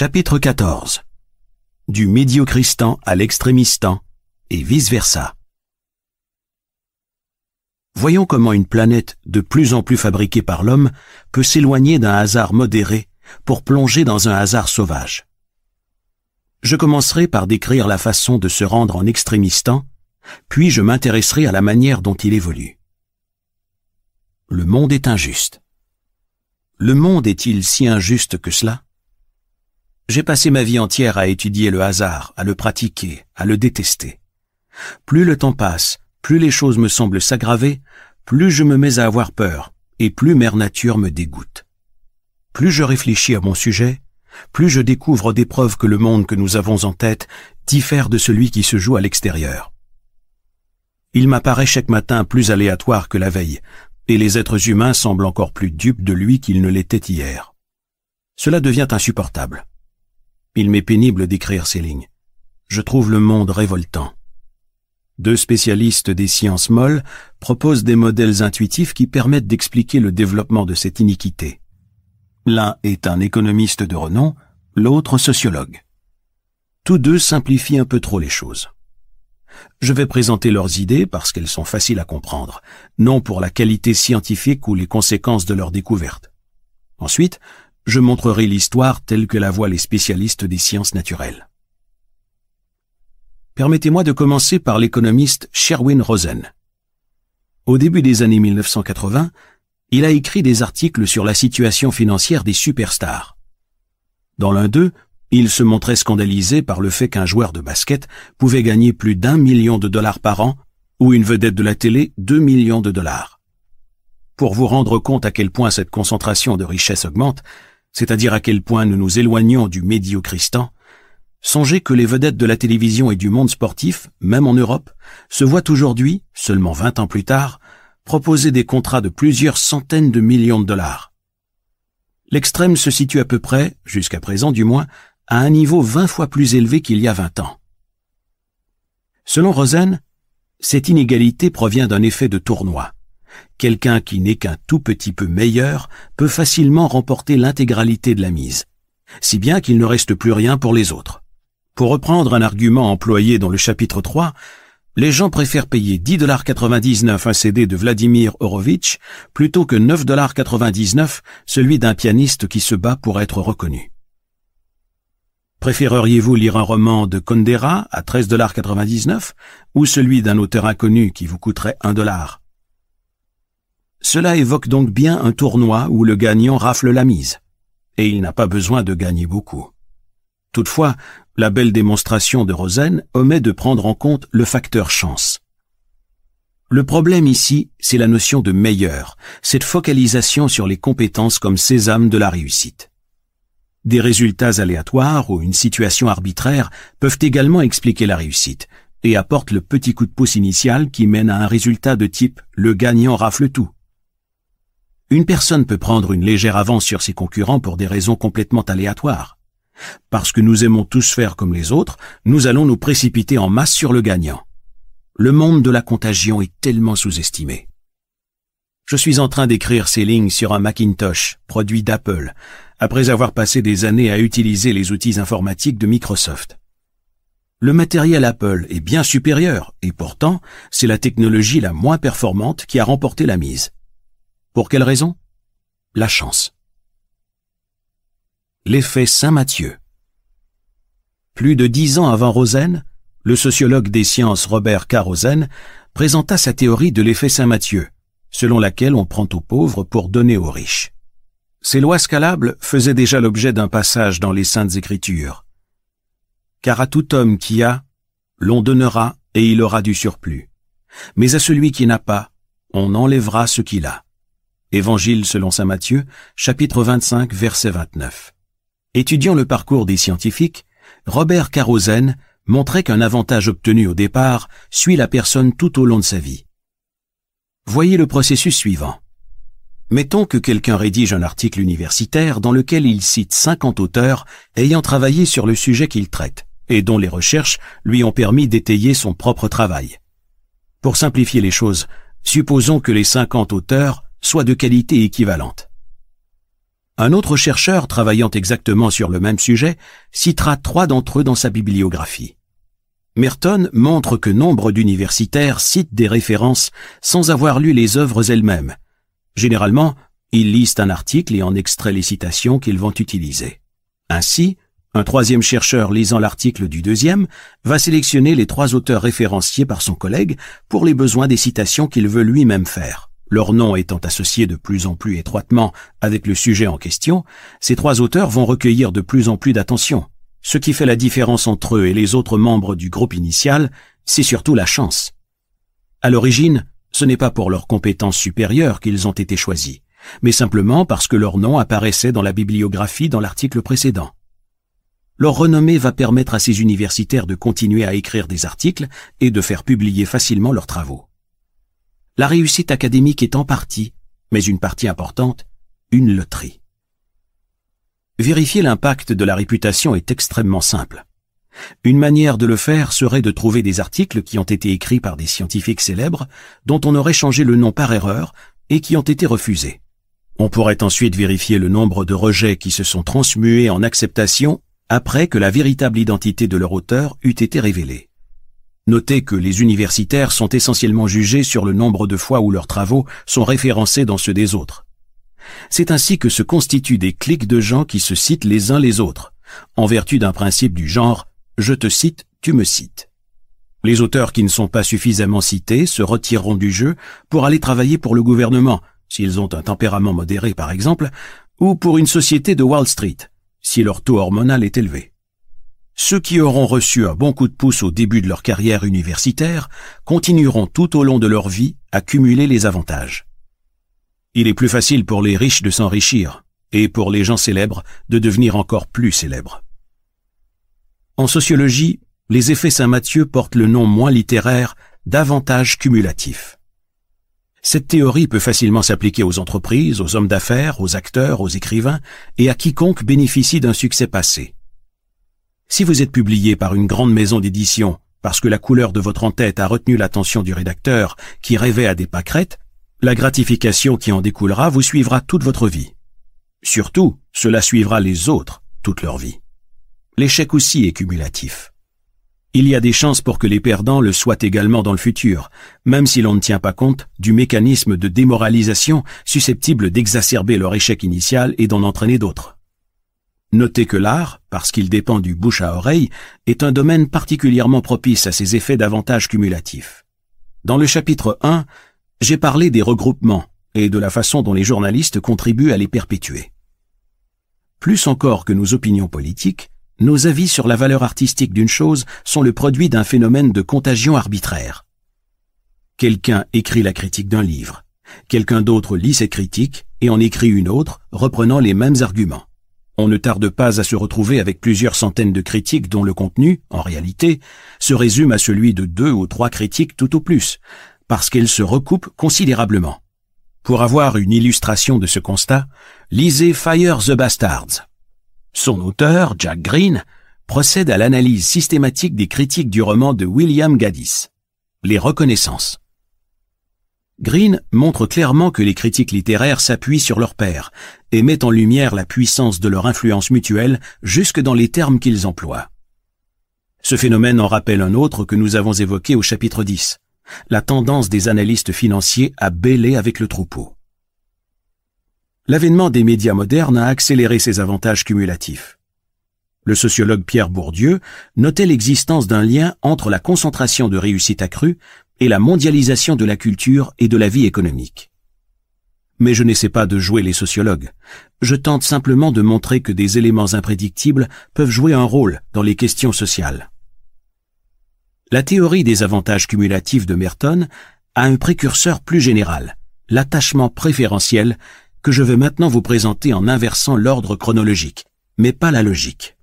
Chapitre 14 Du médiocristan à l'extrémistan et vice-versa. Voyons comment une planète de plus en plus fabriquée par l'homme peut s'éloigner d'un hasard modéré pour plonger dans un hasard sauvage. Je commencerai par décrire la façon de se rendre en extrémistan, puis je m'intéresserai à la manière dont il évolue. Le monde est injuste. Le monde est-il si injuste que cela? J'ai passé ma vie entière à étudier le hasard, à le pratiquer, à le détester. Plus le temps passe, plus les choses me semblent s'aggraver, plus je me mets à avoir peur, et plus Mère Nature me dégoûte. Plus je réfléchis à mon sujet, plus je découvre des preuves que le monde que nous avons en tête diffère de celui qui se joue à l'extérieur. Il m'apparaît chaque matin plus aléatoire que la veille, et les êtres humains semblent encore plus dupes de lui qu'ils ne l'étaient hier. Cela devient insupportable. Il m'est pénible d'écrire ces lignes. Je trouve le monde révoltant. Deux spécialistes des sciences molles proposent des modèles intuitifs qui permettent d'expliquer le développement de cette iniquité. L'un est un économiste de renom, l'autre sociologue. Tous deux simplifient un peu trop les choses. Je vais présenter leurs idées parce qu'elles sont faciles à comprendre, non pour la qualité scientifique ou les conséquences de leurs découvertes. Ensuite, je montrerai l'histoire telle que la voient les spécialistes des sciences naturelles. Permettez-moi de commencer par l'économiste Sherwin Rosen. Au début des années 1980, il a écrit des articles sur la situation financière des superstars. Dans l'un d'eux, il se montrait scandalisé par le fait qu'un joueur de basket pouvait gagner plus d'un million de dollars par an ou une vedette de la télé deux millions de dollars. Pour vous rendre compte à quel point cette concentration de richesse augmente, c'est-à-dire à quel point nous nous éloignons du médiocristan, songez que les vedettes de la télévision et du monde sportif, même en Europe, se voient aujourd'hui, seulement vingt ans plus tard, proposer des contrats de plusieurs centaines de millions de dollars. L'extrême se situe à peu près, jusqu'à présent du moins, à un niveau vingt fois plus élevé qu'il y a vingt ans. Selon Rosen, cette inégalité provient d'un effet de tournoi. Quelqu'un qui n'est qu'un tout petit peu meilleur peut facilement remporter l'intégralité de la mise, si bien qu'il ne reste plus rien pour les autres. Pour reprendre un argument employé dans le chapitre 3, les gens préfèrent payer 10,99$ un CD de Vladimir Horowitz plutôt que 9,99$ celui d'un pianiste qui se bat pour être reconnu. Préféreriez-vous lire un roman de Kondera à 13,99$ ou celui d'un auteur inconnu qui vous coûterait 1$? Cela évoque donc bien un tournoi où le gagnant rafle la mise. Et il n'a pas besoin de gagner beaucoup. Toutefois, la belle démonstration de Rosen omet de prendre en compte le facteur chance. Le problème ici, c'est la notion de meilleur, cette focalisation sur les compétences comme sésame de la réussite. Des résultats aléatoires ou une situation arbitraire peuvent également expliquer la réussite et apportent le petit coup de pouce initial qui mène à un résultat de type le gagnant rafle tout. Une personne peut prendre une légère avance sur ses concurrents pour des raisons complètement aléatoires. Parce que nous aimons tous faire comme les autres, nous allons nous précipiter en masse sur le gagnant. Le monde de la contagion est tellement sous-estimé. Je suis en train d'écrire ces lignes sur un Macintosh, produit d'Apple, après avoir passé des années à utiliser les outils informatiques de Microsoft. Le matériel Apple est bien supérieur, et pourtant, c'est la technologie la moins performante qui a remporté la mise. Pour quelle raison? La chance l'effet Saint-Mathieu. Plus de dix ans avant Rosen, le sociologue des sciences Robert K. Rosen présenta sa théorie de l'effet Saint-Mathieu, selon laquelle on prend aux pauvres pour donner aux riches. Ces lois scalables faisaient déjà l'objet d'un passage dans les Saintes Écritures. Car à tout homme qui a, l'on donnera et il aura du surplus. Mais à celui qui n'a pas, on enlèvera ce qu'il a. Évangile selon Saint Matthieu, chapitre 25, verset 29. Étudiant le parcours des scientifiques, Robert Carosen montrait qu'un avantage obtenu au départ suit la personne tout au long de sa vie. Voyez le processus suivant. Mettons que quelqu'un rédige un article universitaire dans lequel il cite 50 auteurs ayant travaillé sur le sujet qu'il traite et dont les recherches lui ont permis d'étayer son propre travail. Pour simplifier les choses, supposons que les 50 auteurs soient de qualité équivalente. Un autre chercheur travaillant exactement sur le même sujet citera trois d'entre eux dans sa bibliographie. Merton montre que nombre d'universitaires citent des références sans avoir lu les œuvres elles-mêmes. Généralement, ils lisent un article et en extraient les citations qu'ils vont utiliser. Ainsi, un troisième chercheur lisant l'article du deuxième va sélectionner les trois auteurs référenciés par son collègue pour les besoins des citations qu'il veut lui-même faire. Leur nom étant associé de plus en plus étroitement avec le sujet en question, ces trois auteurs vont recueillir de plus en plus d'attention. Ce qui fait la différence entre eux et les autres membres du groupe initial, c'est surtout la chance. À l'origine, ce n'est pas pour leurs compétences supérieures qu'ils ont été choisis, mais simplement parce que leur nom apparaissait dans la bibliographie dans l'article précédent. Leur renommée va permettre à ces universitaires de continuer à écrire des articles et de faire publier facilement leurs travaux. La réussite académique est en partie, mais une partie importante, une loterie. Vérifier l'impact de la réputation est extrêmement simple. Une manière de le faire serait de trouver des articles qui ont été écrits par des scientifiques célèbres dont on aurait changé le nom par erreur et qui ont été refusés. On pourrait ensuite vérifier le nombre de rejets qui se sont transmués en acceptation après que la véritable identité de leur auteur eût été révélée. Notez que les universitaires sont essentiellement jugés sur le nombre de fois où leurs travaux sont référencés dans ceux des autres. C'est ainsi que se constituent des clics de gens qui se citent les uns les autres, en vertu d'un principe du genre je te cite, tu me cites. Les auteurs qui ne sont pas suffisamment cités se retireront du jeu pour aller travailler pour le gouvernement, s'ils ont un tempérament modéré par exemple, ou pour une société de Wall Street, si leur taux hormonal est élevé. Ceux qui auront reçu un bon coup de pouce au début de leur carrière universitaire continueront tout au long de leur vie à cumuler les avantages. Il est plus facile pour les riches de s'enrichir, et pour les gens célèbres de devenir encore plus célèbres. En sociologie, les effets Saint-Mathieu portent le nom moins littéraire d'avantages cumulatifs. Cette théorie peut facilement s'appliquer aux entreprises, aux hommes d'affaires, aux acteurs, aux écrivains et à quiconque bénéficie d'un succès passé. Si vous êtes publié par une grande maison d'édition parce que la couleur de votre en-tête a retenu l'attention du rédacteur qui rêvait à des pâquerettes, la gratification qui en découlera vous suivra toute votre vie. Surtout, cela suivra les autres toute leur vie. L'échec aussi est cumulatif. Il y a des chances pour que les perdants le soient également dans le futur, même si l'on ne tient pas compte du mécanisme de démoralisation susceptible d'exacerber leur échec initial et d'en entraîner d'autres. Notez que l'art, parce qu'il dépend du bouche à oreille, est un domaine particulièrement propice à ces effets d'avantages cumulatifs. Dans le chapitre 1, j'ai parlé des regroupements et de la façon dont les journalistes contribuent à les perpétuer. Plus encore que nos opinions politiques, nos avis sur la valeur artistique d'une chose sont le produit d'un phénomène de contagion arbitraire. Quelqu'un écrit la critique d'un livre, quelqu'un d'autre lit cette critique et en écrit une autre, reprenant les mêmes arguments. On ne tarde pas à se retrouver avec plusieurs centaines de critiques dont le contenu, en réalité, se résume à celui de deux ou trois critiques tout au plus, parce qu'elles se recoupent considérablement. Pour avoir une illustration de ce constat, lisez Fire the Bastards, son auteur, Jack Green, procède à l'analyse systématique des critiques du roman de William Gaddis, Les reconnaissances. Green montre clairement que les critiques littéraires s'appuient sur leur père et met en lumière la puissance de leur influence mutuelle jusque dans les termes qu'ils emploient. Ce phénomène en rappelle un autre que nous avons évoqué au chapitre 10, la tendance des analystes financiers à bêler avec le troupeau. L'avènement des médias modernes a accéléré ces avantages cumulatifs. Le sociologue Pierre Bourdieu notait l'existence d'un lien entre la concentration de réussite accrue et la mondialisation de la culture et de la vie économique. Mais je n'essaie pas de jouer les sociologues. Je tente simplement de montrer que des éléments imprédictibles peuvent jouer un rôle dans les questions sociales. La théorie des avantages cumulatifs de Merton a un précurseur plus général, l'attachement préférentiel que je vais maintenant vous présenter en inversant l'ordre chronologique, mais pas la logique.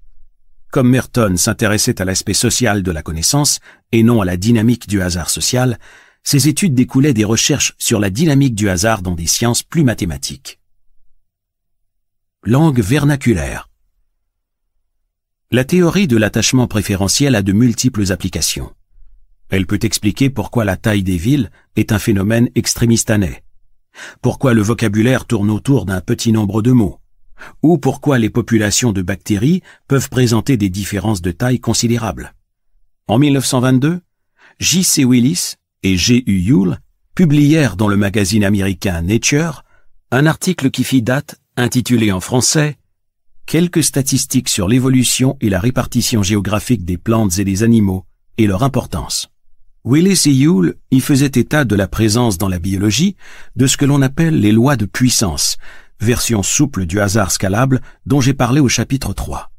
Comme Merton s'intéressait à l'aspect social de la connaissance et non à la dynamique du hasard social, ses études découlaient des recherches sur la dynamique du hasard dans des sciences plus mathématiques. Langue vernaculaire. La théorie de l'attachement préférentiel a de multiples applications. Elle peut expliquer pourquoi la taille des villes est un phénomène extrémistanais, pourquoi le vocabulaire tourne autour d'un petit nombre de mots ou pourquoi les populations de bactéries peuvent présenter des différences de taille considérables. En 1922, J.C. Willis et G.U. Yule publièrent dans le magazine américain Nature un article qui fit date intitulé en français Quelques statistiques sur l'évolution et la répartition géographique des plantes et des animaux et leur importance. Willis et Yule y faisaient état de la présence dans la biologie de ce que l'on appelle les lois de puissance, version souple du hasard scalable dont j'ai parlé au chapitre 3.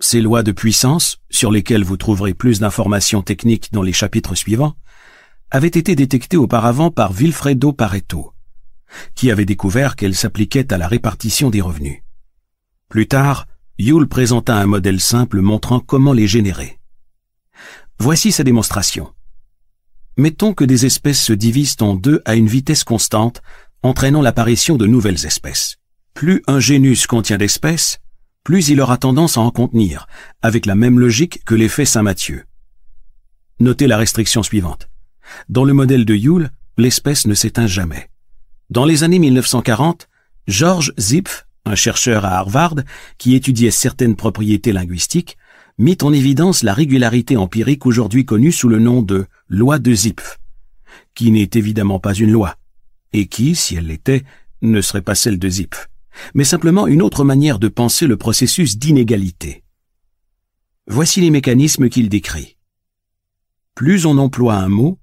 Ces lois de puissance, sur lesquelles vous trouverez plus d'informations techniques dans les chapitres suivants, avaient été détectées auparavant par Vilfredo Pareto, qui avait découvert qu'elles s'appliquaient à la répartition des revenus. Plus tard, Yule présenta un modèle simple montrant comment les générer. Voici sa démonstration. Mettons que des espèces se divisent en deux à une vitesse constante, entraînant l'apparition de nouvelles espèces. Plus un génus contient d'espèces, plus il aura tendance à en contenir, avec la même logique que l'effet Saint-Mathieu. Notez la restriction suivante. Dans le modèle de Yule, l'espèce ne s'éteint jamais. Dans les années 1940, George Zipf un chercheur à Harvard qui étudiait certaines propriétés linguistiques, mit en évidence la régularité empirique aujourd'hui connue sous le nom de loi de Zipf, qui n'est évidemment pas une loi, et qui, si elle l'était, ne serait pas celle de Zipf, mais simplement une autre manière de penser le processus d'inégalité. Voici les mécanismes qu'il décrit. Plus on emploie un mot,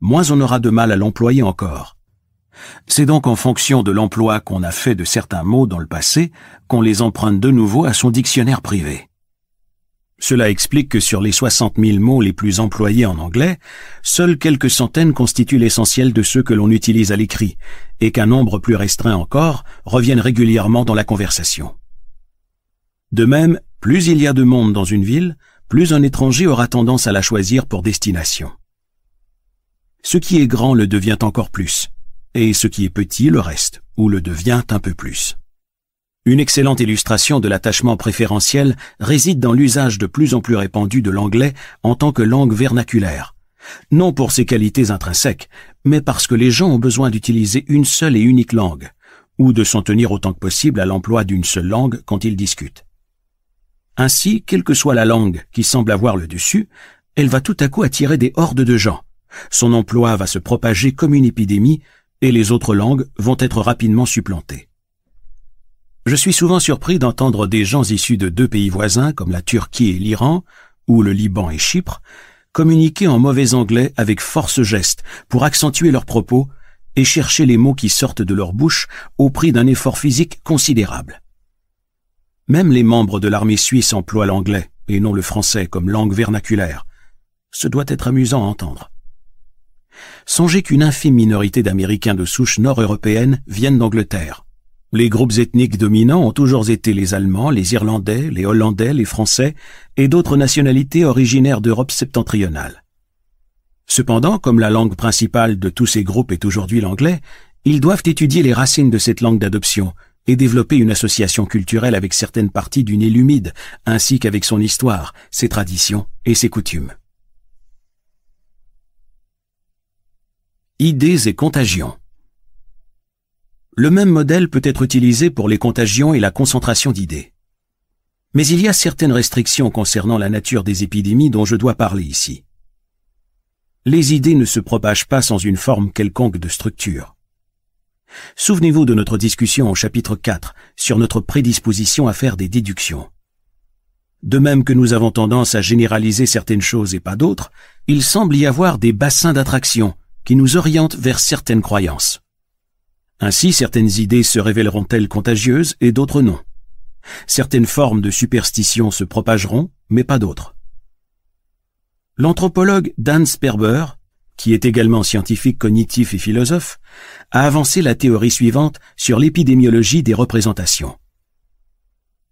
moins on aura de mal à l'employer encore. C'est donc en fonction de l'emploi qu'on a fait de certains mots dans le passé qu'on les emprunte de nouveau à son dictionnaire privé. Cela explique que sur les 60 000 mots les plus employés en anglais, seules quelques centaines constituent l'essentiel de ceux que l'on utilise à l'écrit, et qu'un nombre plus restreint encore reviennent régulièrement dans la conversation. De même, plus il y a de monde dans une ville, plus un étranger aura tendance à la choisir pour destination. Ce qui est grand le devient encore plus et ce qui est petit le reste, ou le devient un peu plus. Une excellente illustration de l'attachement préférentiel réside dans l'usage de plus en plus répandu de l'anglais en tant que langue vernaculaire. Non pour ses qualités intrinsèques, mais parce que les gens ont besoin d'utiliser une seule et unique langue, ou de s'en tenir autant que possible à l'emploi d'une seule langue quand ils discutent. Ainsi, quelle que soit la langue qui semble avoir le dessus, elle va tout à coup attirer des hordes de gens. Son emploi va se propager comme une épidémie et les autres langues vont être rapidement supplantées. Je suis souvent surpris d'entendre des gens issus de deux pays voisins comme la Turquie et l'Iran, ou le Liban et Chypre, communiquer en mauvais anglais avec force geste pour accentuer leurs propos et chercher les mots qui sortent de leur bouche au prix d'un effort physique considérable. Même les membres de l'armée suisse emploient l'anglais et non le français comme langue vernaculaire. Ce doit être amusant à entendre. Songez qu'une infime minorité d'Américains de souche nord-européenne viennent d'Angleterre. Les groupes ethniques dominants ont toujours été les Allemands, les Irlandais, les Hollandais, les Français et d'autres nationalités originaires d'Europe septentrionale. Cependant, comme la langue principale de tous ces groupes est aujourd'hui l'anglais, ils doivent étudier les racines de cette langue d'adoption et développer une association culturelle avec certaines parties du Nil humide, ainsi qu'avec son histoire, ses traditions et ses coutumes. Idées et contagions. Le même modèle peut être utilisé pour les contagions et la concentration d'idées. Mais il y a certaines restrictions concernant la nature des épidémies dont je dois parler ici. Les idées ne se propagent pas sans une forme quelconque de structure. Souvenez-vous de notre discussion au chapitre 4 sur notre prédisposition à faire des déductions. De même que nous avons tendance à généraliser certaines choses et pas d'autres, il semble y avoir des bassins d'attraction qui nous orientent vers certaines croyances. Ainsi, certaines idées se révéleront-elles contagieuses et d'autres non. Certaines formes de superstition se propageront, mais pas d'autres. L'anthropologue Dan Sperber, qui est également scientifique cognitif et philosophe, a avancé la théorie suivante sur l'épidémiologie des représentations.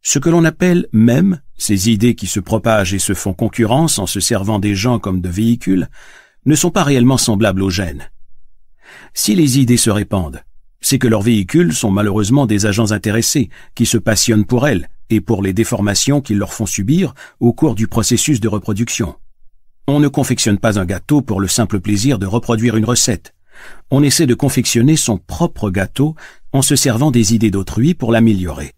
Ce que l'on appelle même, ces idées qui se propagent et se font concurrence en se servant des gens comme de véhicules, ne sont pas réellement semblables aux gènes. Si les idées se répandent, c'est que leurs véhicules sont malheureusement des agents intéressés qui se passionnent pour elles et pour les déformations qu'ils leur font subir au cours du processus de reproduction. On ne confectionne pas un gâteau pour le simple plaisir de reproduire une recette. On essaie de confectionner son propre gâteau en se servant des idées d'autrui pour l'améliorer.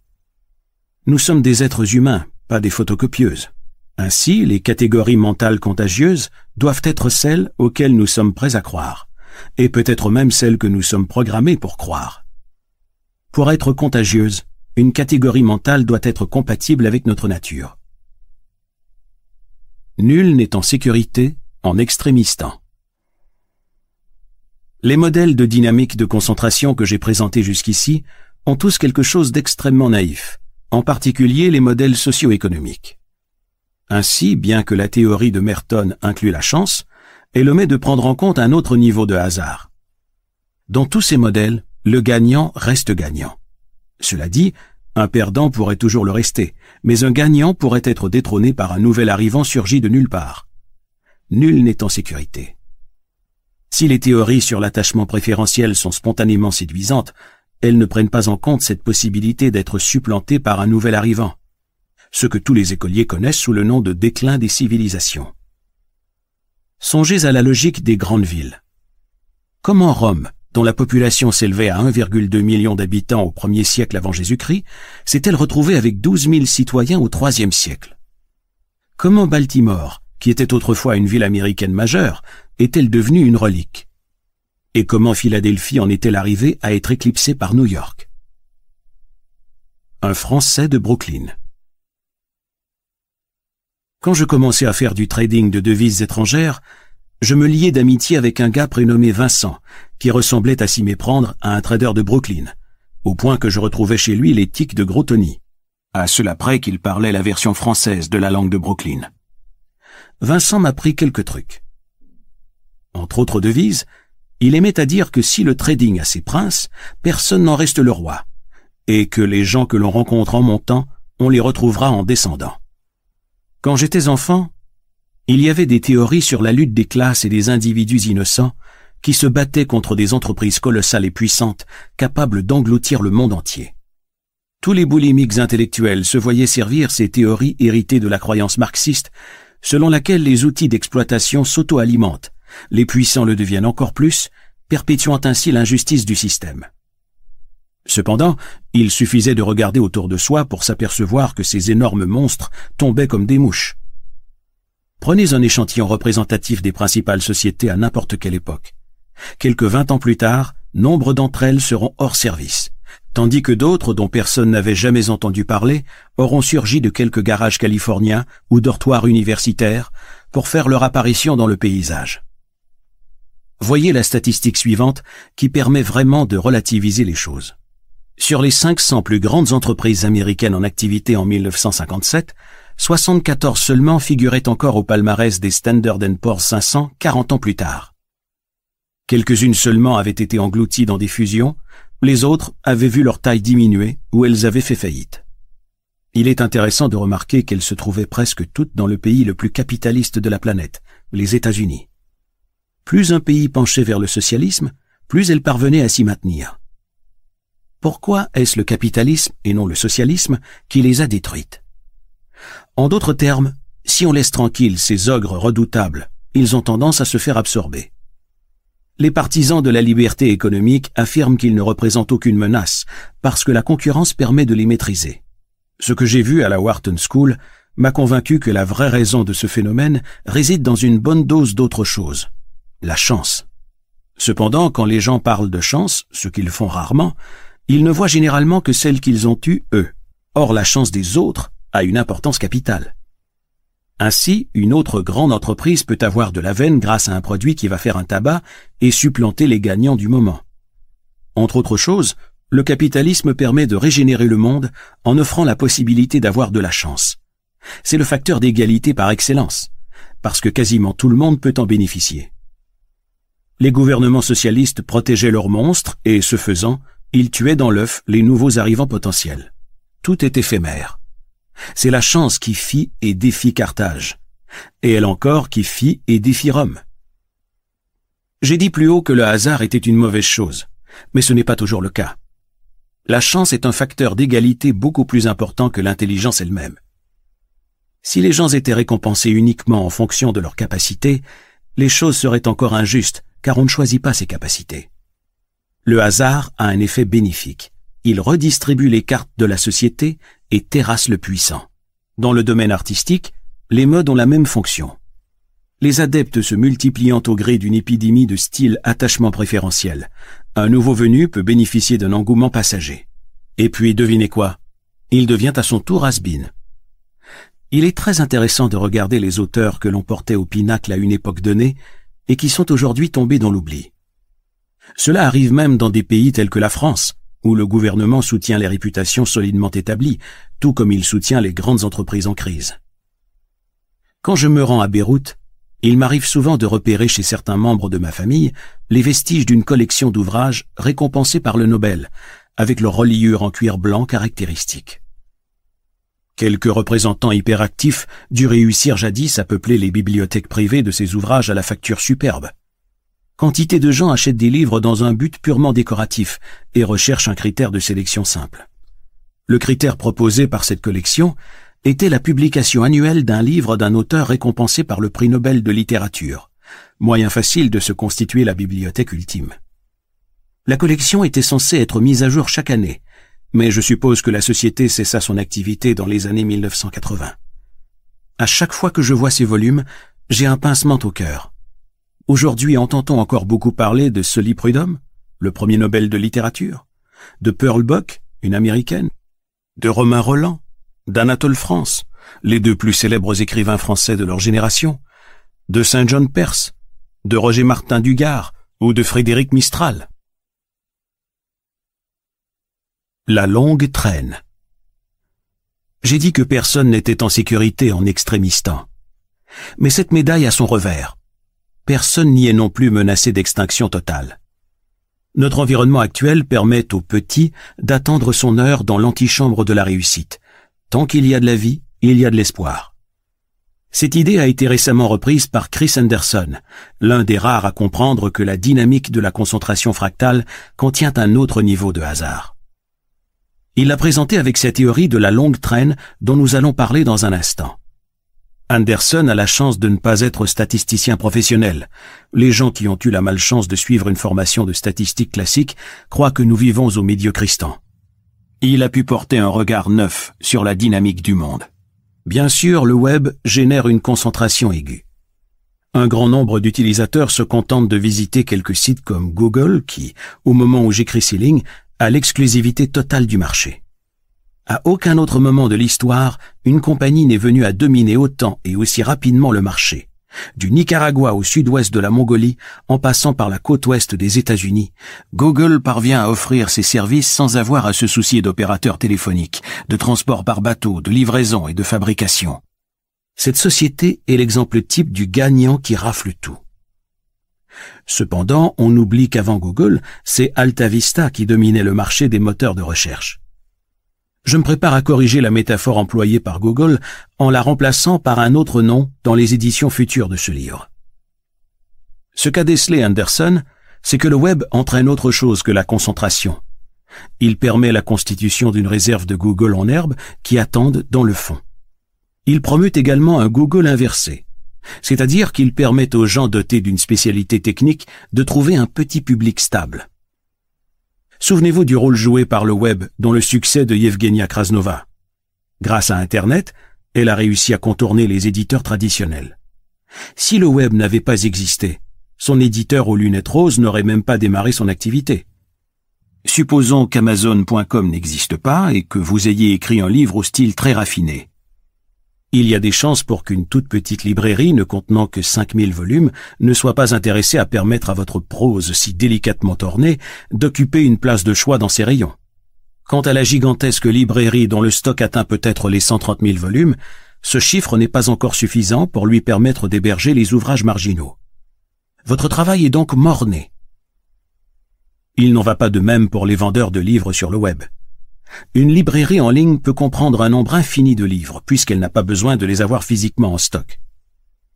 Nous sommes des êtres humains, pas des photocopieuses. Ainsi, les catégories mentales contagieuses doivent être celles auxquelles nous sommes prêts à croire, et peut-être même celles que nous sommes programmés pour croire. Pour être contagieuse, une catégorie mentale doit être compatible avec notre nature. Nul n'est en sécurité en extrémistant. Les modèles de dynamique de concentration que j'ai présentés jusqu'ici ont tous quelque chose d'extrêmement naïf, en particulier les modèles socio-économiques. Ainsi, bien que la théorie de Merton inclue la chance, elle omet de prendre en compte un autre niveau de hasard. Dans tous ces modèles, le gagnant reste gagnant. Cela dit, un perdant pourrait toujours le rester, mais un gagnant pourrait être détrôné par un nouvel arrivant surgi de nulle part. Nul n'est en sécurité. Si les théories sur l'attachement préférentiel sont spontanément séduisantes, elles ne prennent pas en compte cette possibilité d'être supplanté par un nouvel arrivant, ce que tous les écoliers connaissent sous le nom de déclin des civilisations. Songez à la logique des grandes villes. Comment Rome, dont la population s'élevait à 1,2 million d'habitants au premier siècle avant Jésus-Christ, s'est-elle retrouvée avec 12 000 citoyens au troisième siècle Comment Baltimore, qui était autrefois une ville américaine majeure, est-elle devenue une relique? Et comment Philadelphie en est-elle arrivée à être éclipsée par New York? Un Français de Brooklyn. Quand je commençais à faire du trading de devises étrangères, je me liais d'amitié avec un gars prénommé Vincent, qui ressemblait à s'y méprendre à un trader de Brooklyn, au point que je retrouvais chez lui les tics de Gros Tony, à cela près qu'il parlait la version française de la langue de Brooklyn. Vincent m'a pris quelques trucs. Entre autres devises, il aimait à dire que si le trading a ses princes, personne n'en reste le roi, et que les gens que l'on rencontre en montant, on les retrouvera en descendant. Quand j'étais enfant, il y avait des théories sur la lutte des classes et des individus innocents qui se battaient contre des entreprises colossales et puissantes capables d'engloutir le monde entier. Tous les boulimiques intellectuels se voyaient servir ces théories héritées de la croyance marxiste selon laquelle les outils d'exploitation s'auto-alimentent, les puissants le deviennent encore plus, perpétuant ainsi l'injustice du système. Cependant, il suffisait de regarder autour de soi pour s'apercevoir que ces énormes monstres tombaient comme des mouches. Prenez un échantillon représentatif des principales sociétés à n'importe quelle époque. Quelques vingt ans plus tard, nombre d'entre elles seront hors service, tandis que d'autres dont personne n'avait jamais entendu parler auront surgi de quelques garages californiens ou dortoirs universitaires pour faire leur apparition dans le paysage. Voyez la statistique suivante qui permet vraiment de relativiser les choses. Sur les 500 plus grandes entreprises américaines en activité en 1957, 74 seulement figuraient encore au palmarès des Standard Poor's 500 40 ans plus tard. Quelques-unes seulement avaient été englouties dans des fusions, les autres avaient vu leur taille diminuer ou elles avaient fait faillite. Il est intéressant de remarquer qu'elles se trouvaient presque toutes dans le pays le plus capitaliste de la planète, les États-Unis. Plus un pays penchait vers le socialisme, plus elle parvenait à s'y maintenir. Pourquoi est-ce le capitalisme et non le socialisme qui les a détruites? En d'autres termes, si on laisse tranquilles ces ogres redoutables, ils ont tendance à se faire absorber. Les partisans de la liberté économique affirment qu'ils ne représentent aucune menace, parce que la concurrence permet de les maîtriser. Ce que j'ai vu à la Wharton School m'a convaincu que la vraie raison de ce phénomène réside dans une bonne dose d'autre chose, la chance. Cependant, quand les gens parlent de chance, ce qu'ils font rarement, ils ne voient généralement que celle qu'ils ont eue, eux. Or, la chance des autres a une importance capitale. Ainsi, une autre grande entreprise peut avoir de la veine grâce à un produit qui va faire un tabac et supplanter les gagnants du moment. Entre autres choses, le capitalisme permet de régénérer le monde en offrant la possibilité d'avoir de la chance. C'est le facteur d'égalité par excellence, parce que quasiment tout le monde peut en bénéficier. Les gouvernements socialistes protégeaient leurs monstres et, ce faisant, il tuait dans l'œuf les nouveaux arrivants potentiels. Tout est éphémère. C'est la chance qui fit et défie Carthage, et elle encore qui fit et défie Rome. J'ai dit plus haut que le hasard était une mauvaise chose, mais ce n'est pas toujours le cas. La chance est un facteur d'égalité beaucoup plus important que l'intelligence elle-même. Si les gens étaient récompensés uniquement en fonction de leurs capacités, les choses seraient encore injustes, car on ne choisit pas ses capacités. Le hasard a un effet bénéfique. Il redistribue les cartes de la société et terrasse le puissant. Dans le domaine artistique, les modes ont la même fonction. Les adeptes se multipliant au gré d'une épidémie de style attachement préférentiel. Un nouveau venu peut bénéficier d'un engouement passager. Et puis, devinez quoi? Il devient à son tour has Il est très intéressant de regarder les auteurs que l'on portait au pinacle à une époque donnée et qui sont aujourd'hui tombés dans l'oubli. Cela arrive même dans des pays tels que la France, où le gouvernement soutient les réputations solidement établies, tout comme il soutient les grandes entreprises en crise. Quand je me rends à Beyrouth, il m'arrive souvent de repérer chez certains membres de ma famille les vestiges d'une collection d'ouvrages récompensés par le Nobel, avec leur reliure en cuir blanc caractéristique. Quelques représentants hyperactifs dû réussir jadis à peupler les bibliothèques privées de ces ouvrages à la facture superbe. Quantité de gens achètent des livres dans un but purement décoratif et recherchent un critère de sélection simple. Le critère proposé par cette collection était la publication annuelle d'un livre d'un auteur récompensé par le prix Nobel de littérature, moyen facile de se constituer la bibliothèque ultime. La collection était censée être mise à jour chaque année, mais je suppose que la société cessa son activité dans les années 1980. À chaque fois que je vois ces volumes, j'ai un pincement au cœur. Aujourd'hui, entend-on encore beaucoup parler de Sully Prudhomme, le premier Nobel de littérature, de Pearl Buck, une américaine, de Romain Roland, d'Anatole France, les deux plus célèbres écrivains français de leur génération, de Saint John Perse, de Roger Martin Dugard ou de Frédéric Mistral. La longue traîne. J'ai dit que personne n'était en sécurité en Extrémistan. Mais cette médaille a son revers. Personne n'y est non plus menacé d'extinction totale. Notre environnement actuel permet aux petits d'attendre son heure dans l'antichambre de la réussite, Tant qu'il y a de la vie, il y a de l'espoir. Cette idée a été récemment reprise par Chris Anderson, l'un des rares à comprendre que la dynamique de la concentration fractale contient un autre niveau de hasard. Il l'a présenté avec sa théorie de la longue traîne dont nous allons parler dans un instant. Anderson a la chance de ne pas être statisticien professionnel. Les gens qui ont eu la malchance de suivre une formation de statistique classique croient que nous vivons au médiocristan il a pu porter un regard neuf sur la dynamique du monde. Bien sûr, le web génère une concentration aiguë. Un grand nombre d'utilisateurs se contentent de visiter quelques sites comme Google qui, au moment où j'écris ces lignes, a l'exclusivité totale du marché. À aucun autre moment de l'histoire, une compagnie n'est venue à dominer autant et aussi rapidement le marché. Du Nicaragua au sud-ouest de la Mongolie, en passant par la côte ouest des États-Unis, Google parvient à offrir ses services sans avoir à se soucier d'opérateurs téléphoniques, de transport par bateau, de livraison et de fabrication. Cette société est l'exemple type du gagnant qui rafle tout. Cependant, on oublie qu'avant Google, c'est AltaVista qui dominait le marché des moteurs de recherche je me prépare à corriger la métaphore employée par Google en la remplaçant par un autre nom dans les éditions futures de ce livre. Ce qu'a décelé Anderson, c'est que le web entraîne autre chose que la concentration. Il permet la constitution d'une réserve de Google en herbe qui attendent dans le fond. Il promeut également un Google inversé, c'est-à-dire qu'il permet aux gens dotés d'une spécialité technique de trouver un petit public stable. Souvenez-vous du rôle joué par le web dans le succès de Yevgenia Krasnova. Grâce à Internet, elle a réussi à contourner les éditeurs traditionnels. Si le web n'avait pas existé, son éditeur aux lunettes roses n'aurait même pas démarré son activité. Supposons qu'Amazon.com n'existe pas et que vous ayez écrit un livre au style très raffiné il y a des chances pour qu'une toute petite librairie ne contenant que 5000 volumes ne soit pas intéressée à permettre à votre prose si délicatement ornée d'occuper une place de choix dans ses rayons. Quant à la gigantesque librairie dont le stock atteint peut-être les 130 000 volumes, ce chiffre n'est pas encore suffisant pour lui permettre d'héberger les ouvrages marginaux. Votre travail est donc morné. Il n'en va pas de même pour les vendeurs de livres sur le web. Une librairie en ligne peut comprendre un nombre infini de livres, puisqu'elle n'a pas besoin de les avoir physiquement en stock.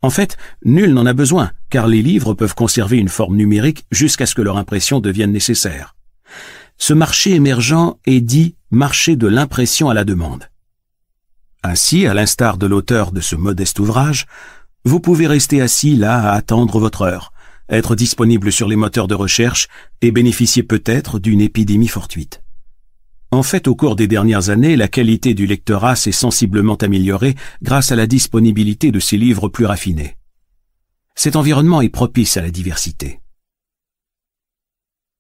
En fait, nul n'en a besoin, car les livres peuvent conserver une forme numérique jusqu'à ce que leur impression devienne nécessaire. Ce marché émergent est dit marché de l'impression à la demande. Ainsi, à l'instar de l'auteur de ce modeste ouvrage, vous pouvez rester assis là à attendre votre heure, être disponible sur les moteurs de recherche et bénéficier peut-être d'une épidémie fortuite. En fait, au cours des dernières années, la qualité du lectorat s'est sensiblement améliorée grâce à la disponibilité de ces livres plus raffinés. Cet environnement est propice à la diversité.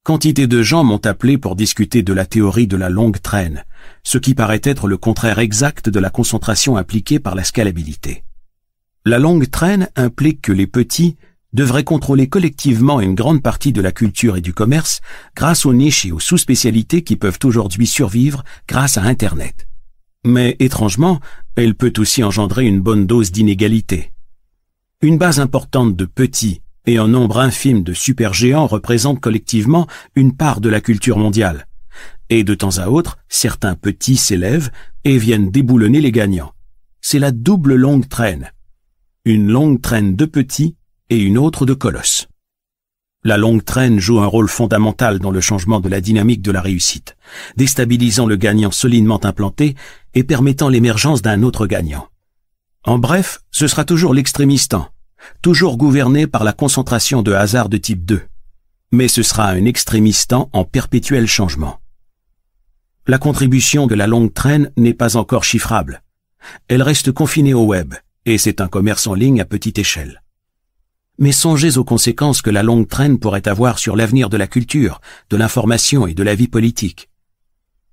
Quantité de gens m'ont appelé pour discuter de la théorie de la longue traîne, ce qui paraît être le contraire exact de la concentration appliquée par la scalabilité. La longue traîne implique que les petits devraient contrôler collectivement une grande partie de la culture et du commerce grâce aux niches et aux sous-spécialités qui peuvent aujourd'hui survivre grâce à Internet. Mais étrangement, elle peut aussi engendrer une bonne dose d'inégalité. Une base importante de petits et un nombre infime de supergéants représentent collectivement une part de la culture mondiale. Et de temps à autre, certains petits s'élèvent et viennent déboulonner les gagnants. C'est la double longue traîne. Une longue traîne de petits et une autre de colosse. La longue traîne joue un rôle fondamental dans le changement de la dynamique de la réussite, déstabilisant le gagnant solidement implanté et permettant l'émergence d'un autre gagnant. En bref, ce sera toujours l'extrémistant, toujours gouverné par la concentration de hasard de type 2. Mais ce sera un extrémistant en perpétuel changement. La contribution de la longue traîne n'est pas encore chiffrable. Elle reste confinée au web, et c'est un commerce en ligne à petite échelle. Mais songez aux conséquences que la longue traîne pourrait avoir sur l'avenir de la culture, de l'information et de la vie politique.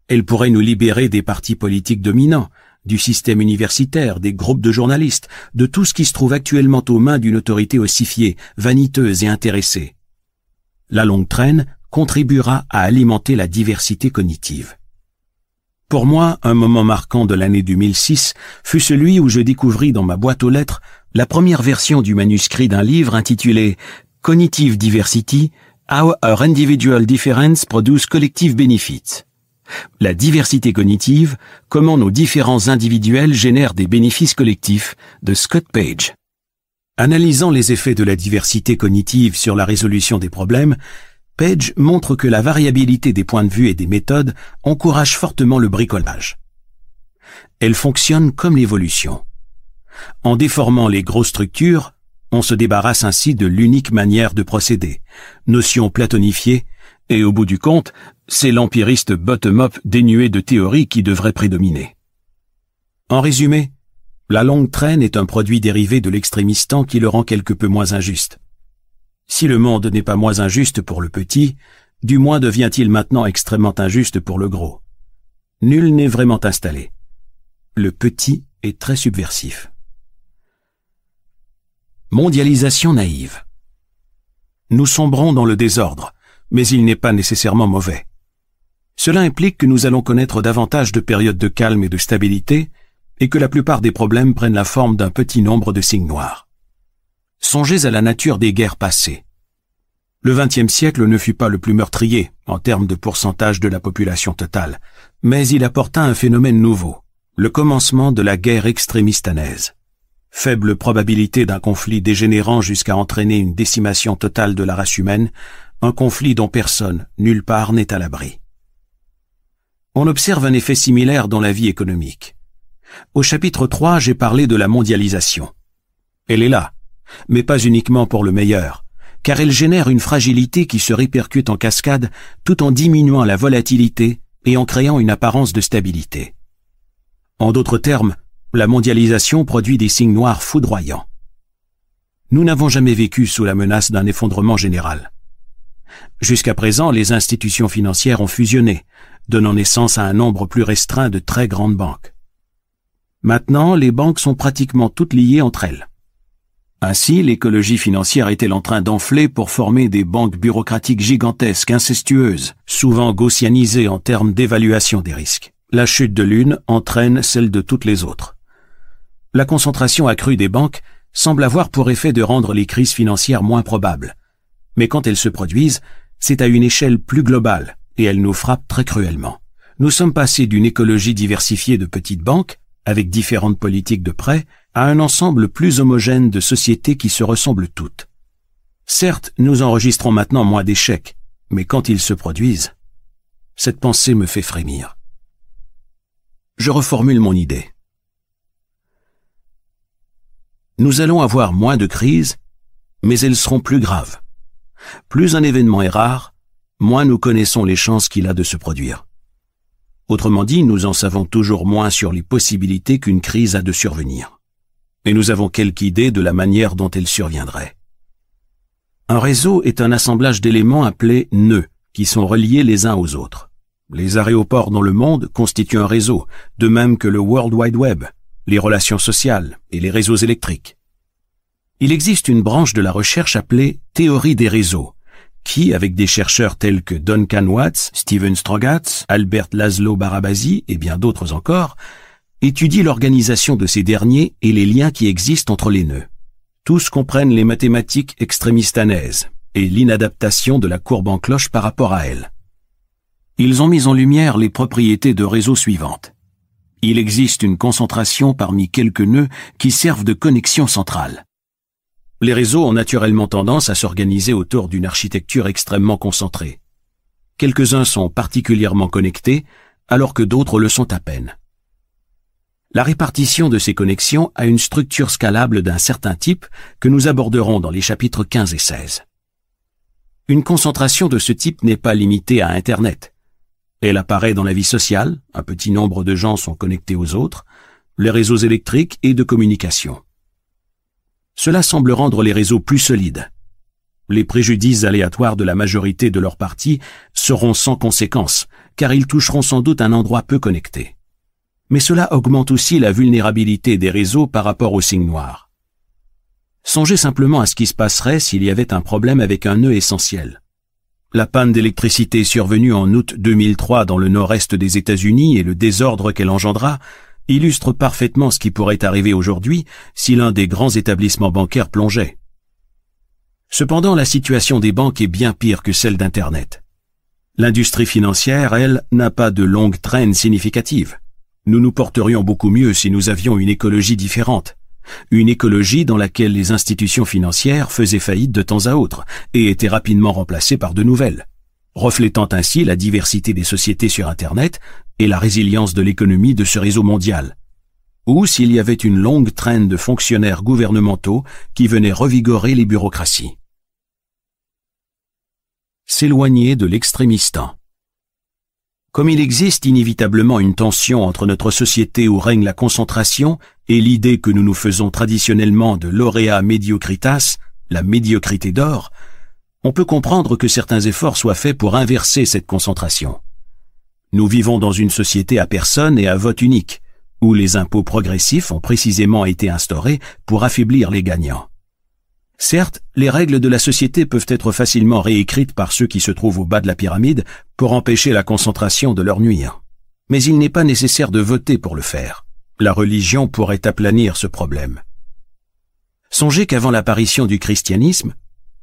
Elle pourrait nous libérer des partis politiques dominants, du système universitaire, des groupes de journalistes, de tout ce qui se trouve actuellement aux mains d'une autorité ossifiée, vaniteuse et intéressée. La longue traîne contribuera à alimenter la diversité cognitive. Pour moi, un moment marquant de l'année 2006 fut celui où je découvris dans ma boîte aux lettres la première version du manuscrit d'un livre intitulé Cognitive Diversity, How Our Individual Difference Produce Collective Benefits. La diversité cognitive, comment nos différents individuels génèrent des bénéfices collectifs, de Scott Page. Analysant les effets de la diversité cognitive sur la résolution des problèmes, Page montre que la variabilité des points de vue et des méthodes encourage fortement le bricolage. Elle fonctionne comme l'évolution. En déformant les grosses structures, on se débarrasse ainsi de l'unique manière de procéder, notion platonifiée, et au bout du compte, c'est l'empiriste bottom-up dénué de théorie qui devrait prédominer. En résumé, la longue traîne est un produit dérivé de l'extrémistant qui le rend quelque peu moins injuste. Si le monde n'est pas moins injuste pour le petit, du moins devient-il maintenant extrêmement injuste pour le gros. Nul n'est vraiment installé. Le petit est très subversif. Mondialisation naïve. Nous sombrons dans le désordre, mais il n'est pas nécessairement mauvais. Cela implique que nous allons connaître davantage de périodes de calme et de stabilité, et que la plupart des problèmes prennent la forme d'un petit nombre de signes noirs. Songez à la nature des guerres passées. Le XXe siècle ne fut pas le plus meurtrier en termes de pourcentage de la population totale, mais il apporta un phénomène nouveau, le commencement de la guerre extrémistanaise. Faible probabilité d'un conflit dégénérant jusqu'à entraîner une décimation totale de la race humaine, un conflit dont personne, nulle part, n'est à l'abri. On observe un effet similaire dans la vie économique. Au chapitre 3, j'ai parlé de la mondialisation. Elle est là, mais pas uniquement pour le meilleur, car elle génère une fragilité qui se répercute en cascade tout en diminuant la volatilité et en créant une apparence de stabilité. En d'autres termes, la mondialisation produit des signes noirs foudroyants. Nous n'avons jamais vécu sous la menace d'un effondrement général. Jusqu'à présent, les institutions financières ont fusionné, donnant naissance à un nombre plus restreint de très grandes banques. Maintenant, les banques sont pratiquement toutes liées entre elles. Ainsi, l'écologie financière est-elle en train d'enfler pour former des banques bureaucratiques gigantesques, incestueuses, souvent gaussianisées en termes d'évaluation des risques. La chute de l'une entraîne celle de toutes les autres. La concentration accrue des banques semble avoir pour effet de rendre les crises financières moins probables. Mais quand elles se produisent, c'est à une échelle plus globale, et elles nous frappent très cruellement. Nous sommes passés d'une écologie diversifiée de petites banques, avec différentes politiques de prêt, à un ensemble plus homogène de sociétés qui se ressemblent toutes. Certes, nous enregistrons maintenant moins d'échecs, mais quand ils se produisent, cette pensée me fait frémir. Je reformule mon idée. Nous allons avoir moins de crises, mais elles seront plus graves. Plus un événement est rare, moins nous connaissons les chances qu'il a de se produire. Autrement dit, nous en savons toujours moins sur les possibilités qu'une crise a de survenir. Et nous avons quelque idée de la manière dont elle surviendrait. Un réseau est un assemblage d'éléments appelés nœuds, qui sont reliés les uns aux autres. Les aéroports dans le monde constituent un réseau, de même que le World Wide Web, les relations sociales et les réseaux électriques. Il existe une branche de la recherche appelée théorie des réseaux, qui, avec des chercheurs tels que Duncan Watts, Steven Strogatz, Albert Laszlo Barabasi et bien d'autres encore, étudie l'organisation de ces derniers et les liens qui existent entre les nœuds. Tous comprennent les mathématiques extrémistanaises et l'inadaptation de la courbe en cloche par rapport à elles. Ils ont mis en lumière les propriétés de réseaux suivantes. Il existe une concentration parmi quelques nœuds qui servent de connexion centrale. Les réseaux ont naturellement tendance à s'organiser autour d'une architecture extrêmement concentrée. Quelques-uns sont particulièrement connectés, alors que d'autres le sont à peine. La répartition de ces connexions a une structure scalable d'un certain type que nous aborderons dans les chapitres 15 et 16. Une concentration de ce type n'est pas limitée à Internet. Elle apparaît dans la vie sociale, un petit nombre de gens sont connectés aux autres, les réseaux électriques et de communication. Cela semble rendre les réseaux plus solides. Les préjudices aléatoires de la majorité de leurs partis seront sans conséquence, car ils toucheront sans doute un endroit peu connecté. Mais cela augmente aussi la vulnérabilité des réseaux par rapport aux signes noirs. Songez simplement à ce qui se passerait s'il y avait un problème avec un nœud essentiel. La panne d'électricité survenue en août 2003 dans le nord-est des États-Unis et le désordre qu'elle engendra illustre parfaitement ce qui pourrait arriver aujourd'hui si l'un des grands établissements bancaires plongeait. Cependant, la situation des banques est bien pire que celle d'Internet. L'industrie financière, elle, n'a pas de longue traîne significative. Nous nous porterions beaucoup mieux si nous avions une écologie différente. Une écologie dans laquelle les institutions financières faisaient faillite de temps à autre et étaient rapidement remplacées par de nouvelles reflétant ainsi la diversité des sociétés sur Internet et la résilience de l'économie de ce réseau mondial. Ou s'il y avait une longue traîne de fonctionnaires gouvernementaux qui venaient revigorer les bureaucraties. S'éloigner de l'extrémistan. Comme il existe inévitablement une tension entre notre société où règne la concentration et l'idée que nous nous faisons traditionnellement de laurea mediocritas, la médiocrité d'or, on peut comprendre que certains efforts soient faits pour inverser cette concentration. Nous vivons dans une société à personne et à vote unique, où les impôts progressifs ont précisément été instaurés pour affaiblir les gagnants. Certes, les règles de la société peuvent être facilement réécrites par ceux qui se trouvent au bas de la pyramide pour empêcher la concentration de leur nuire. Mais il n'est pas nécessaire de voter pour le faire. La religion pourrait aplanir ce problème. Songez qu'avant l'apparition du christianisme,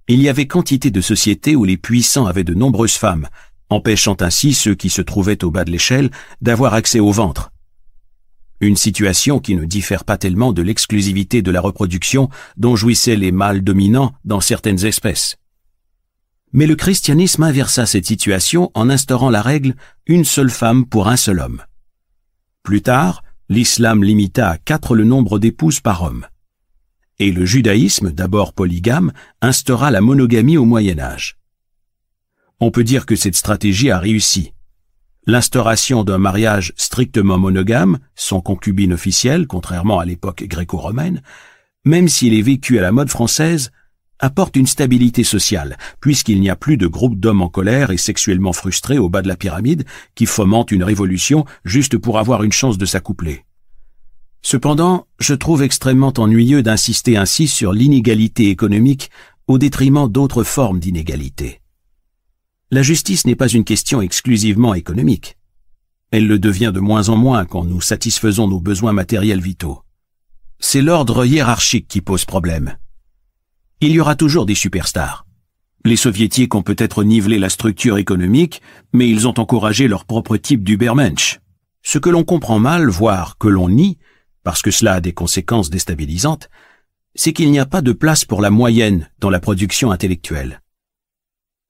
il y avait quantité de sociétés où les puissants avaient de nombreuses femmes, empêchant ainsi ceux qui se trouvaient au bas de l'échelle d'avoir accès au ventre. Une situation qui ne diffère pas tellement de l'exclusivité de la reproduction dont jouissaient les mâles dominants dans certaines espèces. Mais le christianisme inversa cette situation en instaurant la règle une seule femme pour un seul homme. Plus tard, l'islam limita à quatre le nombre d'épouses par homme et le judaïsme, d'abord polygame, instaura la monogamie au Moyen Âge. On peut dire que cette stratégie a réussi. L'instauration d'un mariage strictement monogame, sans concubine officielle, contrairement à l'époque gréco-romaine, même s'il est vécu à la mode française, apporte une stabilité sociale, puisqu'il n'y a plus de groupes d'hommes en colère et sexuellement frustrés au bas de la pyramide qui fomentent une révolution juste pour avoir une chance de s'accoupler. Cependant, je trouve extrêmement ennuyeux d'insister ainsi sur l'inégalité économique au détriment d'autres formes d'inégalité. La justice n'est pas une question exclusivement économique. Elle le devient de moins en moins quand nous satisfaisons nos besoins matériels vitaux. C'est l'ordre hiérarchique qui pose problème. Il y aura toujours des superstars. Les soviétiques ont peut-être nivelé la structure économique, mais ils ont encouragé leur propre type d'Ubermensch. Ce que l'on comprend mal, voire que l'on nie, parce que cela a des conséquences déstabilisantes, c'est qu'il n'y a pas de place pour la moyenne dans la production intellectuelle.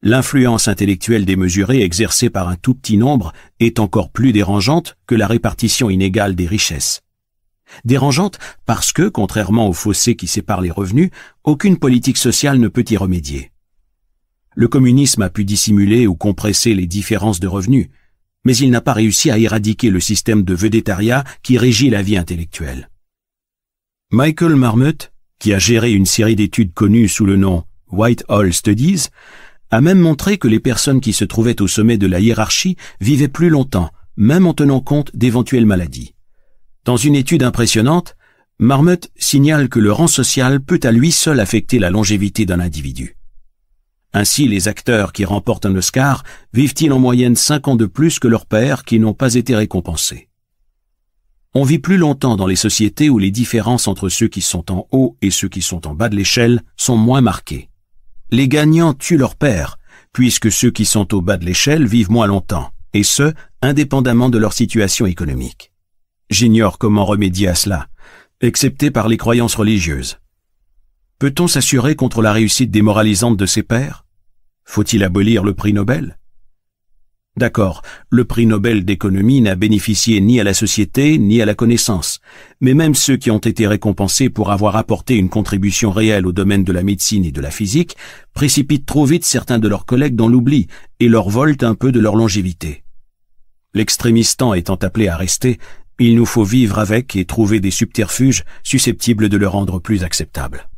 L'influence intellectuelle démesurée exercée par un tout petit nombre est encore plus dérangeante que la répartition inégale des richesses. Dérangeante parce que, contrairement au fossé qui sépare les revenus, aucune politique sociale ne peut y remédier. Le communisme a pu dissimuler ou compresser les différences de revenus, mais il n'a pas réussi à éradiquer le système de vedettariat qui régit la vie intellectuelle. Michael Marmot, qui a géré une série d'études connues sous le nom Whitehall Studies, a même montré que les personnes qui se trouvaient au sommet de la hiérarchie vivaient plus longtemps, même en tenant compte d'éventuelles maladies. Dans une étude impressionnante, Marmot signale que le rang social peut à lui seul affecter la longévité d'un individu. Ainsi, les acteurs qui remportent un Oscar vivent-ils en moyenne cinq ans de plus que leurs pairs qui n'ont pas été récompensés? On vit plus longtemps dans les sociétés où les différences entre ceux qui sont en haut et ceux qui sont en bas de l'échelle sont moins marquées. Les gagnants tuent leurs pairs, puisque ceux qui sont au bas de l'échelle vivent moins longtemps, et ce, indépendamment de leur situation économique. J'ignore comment remédier à cela, excepté par les croyances religieuses. Peut-on s'assurer contre la réussite démoralisante de ses pairs faut-il abolir le prix Nobel? D'accord, le prix Nobel d'économie n'a bénéficié ni à la société ni à la connaissance, mais même ceux qui ont été récompensés pour avoir apporté une contribution réelle au domaine de la médecine et de la physique précipitent trop vite certains de leurs collègues dans l'oubli et leur volent un peu de leur longévité. L'extrémistant étant appelé à rester, il nous faut vivre avec et trouver des subterfuges susceptibles de le rendre plus acceptable.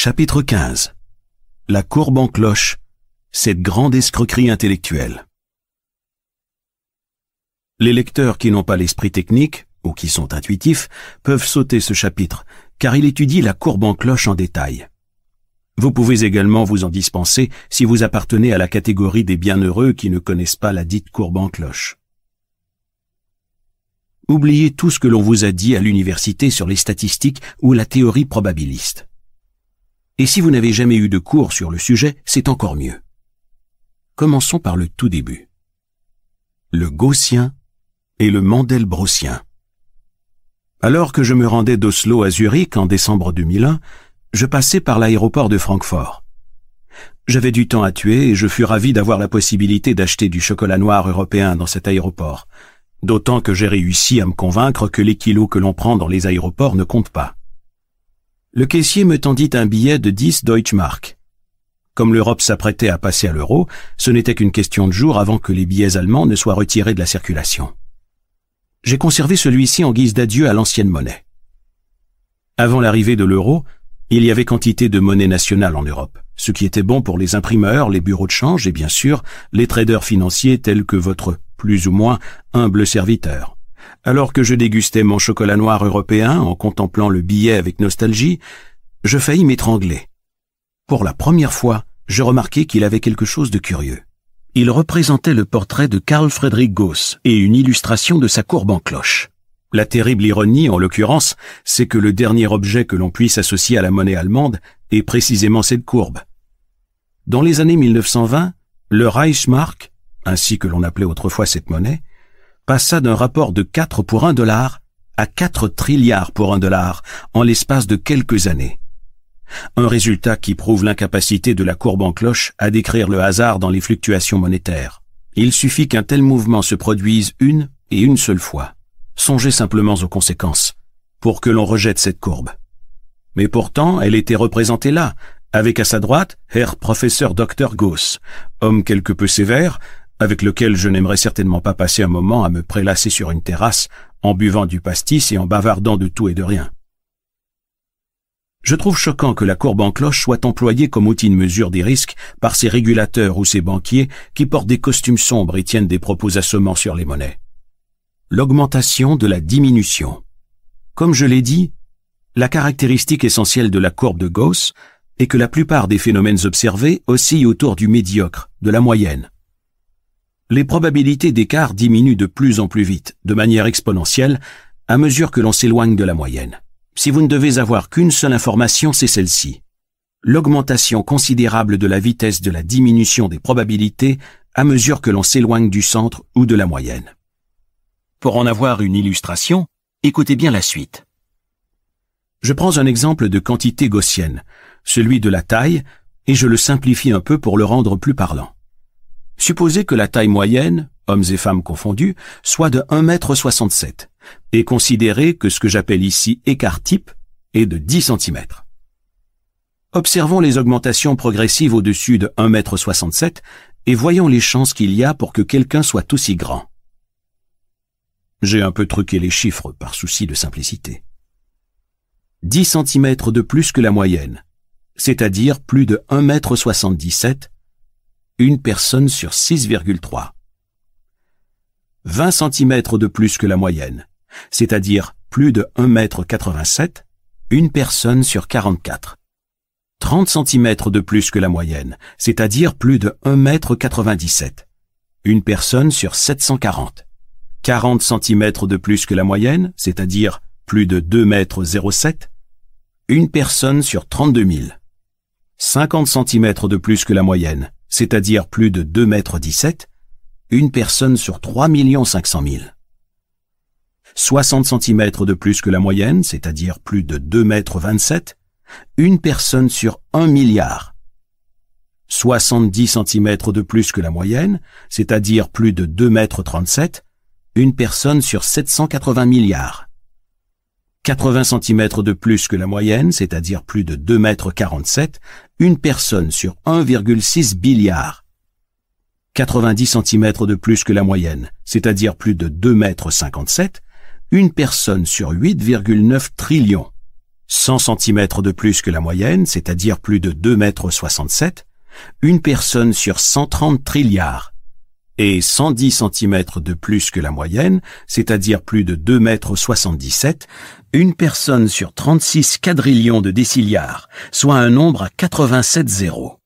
Chapitre 15 La courbe en cloche, cette grande escroquerie intellectuelle. Les lecteurs qui n'ont pas l'esprit technique, ou qui sont intuitifs, peuvent sauter ce chapitre, car il étudie la courbe en cloche en détail. Vous pouvez également vous en dispenser si vous appartenez à la catégorie des bienheureux qui ne connaissent pas la dite courbe en cloche. Oubliez tout ce que l'on vous a dit à l'université sur les statistiques ou la théorie probabiliste. Et si vous n'avez jamais eu de cours sur le sujet, c'est encore mieux. Commençons par le tout début. Le gaussien et le mandelbrotien. Alors que je me rendais d'Oslo à Zurich en décembre 2001, je passais par l'aéroport de Francfort. J'avais du temps à tuer et je fus ravi d'avoir la possibilité d'acheter du chocolat noir européen dans cet aéroport, d'autant que j'ai réussi à me convaincre que les kilos que l'on prend dans les aéroports ne comptent pas. Le caissier me tendit un billet de 10 Deutschmark. Comme l'Europe s'apprêtait à passer à l'euro, ce n'était qu'une question de jours avant que les billets allemands ne soient retirés de la circulation. J'ai conservé celui-ci en guise d'adieu à l'ancienne monnaie. Avant l'arrivée de l'euro, il y avait quantité de monnaie nationale en Europe, ce qui était bon pour les imprimeurs, les bureaux de change et bien sûr les traders financiers tels que votre plus ou moins humble serviteur. Alors que je dégustais mon chocolat noir européen en contemplant le billet avec nostalgie, je faillis m'étrangler. Pour la première fois, je remarquai qu'il avait quelque chose de curieux. Il représentait le portrait de Carl Friedrich Gauss et une illustration de sa courbe en cloche. La terrible ironie, en l'occurrence, c'est que le dernier objet que l'on puisse associer à la monnaie allemande est précisément cette courbe. Dans les années 1920, le Reichsmark, ainsi que l'on appelait autrefois cette monnaie, passa d'un rapport de 4 pour 1 dollar à 4 trilliards pour 1 dollar en l'espace de quelques années. Un résultat qui prouve l'incapacité de la courbe en cloche à décrire le hasard dans les fluctuations monétaires. Il suffit qu'un tel mouvement se produise une et une seule fois. Songez simplement aux conséquences, pour que l'on rejette cette courbe. Mais pourtant, elle était représentée là, avec à sa droite Herr Professeur Dr Gauss, homme quelque peu sévère, avec lequel je n'aimerais certainement pas passer un moment à me prélasser sur une terrasse en buvant du pastis et en bavardant de tout et de rien. Je trouve choquant que la courbe en cloche soit employée comme outil de mesure des risques par ces régulateurs ou ces banquiers qui portent des costumes sombres et tiennent des propos assommants sur les monnaies. L'augmentation de la diminution. Comme je l'ai dit, la caractéristique essentielle de la courbe de Gauss est que la plupart des phénomènes observés oscillent autour du médiocre, de la moyenne les probabilités d'écart diminuent de plus en plus vite, de manière exponentielle, à mesure que l'on s'éloigne de la moyenne. Si vous ne devez avoir qu'une seule information, c'est celle-ci. L'augmentation considérable de la vitesse de la diminution des probabilités à mesure que l'on s'éloigne du centre ou de la moyenne. Pour en avoir une illustration, écoutez bien la suite. Je prends un exemple de quantité gaussienne, celui de la taille, et je le simplifie un peu pour le rendre plus parlant. Supposez que la taille moyenne, hommes et femmes confondus, soit de 1,67 m et considérez que ce que j'appelle ici écart type est de 10 cm. Observons les augmentations progressives au-dessus de 1,67 m et voyons les chances qu'il y a pour que quelqu'un soit aussi grand. J'ai un peu truqué les chiffres par souci de simplicité. 10 cm de plus que la moyenne, c'est-à-dire plus de 1,77 m, une personne sur 6,3. 20 cm de plus que la moyenne, c'est-à-dire plus de 1,87 m, une personne sur 44. 30 cm de plus que la moyenne, c'est-à-dire plus de 1,97 m, une personne sur 740. 40 cm de plus que la moyenne, c'est-à-dire plus de 2,07 m, une personne sur 32 000. 50 cm de plus que la moyenne, c'est-à-dire plus de 2,17 m, une personne sur 3 500 000. 60 cm de plus que la moyenne, c'est-à-dire plus de 2,27 m, une personne sur 1 milliard. 70 cm de plus que la moyenne, c'est-à-dire plus de 2,37 m, une personne sur 780 milliards. 80 cm de plus que la moyenne, c'est-à-dire plus de 2,47 m, une personne sur 1,6 billiard. 90 cm de plus que la moyenne, c'est-à-dire plus de 2,57 m, une personne sur 8,9 trillions. 100 cm de plus que la moyenne, c'est-à-dire plus de 2,67 m, une personne sur 130 trilliards. Et 110 cm de plus que la moyenne, c'est-à-dire plus de 2,77 m, une personne sur 36 quadrillions de déciliards, soit un nombre à 87 zéros.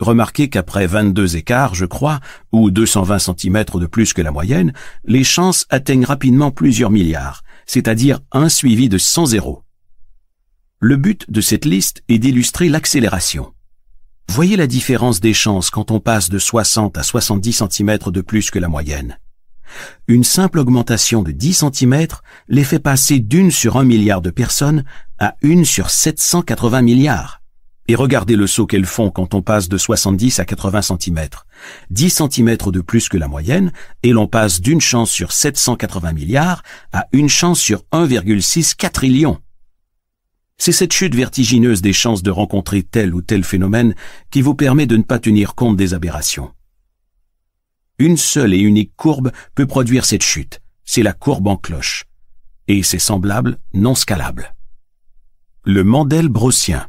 Remarquez qu'après 22 écarts, je crois, ou 220 cm de plus que la moyenne, les chances atteignent rapidement plusieurs milliards, c'est-à-dire un suivi de 100 zéros. Le but de cette liste est d'illustrer l'accélération. Voyez la différence des chances quand on passe de 60 à 70 cm de plus que la moyenne. Une simple augmentation de 10 cm les fait passer d'une sur un milliard de personnes à une sur 780 milliards. Et regardez le saut qu'elles font quand on passe de 70 à 80 cm. 10 cm de plus que la moyenne, et l'on passe d'une chance sur 780 milliards à une chance sur 1,6 quadrillion. C'est cette chute vertigineuse des chances de rencontrer tel ou tel phénomène qui vous permet de ne pas tenir compte des aberrations. Une seule et unique courbe peut produire cette chute, c'est la courbe en cloche. Et c'est semblable non scalable. Le Mandel brossien.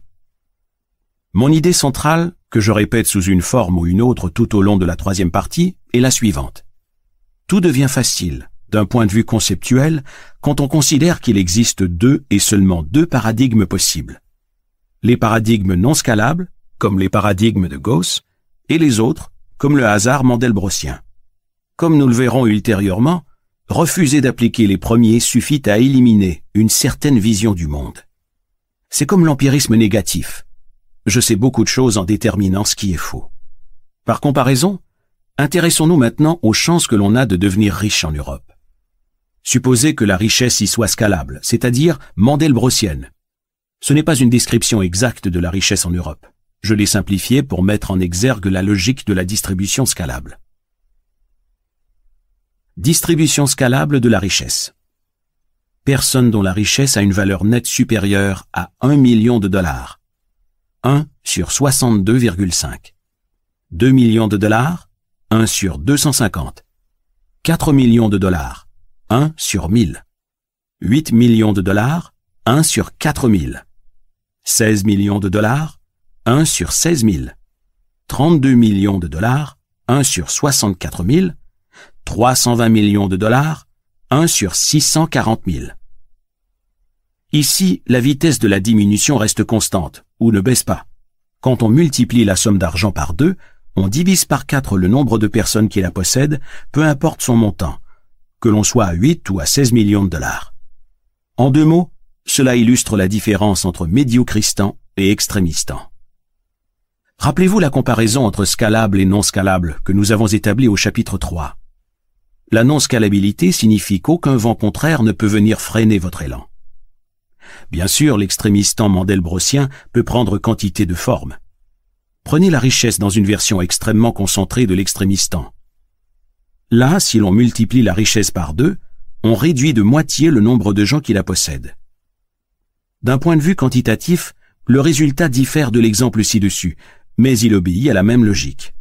Mon idée centrale, que je répète sous une forme ou une autre tout au long de la troisième partie, est la suivante. Tout devient facile, d'un point de vue conceptuel, quand on considère qu'il existe deux et seulement deux paradigmes possibles. Les paradigmes non scalables, comme les paradigmes de Gauss, et les autres, comme le hasard mandelbrotien. Comme nous le verrons ultérieurement, refuser d'appliquer les premiers suffit à éliminer une certaine vision du monde. C'est comme l'empirisme négatif. Je sais beaucoup de choses en déterminant ce qui est faux. Par comparaison, intéressons-nous maintenant aux chances que l'on a de devenir riche en Europe. Supposez que la richesse y soit scalable, c'est-à-dire mandelbrottienne. Ce n'est pas une description exacte de la richesse en Europe. Je l'ai simplifié pour mettre en exergue la logique de la distribution scalable. Distribution scalable de la richesse. Personne dont la richesse a une valeur nette supérieure à 1 million de dollars. 1 sur 62,5. 2 millions de dollars, 1 sur 250. 4 millions de dollars, 1 sur 1000. 8 millions de dollars, 1 sur 4000. 16 millions de dollars, 1 sur 16 000. 32 millions de dollars, 1 sur 64 000. 320 millions de dollars, 1 sur 640 000. Ici, la vitesse de la diminution reste constante, ou ne baisse pas. Quand on multiplie la somme d'argent par 2, on divise par 4 le nombre de personnes qui la possèdent, peu importe son montant, que l'on soit à 8 ou à 16 millions de dollars. En deux mots, cela illustre la différence entre médiocristan et extrémistan. Rappelez-vous la comparaison entre scalable et non scalable que nous avons établie au chapitre 3. La non-scalabilité signifie qu'aucun vent contraire ne peut venir freiner votre élan. Bien sûr, l'extrémistan mandelbrotien peut prendre quantité de formes. Prenez la richesse dans une version extrêmement concentrée de l'extrémistan. Là, si l'on multiplie la richesse par deux, on réduit de moitié le nombre de gens qui la possèdent. D'un point de vue quantitatif, le résultat diffère de l'exemple ci-dessus, mais il obéit à la même logique.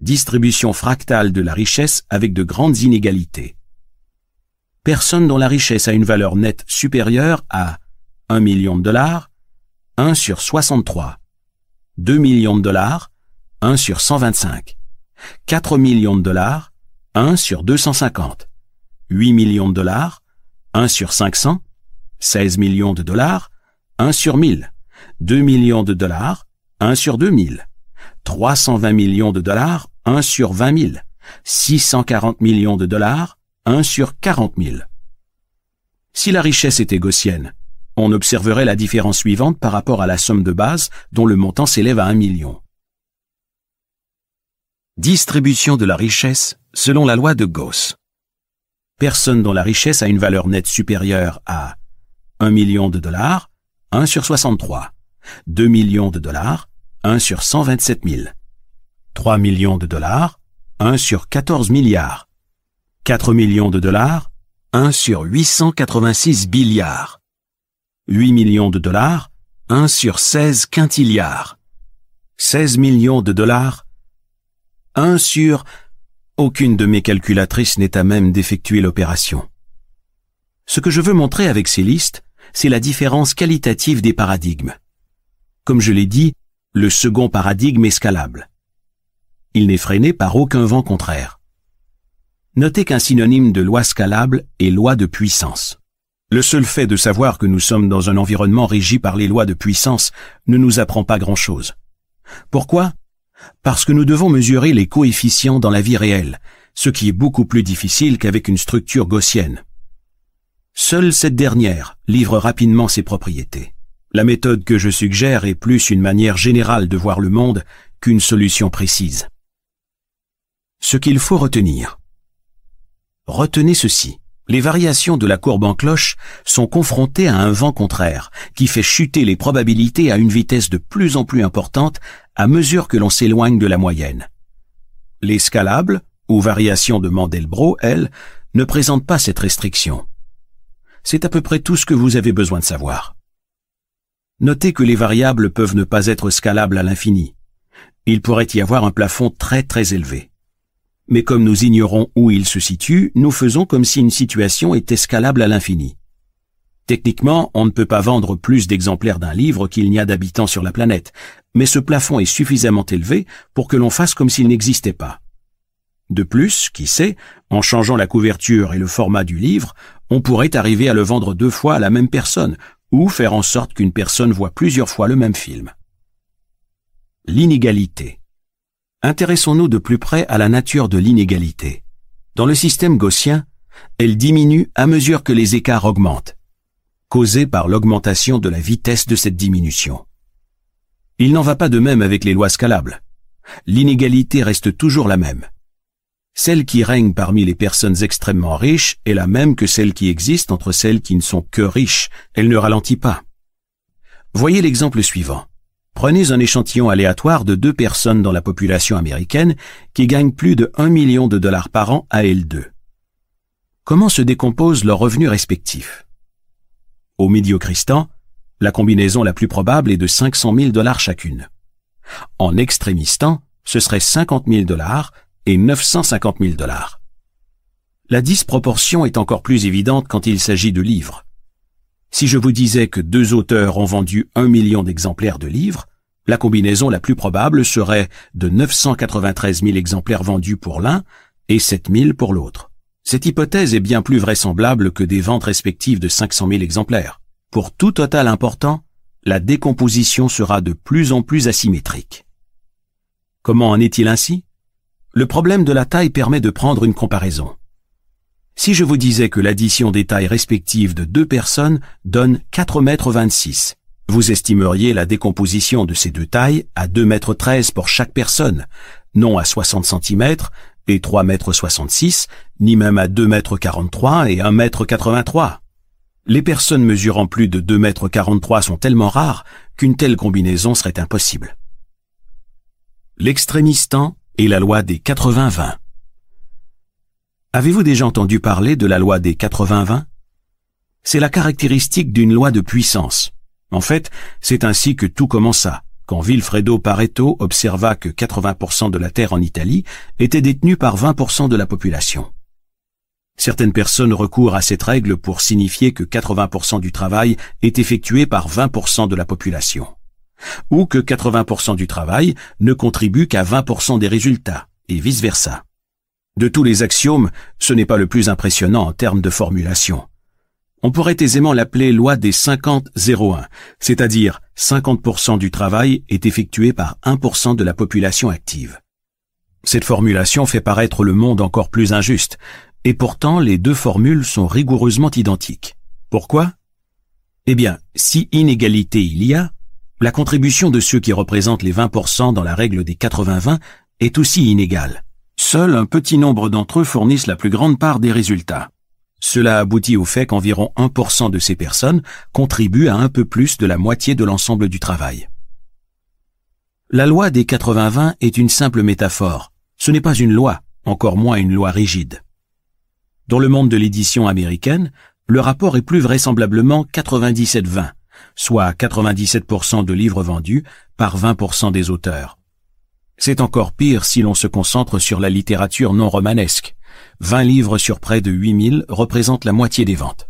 Distribution fractale de la richesse avec de grandes inégalités. Personne dont la richesse a une valeur nette supérieure à 1 million de dollars, 1 sur 63. 2 millions de dollars, 1 sur 125. 4 millions de dollars, 1 sur 250. 8 millions de dollars, 1 sur 500. 16 millions de dollars, 1 sur 1000. 2 millions de dollars, 1 sur 2000. 320 millions de dollars, 1 sur 20 000. 640 millions de dollars, 1 sur 40 000. Si la richesse était gaussienne, on observerait la différence suivante par rapport à la somme de base dont le montant s'élève à 1 million. Distribution de la richesse selon la loi de Gauss. Personne dont la richesse a une valeur nette supérieure à 1 million de dollars, 1 sur 63. 2 millions de dollars, 1 sur 127 000. 3 millions de dollars, 1 sur 14 milliards. 4 millions de dollars, 1 sur 886 billiards. 8 millions de dollars, 1 sur 16 quintilliards. 16 millions de dollars, 1 sur... Aucune de mes calculatrices n'est à même d'effectuer l'opération. Ce que je veux montrer avec ces listes, c'est la différence qualitative des paradigmes. Comme je l'ai dit, le second paradigme est scalable. Il n'est freiné par aucun vent contraire. Notez qu'un synonyme de loi scalable est loi de puissance. Le seul fait de savoir que nous sommes dans un environnement régi par les lois de puissance ne nous apprend pas grand-chose. Pourquoi? Parce que nous devons mesurer les coefficients dans la vie réelle, ce qui est beaucoup plus difficile qu'avec une structure gaussienne. Seule cette dernière livre rapidement ses propriétés. La méthode que je suggère est plus une manière générale de voir le monde qu'une solution précise. Ce qu'il faut retenir. Retenez ceci. Les variations de la courbe en cloche sont confrontées à un vent contraire qui fait chuter les probabilités à une vitesse de plus en plus importante à mesure que l'on s'éloigne de la moyenne. Les scalables, ou variations de Mandelbrot, elles, ne présentent pas cette restriction. C'est à peu près tout ce que vous avez besoin de savoir. Notez que les variables peuvent ne pas être scalables à l'infini. Il pourrait y avoir un plafond très très élevé. Mais comme nous ignorons où il se situe, nous faisons comme si une situation était scalable à l'infini. Techniquement, on ne peut pas vendre plus d'exemplaires d'un livre qu'il n'y a d'habitants sur la planète, mais ce plafond est suffisamment élevé pour que l'on fasse comme s'il n'existait pas. De plus, qui sait, en changeant la couverture et le format du livre, on pourrait arriver à le vendre deux fois à la même personne, ou faire en sorte qu'une personne voit plusieurs fois le même film. L'inégalité. Intéressons-nous de plus près à la nature de l'inégalité. Dans le système gaussien, elle diminue à mesure que les écarts augmentent, causés par l'augmentation de la vitesse de cette diminution. Il n'en va pas de même avec les lois scalables. L'inégalité reste toujours la même. Celle qui règne parmi les personnes extrêmement riches est la même que celle qui existe entre celles qui ne sont que riches. Elle ne ralentit pas. Voyez l'exemple suivant. Prenez un échantillon aléatoire de deux personnes dans la population américaine qui gagnent plus de 1 million de dollars par an à L2. Comment se décomposent leurs revenus respectifs? Au médiocristan, la combinaison la plus probable est de 500 000 dollars chacune. En extrémistan, ce serait 50 000 dollars et 950 000 dollars. La disproportion est encore plus évidente quand il s'agit de livres. Si je vous disais que deux auteurs ont vendu un million d'exemplaires de livres, la combinaison la plus probable serait de 993 000 exemplaires vendus pour l'un et 7 000 pour l'autre. Cette hypothèse est bien plus vraisemblable que des ventes respectives de 500 000 exemplaires. Pour tout total important, la décomposition sera de plus en plus asymétrique. Comment en est-il ainsi? Le problème de la taille permet de prendre une comparaison. Si je vous disais que l'addition des tailles respectives de deux personnes donne 4 mètres 26, vous estimeriez la décomposition de ces deux tailles à 2 mètres 13 pour chaque personne, non à 60 cm et 3 mètres 66, ni même à 2 mètres 43 et 1 mètre 83. Les personnes mesurant plus de 2 mètres 43 sont tellement rares qu'une telle combinaison serait impossible. L'extrémistan et la loi des 80-20. Avez-vous déjà entendu parler de la loi des 80-20 C'est la caractéristique d'une loi de puissance. En fait, c'est ainsi que tout commença, quand Vilfredo Pareto observa que 80% de la terre en Italie était détenue par 20% de la population. Certaines personnes recourent à cette règle pour signifier que 80% du travail est effectué par 20% de la population, ou que 80% du travail ne contribue qu'à 20% des résultats, et vice-versa. De tous les axiomes, ce n'est pas le plus impressionnant en termes de formulation. On pourrait aisément l'appeler loi des 50-01, c'est-à-dire 50% du travail est effectué par 1% de la population active. Cette formulation fait paraître le monde encore plus injuste, et pourtant les deux formules sont rigoureusement identiques. Pourquoi? Eh bien, si inégalité il y a, la contribution de ceux qui représentent les 20% dans la règle des 80-20 est aussi inégale. Seul un petit nombre d'entre eux fournissent la plus grande part des résultats. Cela aboutit au fait qu'environ 1% de ces personnes contribuent à un peu plus de la moitié de l'ensemble du travail. La loi des 80-20 est une simple métaphore. Ce n'est pas une loi, encore moins une loi rigide. Dans le monde de l'édition américaine, le rapport est plus vraisemblablement 97-20, soit 97% de livres vendus par 20% des auteurs. C'est encore pire si l'on se concentre sur la littérature non romanesque. 20 livres sur près de 8000 représentent la moitié des ventes.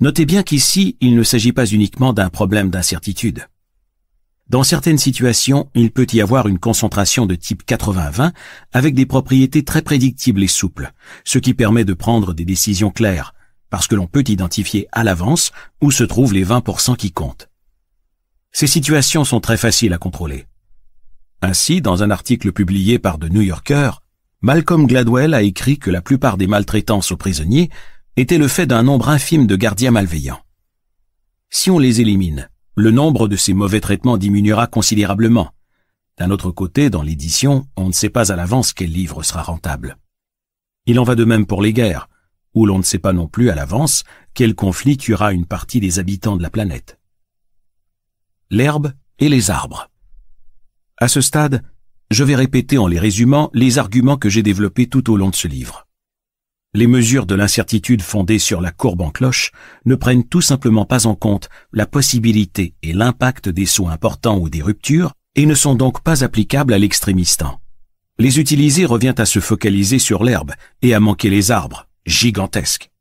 Notez bien qu'ici, il ne s'agit pas uniquement d'un problème d'incertitude. Dans certaines situations, il peut y avoir une concentration de type 80-20 avec des propriétés très prédictibles et souples, ce qui permet de prendre des décisions claires, parce que l'on peut identifier à l'avance où se trouvent les 20% qui comptent. Ces situations sont très faciles à contrôler. Ainsi, dans un article publié par The New Yorker, Malcolm Gladwell a écrit que la plupart des maltraitances aux prisonniers étaient le fait d'un nombre infime de gardiens malveillants. Si on les élimine, le nombre de ces mauvais traitements diminuera considérablement. D'un autre côté, dans l'édition, on ne sait pas à l'avance quel livre sera rentable. Il en va de même pour les guerres, où l'on ne sait pas non plus à l'avance quel conflit tuera une partie des habitants de la planète. L'herbe et les arbres. À ce stade, je vais répéter en les résumant les arguments que j'ai développés tout au long de ce livre. Les mesures de l'incertitude fondées sur la courbe en cloche ne prennent tout simplement pas en compte la possibilité et l'impact des sauts importants ou des ruptures et ne sont donc pas applicables à l'extrémistan. Les utiliser revient à se focaliser sur l'herbe et à manquer les arbres, gigantesques.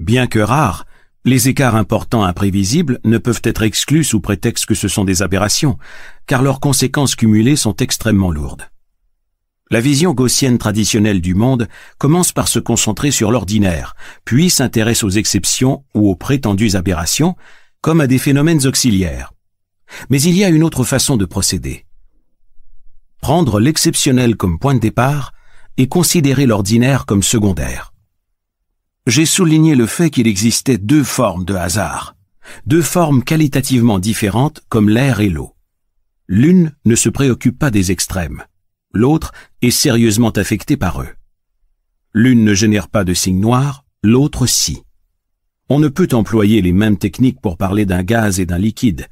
Bien que rares, les écarts importants imprévisibles ne peuvent être exclus sous prétexte que ce sont des aberrations, car leurs conséquences cumulées sont extrêmement lourdes. La vision gaussienne traditionnelle du monde commence par se concentrer sur l'ordinaire, puis s'intéresse aux exceptions ou aux prétendues aberrations, comme à des phénomènes auxiliaires. Mais il y a une autre façon de procéder. Prendre l'exceptionnel comme point de départ et considérer l'ordinaire comme secondaire j'ai souligné le fait qu'il existait deux formes de hasard, deux formes qualitativement différentes comme l'air et l'eau. L'une ne se préoccupe pas des extrêmes, l'autre est sérieusement affectée par eux. L'une ne génère pas de signes noirs, l'autre si. On ne peut employer les mêmes techniques pour parler d'un gaz et d'un liquide,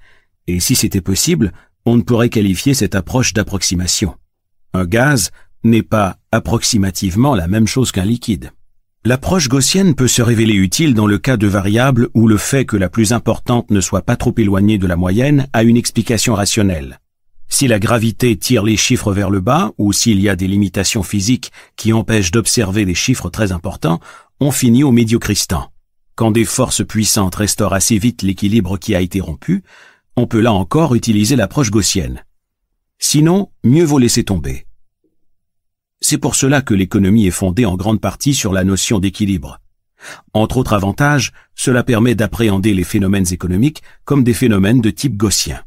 et si c'était possible, on ne pourrait qualifier cette approche d'approximation. Un gaz n'est pas approximativement la même chose qu'un liquide. L'approche gaussienne peut se révéler utile dans le cas de variables où le fait que la plus importante ne soit pas trop éloignée de la moyenne a une explication rationnelle. Si la gravité tire les chiffres vers le bas ou s'il y a des limitations physiques qui empêchent d'observer des chiffres très importants, on finit au médiocristan. Quand des forces puissantes restaurent assez vite l'équilibre qui a été rompu, on peut là encore utiliser l'approche gaussienne. Sinon, mieux vaut laisser tomber. C'est pour cela que l'économie est fondée en grande partie sur la notion d'équilibre. Entre autres avantages, cela permet d'appréhender les phénomènes économiques comme des phénomènes de type gaussien.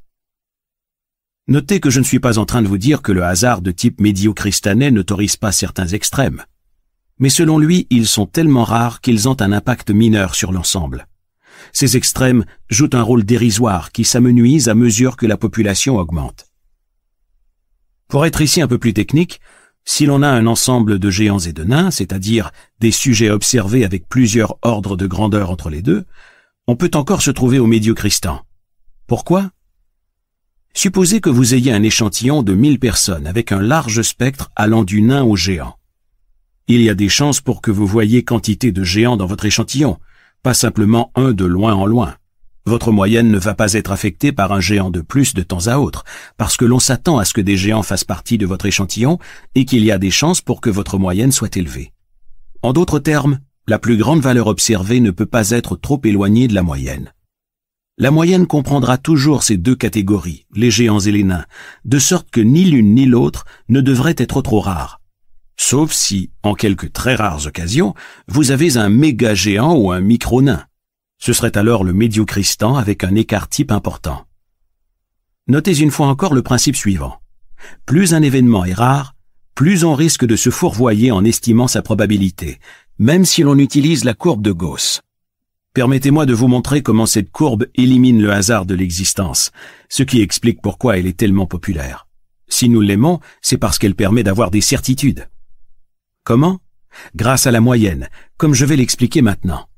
Notez que je ne suis pas en train de vous dire que le hasard de type médio-cristanet n'autorise pas certains extrêmes. Mais selon lui, ils sont tellement rares qu'ils ont un impact mineur sur l'ensemble. Ces extrêmes jouent un rôle dérisoire qui s'amenuise à mesure que la population augmente. Pour être ici un peu plus technique, si l'on a un ensemble de géants et de nains, c'est-à-dire des sujets observés avec plusieurs ordres de grandeur entre les deux, on peut encore se trouver au médiocristan. Pourquoi? Supposez que vous ayez un échantillon de 1000 personnes avec un large spectre allant du nain au géant. Il y a des chances pour que vous voyiez quantité de géants dans votre échantillon, pas simplement un de loin en loin. Votre moyenne ne va pas être affectée par un géant de plus de temps à autre, parce que l'on s'attend à ce que des géants fassent partie de votre échantillon et qu'il y a des chances pour que votre moyenne soit élevée. En d'autres termes, la plus grande valeur observée ne peut pas être trop éloignée de la moyenne. La moyenne comprendra toujours ces deux catégories, les géants et les nains, de sorte que ni l'une ni l'autre ne devrait être trop rare. Sauf si, en quelques très rares occasions, vous avez un méga géant ou un micro nain. Ce serait alors le médiocristan avec un écart type important. Notez une fois encore le principe suivant. Plus un événement est rare, plus on risque de se fourvoyer en estimant sa probabilité, même si l'on utilise la courbe de Gauss. Permettez-moi de vous montrer comment cette courbe élimine le hasard de l'existence, ce qui explique pourquoi elle est tellement populaire. Si nous l'aimons, c'est parce qu'elle permet d'avoir des certitudes. Comment? Grâce à la moyenne, comme je vais l'expliquer maintenant.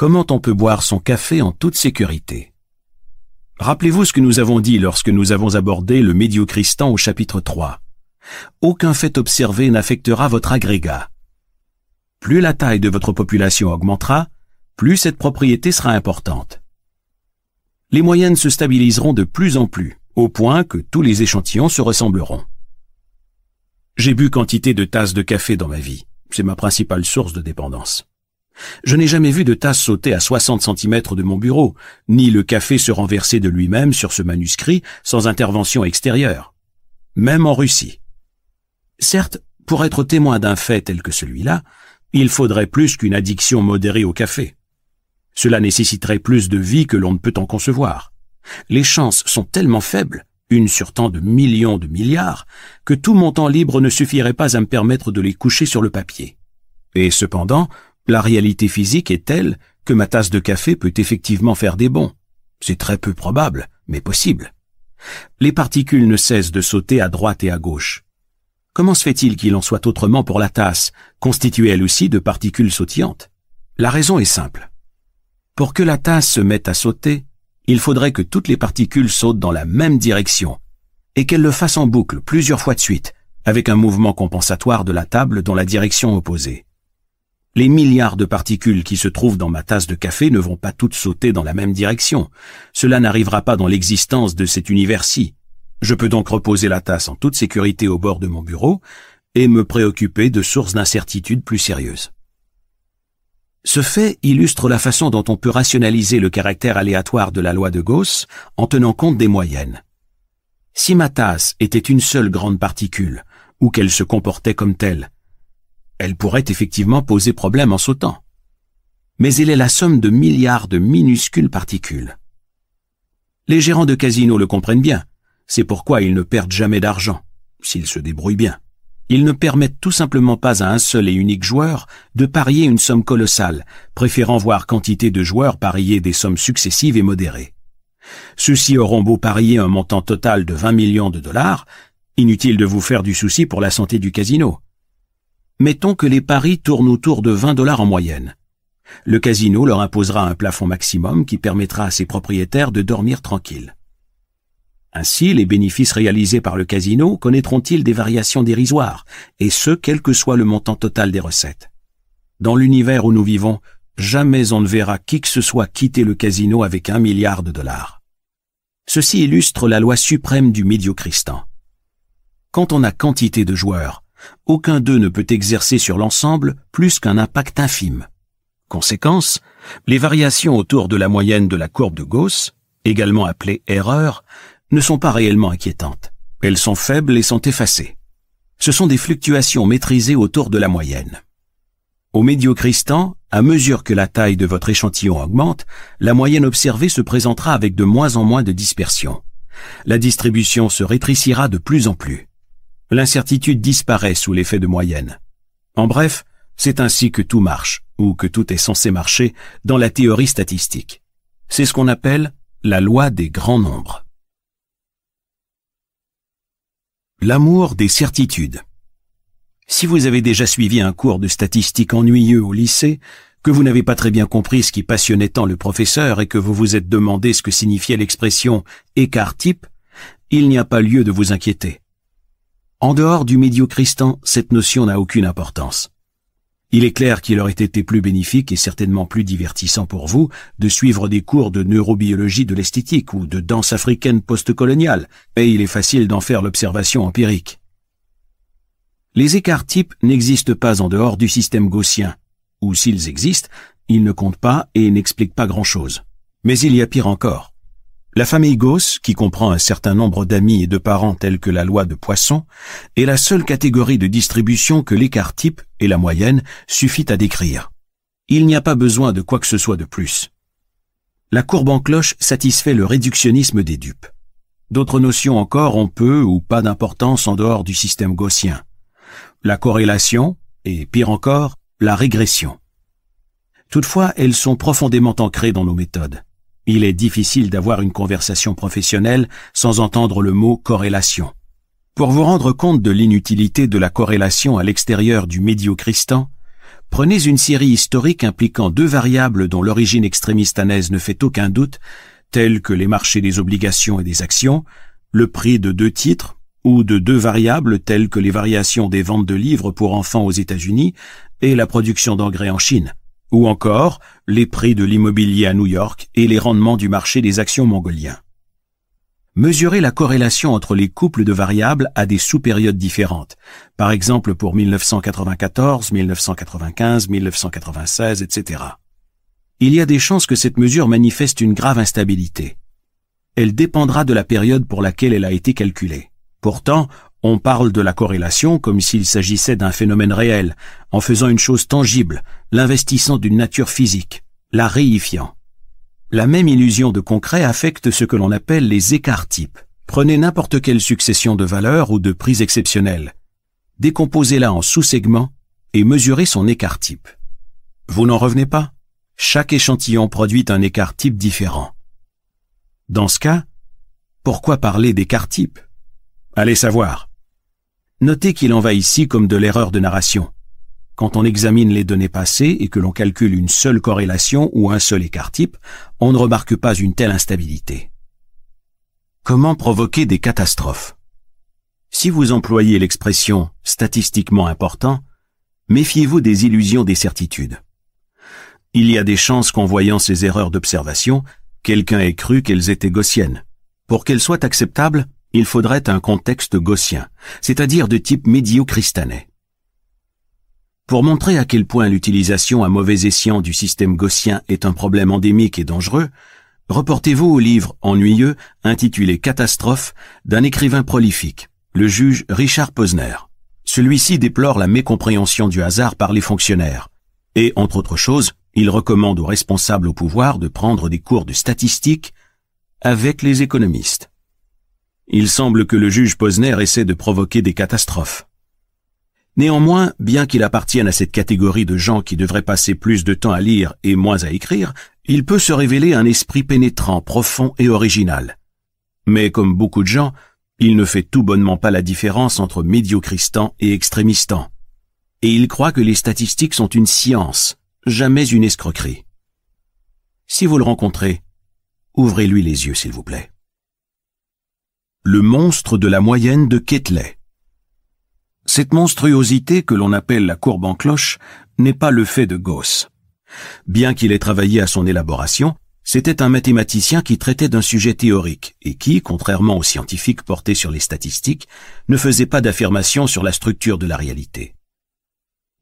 Comment on peut boire son café en toute sécurité? Rappelez-vous ce que nous avons dit lorsque nous avons abordé le médiocristan au chapitre 3. Aucun fait observé n'affectera votre agrégat. Plus la taille de votre population augmentera, plus cette propriété sera importante. Les moyennes se stabiliseront de plus en plus, au point que tous les échantillons se ressembleront. J'ai bu quantité de tasses de café dans ma vie. C'est ma principale source de dépendance. Je n'ai jamais vu de tasse sauter à 60 cm de mon bureau, ni le café se renverser de lui-même sur ce manuscrit sans intervention extérieure. Même en Russie. Certes, pour être témoin d'un fait tel que celui-là, il faudrait plus qu'une addiction modérée au café. Cela nécessiterait plus de vie que l'on ne peut en concevoir. Les chances sont tellement faibles, une sur tant de millions de milliards, que tout mon temps libre ne suffirait pas à me permettre de les coucher sur le papier. Et cependant, la réalité physique est telle que ma tasse de café peut effectivement faire des bons. C'est très peu probable, mais possible. Les particules ne cessent de sauter à droite et à gauche. Comment se fait-il qu'il en soit autrement pour la tasse, constituée elle aussi de particules sautillantes? La raison est simple. Pour que la tasse se mette à sauter, il faudrait que toutes les particules sautent dans la même direction, et qu'elles le fassent en boucle plusieurs fois de suite, avec un mouvement compensatoire de la table dans la direction opposée. Les milliards de particules qui se trouvent dans ma tasse de café ne vont pas toutes sauter dans la même direction. Cela n'arrivera pas dans l'existence de cet univers-ci. Je peux donc reposer la tasse en toute sécurité au bord de mon bureau et me préoccuper de sources d'incertitude plus sérieuses. Ce fait illustre la façon dont on peut rationaliser le caractère aléatoire de la loi de Gauss en tenant compte des moyennes. Si ma tasse était une seule grande particule, ou qu'elle se comportait comme telle, elle pourrait effectivement poser problème en sautant. Mais elle est la somme de milliards de minuscules particules. Les gérants de casinos le comprennent bien, c'est pourquoi ils ne perdent jamais d'argent, s'ils se débrouillent bien ils ne permettent tout simplement pas à un seul et unique joueur de parier une somme colossale, préférant voir quantité de joueurs parier des sommes successives et modérées. Ceux-ci auront beau parier un montant total de 20 millions de dollars, inutile de vous faire du souci pour la santé du casino. Mettons que les paris tournent autour de 20 dollars en moyenne. Le casino leur imposera un plafond maximum qui permettra à ses propriétaires de dormir tranquilles. Ainsi, les bénéfices réalisés par le casino connaîtront-ils des variations dérisoires, et ce, quel que soit le montant total des recettes. Dans l'univers où nous vivons, jamais on ne verra qui que ce soit quitter le casino avec un milliard de dollars. Ceci illustre la loi suprême du médiocristan. Quand on a quantité de joueurs, aucun d'eux ne peut exercer sur l'ensemble plus qu'un impact infime. Conséquence, les variations autour de la moyenne de la courbe de Gauss, également appelée erreur, ne sont pas réellement inquiétantes. Elles sont faibles et sont effacées. Ce sont des fluctuations maîtrisées autour de la moyenne. Au médiocristan, à mesure que la taille de votre échantillon augmente, la moyenne observée se présentera avec de moins en moins de dispersion. La distribution se rétrécira de plus en plus. L'incertitude disparaît sous l'effet de moyenne. En bref, c'est ainsi que tout marche, ou que tout est censé marcher, dans la théorie statistique. C'est ce qu'on appelle la loi des grands nombres. L'amour des certitudes. Si vous avez déjà suivi un cours de statistique ennuyeux au lycée, que vous n'avez pas très bien compris ce qui passionnait tant le professeur et que vous vous êtes demandé ce que signifiait l'expression écart type, il n'y a pas lieu de vous inquiéter. En dehors du médiocristan, cette notion n'a aucune importance. Il est clair qu'il aurait été plus bénéfique et certainement plus divertissant pour vous de suivre des cours de neurobiologie de l'esthétique ou de danse africaine postcoloniale, et il est facile d'en faire l'observation empirique. Les écarts types n'existent pas en dehors du système gaussien, ou s'ils existent, ils ne comptent pas et n'expliquent pas grand-chose. Mais il y a pire encore. La famille Gauss, qui comprend un certain nombre d'amis et de parents tels que la loi de Poisson, est la seule catégorie de distribution que l'écart type et la moyenne suffit à décrire. Il n'y a pas besoin de quoi que ce soit de plus. La courbe en cloche satisfait le réductionnisme des dupes. D'autres notions encore ont peu ou pas d'importance en dehors du système gaussien. La corrélation, et pire encore, la régression. Toutefois, elles sont profondément ancrées dans nos méthodes. Il est difficile d'avoir une conversation professionnelle sans entendre le mot corrélation. Pour vous rendre compte de l'inutilité de la corrélation à l'extérieur du médiocristan, prenez une série historique impliquant deux variables dont l'origine extrémistanaise ne fait aucun doute, telles que les marchés des obligations et des actions, le prix de deux titres, ou de deux variables telles que les variations des ventes de livres pour enfants aux États-Unis et la production d'engrais en Chine ou encore les prix de l'immobilier à New York et les rendements du marché des actions mongoliens. Mesurer la corrélation entre les couples de variables à des sous-périodes différentes, par exemple pour 1994, 1995, 1996, etc. Il y a des chances que cette mesure manifeste une grave instabilité. Elle dépendra de la période pour laquelle elle a été calculée. Pourtant, on parle de la corrélation comme s'il s'agissait d'un phénomène réel, en faisant une chose tangible, l'investissant d'une nature physique, la réifiant. La même illusion de concret affecte ce que l'on appelle les écarts types. Prenez n'importe quelle succession de valeurs ou de prix exceptionnels. Décomposez-la en sous-segments et mesurez son écart type. Vous n'en revenez pas? Chaque échantillon produit un écart type différent. Dans ce cas, pourquoi parler d'écart type? Allez savoir. Notez qu'il en va ici comme de l'erreur de narration. Quand on examine les données passées et que l'on calcule une seule corrélation ou un seul écart type, on ne remarque pas une telle instabilité. Comment provoquer des catastrophes? Si vous employez l'expression statistiquement important, méfiez-vous des illusions des certitudes. Il y a des chances qu'en voyant ces erreurs d'observation, quelqu'un ait cru qu'elles étaient gaussiennes. Pour qu'elles soient acceptables, il faudrait un contexte gaussien, c'est-à-dire de type médio-cristanais. Pour montrer à quel point l'utilisation à mauvais escient du système gaussien est un problème endémique et dangereux, reportez-vous au livre ennuyeux intitulé Catastrophe d'un écrivain prolifique, le juge Richard Posner. Celui-ci déplore la mécompréhension du hasard par les fonctionnaires, et, entre autres choses, il recommande aux responsables au pouvoir de prendre des cours de statistique avec les économistes. Il semble que le juge Posner essaie de provoquer des catastrophes. Néanmoins, bien qu'il appartienne à cette catégorie de gens qui devraient passer plus de temps à lire et moins à écrire, il peut se révéler un esprit pénétrant, profond et original. Mais comme beaucoup de gens, il ne fait tout bonnement pas la différence entre médiocristan et extrémistan. Et il croit que les statistiques sont une science, jamais une escroquerie. Si vous le rencontrez, ouvrez-lui les yeux, s'il vous plaît. Le monstre de la moyenne de Ketley. Cette monstruosité que l'on appelle la courbe en cloche n'est pas le fait de Gauss. Bien qu'il ait travaillé à son élaboration, c'était un mathématicien qui traitait d'un sujet théorique et qui, contrairement aux scientifiques portés sur les statistiques, ne faisait pas d'affirmation sur la structure de la réalité.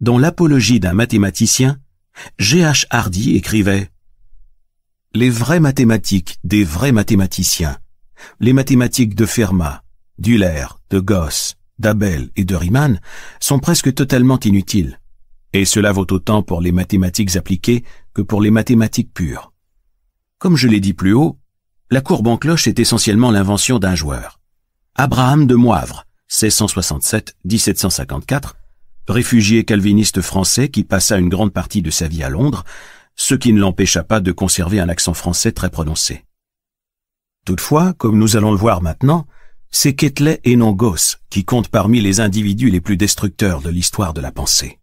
Dans l'apologie d'un mathématicien, G.H. Hardy écrivait Les vraies mathématiques des vrais mathématiciens les mathématiques de Fermat, d'Euler, de Gauss, d'Abel et de Riemann sont presque totalement inutiles. Et cela vaut autant pour les mathématiques appliquées que pour les mathématiques pures. Comme je l'ai dit plus haut, la courbe en cloche est essentiellement l'invention d'un joueur. Abraham de Moivre, 1667-1754, réfugié calviniste français qui passa une grande partie de sa vie à Londres, ce qui ne l'empêcha pas de conserver un accent français très prononcé. Toutefois, comme nous allons le voir maintenant, c'est Ketley et non Gauss qui comptent parmi les individus les plus destructeurs de l'histoire de la pensée.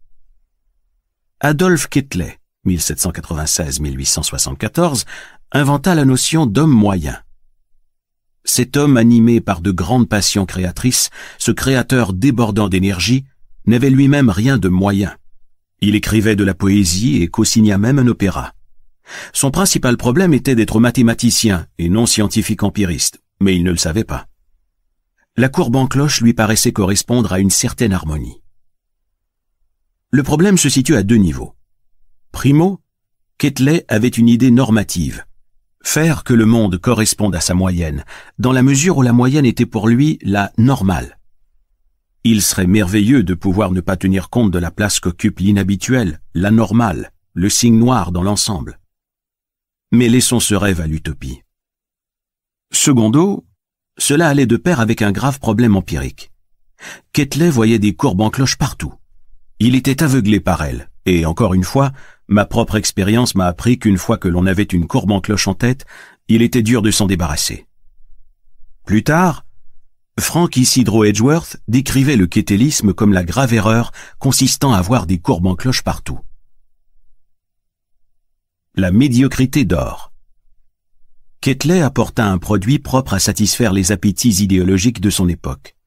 Adolphe Ketley, 1796-1874, inventa la notion d'homme moyen. Cet homme animé par de grandes passions créatrices, ce créateur débordant d'énergie, n'avait lui-même rien de moyen. Il écrivait de la poésie et co-signa même un opéra. Son principal problème était d'être mathématicien et non scientifique empiriste, mais il ne le savait pas. La courbe en cloche lui paraissait correspondre à une certaine harmonie. Le problème se situe à deux niveaux. Primo, Ketley avait une idée normative. Faire que le monde corresponde à sa moyenne, dans la mesure où la moyenne était pour lui la normale. Il serait merveilleux de pouvoir ne pas tenir compte de la place qu'occupe l'inhabituel, la normale, le signe noir dans l'ensemble. Mais laissons ce rêve à l'utopie. Secondo, cela allait de pair avec un grave problème empirique. Ketley voyait des courbes en cloche partout. Il était aveuglé par elles, et encore une fois, ma propre expérience m'a appris qu'une fois que l'on avait une courbe en cloche en tête, il était dur de s'en débarrasser. Plus tard, Frank Isidro Edgeworth décrivait le kétélisme comme la grave erreur consistant à avoir des courbes en cloche partout. La médiocrité d'or. Ketley apporta un produit propre à satisfaire les appétits idéologiques de son époque.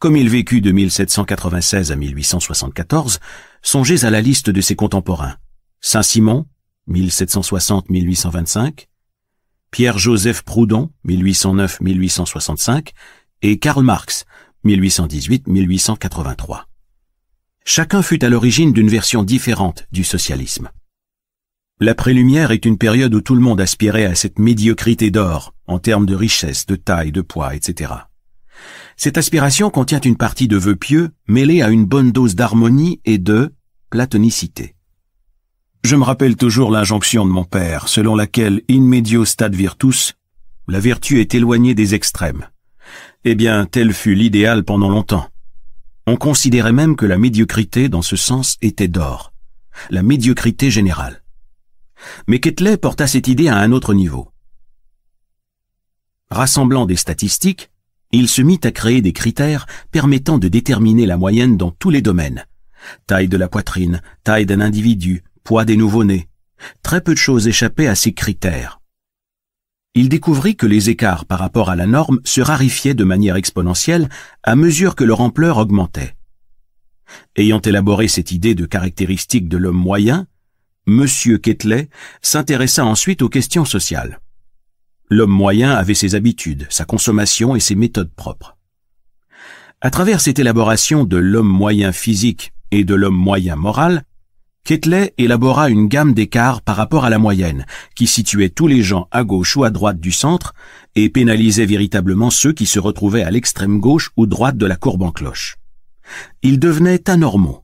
Comme il vécut de 1796 à 1874, songez à la liste de ses contemporains. Saint-Simon, 1760-1825, Pierre-Joseph Proudhon, 1809-1865, et Karl Marx, 1818-1883. Chacun fut à l'origine d'une version différente du socialisme. L'après-lumière est une période où tout le monde aspirait à cette médiocrité d'or, en termes de richesse, de taille, de poids, etc. Cette aspiration contient une partie de vœux pieux mêlée à une bonne dose d'harmonie et de platonicité. Je me rappelle toujours l'injonction de mon père, selon laquelle in medio stat virtus, la vertu est éloignée des extrêmes. Eh bien, tel fut l'idéal pendant longtemps. On considérait même que la médiocrité, dans ce sens, était d'or. La médiocrité générale. Mais Ketley porta cette idée à un autre niveau. Rassemblant des statistiques, il se mit à créer des critères permettant de déterminer la moyenne dans tous les domaines. Taille de la poitrine, taille d'un individu, poids des nouveau-nés. Très peu de choses échappaient à ces critères il découvrit que les écarts par rapport à la norme se rarifiaient de manière exponentielle à mesure que leur ampleur augmentait. Ayant élaboré cette idée de caractéristique de l'homme moyen, M. Ketley s'intéressa ensuite aux questions sociales. L'homme moyen avait ses habitudes, sa consommation et ses méthodes propres. À travers cette élaboration de l'homme moyen physique et de l'homme moyen moral, Ketley élabora une gamme d'écarts par rapport à la moyenne, qui situait tous les gens à gauche ou à droite du centre et pénalisait véritablement ceux qui se retrouvaient à l'extrême gauche ou droite de la courbe en cloche. Ils devenaient anormaux.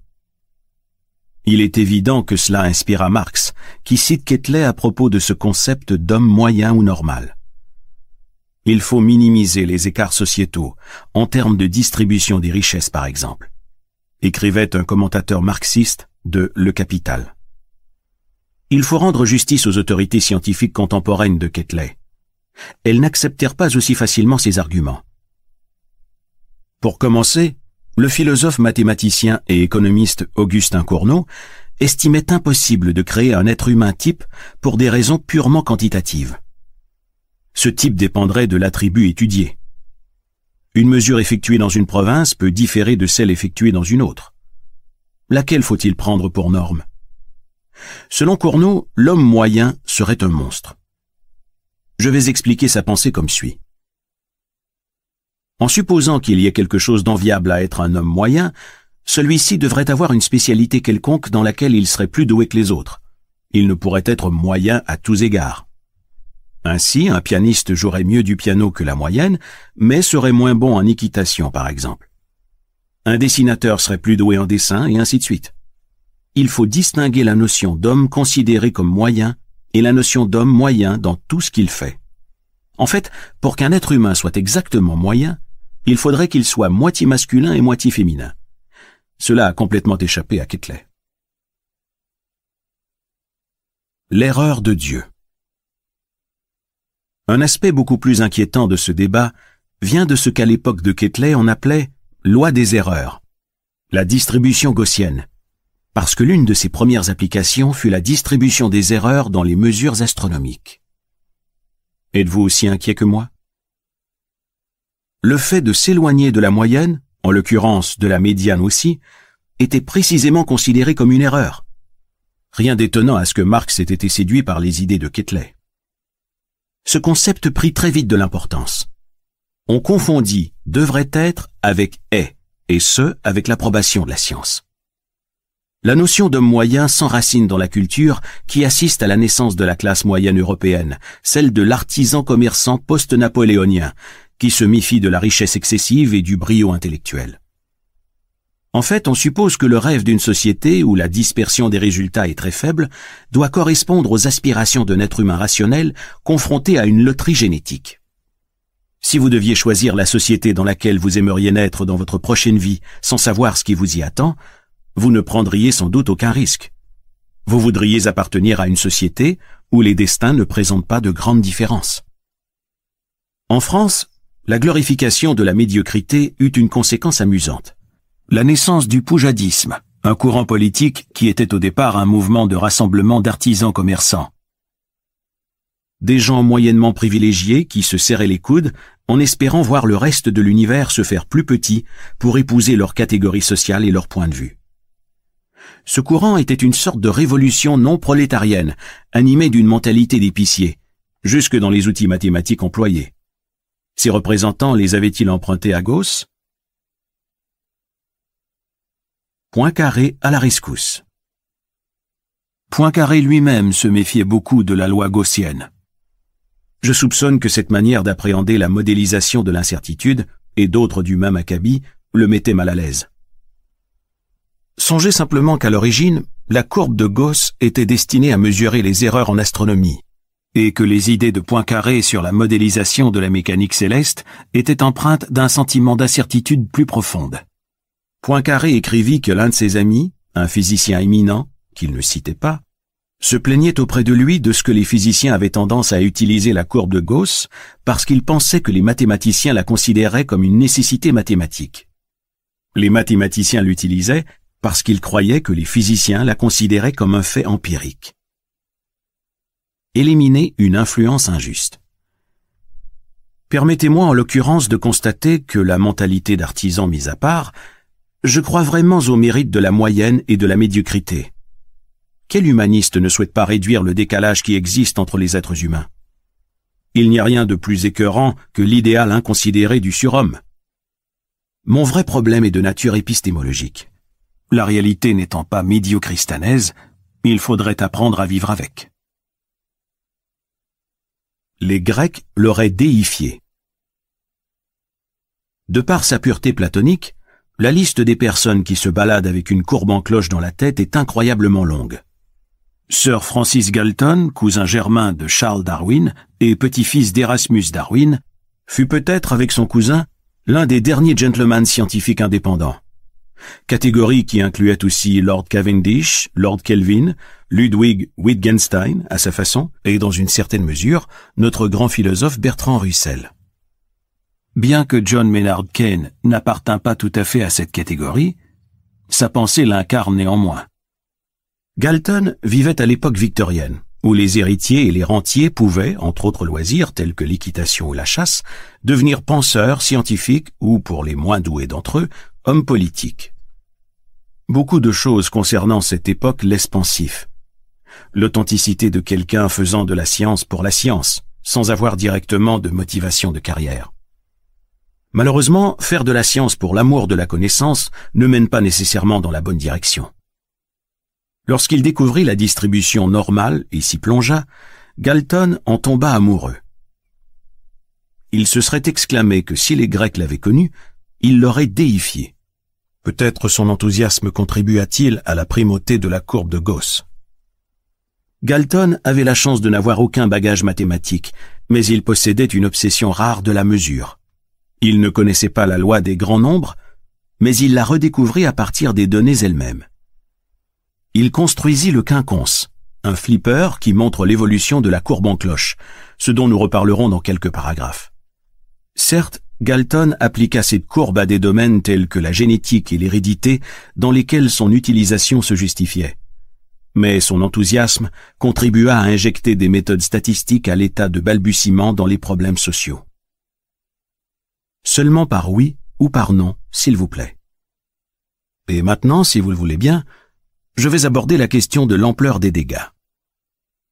Il est évident que cela inspira Marx, qui cite Ketley à propos de ce concept d'homme moyen ou normal. Il faut minimiser les écarts sociétaux, en termes de distribution des richesses par exemple, écrivait un commentateur marxiste de Le Capital. Il faut rendre justice aux autorités scientifiques contemporaines de Ketley. Elles n'acceptèrent pas aussi facilement ses arguments. Pour commencer, le philosophe mathématicien et économiste Augustin Cournot estimait impossible de créer un être humain type pour des raisons purement quantitatives. Ce type dépendrait de l'attribut étudié. Une mesure effectuée dans une province peut différer de celle effectuée dans une autre. Laquelle faut-il prendre pour norme? Selon Cournot, l'homme moyen serait un monstre. Je vais expliquer sa pensée comme suit. En supposant qu'il y ait quelque chose d'enviable à être un homme moyen, celui-ci devrait avoir une spécialité quelconque dans laquelle il serait plus doué que les autres. Il ne pourrait être moyen à tous égards. Ainsi, un pianiste jouerait mieux du piano que la moyenne, mais serait moins bon en équitation, par exemple. Un dessinateur serait plus doué en dessin, et ainsi de suite. Il faut distinguer la notion d'homme considéré comme moyen et la notion d'homme moyen dans tout ce qu'il fait. En fait, pour qu'un être humain soit exactement moyen, il faudrait qu'il soit moitié masculin et moitié féminin. Cela a complètement échappé à Ketley. L'erreur de Dieu. Un aspect beaucoup plus inquiétant de ce débat vient de ce qu'à l'époque de Ketley on appelait loi des erreurs, la distribution gaussienne, parce que l'une de ses premières applications fut la distribution des erreurs dans les mesures astronomiques. Êtes-vous aussi inquiet que moi? Le fait de s'éloigner de la moyenne, en l'occurrence de la médiane aussi, était précisément considéré comme une erreur. Rien d'étonnant à ce que Marx ait été séduit par les idées de Quetelet. Ce concept prit très vite de l'importance. On confondit devrait être avec est, et ce avec l'approbation de la science. La notion d'homme moyen s'enracine dans la culture qui assiste à la naissance de la classe moyenne européenne, celle de l'artisan commerçant post-napoléonien, qui se méfie de la richesse excessive et du brio intellectuel. En fait, on suppose que le rêve d'une société où la dispersion des résultats est très faible doit correspondre aux aspirations d'un être humain rationnel confronté à une loterie génétique. Si vous deviez choisir la société dans laquelle vous aimeriez naître dans votre prochaine vie sans savoir ce qui vous y attend, vous ne prendriez sans doute aucun risque. Vous voudriez appartenir à une société où les destins ne présentent pas de grandes différences. En France, la glorification de la médiocrité eut une conséquence amusante la naissance du poujadisme, un courant politique qui était au départ un mouvement de rassemblement d'artisans commerçants. Des gens moyennement privilégiés qui se serraient les coudes en espérant voir le reste de l'univers se faire plus petit pour épouser leur catégorie sociale et leur point de vue. Ce courant était une sorte de révolution non prolétarienne, animée d'une mentalité d'épicier, jusque dans les outils mathématiques employés. Ses représentants les avaient-ils empruntés à Gauss? Poincaré à la rescousse. Poincaré lui-même se méfiait beaucoup de la loi gaussienne. Je soupçonne que cette manière d'appréhender la modélisation de l'incertitude, et d'autres du même acabit, le mettait mal à l'aise. Songez simplement qu'à l'origine, la courbe de Gauss était destinée à mesurer les erreurs en astronomie, et que les idées de Poincaré sur la modélisation de la mécanique céleste étaient empreintes d'un sentiment d'incertitude plus profonde. Poincaré écrivit que l'un de ses amis, un physicien éminent, qu'il ne citait pas, se plaignait auprès de lui de ce que les physiciens avaient tendance à utiliser la courbe de Gauss parce qu'il pensait que les mathématiciens la considéraient comme une nécessité mathématique. Les mathématiciens l'utilisaient parce qu'ils croyaient que les physiciens la considéraient comme un fait empirique. Éliminer une influence injuste. Permettez-moi en l'occurrence de constater que la mentalité d'artisan mise à part, je crois vraiment au mérite de la moyenne et de la médiocrité. Quel humaniste ne souhaite pas réduire le décalage qui existe entre les êtres humains? Il n'y a rien de plus écœurant que l'idéal inconsidéré du surhomme. Mon vrai problème est de nature épistémologique. La réalité n'étant pas médiocristanaise, il faudrait apprendre à vivre avec. Les Grecs l'auraient déifié. De par sa pureté platonique, la liste des personnes qui se baladent avec une courbe en cloche dans la tête est incroyablement longue. Sir Francis Galton, cousin germain de Charles Darwin et petit-fils d'Erasmus Darwin, fut peut-être avec son cousin l'un des derniers gentlemen scientifiques indépendants. Catégorie qui incluait aussi Lord Cavendish, Lord Kelvin, Ludwig Wittgenstein à sa façon, et dans une certaine mesure, notre grand philosophe Bertrand Russell. Bien que John Maynard Keynes n'appartint pas tout à fait à cette catégorie, sa pensée l'incarne néanmoins. Galton vivait à l'époque victorienne, où les héritiers et les rentiers pouvaient, entre autres loisirs tels que l'équitation ou la chasse, devenir penseurs, scientifiques ou, pour les moins doués d'entre eux, hommes politiques. Beaucoup de choses concernant cette époque laissent pensif. L'authenticité de quelqu'un faisant de la science pour la science, sans avoir directement de motivation de carrière. Malheureusement, faire de la science pour l'amour de la connaissance ne mène pas nécessairement dans la bonne direction. Lorsqu'il découvrit la distribution normale et s'y plongea, Galton en tomba amoureux. Il se serait exclamé que si les Grecs l'avaient connu, il l'aurait déifié. Peut-être son enthousiasme contribua-t-il à la primauté de la courbe de Gauss. Galton avait la chance de n'avoir aucun bagage mathématique, mais il possédait une obsession rare de la mesure. Il ne connaissait pas la loi des grands nombres, mais il la redécouvrit à partir des données elles-mêmes. Il construisit le quinconce, un flipper qui montre l'évolution de la courbe en cloche, ce dont nous reparlerons dans quelques paragraphes. Certes, Galton appliqua cette courbe à des domaines tels que la génétique et l'hérédité dans lesquels son utilisation se justifiait. Mais son enthousiasme contribua à injecter des méthodes statistiques à l'état de balbutiement dans les problèmes sociaux. Seulement par oui ou par non, s'il vous plaît. Et maintenant, si vous le voulez bien, je vais aborder la question de l'ampleur des dégâts.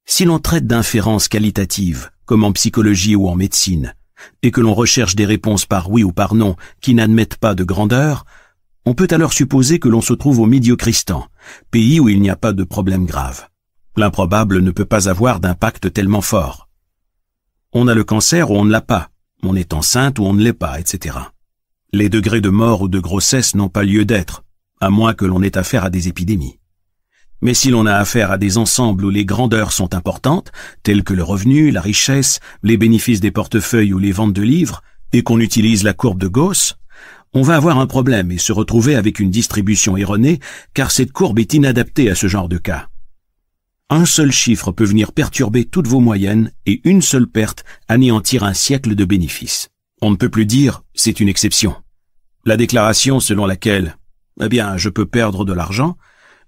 Si l'on traite d'inférences qualitatives, comme en psychologie ou en médecine, et que l'on recherche des réponses par oui ou par non qui n'admettent pas de grandeur, on peut alors supposer que l'on se trouve au Médiocristan, pays où il n'y a pas de problème grave. L'improbable ne peut pas avoir d'impact tellement fort. On a le cancer ou on ne l'a pas, on est enceinte ou on ne l'est pas, etc. Les degrés de mort ou de grossesse n'ont pas lieu d'être, à moins que l'on ait affaire à des épidémies. Mais si l'on a affaire à des ensembles où les grandeurs sont importantes, tels que le revenu, la richesse, les bénéfices des portefeuilles ou les ventes de livres, et qu'on utilise la courbe de Gauss, on va avoir un problème et se retrouver avec une distribution erronée, car cette courbe est inadaptée à ce genre de cas. Un seul chiffre peut venir perturber toutes vos moyennes et une seule perte anéantir un siècle de bénéfices. On ne peut plus dire c'est une exception. La déclaration selon laquelle eh bien je peux perdre de l'argent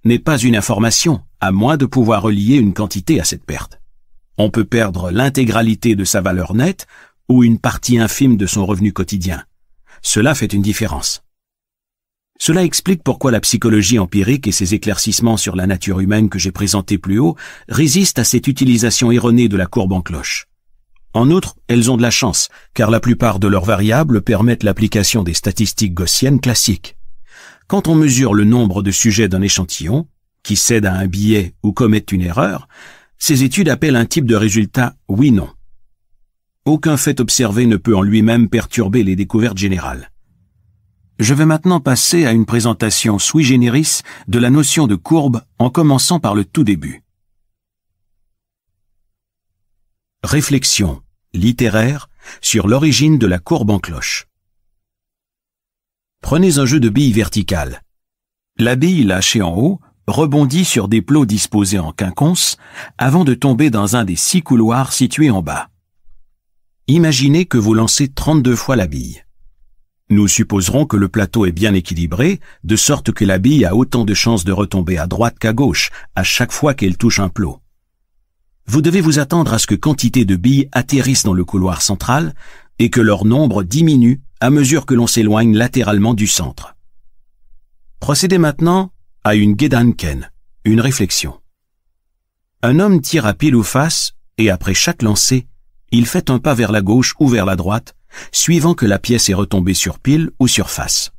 n'est pas une information, à moins de pouvoir relier une quantité à cette perte. On peut perdre l'intégralité de sa valeur nette ou une partie infime de son revenu quotidien. Cela fait une différence. Cela explique pourquoi la psychologie empirique et ses éclaircissements sur la nature humaine que j'ai présentés plus haut résistent à cette utilisation erronée de la courbe en cloche. En outre, elles ont de la chance, car la plupart de leurs variables permettent l'application des statistiques gaussiennes classiques. Quand on mesure le nombre de sujets d'un échantillon, qui cèdent à un billet ou commettent une erreur, ces études appellent un type de résultat oui-non. Aucun fait observé ne peut en lui-même perturber les découvertes générales. Je vais maintenant passer à une présentation sui generis de la notion de courbe en commençant par le tout début. Réflexion littéraire sur l'origine de la courbe en cloche. Prenez un jeu de billes verticales. La bille lâchée en haut rebondit sur des plots disposés en quinconce avant de tomber dans un des six couloirs situés en bas. Imaginez que vous lancez 32 fois la bille. Nous supposerons que le plateau est bien équilibré, de sorte que la bille a autant de chances de retomber à droite qu'à gauche à chaque fois qu'elle touche un plot. Vous devez vous attendre à ce que quantité de billes atterrissent dans le couloir central et que leur nombre diminue à mesure que l'on s'éloigne latéralement du centre. Procédez maintenant à une Gedanken, une réflexion. Un homme tire à pile ou face, et après chaque lancer, il fait un pas vers la gauche ou vers la droite, suivant que la pièce est retombée sur pile ou sur face.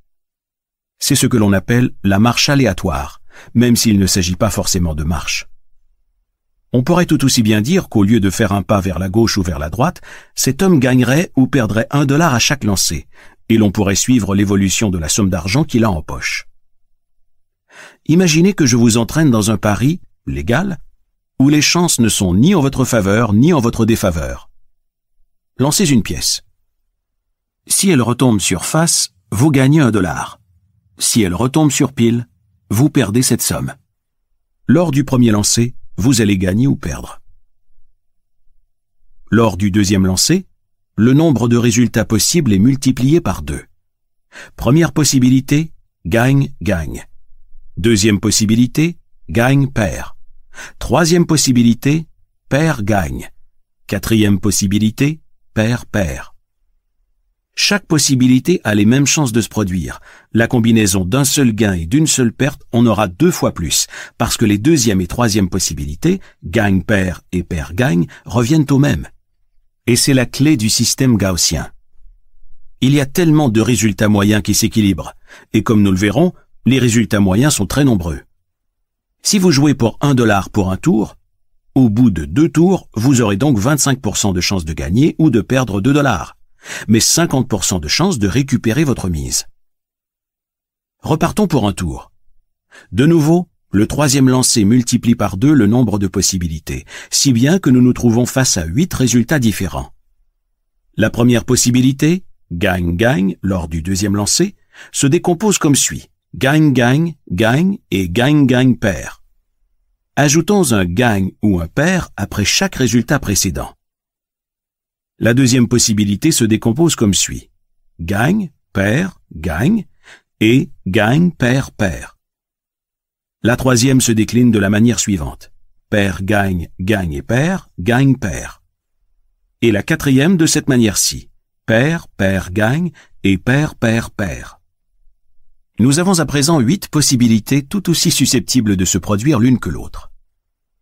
C'est ce que l'on appelle la marche aléatoire, même s'il ne s'agit pas forcément de marche. On pourrait tout aussi bien dire qu'au lieu de faire un pas vers la gauche ou vers la droite, cet homme gagnerait ou perdrait un dollar à chaque lancé, et l'on pourrait suivre l'évolution de la somme d'argent qu'il a en poche. Imaginez que je vous entraîne dans un pari, légal, où les chances ne sont ni en votre faveur ni en votre défaveur. Lancez une pièce. Si elle retombe sur face, vous gagnez un dollar. Si elle retombe sur pile, vous perdez cette somme. Lors du premier lancer, vous allez gagner ou perdre. Lors du deuxième lancer, le nombre de résultats possibles est multiplié par deux. Première possibilité, gagne, gagne. Deuxième possibilité, gagne, perd. Troisième possibilité, perd, gagne. Quatrième possibilité, Chaque possibilité a les mêmes chances de se produire. La combinaison d'un seul gain et d'une seule perte en aura deux fois plus, parce que les deuxième et troisième possibilités, gagne-perd et perd-gagne, reviennent au même. Et c'est la clé du système gaussien. Il y a tellement de résultats moyens qui s'équilibrent, et comme nous le verrons, les résultats moyens sont très nombreux. Si vous jouez pour un dollar pour un tour, au bout de deux tours, vous aurez donc 25% de chances de gagner ou de perdre 2 dollars mais 50% de chance de récupérer votre mise. Repartons pour un tour. De nouveau, le troisième lancé multiplie par deux le nombre de possibilités, si bien que nous nous trouvons face à huit résultats différents. La première possibilité, gagne-gagne, lors du deuxième lancé, se décompose comme suit. Gagne-gagne, gagne et gagne-gagne-perd. Ajoutons un gagne ou un pair après chaque résultat précédent. La deuxième possibilité se décompose comme suit. Gagne, perd, gagne, et gagne, perd, perd. La troisième se décline de la manière suivante. Perd, gagne, gagne et perd, gagne, perd. Et la quatrième de cette manière-ci. Perd, perd, gagne, et perd, perd, perd. Nous avons à présent huit possibilités tout aussi susceptibles de se produire l'une que l'autre.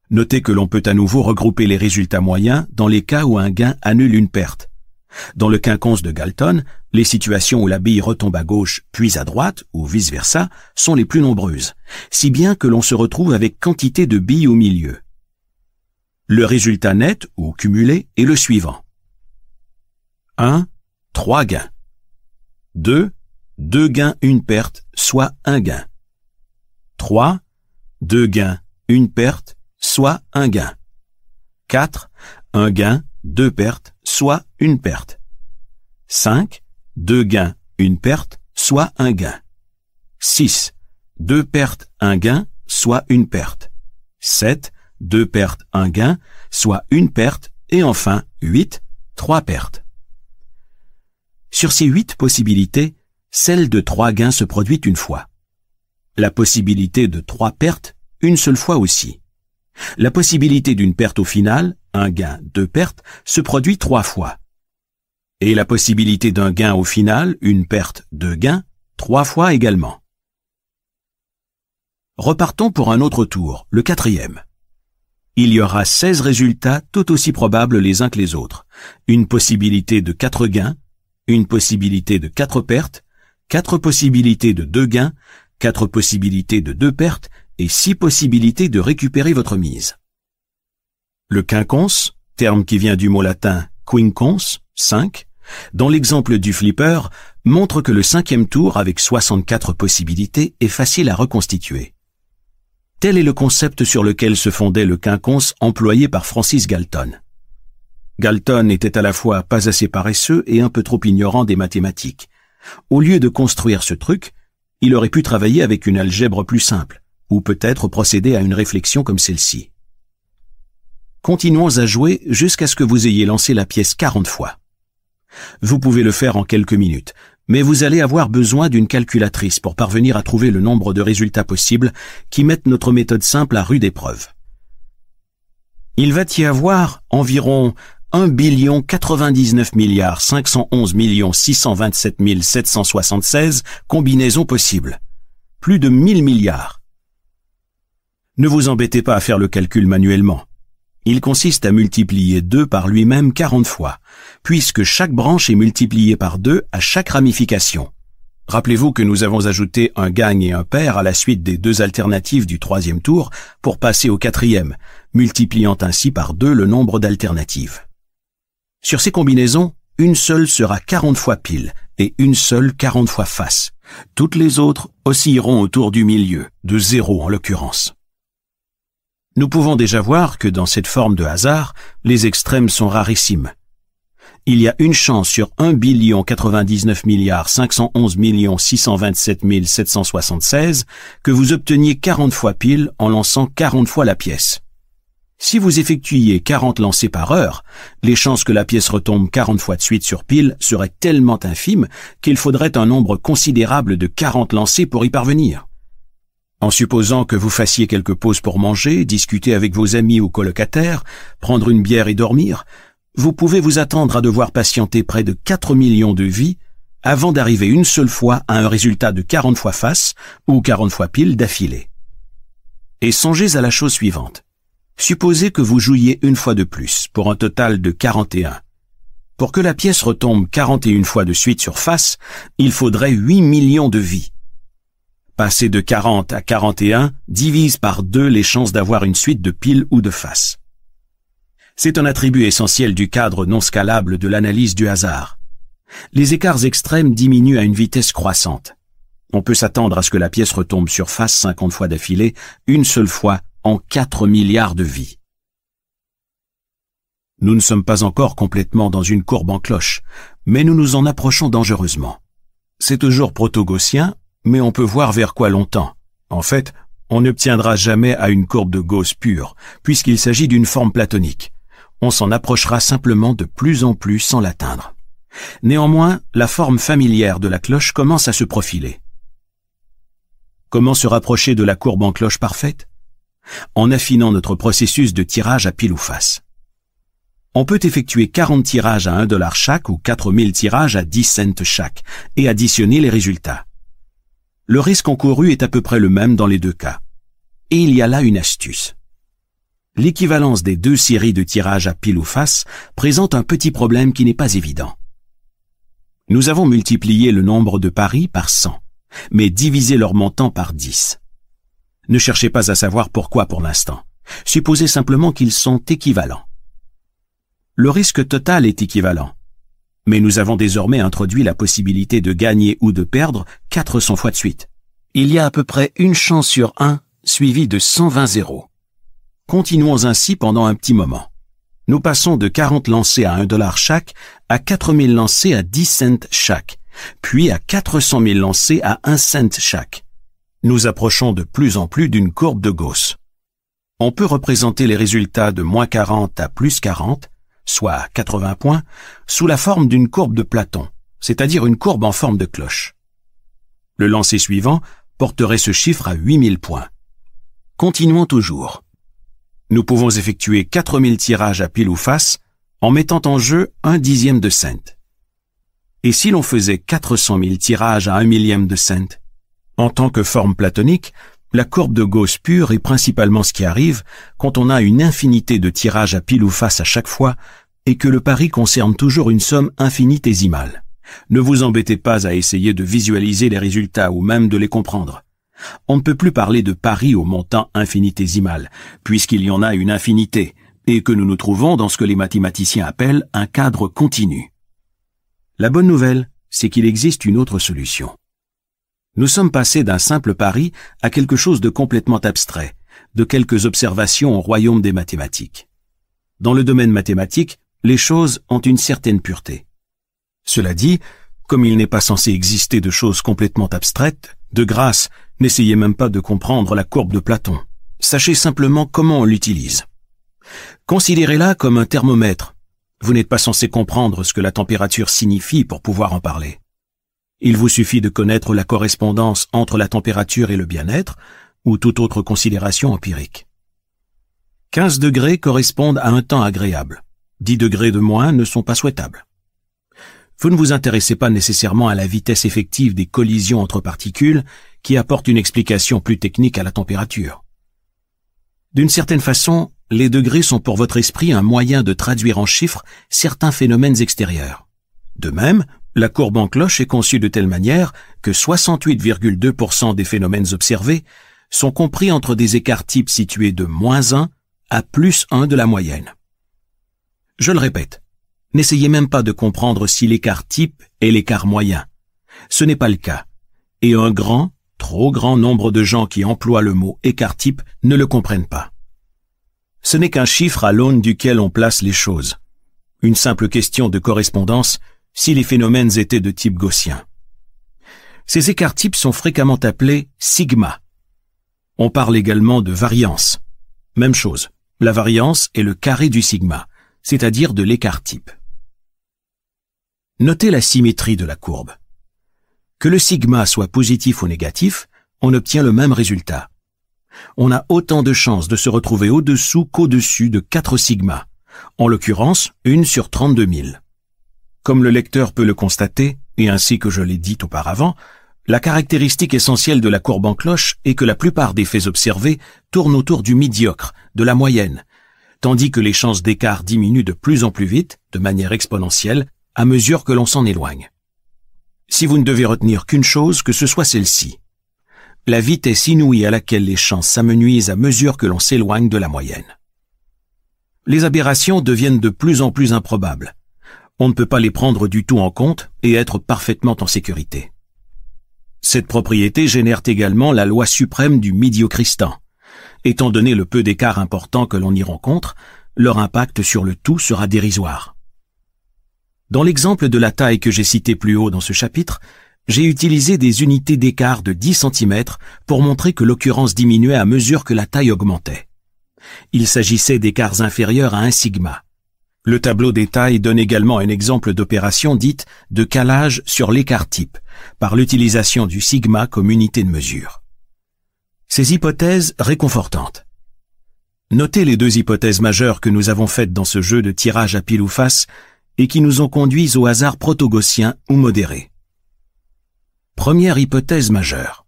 Notez que l'on peut à nouveau regrouper les résultats moyens dans les cas où un gain annule une perte. Dans le quinconce de Galton, les situations où la bille retombe à gauche puis à droite, ou vice-versa, sont les plus nombreuses, si bien que l'on se retrouve avec quantité de billes au milieu. Le résultat net, ou cumulé, est le suivant. 1. 3 gains. 2 deux gains, une perte, soit un gain. 3. Deux gains, une perte, soit un gain. 4. Un gain, deux pertes, soit une perte. 5. Deux gains, une perte, soit un gain. 6. Deux pertes, un gain, soit une perte. 7. Deux pertes, un gain, soit une perte. Et enfin, 8. Trois pertes. Sur ces huit possibilités, celle de trois gains se produit une fois. La possibilité de trois pertes, une seule fois aussi. La possibilité d'une perte au final, un gain, deux pertes, se produit trois fois. Et la possibilité d'un gain au final, une perte, deux gains, trois fois également. Repartons pour un autre tour, le quatrième. Il y aura 16 résultats tout aussi probables les uns que les autres. Une possibilité de quatre gains, une possibilité de quatre pertes, quatre possibilités de deux gains, quatre possibilités de deux pertes et six possibilités de récupérer votre mise. Le quinconce, terme qui vient du mot latin quinconce, 5, dans l'exemple du flipper, montre que le cinquième tour avec 64 possibilités est facile à reconstituer. Tel est le concept sur lequel se fondait le quinconce employé par Francis Galton. Galton était à la fois pas assez paresseux et un peu trop ignorant des mathématiques, au lieu de construire ce truc, il aurait pu travailler avec une algèbre plus simple, ou peut-être procéder à une réflexion comme celle-ci. Continuons à jouer jusqu'à ce que vous ayez lancé la pièce 40 fois. Vous pouvez le faire en quelques minutes, mais vous allez avoir besoin d'une calculatrice pour parvenir à trouver le nombre de résultats possibles qui mettent notre méthode simple à rude épreuve. Il va y avoir environ 1 billion 99 milliards 511 millions 627 776 combinaisons possibles. Plus de 1000 milliards. Ne vous embêtez pas à faire le calcul manuellement. Il consiste à multiplier 2 par lui-même 40 fois, puisque chaque branche est multipliée par 2 à chaque ramification. Rappelez-vous que nous avons ajouté un gagne et un pair à la suite des deux alternatives du troisième tour pour passer au quatrième, multipliant ainsi par 2 le nombre d'alternatives. Sur ces combinaisons, une seule sera 40 fois pile et une seule 40 fois face. Toutes les autres oscilleront autour du milieu, de zéro en l'occurrence. Nous pouvons déjà voir que dans cette forme de hasard, les extrêmes sont rarissimes. Il y a une chance sur 1 billion 99 milliards 511 millions 627 776 que vous obteniez 40 fois pile en lançant 40 fois la pièce. Si vous effectuiez 40 lancers par heure, les chances que la pièce retombe 40 fois de suite sur pile seraient tellement infimes qu'il faudrait un nombre considérable de 40 lancers pour y parvenir. En supposant que vous fassiez quelques pauses pour manger, discuter avec vos amis ou colocataires, prendre une bière et dormir, vous pouvez vous attendre à devoir patienter près de 4 millions de vies avant d'arriver une seule fois à un résultat de 40 fois face ou 40 fois pile d'affilée. Et songez à la chose suivante. Supposez que vous jouiez une fois de plus, pour un total de 41. Pour que la pièce retombe 41 fois de suite sur face, il faudrait 8 millions de vies. Passer de 40 à 41 divise par deux les chances d'avoir une suite de piles ou de faces. C'est un attribut essentiel du cadre non scalable de l'analyse du hasard. Les écarts extrêmes diminuent à une vitesse croissante. On peut s'attendre à ce que la pièce retombe sur face 50 fois d'affilée, une seule fois en 4 milliards de vies. Nous ne sommes pas encore complètement dans une courbe en cloche, mais nous nous en approchons dangereusement. C'est toujours proto-gaussien, mais on peut voir vers quoi l'on tend. En fait, on n'obtiendra jamais à une courbe de Gauss pure, puisqu'il s'agit d'une forme platonique. On s'en approchera simplement de plus en plus sans l'atteindre. Néanmoins, la forme familière de la cloche commence à se profiler. Comment se rapprocher de la courbe en cloche parfaite? En affinant notre processus de tirage à pile ou face. On peut effectuer 40 tirages à 1 dollar chaque ou 4000 tirages à 10 cents chaque et additionner les résultats. Le risque encouru est à peu près le même dans les deux cas. Et il y a là une astuce. L'équivalence des deux séries de tirage à pile ou face présente un petit problème qui n'est pas évident. Nous avons multiplié le nombre de paris par 100, mais divisé leur montant par 10. Ne cherchez pas à savoir pourquoi pour l'instant. Supposez simplement qu'ils sont équivalents. Le risque total est équivalent. Mais nous avons désormais introduit la possibilité de gagner ou de perdre 400 fois de suite. Il y a à peu près une chance sur un suivie de 120 zéros. Continuons ainsi pendant un petit moment. Nous passons de 40 lancés à 1 dollar chaque à 4000 lancés à 10 cents chaque, puis à 400 000 lancés à 1 cent chaque. Nous approchons de plus en plus d'une courbe de Gauss. On peut représenter les résultats de moins 40 à plus 40, soit 80 points, sous la forme d'une courbe de Platon, c'est-à-dire une courbe en forme de cloche. Le lancer suivant porterait ce chiffre à 8000 points. Continuons toujours nous pouvons effectuer 4000 tirages à pile ou face en mettant en jeu un dixième de cent. Et si l'on faisait 400 000 tirages à un millième de cent En tant que forme platonique, la courbe de Gauss pure est principalement ce qui arrive quand on a une infinité de tirages à pile ou face à chaque fois et que le pari concerne toujours une somme infinitésimale. Ne vous embêtez pas à essayer de visualiser les résultats ou même de les comprendre. On ne peut plus parler de paris au montant infinitésimal, puisqu'il y en a une infinité, et que nous nous trouvons dans ce que les mathématiciens appellent un cadre continu. La bonne nouvelle, c'est qu'il existe une autre solution. Nous sommes passés d'un simple pari à quelque chose de complètement abstrait, de quelques observations au royaume des mathématiques. Dans le domaine mathématique, les choses ont une certaine pureté. Cela dit, comme il n'est pas censé exister de choses complètement abstraites, de grâce, N'essayez même pas de comprendre la courbe de Platon. Sachez simplement comment on l'utilise. Considérez-la comme un thermomètre. Vous n'êtes pas censé comprendre ce que la température signifie pour pouvoir en parler. Il vous suffit de connaître la correspondance entre la température et le bien-être, ou toute autre considération empirique. 15 degrés correspondent à un temps agréable. 10 degrés de moins ne sont pas souhaitables. Vous ne vous intéressez pas nécessairement à la vitesse effective des collisions entre particules qui apporte une explication plus technique à la température. D'une certaine façon, les degrés sont pour votre esprit un moyen de traduire en chiffres certains phénomènes extérieurs. De même, la courbe en cloche est conçue de telle manière que 68,2% des phénomènes observés sont compris entre des écarts types situés de moins 1 à plus 1 de la moyenne. Je le répète, n'essayez même pas de comprendre si l'écart type est l'écart moyen. Ce n'est pas le cas. Et un grand trop grand nombre de gens qui emploient le mot écart-type ne le comprennent pas. Ce n'est qu'un chiffre à l'aune duquel on place les choses. Une simple question de correspondance si les phénomènes étaient de type gaussien. Ces écarts-types sont fréquemment appelés sigma. On parle également de variance. Même chose, la variance est le carré du sigma, c'est-à-dire de l'écart-type. Notez la symétrie de la courbe. Que le sigma soit positif ou négatif, on obtient le même résultat. On a autant de chances de se retrouver au-dessous qu'au-dessus de 4 sigma, en l'occurrence une sur 32 000. Comme le lecteur peut le constater, et ainsi que je l'ai dit auparavant, la caractéristique essentielle de la courbe en cloche est que la plupart des faits observés tournent autour du médiocre, de la moyenne, tandis que les chances d'écart diminuent de plus en plus vite, de manière exponentielle, à mesure que l'on s'en éloigne. Si vous ne devez retenir qu'une chose, que ce soit celle-ci. La vitesse inouïe à laquelle les chances s'amenuisent à mesure que l'on s'éloigne de la moyenne. Les aberrations deviennent de plus en plus improbables. On ne peut pas les prendre du tout en compte et être parfaitement en sécurité. Cette propriété génère également la loi suprême du médiocristan. Étant donné le peu d'écart important que l'on y rencontre, leur impact sur le tout sera dérisoire. Dans l'exemple de la taille que j'ai cité plus haut dans ce chapitre, j'ai utilisé des unités d'écart de 10 cm pour montrer que l'occurrence diminuait à mesure que la taille augmentait. Il s'agissait d'écarts inférieurs à 1 sigma. Le tableau des tailles donne également un exemple d'opération dite de calage sur l'écart type, par l'utilisation du sigma comme unité de mesure. Ces hypothèses réconfortantes. Notez les deux hypothèses majeures que nous avons faites dans ce jeu de tirage à pile ou face et qui nous ont conduits au hasard protogossien ou modéré. Première hypothèse majeure.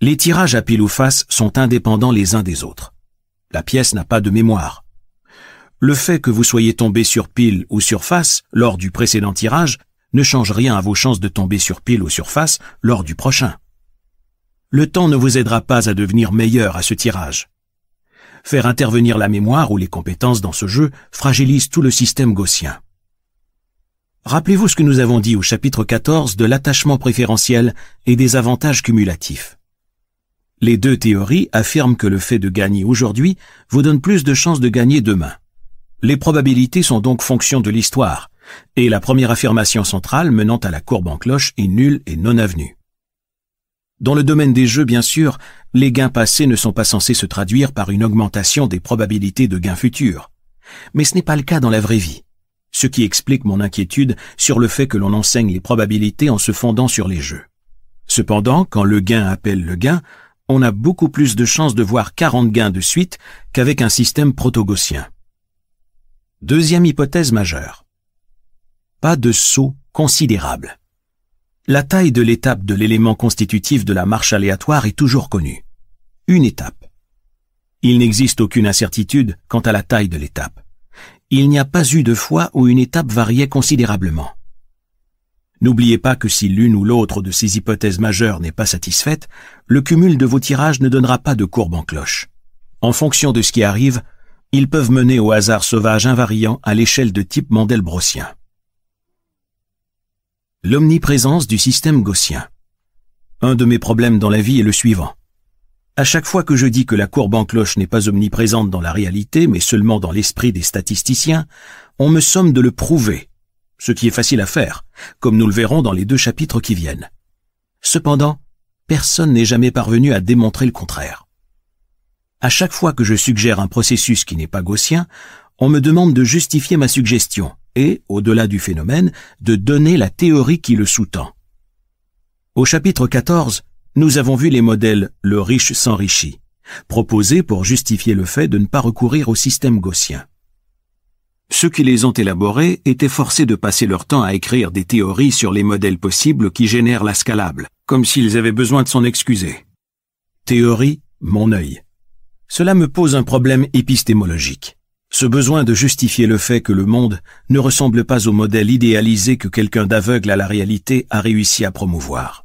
Les tirages à pile ou face sont indépendants les uns des autres. La pièce n'a pas de mémoire. Le fait que vous soyez tombé sur pile ou sur face lors du précédent tirage ne change rien à vos chances de tomber sur pile ou sur face lors du prochain. Le temps ne vous aidera pas à devenir meilleur à ce tirage. Faire intervenir la mémoire ou les compétences dans ce jeu fragilise tout le système gaussien. Rappelez-vous ce que nous avons dit au chapitre 14 de l'attachement préférentiel et des avantages cumulatifs. Les deux théories affirment que le fait de gagner aujourd'hui vous donne plus de chances de gagner demain. Les probabilités sont donc fonction de l'histoire, et la première affirmation centrale menant à la courbe en cloche est nulle et non avenue. Dans le domaine des jeux, bien sûr, les gains passés ne sont pas censés se traduire par une augmentation des probabilités de gains futurs. Mais ce n'est pas le cas dans la vraie vie. Ce qui explique mon inquiétude sur le fait que l'on enseigne les probabilités en se fondant sur les jeux. Cependant, quand le gain appelle le gain, on a beaucoup plus de chances de voir 40 gains de suite qu'avec un système proto-gaussien. Deuxième hypothèse majeure. Pas de saut considérable. La taille de l'étape de l'élément constitutif de la marche aléatoire est toujours connue. Une étape. Il n'existe aucune incertitude quant à la taille de l'étape. Il n'y a pas eu de fois où une étape variait considérablement. N'oubliez pas que si l'une ou l'autre de ces hypothèses majeures n'est pas satisfaite, le cumul de vos tirages ne donnera pas de courbe en cloche. En fonction de ce qui arrive, ils peuvent mener au hasard sauvage invariant à l'échelle de type Mandelbrotien. L'omniprésence du système gaussien. Un de mes problèmes dans la vie est le suivant. À chaque fois que je dis que la courbe en cloche n'est pas omniprésente dans la réalité, mais seulement dans l'esprit des statisticiens, on me somme de le prouver, ce qui est facile à faire, comme nous le verrons dans les deux chapitres qui viennent. Cependant, personne n'est jamais parvenu à démontrer le contraire. À chaque fois que je suggère un processus qui n'est pas gaussien, on me demande de justifier ma suggestion, et, au-delà du phénomène, de donner la théorie qui le sous-tend. Au chapitre 14, nous avons vu les modèles le riche s'enrichit, proposés pour justifier le fait de ne pas recourir au système gaussien. Ceux qui les ont élaborés étaient forcés de passer leur temps à écrire des théories sur les modèles possibles qui génèrent la scalable, comme s'ils avaient besoin de s'en excuser. Théorie, mon œil. Cela me pose un problème épistémologique. Ce besoin de justifier le fait que le monde ne ressemble pas au modèle idéalisé que quelqu'un d'aveugle à la réalité a réussi à promouvoir.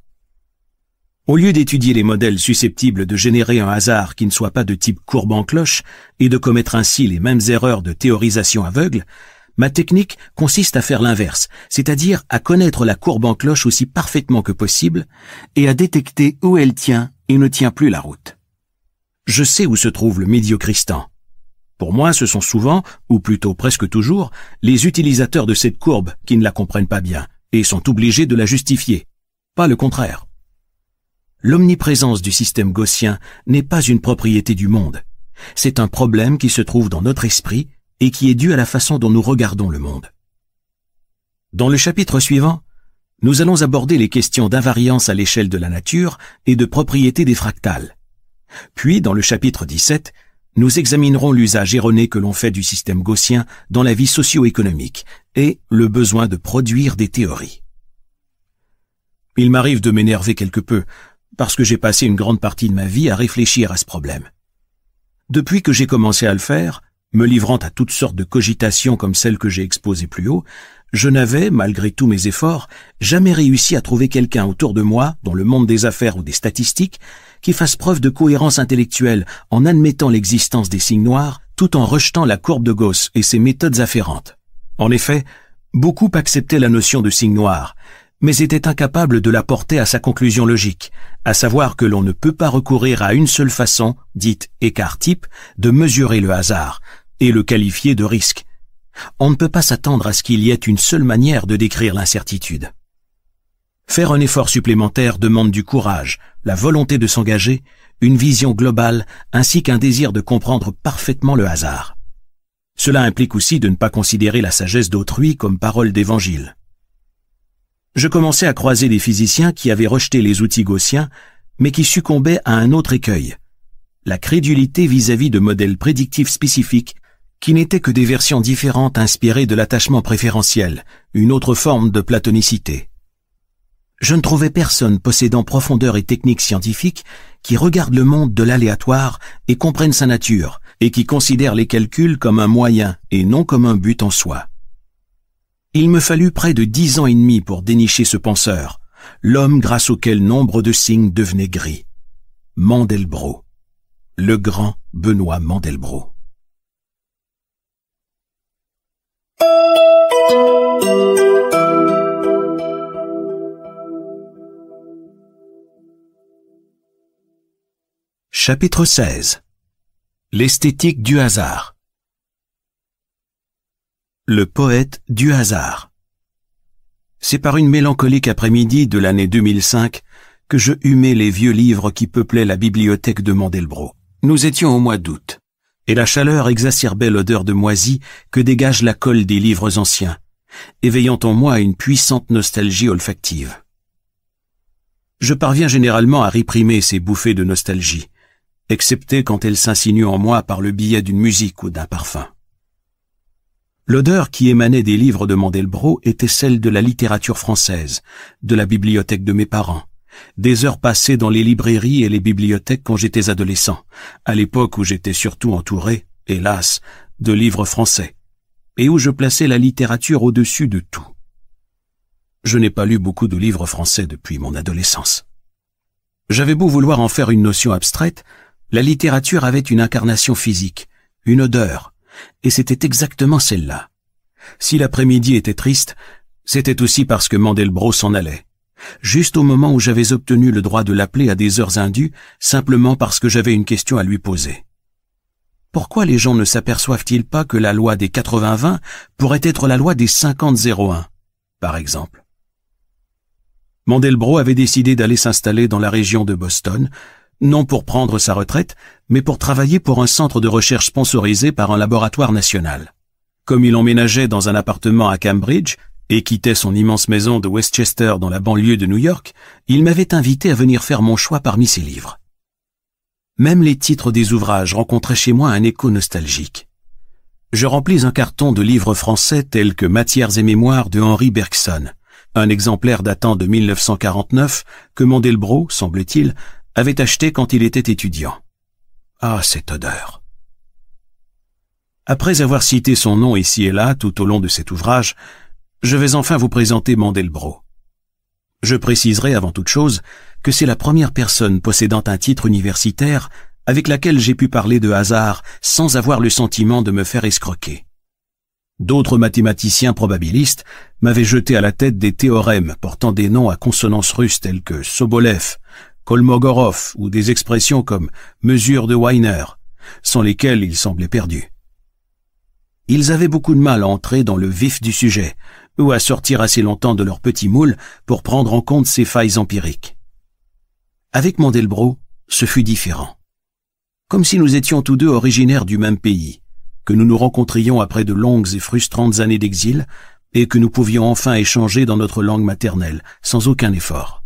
Au lieu d'étudier les modèles susceptibles de générer un hasard qui ne soit pas de type courbe en cloche et de commettre ainsi les mêmes erreurs de théorisation aveugle, ma technique consiste à faire l'inverse, c'est-à-dire à connaître la courbe en cloche aussi parfaitement que possible et à détecter où elle tient et ne tient plus la route. Je sais où se trouve le médiocristan, pour moi, ce sont souvent, ou plutôt presque toujours, les utilisateurs de cette courbe qui ne la comprennent pas bien et sont obligés de la justifier. Pas le contraire. L'omniprésence du système gaussien n'est pas une propriété du monde. C'est un problème qui se trouve dans notre esprit et qui est dû à la façon dont nous regardons le monde. Dans le chapitre suivant, nous allons aborder les questions d'invariance à l'échelle de la nature et de propriété des fractales. Puis, dans le chapitre 17, nous examinerons l'usage erroné que l'on fait du système gaussien dans la vie socio-économique et le besoin de produire des théories. Il m'arrive de m'énerver quelque peu, parce que j'ai passé une grande partie de ma vie à réfléchir à ce problème. Depuis que j'ai commencé à le faire, me livrant à toutes sortes de cogitations comme celles que j'ai exposées plus haut, je n'avais, malgré tous mes efforts, jamais réussi à trouver quelqu'un autour de moi, dans le monde des affaires ou des statistiques, qui fasse preuve de cohérence intellectuelle en admettant l'existence des signes noirs tout en rejetant la courbe de Gauss et ses méthodes afférentes. En effet, beaucoup acceptaient la notion de signe noir, mais étaient incapables de la porter à sa conclusion logique, à savoir que l'on ne peut pas recourir à une seule façon, dite écart-type, de mesurer le hasard, et le qualifier de risque. On ne peut pas s'attendre à ce qu'il y ait une seule manière de décrire l'incertitude. Faire un effort supplémentaire demande du courage, la volonté de s'engager, une vision globale ainsi qu'un désir de comprendre parfaitement le hasard. Cela implique aussi de ne pas considérer la sagesse d'autrui comme parole d'évangile. Je commençais à croiser des physiciens qui avaient rejeté les outils gaussiens, mais qui succombaient à un autre écueil, la crédulité vis-à-vis de modèles prédictifs spécifiques qui n'étaient que des versions différentes inspirées de l'attachement préférentiel, une autre forme de platonicité. Je ne trouvais personne possédant profondeur et technique scientifique qui regarde le monde de l'aléatoire et comprenne sa nature, et qui considère les calculs comme un moyen et non comme un but en soi. Il me fallut près de dix ans et demi pour dénicher ce penseur, l'homme grâce auquel nombre de signes devenaient gris. Mandelbrot. Le grand Benoît Mandelbrot. Chapitre 16 L'esthétique du hasard Le poète du hasard C'est par une mélancolique après-midi de l'année 2005 que je humais les vieux livres qui peuplaient la bibliothèque de Mandelbrot. Nous étions au mois d'août, et la chaleur exacerbait l'odeur de moisi que dégage la colle des livres anciens, éveillant en moi une puissante nostalgie olfactive. Je parviens généralement à réprimer ces bouffées de nostalgie, excepté quand elle s'insinue en moi par le biais d'une musique ou d'un parfum. L'odeur qui émanait des livres de Mandelbrot était celle de la littérature française, de la bibliothèque de mes parents, des heures passées dans les librairies et les bibliothèques quand j'étais adolescent, à l'époque où j'étais surtout entouré, hélas, de livres français, et où je plaçais la littérature au-dessus de tout. Je n'ai pas lu beaucoup de livres français depuis mon adolescence. J'avais beau vouloir en faire une notion abstraite, la littérature avait une incarnation physique, une odeur, et c'était exactement celle-là. Si l'après-midi était triste, c'était aussi parce que Mandelbrot s'en allait. Juste au moment où j'avais obtenu le droit de l'appeler à des heures indues, simplement parce que j'avais une question à lui poser. Pourquoi les gens ne s'aperçoivent-ils pas que la loi des 80-20 pourrait être la loi des 50-01, par exemple? Mandelbrot avait décidé d'aller s'installer dans la région de Boston, non pour prendre sa retraite, mais pour travailler pour un centre de recherche sponsorisé par un laboratoire national. Comme il emménageait dans un appartement à Cambridge et quittait son immense maison de Westchester dans la banlieue de New York, il m'avait invité à venir faire mon choix parmi ses livres. Même les titres des ouvrages rencontraient chez moi un écho nostalgique. Je remplis un carton de livres français tels que Matières et mémoires de Henri Bergson, un exemplaire datant de 1949 que Mandelbrot, semble-t-il, avait acheté quand il était étudiant. Ah, cette odeur. Après avoir cité son nom ici et là tout au long de cet ouvrage, je vais enfin vous présenter Mandelbrot. Je préciserai avant toute chose que c'est la première personne possédant un titre universitaire avec laquelle j'ai pu parler de hasard sans avoir le sentiment de me faire escroquer. D'autres mathématiciens probabilistes m'avaient jeté à la tête des théorèmes portant des noms à consonance russe tels que Sobolev, Kolmogorov ou des expressions comme mesure de Weiner, sans lesquelles ils semblaient perdus. Ils avaient beaucoup de mal à entrer dans le vif du sujet, ou à sortir assez longtemps de leur petit moule pour prendre en compte ces failles empiriques. Avec Mandelbrot, ce fut différent. Comme si nous étions tous deux originaires du même pays, que nous nous rencontrions après de longues et frustrantes années d'exil, et que nous pouvions enfin échanger dans notre langue maternelle, sans aucun effort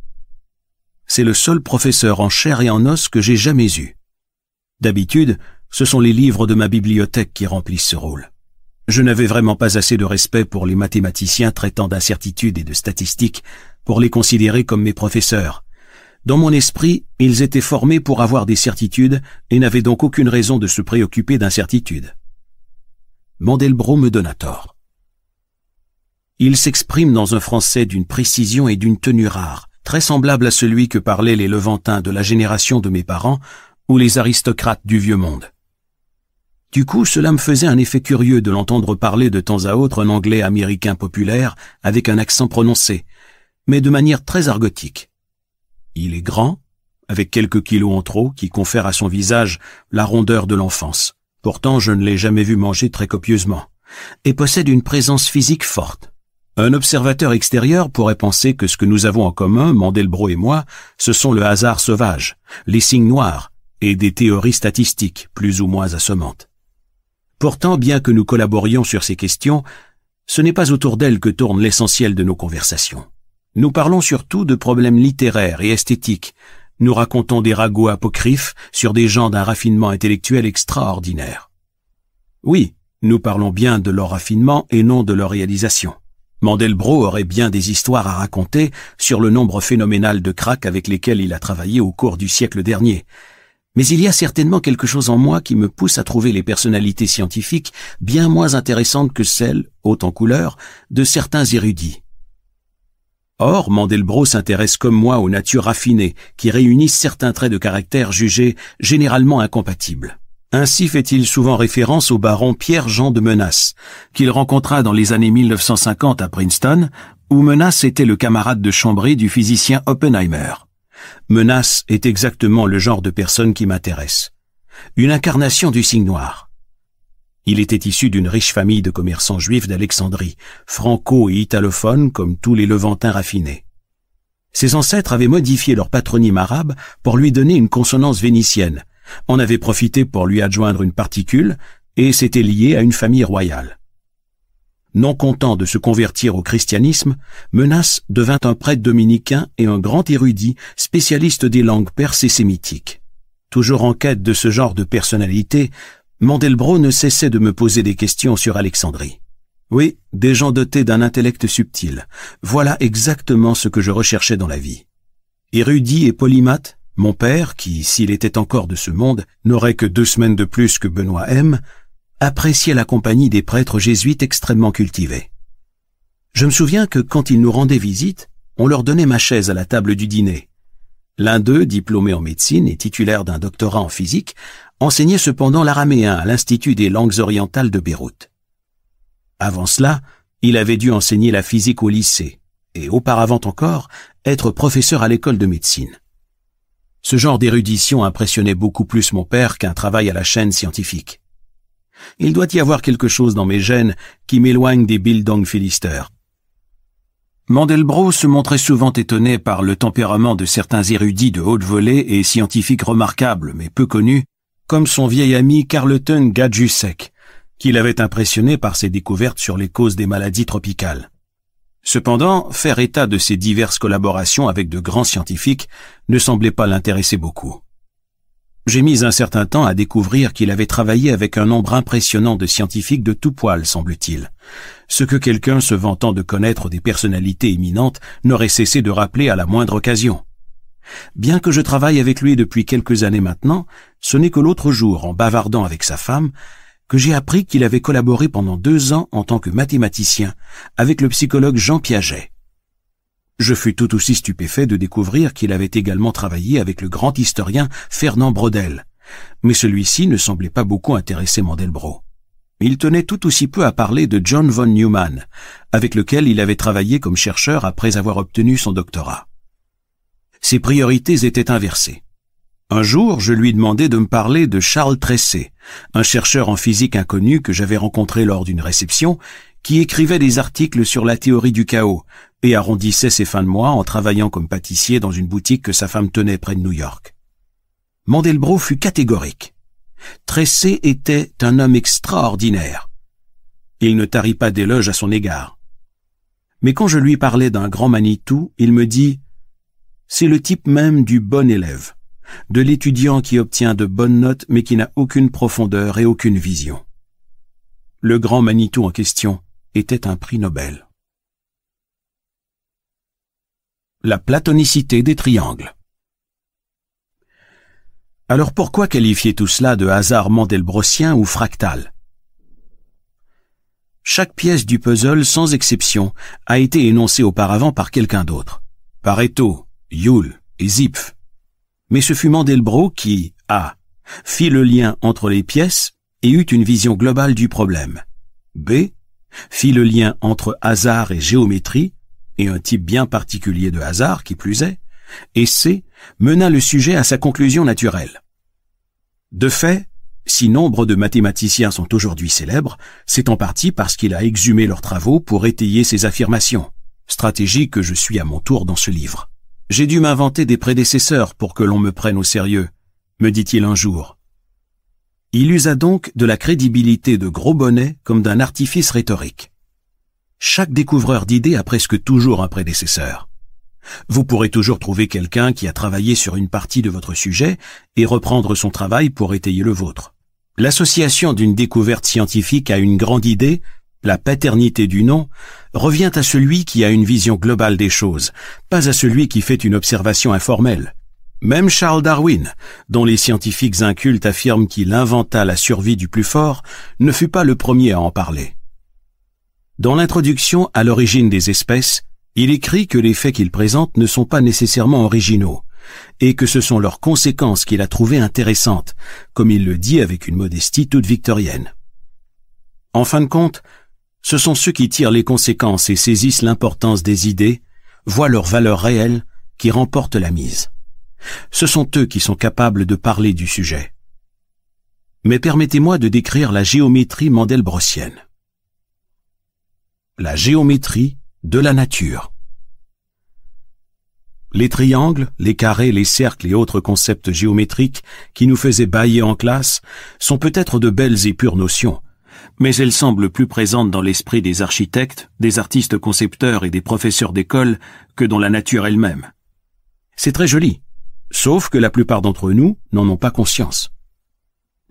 c'est le seul professeur en chair et en os que j'ai jamais eu. D'habitude, ce sont les livres de ma bibliothèque qui remplissent ce rôle. Je n'avais vraiment pas assez de respect pour les mathématiciens traitant d'incertitudes et de statistiques pour les considérer comme mes professeurs. Dans mon esprit, ils étaient formés pour avoir des certitudes et n'avaient donc aucune raison de se préoccuper d'incertitudes. Mandelbrot me donna tort. Il s'exprime dans un français d'une précision et d'une tenue rare, très semblable à celui que parlaient les Levantins de la génération de mes parents ou les aristocrates du vieux monde. Du coup, cela me faisait un effet curieux de l'entendre parler de temps à autre un anglais américain populaire avec un accent prononcé, mais de manière très argotique. Il est grand, avec quelques kilos en trop qui confèrent à son visage la rondeur de l'enfance. Pourtant, je ne l'ai jamais vu manger très copieusement, et possède une présence physique forte. Un observateur extérieur pourrait penser que ce que nous avons en commun, Mandelbrot et moi, ce sont le hasard sauvage, les signes noirs et des théories statistiques plus ou moins assommantes. Pourtant, bien que nous collaborions sur ces questions, ce n'est pas autour d'elles que tourne l'essentiel de nos conversations. Nous parlons surtout de problèmes littéraires et esthétiques. Nous racontons des ragots apocryphes sur des gens d'un raffinement intellectuel extraordinaire. Oui, nous parlons bien de leur raffinement et non de leur réalisation Mandelbrot aurait bien des histoires à raconter sur le nombre phénoménal de cracks avec lesquels il a travaillé au cours du siècle dernier. Mais il y a certainement quelque chose en moi qui me pousse à trouver les personnalités scientifiques bien moins intéressantes que celles, hautes en couleur, de certains érudits. Or, Mandelbrot s'intéresse comme moi aux natures raffinées qui réunissent certains traits de caractère jugés généralement incompatibles. Ainsi fait-il souvent référence au baron Pierre-Jean de Menace, qu'il rencontra dans les années 1950 à Princeton, où Menace était le camarade de chambrée du physicien Oppenheimer. Menace est exactement le genre de personne qui m'intéresse. Une incarnation du signe noir. Il était issu d'une riche famille de commerçants juifs d'Alexandrie, franco et italophone comme tous les levantins raffinés. Ses ancêtres avaient modifié leur patronyme arabe pour lui donner une consonance vénitienne, en avait profité pour lui adjoindre une particule et s'était lié à une famille royale. Non content de se convertir au christianisme, Menace devint un prêtre dominicain et un grand érudit spécialiste des langues perses et sémitiques. Toujours en quête de ce genre de personnalité, Mandelbrot ne cessait de me poser des questions sur Alexandrie. Oui, des gens dotés d'un intellect subtil. Voilà exactement ce que je recherchais dans la vie. Érudit et polymathe, mon père, qui, s'il était encore de ce monde, n'aurait que deux semaines de plus que Benoît M., appréciait la compagnie des prêtres jésuites extrêmement cultivés. Je me souviens que quand ils nous rendaient visite, on leur donnait ma chaise à la table du dîner. L'un d'eux, diplômé en médecine et titulaire d'un doctorat en physique, enseignait cependant l'araméen à l'Institut des langues orientales de Beyrouth. Avant cela, il avait dû enseigner la physique au lycée, et auparavant encore, être professeur à l'école de médecine. Ce genre d'érudition impressionnait beaucoup plus mon père qu'un travail à la chaîne scientifique. Il doit y avoir quelque chose dans mes gènes qui m'éloigne des Bildung philisters. Mandelbrot se montrait souvent étonné par le tempérament de certains érudits de haute volée et scientifiques remarquables mais peu connus, comme son vieil ami Carleton Gadjusek, qui l'avait impressionné par ses découvertes sur les causes des maladies tropicales. Cependant, faire état de ses diverses collaborations avec de grands scientifiques ne semblait pas l'intéresser beaucoup. J'ai mis un certain temps à découvrir qu'il avait travaillé avec un nombre impressionnant de scientifiques de tout poil, semble-t-il. Ce que quelqu'un se vantant de connaître des personnalités éminentes n'aurait cessé de rappeler à la moindre occasion. Bien que je travaille avec lui depuis quelques années maintenant, ce n'est que l'autre jour, en bavardant avec sa femme, que j'ai appris qu'il avait collaboré pendant deux ans en tant que mathématicien avec le psychologue Jean Piaget. Je fus tout aussi stupéfait de découvrir qu'il avait également travaillé avec le grand historien Fernand Brodel, mais celui-ci ne semblait pas beaucoup intéresser Mandelbrot. Il tenait tout aussi peu à parler de John von Neumann, avec lequel il avait travaillé comme chercheur après avoir obtenu son doctorat. Ses priorités étaient inversées. Un jour, je lui demandai de me parler de Charles Tressé, un chercheur en physique inconnu que j'avais rencontré lors d'une réception, qui écrivait des articles sur la théorie du chaos et arrondissait ses fins de mois en travaillant comme pâtissier dans une boutique que sa femme tenait près de New York. Mandelbrot fut catégorique. Tressé était un homme extraordinaire. Il ne tarit pas d'éloges à son égard. Mais quand je lui parlais d'un grand Manitou, il me dit « C'est le type même du bon élève de l'étudiant qui obtient de bonnes notes mais qui n'a aucune profondeur et aucune vision. Le grand Manitou en question était un prix Nobel. La platonicité des triangles. Alors pourquoi qualifier tout cela de hasard mandelbrotien ou fractal? Chaque pièce du puzzle, sans exception, a été énoncée auparavant par quelqu'un d'autre. Pareto, Yule et Zipf mais ce fut Mandelbrot qui, A, fit le lien entre les pièces et eut une vision globale du problème. B, fit le lien entre hasard et géométrie, et un type bien particulier de hasard qui plus est, et C, mena le sujet à sa conclusion naturelle. De fait, si nombre de mathématiciens sont aujourd'hui célèbres, c'est en partie parce qu'il a exhumé leurs travaux pour étayer ses affirmations, stratégie que je suis à mon tour dans ce livre. J'ai dû m'inventer des prédécesseurs pour que l'on me prenne au sérieux, me dit-il un jour. Il usa donc de la crédibilité de Gros Bonnet comme d'un artifice rhétorique. Chaque découvreur d'idées a presque toujours un prédécesseur. Vous pourrez toujours trouver quelqu'un qui a travaillé sur une partie de votre sujet et reprendre son travail pour étayer le vôtre. L'association d'une découverte scientifique à une grande idée la paternité du nom, revient à celui qui a une vision globale des choses, pas à celui qui fait une observation informelle. Même Charles Darwin, dont les scientifiques incultes affirment qu'il inventa la survie du plus fort, ne fut pas le premier à en parler. Dans l'introduction à l'origine des espèces, il écrit que les faits qu'il présente ne sont pas nécessairement originaux, et que ce sont leurs conséquences qu'il a trouvées intéressantes, comme il le dit avec une modestie toute victorienne. En fin de compte, ce sont ceux qui tirent les conséquences et saisissent l'importance des idées, voient leur valeur réelle, qui remportent la mise. Ce sont eux qui sont capables de parler du sujet. Mais permettez-moi de décrire la géométrie mandelbrosienne. La géométrie de la nature. Les triangles, les carrés, les cercles et autres concepts géométriques qui nous faisaient bailler en classe sont peut-être de belles et pures notions, mais elles semblent plus présentes dans l'esprit des architectes, des artistes concepteurs et des professeurs d'école que dans la nature elle-même. C'est très joli, sauf que la plupart d'entre nous n'en ont pas conscience.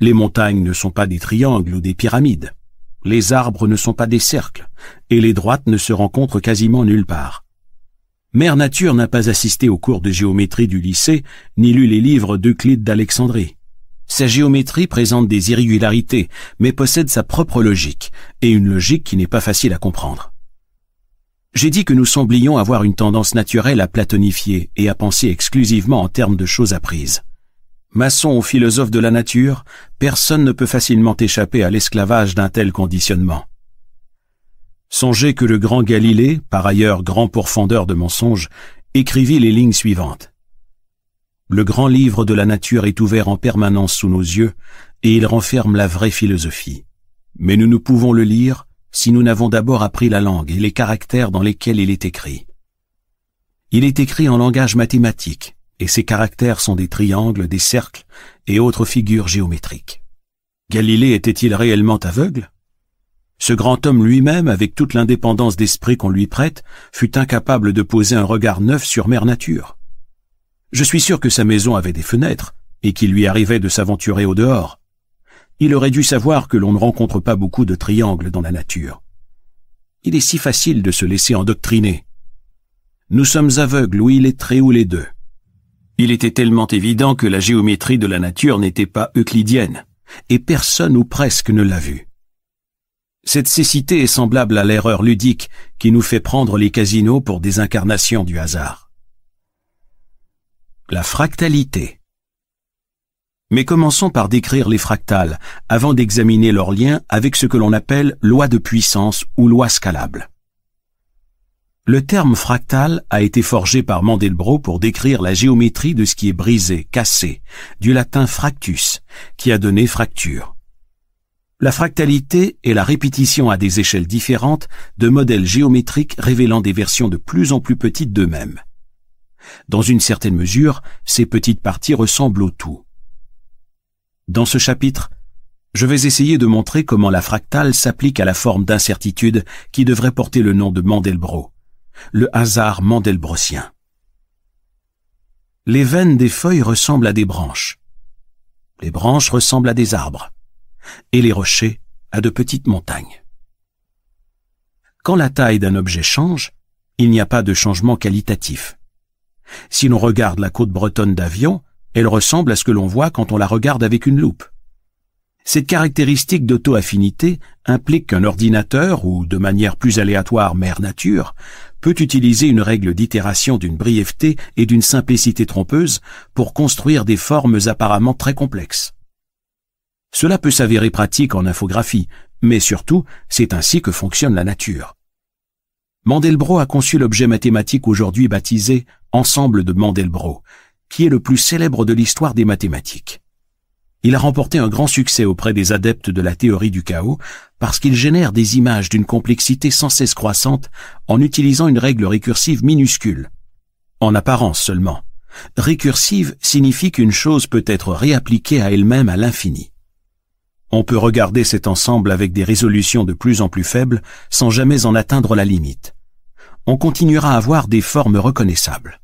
Les montagnes ne sont pas des triangles ou des pyramides. Les arbres ne sont pas des cercles, et les droites ne se rencontrent quasiment nulle part. Mère Nature n'a pas assisté au cours de géométrie du lycée, ni lu les livres d'Euclide d'Alexandrie. Sa géométrie présente des irrégularités, mais possède sa propre logique, et une logique qui n'est pas facile à comprendre. J'ai dit que nous semblions avoir une tendance naturelle à platonifier et à penser exclusivement en termes de choses apprises. Maçon ou philosophe de la nature, personne ne peut facilement échapper à l'esclavage d'un tel conditionnement. Songez que le grand Galilée, par ailleurs grand pourfendeur de mensonges, écrivit les lignes suivantes. Le grand livre de la nature est ouvert en permanence sous nos yeux, et il renferme la vraie philosophie. Mais nous ne pouvons le lire si nous n'avons d'abord appris la langue et les caractères dans lesquels il est écrit. Il est écrit en langage mathématique, et ces caractères sont des triangles, des cercles et autres figures géométriques. Galilée était-il réellement aveugle? Ce grand homme lui-même, avec toute l'indépendance d'esprit qu'on lui prête, fut incapable de poser un regard neuf sur mère nature. Je suis sûr que sa maison avait des fenêtres, et qu'il lui arrivait de s'aventurer au dehors. Il aurait dû savoir que l'on ne rencontre pas beaucoup de triangles dans la nature. Il est si facile de se laisser endoctriner. Nous sommes aveugles ou illettrés ou les deux. Il était tellement évident que la géométrie de la nature n'était pas euclidienne, et personne ou presque ne l'a vue. Cette cécité est semblable à l'erreur ludique qui nous fait prendre les casinos pour des incarnations du hasard. La fractalité. Mais commençons par décrire les fractales, avant d'examiner leur lien avec ce que l'on appelle loi de puissance ou loi scalable. Le terme fractal a été forgé par Mandelbrot pour décrire la géométrie de ce qui est brisé, cassé, du latin fractus, qui a donné fracture. La fractalité est la répétition à des échelles différentes de modèles géométriques révélant des versions de plus en plus petites d'eux-mêmes. Dans une certaine mesure, ces petites parties ressemblent au tout. Dans ce chapitre, je vais essayer de montrer comment la fractale s'applique à la forme d'incertitude qui devrait porter le nom de Mandelbrot, le hasard mandelbrosien. Les veines des feuilles ressemblent à des branches. Les branches ressemblent à des arbres. Et les rochers à de petites montagnes. Quand la taille d'un objet change, il n'y a pas de changement qualitatif. Si l'on regarde la côte bretonne d'avion, elle ressemble à ce que l'on voit quand on la regarde avec une loupe. Cette caractéristique d'auto-affinité implique qu'un ordinateur, ou de manière plus aléatoire mère nature, peut utiliser une règle d'itération d'une brièveté et d'une simplicité trompeuse pour construire des formes apparemment très complexes. Cela peut s'avérer pratique en infographie, mais surtout, c'est ainsi que fonctionne la nature. Mandelbrot a conçu l'objet mathématique aujourd'hui baptisé ensemble de Mandelbrot, qui est le plus célèbre de l'histoire des mathématiques. Il a remporté un grand succès auprès des adeptes de la théorie du chaos parce qu'il génère des images d'une complexité sans cesse croissante en utilisant une règle récursive minuscule. En apparence seulement. Récursive signifie qu'une chose peut être réappliquée à elle-même à l'infini. On peut regarder cet ensemble avec des résolutions de plus en plus faibles sans jamais en atteindre la limite. On continuera à avoir des formes reconnaissables.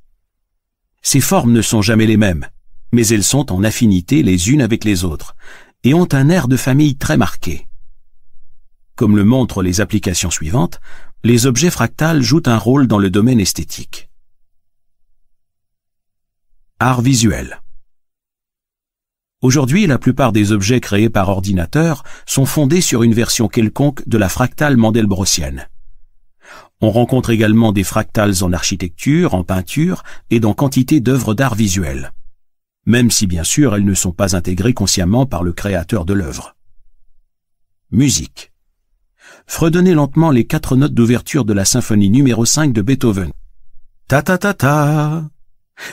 Ces formes ne sont jamais les mêmes, mais elles sont en affinité les unes avec les autres, et ont un air de famille très marqué. comme le montrent les applications suivantes, les objets fractales jouent un rôle dans le domaine esthétique. Art visuel. Aujourd'hui, la plupart des objets créés par ordinateur sont fondés sur une version quelconque de la fractale mandelbrosienne. On rencontre également des fractales en architecture, en peinture et dans quantité d'œuvres d'art visuel. Même si bien sûr elles ne sont pas intégrées consciemment par le créateur de l'œuvre. Musique. Fredonnez lentement les quatre notes d'ouverture de la symphonie numéro 5 de Beethoven. Ta ta ta ta.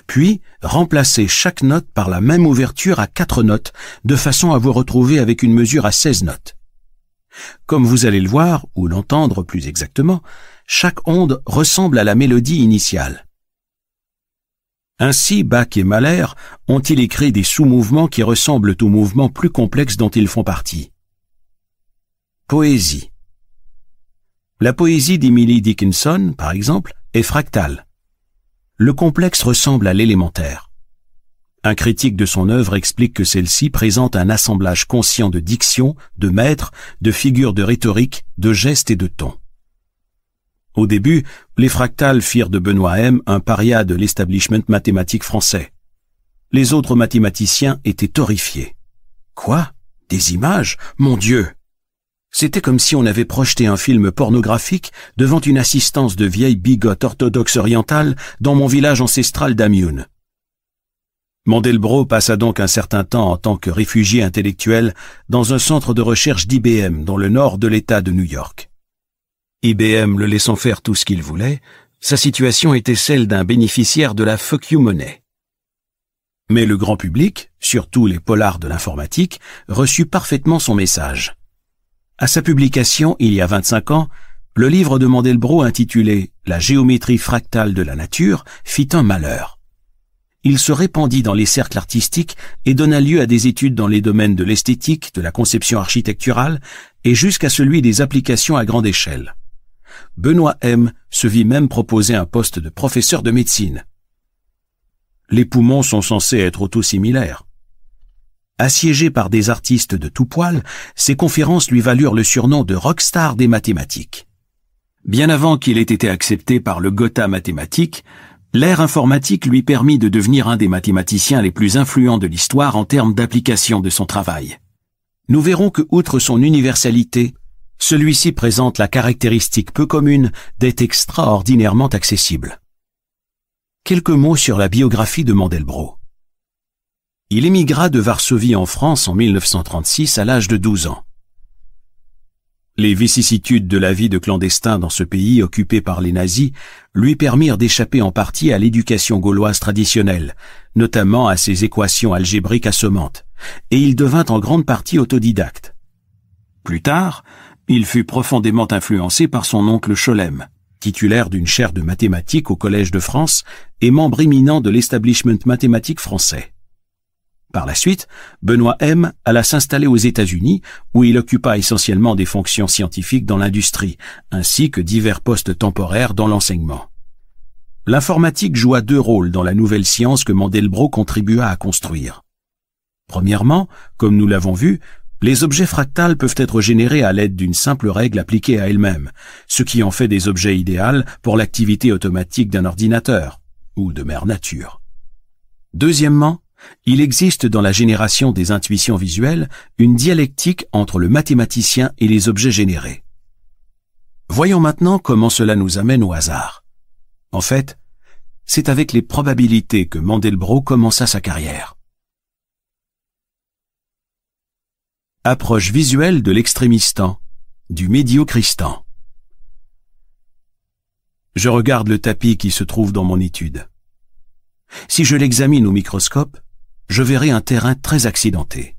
Puis, remplacez chaque note par la même ouverture à quatre notes, de façon à vous retrouver avec une mesure à 16 notes. Comme vous allez le voir, ou l'entendre plus exactement, chaque onde ressemble à la mélodie initiale. Ainsi, Bach et Mahler ont-ils écrit des sous-mouvements qui ressemblent aux mouvements plus complexes dont ils font partie. Poésie. La poésie d'Emily Dickinson, par exemple, est fractale. Le complexe ressemble à l'élémentaire. Un critique de son œuvre explique que celle-ci présente un assemblage conscient de diction, de mètres, de figures de rhétorique, de gestes et de tons. Au début, les fractales firent de Benoît M un paria de l'establishment mathématique français. Les autres mathématiciens étaient horrifiés. Quoi? Des images? Mon Dieu C'était comme si on avait projeté un film pornographique devant une assistance de vieilles bigotes orthodoxes orientales dans mon village ancestral d'Amiun. Mandelbrot passa donc un certain temps en tant que réfugié intellectuel dans un centre de recherche d'IBM dans le nord de l'État de New York. IBM le laissant faire tout ce qu'il voulait, sa situation était celle d'un bénéficiaire de la fuck you money. Mais le grand public, surtout les polars de l'informatique, reçut parfaitement son message. À sa publication, il y a 25 ans, le livre de Mandelbrot intitulé La géométrie fractale de la nature fit un malheur il se répandit dans les cercles artistiques et donna lieu à des études dans les domaines de l'esthétique, de la conception architecturale et jusqu'à celui des applications à grande échelle. Benoît M se vit même proposer un poste de professeur de médecine. Les poumons sont censés être auto-similaires. Assiégé par des artistes de tout poil, ses conférences lui valurent le surnom de rockstar des mathématiques. Bien avant qu'il ait été accepté par le Gotha mathématique, L'ère informatique lui permit de devenir un des mathématiciens les plus influents de l'histoire en termes d'application de son travail. Nous verrons que, outre son universalité, celui-ci présente la caractéristique peu commune d'être extraordinairement accessible. Quelques mots sur la biographie de Mandelbrot. Il émigra de Varsovie en France en 1936 à l'âge de 12 ans. Les vicissitudes de la vie de clandestin dans ce pays occupé par les nazis lui permirent d'échapper en partie à l'éducation gauloise traditionnelle, notamment à ses équations algébriques assommantes, et il devint en grande partie autodidacte. Plus tard, il fut profondément influencé par son oncle Scholem, titulaire d'une chaire de mathématiques au Collège de France et membre éminent de l'establishment mathématique français. Par la suite, Benoît M alla s'installer aux États-Unis, où il occupa essentiellement des fonctions scientifiques dans l'industrie, ainsi que divers postes temporaires dans l'enseignement. L'informatique joua deux rôles dans la nouvelle science que Mandelbrot contribua à construire. Premièrement, comme nous l'avons vu, les objets fractales peuvent être générés à l'aide d'une simple règle appliquée à elle-même, ce qui en fait des objets idéaux pour l'activité automatique d'un ordinateur, ou de mère nature. Deuxièmement, il existe dans la génération des intuitions visuelles une dialectique entre le mathématicien et les objets générés. Voyons maintenant comment cela nous amène au hasard. En fait, c'est avec les probabilités que Mandelbrot commença sa carrière. Approche visuelle de l'extrémistan, du médiocristan. Je regarde le tapis qui se trouve dans mon étude. Si je l'examine au microscope, je verrai un terrain très accidenté.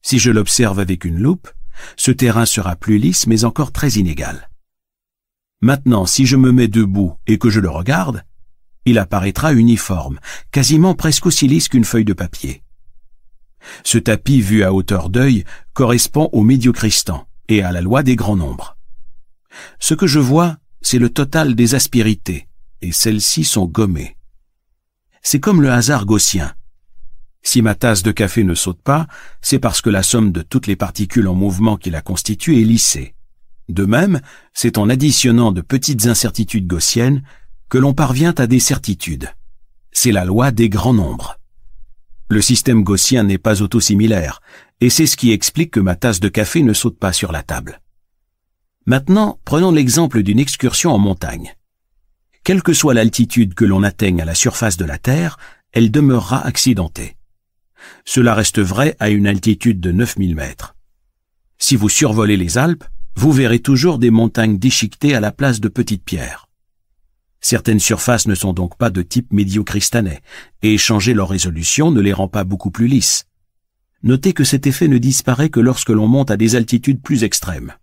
Si je l'observe avec une loupe, ce terrain sera plus lisse mais encore très inégal. Maintenant, si je me mets debout et que je le regarde, il apparaîtra uniforme, quasiment presque aussi lisse qu'une feuille de papier. Ce tapis vu à hauteur d'œil correspond au médiocristan et à la loi des grands nombres. Ce que je vois, c'est le total des aspérités, et celles-ci sont gommées. C'est comme le hasard gaussien. Si ma tasse de café ne saute pas, c'est parce que la somme de toutes les particules en mouvement qui la constituent est lissée. De même, c'est en additionnant de petites incertitudes gaussiennes que l'on parvient à des certitudes. C'est la loi des grands nombres. Le système gaussien n'est pas autosimilaire, et c'est ce qui explique que ma tasse de café ne saute pas sur la table. Maintenant, prenons l'exemple d'une excursion en montagne. Quelle que soit l'altitude que l'on atteigne à la surface de la Terre, elle demeurera accidentée. Cela reste vrai à une altitude de 9000 mètres. Si vous survolez les Alpes, vous verrez toujours des montagnes déchiquetées à la place de petites pierres. Certaines surfaces ne sont donc pas de type médiocristanais, et changer leur résolution ne les rend pas beaucoup plus lisses. Notez que cet effet ne disparaît que lorsque l'on monte à des altitudes plus extrêmes.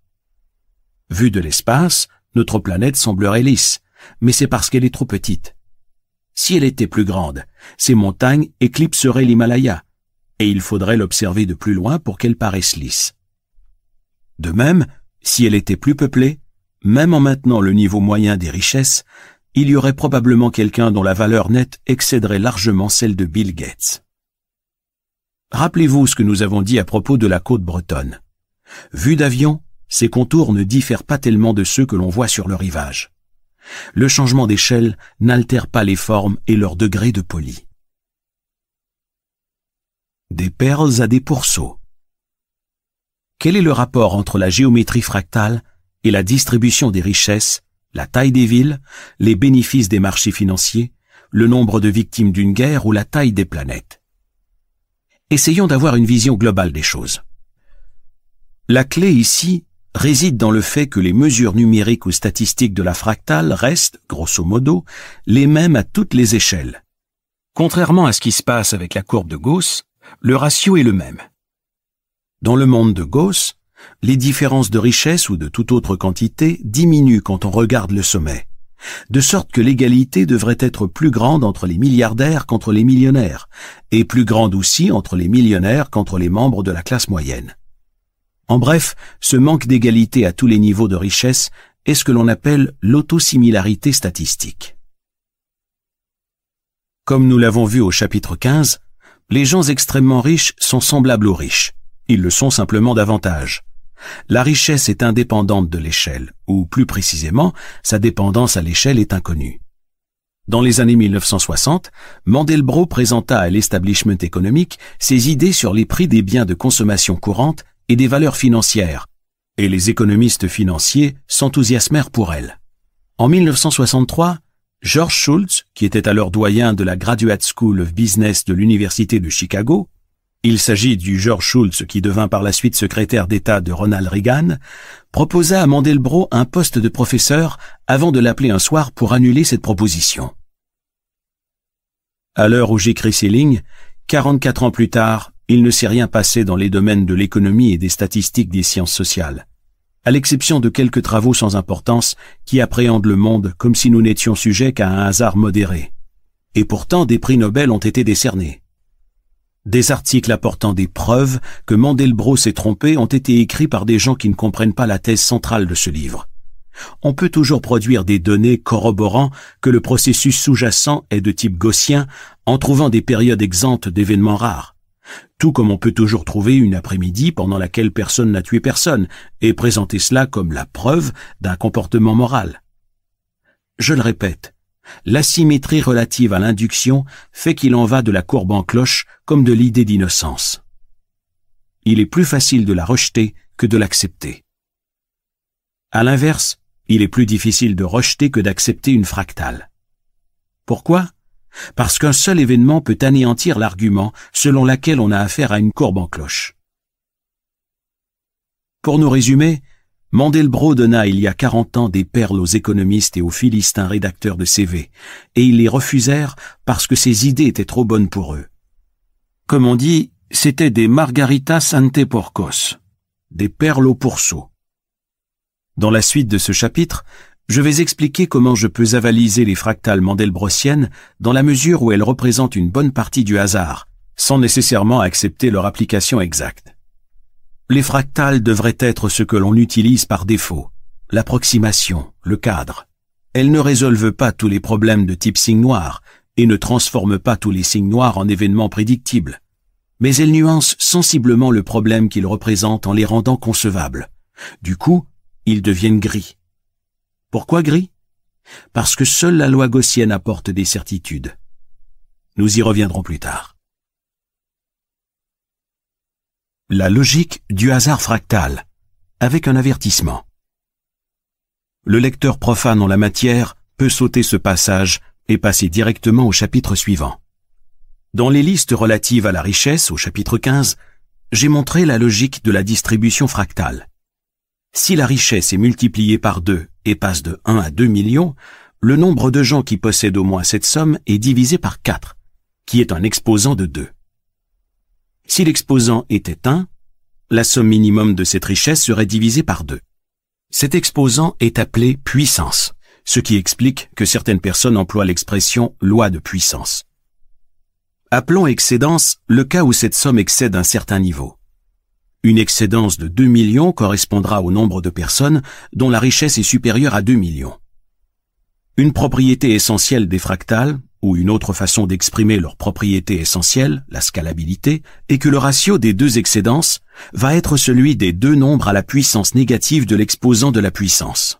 Vue de l'espace, notre planète semblerait lisse, mais c'est parce qu'elle est trop petite. Si elle était plus grande, ces montagnes éclipseraient l'Himalaya, et il faudrait l'observer de plus loin pour qu'elle paraisse lisse. De même, si elle était plus peuplée, même en maintenant le niveau moyen des richesses, il y aurait probablement quelqu'un dont la valeur nette excéderait largement celle de Bill Gates. Rappelez-vous ce que nous avons dit à propos de la côte bretonne. Vu d'avion, ses contours ne diffèrent pas tellement de ceux que l'on voit sur le rivage. Le changement d'échelle n'altère pas les formes et leur degré de poli. Des perles à des pourceaux. Quel est le rapport entre la géométrie fractale et la distribution des richesses, la taille des villes, les bénéfices des marchés financiers, le nombre de victimes d'une guerre ou la taille des planètes? Essayons d'avoir une vision globale des choses. La clé ici réside dans le fait que les mesures numériques ou statistiques de la fractale restent, grosso modo, les mêmes à toutes les échelles. Contrairement à ce qui se passe avec la courbe de Gauss, le ratio est le même. Dans le monde de Gauss, les différences de richesse ou de toute autre quantité diminuent quand on regarde le sommet, de sorte que l'égalité devrait être plus grande entre les milliardaires qu'entre les millionnaires, et plus grande aussi entre les millionnaires qu'entre les membres de la classe moyenne. En bref, ce manque d'égalité à tous les niveaux de richesse est ce que l'on appelle l'autosimilarité statistique. Comme nous l'avons vu au chapitre 15, les gens extrêmement riches sont semblables aux riches. Ils le sont simplement davantage. La richesse est indépendante de l'échelle, ou plus précisément, sa dépendance à l'échelle est inconnue. Dans les années 1960, Mandelbrot présenta à l'establishment économique ses idées sur les prix des biens de consommation courante et des valeurs financières, et les économistes financiers s'enthousiasmèrent pour elles. En 1963, George Schultz, qui était alors doyen de la Graduate School of Business de l'Université de Chicago, il s'agit du George Schultz qui devint par la suite secrétaire d'État de Ronald Reagan, proposa à Mandelbrot un poste de professeur avant de l'appeler un soir pour annuler cette proposition. À l'heure où j'écris ces lignes, 44 ans plus tard, il ne s'est rien passé dans les domaines de l'économie et des statistiques des sciences sociales, à l'exception de quelques travaux sans importance qui appréhendent le monde comme si nous n'étions sujets qu'à un hasard modéré. Et pourtant des prix Nobel ont été décernés. Des articles apportant des preuves que Mandelbrot s'est trompé ont été écrits par des gens qui ne comprennent pas la thèse centrale de ce livre. On peut toujours produire des données corroborant que le processus sous-jacent est de type gaussien en trouvant des périodes exemptes d'événements rares. Tout comme on peut toujours trouver une après-midi pendant laquelle personne n'a tué personne et présenter cela comme la preuve d'un comportement moral. Je le répète, L'asymétrie relative à l'induction fait qu'il en va de la courbe en cloche comme de l'idée d'innocence. Il est plus facile de la rejeter que de l'accepter. À l'inverse, il est plus difficile de rejeter que d'accepter une fractale. Pourquoi? Parce qu'un seul événement peut anéantir l'argument selon laquelle on a affaire à une courbe en cloche. Pour nous résumer, Mandelbrot donna il y a quarante ans des perles aux économistes et aux philistins rédacteurs de CV, et ils les refusèrent parce que ces idées étaient trop bonnes pour eux. Comme on dit, c'était des margaritas ante porcos, des perles au pourceau. Dans la suite de ce chapitre, je vais expliquer comment je peux avaliser les fractales mandelbrosiennes dans la mesure où elles représentent une bonne partie du hasard, sans nécessairement accepter leur application exacte. Les fractales devraient être ce que l'on utilise par défaut, l'approximation, le cadre. Elles ne résolvent pas tous les problèmes de type signe noir et ne transforment pas tous les signes noirs en événements prédictibles. mais elles nuancent sensiblement le problème qu'ils représentent en les rendant concevables. Du coup, ils deviennent gris. Pourquoi gris? Parce que seule la loi gaussienne apporte des certitudes. Nous y reviendrons plus tard. La logique du hasard fractal, avec un avertissement. Le lecteur profane en la matière peut sauter ce passage et passer directement au chapitre suivant. Dans les listes relatives à la richesse, au chapitre 15, j'ai montré la logique de la distribution fractale. Si la richesse est multipliée par 2 et passe de 1 à 2 millions, le nombre de gens qui possèdent au moins cette somme est divisé par 4, qui est un exposant de 2. Si l'exposant était 1, la somme minimum de cette richesse serait divisée par 2. Cet exposant est appelé puissance, ce qui explique que certaines personnes emploient l'expression loi de puissance. Appelons excédence le cas où cette somme excède un certain niveau. Une excédence de 2 millions correspondra au nombre de personnes dont la richesse est supérieure à 2 millions. Une propriété essentielle des fractales, ou une autre façon d'exprimer leur propriété essentielle, la scalabilité, est que le ratio des deux excédences va être celui des deux nombres à la puissance négative de l'exposant de la puissance.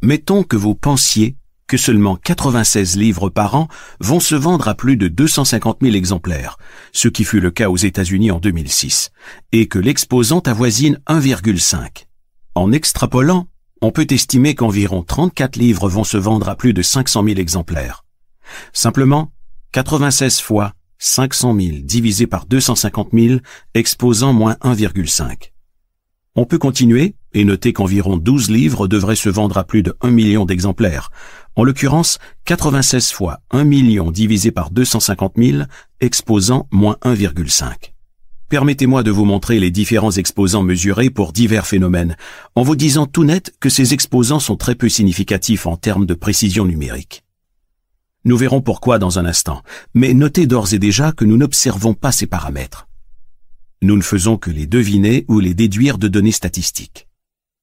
Mettons que vous pensiez que seulement 96 livres par an vont se vendre à plus de 250 000 exemplaires, ce qui fut le cas aux États-Unis en 2006, et que l'exposant avoisine 1,5. En extrapolant, on peut estimer qu'environ 34 livres vont se vendre à plus de 500 000 exemplaires. Simplement, 96 fois 500 000 divisé par 250 000 exposant moins 1,5. On peut continuer et noter qu'environ 12 livres devraient se vendre à plus de 1 million d'exemplaires, en l'occurrence, 96 fois 1 million divisé par 250 000 exposant moins 1,5. Permettez-moi de vous montrer les différents exposants mesurés pour divers phénomènes, en vous disant tout net que ces exposants sont très peu significatifs en termes de précision numérique. Nous verrons pourquoi dans un instant, mais notez d'ores et déjà que nous n'observons pas ces paramètres. Nous ne faisons que les deviner ou les déduire de données statistiques.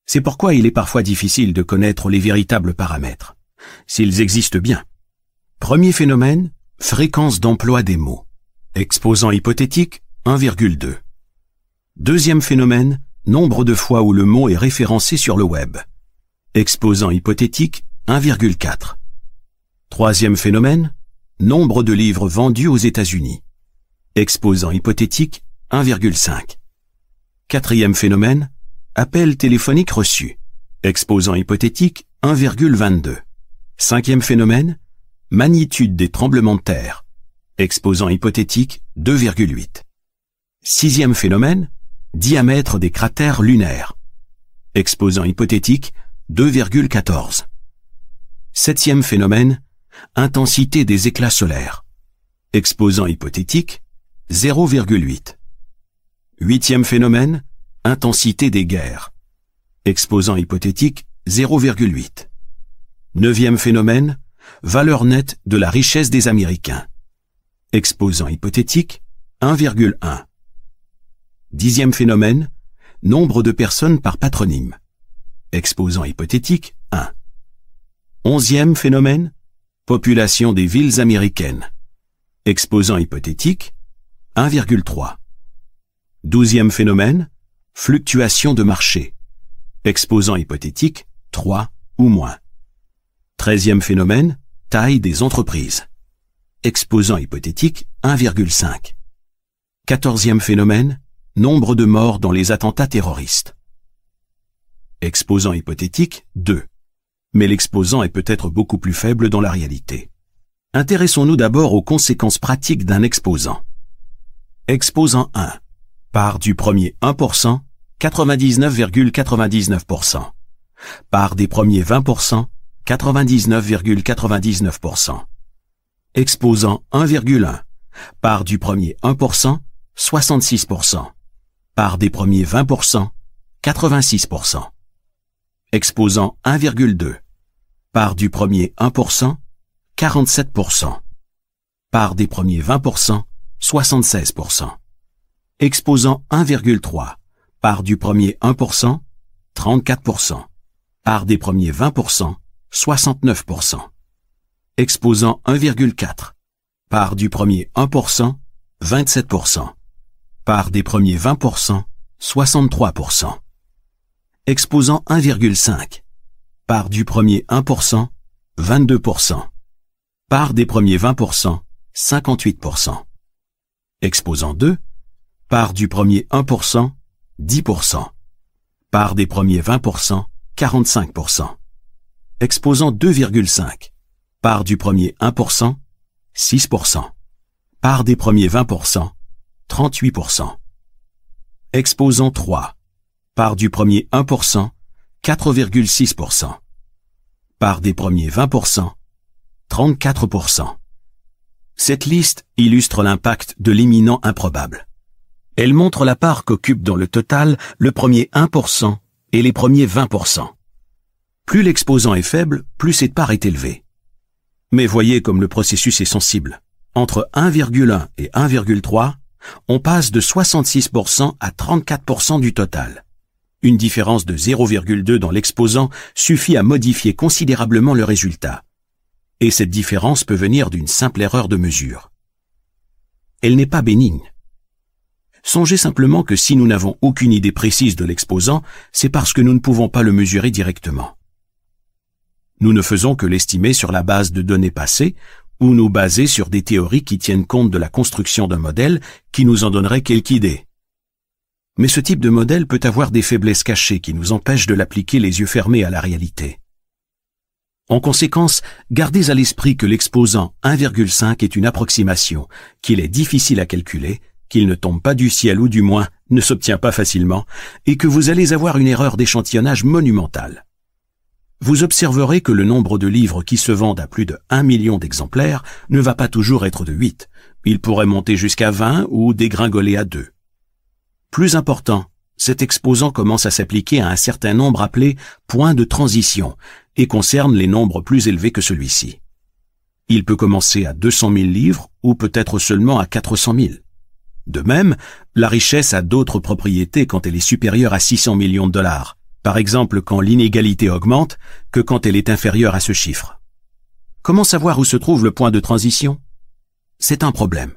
C'est pourquoi il est parfois difficile de connaître les véritables paramètres s'ils existent bien. Premier phénomène, fréquence d'emploi des mots. Exposant hypothétique, 1,2. Deuxième phénomène, nombre de fois où le mot est référencé sur le web. Exposant hypothétique, 1,4. Troisième phénomène, nombre de livres vendus aux États-Unis. Exposant hypothétique, 1,5. Quatrième phénomène, appel téléphonique reçu. Exposant hypothétique, 1,22. Cinquième phénomène, magnitude des tremblements de terre. Exposant hypothétique 2,8. Sixième phénomène, diamètre des cratères lunaires. Exposant hypothétique 2,14. Septième phénomène, intensité des éclats solaires. Exposant hypothétique 0,8. Huitième phénomène, intensité des guerres. Exposant hypothétique 0,8. Neuvième phénomène, valeur nette de la richesse des Américains. Exposant hypothétique, 1,1. Dixième phénomène, nombre de personnes par patronyme. Exposant hypothétique, 1. Onzième phénomène, population des villes américaines. Exposant hypothétique, 1,3. Douzième phénomène, fluctuation de marché. Exposant hypothétique, 3 ou moins. Treizième phénomène, taille des entreprises. Exposant hypothétique 1,5. Quatorzième phénomène, nombre de morts dans les attentats terroristes. Exposant hypothétique 2. Mais l'exposant est peut-être beaucoup plus faible dans la réalité. Intéressons-nous d'abord aux conséquences pratiques d'un exposant. Exposant 1. Part du premier 1%, 99,99%. Part des premiers 20%, 99,99%. Exposant 1,1. Part du premier 1%, 66%. Part des premiers 20%, 86%. Exposant 1,2. Part du premier 1%, 47%. Part des premiers 20%, 76%. Exposant 1,3. Part du premier 1%, 34%. Part des premiers 20%, 69%. Exposant 1,4. Part du premier 1%, 27%. Part des premiers 20%, 63%. Exposant 1,5. Part du premier 1%, 22%. Part des premiers 20%, 58%. Exposant 2. Part du premier 1%, 10%. Part des premiers 20%, 45%. Exposant 2,5. Part du premier 1%, 6%. Part des premiers 20%, 38%. Exposant 3. Part du premier 1%, 4,6%. Part des premiers 20%, 34%. Cette liste illustre l'impact de l'éminent improbable. Elle montre la part qu'occupe dans le total le premier 1% et les premiers 20%. Plus l'exposant est faible, plus cette part est élevée. Mais voyez comme le processus est sensible. Entre 1,1 et 1,3, on passe de 66% à 34% du total. Une différence de 0,2 dans l'exposant suffit à modifier considérablement le résultat. Et cette différence peut venir d'une simple erreur de mesure. Elle n'est pas bénigne. Songez simplement que si nous n'avons aucune idée précise de l'exposant, c'est parce que nous ne pouvons pas le mesurer directement. Nous ne faisons que l'estimer sur la base de données passées ou nous baser sur des théories qui tiennent compte de la construction d'un modèle qui nous en donnerait quelque idée. Mais ce type de modèle peut avoir des faiblesses cachées qui nous empêchent de l'appliquer les yeux fermés à la réalité. En conséquence, gardez à l'esprit que l'exposant 1,5 est une approximation, qu'il est difficile à calculer, qu'il ne tombe pas du ciel ou du moins ne s'obtient pas facilement, et que vous allez avoir une erreur d'échantillonnage monumentale vous observerez que le nombre de livres qui se vendent à plus de 1 million d'exemplaires ne va pas toujours être de 8. Il pourrait monter jusqu'à 20 ou dégringoler à 2. Plus important, cet exposant commence à s'appliquer à un certain nombre appelé points de transition et concerne les nombres plus élevés que celui-ci. Il peut commencer à 200 000 livres ou peut-être seulement à 400 000. De même, la richesse a d'autres propriétés quand elle est supérieure à 600 millions de dollars, par exemple quand l'inégalité augmente, que quand elle est inférieure à ce chiffre. Comment savoir où se trouve le point de transition? C'est un problème.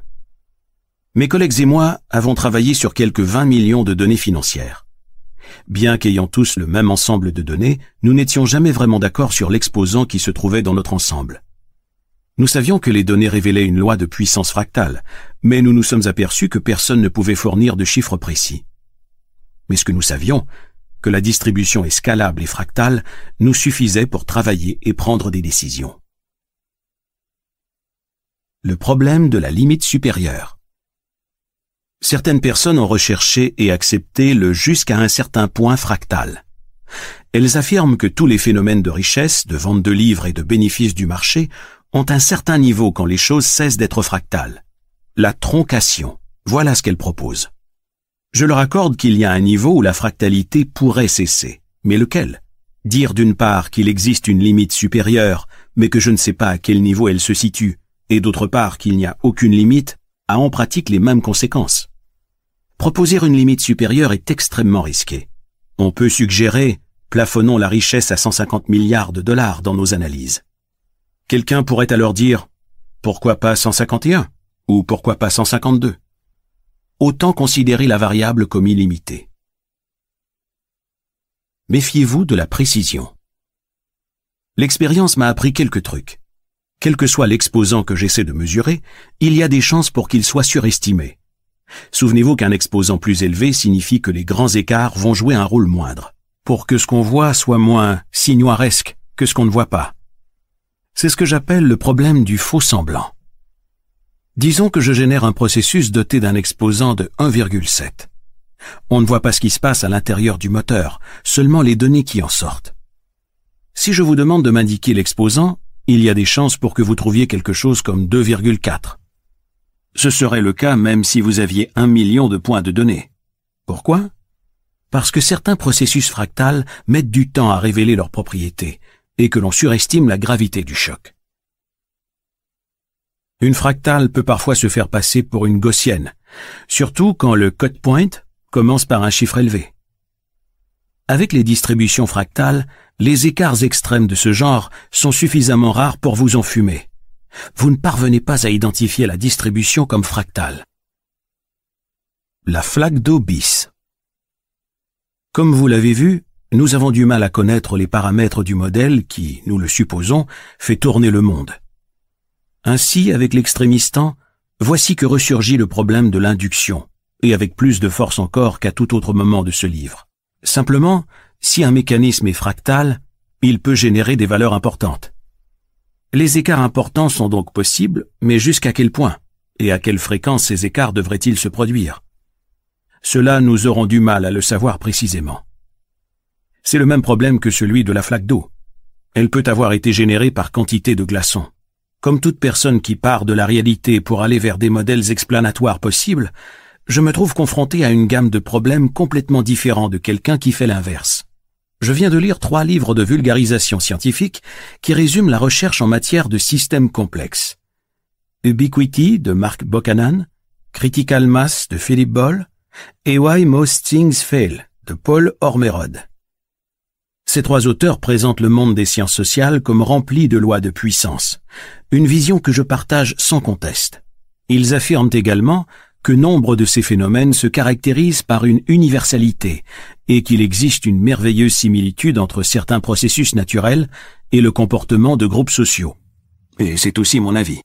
Mes collègues et moi avons travaillé sur quelques 20 millions de données financières. Bien qu'ayant tous le même ensemble de données, nous n'étions jamais vraiment d'accord sur l'exposant qui se trouvait dans notre ensemble. Nous savions que les données révélaient une loi de puissance fractale, mais nous nous sommes aperçus que personne ne pouvait fournir de chiffres précis. Mais ce que nous savions, la distribution est et fractale nous suffisait pour travailler et prendre des décisions. Le problème de la limite supérieure. Certaines personnes ont recherché et accepté le jusqu'à un certain point fractal. Elles affirment que tous les phénomènes de richesse, de vente de livres et de bénéfices du marché ont un certain niveau quand les choses cessent d'être fractales. La troncation, voilà ce qu'elles proposent. Je leur accorde qu'il y a un niveau où la fractalité pourrait cesser. Mais lequel? Dire d'une part qu'il existe une limite supérieure, mais que je ne sais pas à quel niveau elle se situe, et d'autre part qu'il n'y a aucune limite, a en pratique les mêmes conséquences. Proposer une limite supérieure est extrêmement risqué. On peut suggérer plafonnons la richesse à 150 milliards de dollars dans nos analyses. Quelqu'un pourrait alors dire pourquoi pas 151 ou pourquoi pas 152 autant considérer la variable comme illimitée. Méfiez-vous de la précision. L'expérience m'a appris quelques trucs. Quel que soit l'exposant que j'essaie de mesurer, il y a des chances pour qu'il soit surestimé. Souvenez-vous qu'un exposant plus élevé signifie que les grands écarts vont jouer un rôle moindre, pour que ce qu'on voit soit moins signoiresque que ce qu'on ne voit pas. C'est ce que j'appelle le problème du faux semblant. Disons que je génère un processus doté d'un exposant de 1,7. On ne voit pas ce qui se passe à l'intérieur du moteur, seulement les données qui en sortent. Si je vous demande de m'indiquer l'exposant, il y a des chances pour que vous trouviez quelque chose comme 2,4. Ce serait le cas même si vous aviez un million de points de données. Pourquoi? Parce que certains processus fractales mettent du temps à révéler leurs propriétés et que l'on surestime la gravité du choc. Une fractale peut parfois se faire passer pour une gaussienne, surtout quand le cut point commence par un chiffre élevé. Avec les distributions fractales, les écarts extrêmes de ce genre sont suffisamment rares pour vous enfumer. Vous ne parvenez pas à identifier la distribution comme fractale. La flaque d'eau bis. Comme vous l'avez vu, nous avons du mal à connaître les paramètres du modèle qui, nous le supposons, fait tourner le monde. Ainsi, avec l'extrémistan, voici que ressurgit le problème de l'induction, et avec plus de force encore qu'à tout autre moment de ce livre. Simplement, si un mécanisme est fractal, il peut générer des valeurs importantes. Les écarts importants sont donc possibles, mais jusqu'à quel point et à quelle fréquence ces écarts devraient-ils se produire? Cela nous aurons du mal à le savoir précisément. C'est le même problème que celui de la flaque d'eau. Elle peut avoir été générée par quantité de glaçons. Comme toute personne qui part de la réalité pour aller vers des modèles explanatoires possibles, je me trouve confronté à une gamme de problèmes complètement différents de quelqu'un qui fait l'inverse. Je viens de lire trois livres de vulgarisation scientifique qui résument la recherche en matière de systèmes complexes. Ubiquity de Mark Buchanan, Critical Mass de Philip Boll et Why Most Things Fail de Paul Ormerod. Ces trois auteurs présentent le monde des sciences sociales comme rempli de lois de puissance, une vision que je partage sans conteste. Ils affirment également que nombre de ces phénomènes se caractérisent par une universalité et qu'il existe une merveilleuse similitude entre certains processus naturels et le comportement de groupes sociaux. Et c'est aussi mon avis.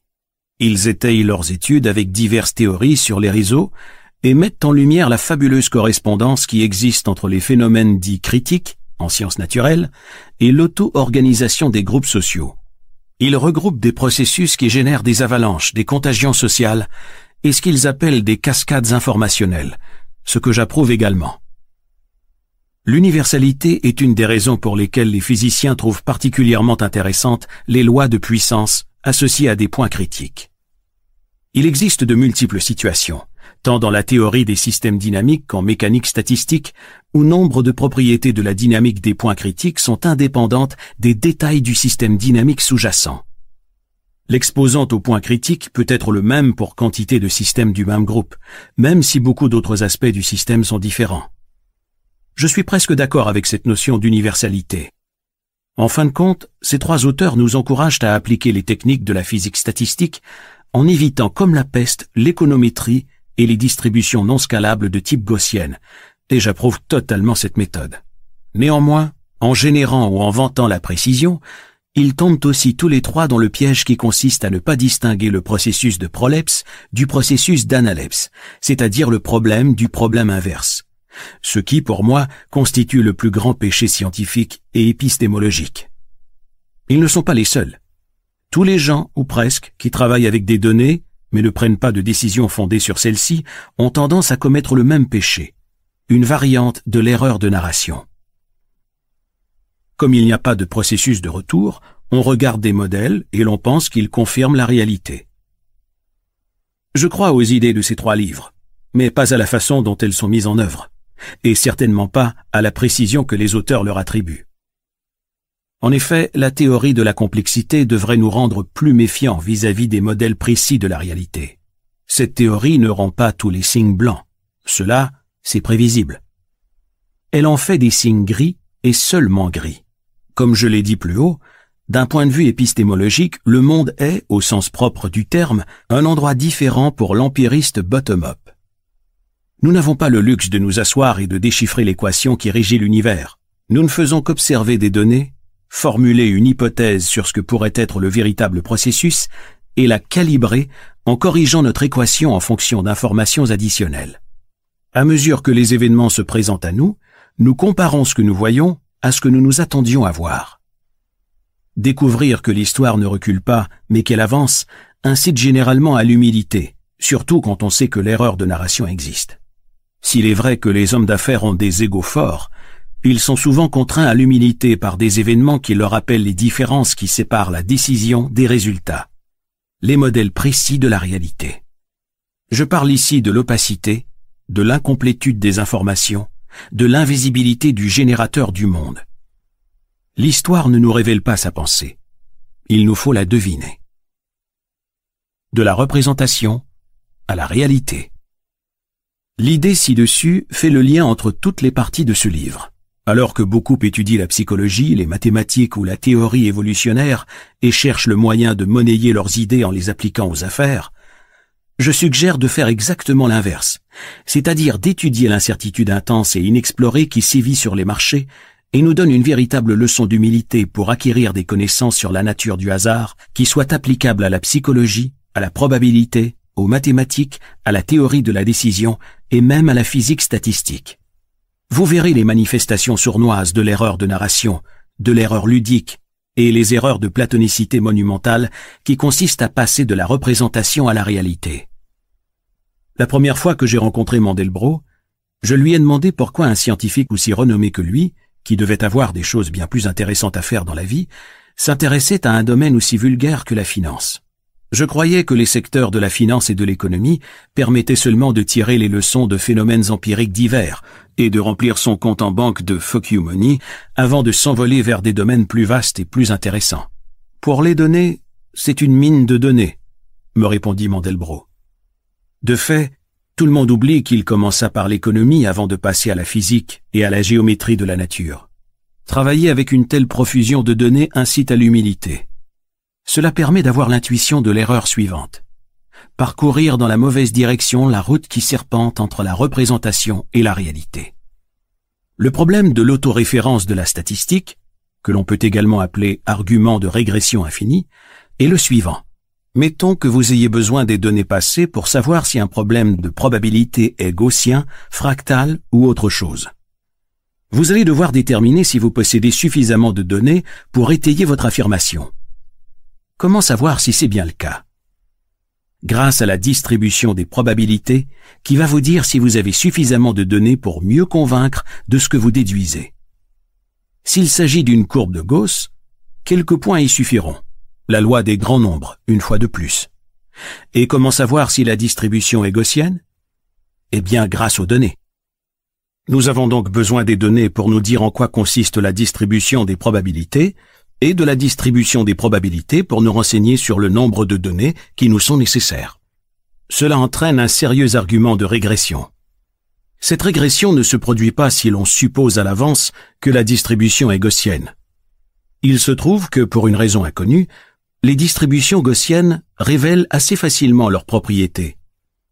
Ils étayent leurs études avec diverses théories sur les réseaux et mettent en lumière la fabuleuse correspondance qui existe entre les phénomènes dits critiques, en sciences naturelles, et l'auto-organisation des groupes sociaux. Ils regroupent des processus qui génèrent des avalanches, des contagions sociales, et ce qu'ils appellent des cascades informationnelles, ce que j'approuve également. L'universalité est une des raisons pour lesquelles les physiciens trouvent particulièrement intéressantes les lois de puissance associées à des points critiques. Il existe de multiples situations, tant dans la théorie des systèmes dynamiques qu'en mécanique statistique, où nombre de propriétés de la dynamique des points critiques sont indépendantes des détails du système dynamique sous-jacent. L'exposant au point critique peut être le même pour quantité de systèmes du même groupe, même si beaucoup d'autres aspects du système sont différents. Je suis presque d'accord avec cette notion d'universalité. En fin de compte, ces trois auteurs nous encouragent à appliquer les techniques de la physique statistique en évitant comme la peste l'économétrie et les distributions non scalables de type gaussienne, et j'approuve totalement cette méthode. Néanmoins, en générant ou en vantant la précision, ils tombent aussi tous les trois dans le piège qui consiste à ne pas distinguer le processus de prolepse du processus d'analepse, c'est-à-dire le problème du problème inverse. Ce qui, pour moi, constitue le plus grand péché scientifique et épistémologique. Ils ne sont pas les seuls. Tous les gens, ou presque, qui travaillent avec des données, mais ne prennent pas de décisions fondées sur celles-ci, ont tendance à commettre le même péché, une variante de l'erreur de narration. Comme il n'y a pas de processus de retour, on regarde des modèles et l'on pense qu'ils confirment la réalité. Je crois aux idées de ces trois livres, mais pas à la façon dont elles sont mises en œuvre, et certainement pas à la précision que les auteurs leur attribuent. En effet, la théorie de la complexité devrait nous rendre plus méfiants vis-à-vis des modèles précis de la réalité. Cette théorie ne rend pas tous les signes blancs. Cela, c'est prévisible. Elle en fait des signes gris et seulement gris. Comme je l'ai dit plus haut, d'un point de vue épistémologique, le monde est, au sens propre du terme, un endroit différent pour l'empiriste bottom-up. Nous n'avons pas le luxe de nous asseoir et de déchiffrer l'équation qui régit l'univers. Nous ne faisons qu'observer des données formuler une hypothèse sur ce que pourrait être le véritable processus et la calibrer en corrigeant notre équation en fonction d'informations additionnelles. À mesure que les événements se présentent à nous, nous comparons ce que nous voyons à ce que nous nous attendions à voir. Découvrir que l'histoire ne recule pas, mais qu'elle avance, incite généralement à l'humilité, surtout quand on sait que l'erreur de narration existe. S'il est vrai que les hommes d'affaires ont des égaux forts, ils sont souvent contraints à l'humilité par des événements qui leur rappellent les différences qui séparent la décision des résultats, les modèles précis de la réalité. Je parle ici de l'opacité, de l'incomplétude des informations, de l'invisibilité du générateur du monde. L'histoire ne nous révèle pas sa pensée. Il nous faut la deviner. De la représentation à la réalité. L'idée ci-dessus fait le lien entre toutes les parties de ce livre. Alors que beaucoup étudient la psychologie, les mathématiques ou la théorie évolutionnaire et cherchent le moyen de monnayer leurs idées en les appliquant aux affaires, Je suggère de faire exactement l'inverse, c'est-à-dire d'étudier l'incertitude intense et inexplorée qui sévit sur les marchés et nous donne une véritable leçon d'humilité pour acquérir des connaissances sur la nature du hasard qui soient applicables à la psychologie, à la probabilité, aux mathématiques, à la théorie de la décision et même à la physique statistique. Vous verrez les manifestations sournoises de l'erreur de narration, de l'erreur ludique et les erreurs de platonicité monumentale qui consistent à passer de la représentation à la réalité. La première fois que j'ai rencontré Mandelbrot, je lui ai demandé pourquoi un scientifique aussi renommé que lui, qui devait avoir des choses bien plus intéressantes à faire dans la vie, s'intéressait à un domaine aussi vulgaire que la finance. Je croyais que les secteurs de la finance et de l'économie permettaient seulement de tirer les leçons de phénomènes empiriques divers et de remplir son compte en banque de fuck avant de s'envoler vers des domaines plus vastes et plus intéressants. Pour les données, c'est une mine de données, me répondit Mandelbrot. De fait, tout le monde oublie qu'il commença par l'économie avant de passer à la physique et à la géométrie de la nature. Travailler avec une telle profusion de données incite à l'humilité. Cela permet d'avoir l'intuition de l'erreur suivante. Parcourir dans la mauvaise direction la route qui serpente entre la représentation et la réalité. Le problème de l'autoréférence de la statistique, que l'on peut également appeler argument de régression infinie, est le suivant. Mettons que vous ayez besoin des données passées pour savoir si un problème de probabilité est gaussien, fractal ou autre chose. Vous allez devoir déterminer si vous possédez suffisamment de données pour étayer votre affirmation. Comment savoir si c'est bien le cas? Grâce à la distribution des probabilités qui va vous dire si vous avez suffisamment de données pour mieux convaincre de ce que vous déduisez. S'il s'agit d'une courbe de Gauss, quelques points y suffiront. La loi des grands nombres, une fois de plus. Et comment savoir si la distribution est gaussienne? Eh bien, grâce aux données. Nous avons donc besoin des données pour nous dire en quoi consiste la distribution des probabilités, et de la distribution des probabilités pour nous renseigner sur le nombre de données qui nous sont nécessaires. Cela entraîne un sérieux argument de régression. Cette régression ne se produit pas si l'on suppose à l'avance que la distribution est gaussienne. Il se trouve que, pour une raison inconnue, les distributions gaussiennes révèlent assez facilement leurs propriétés,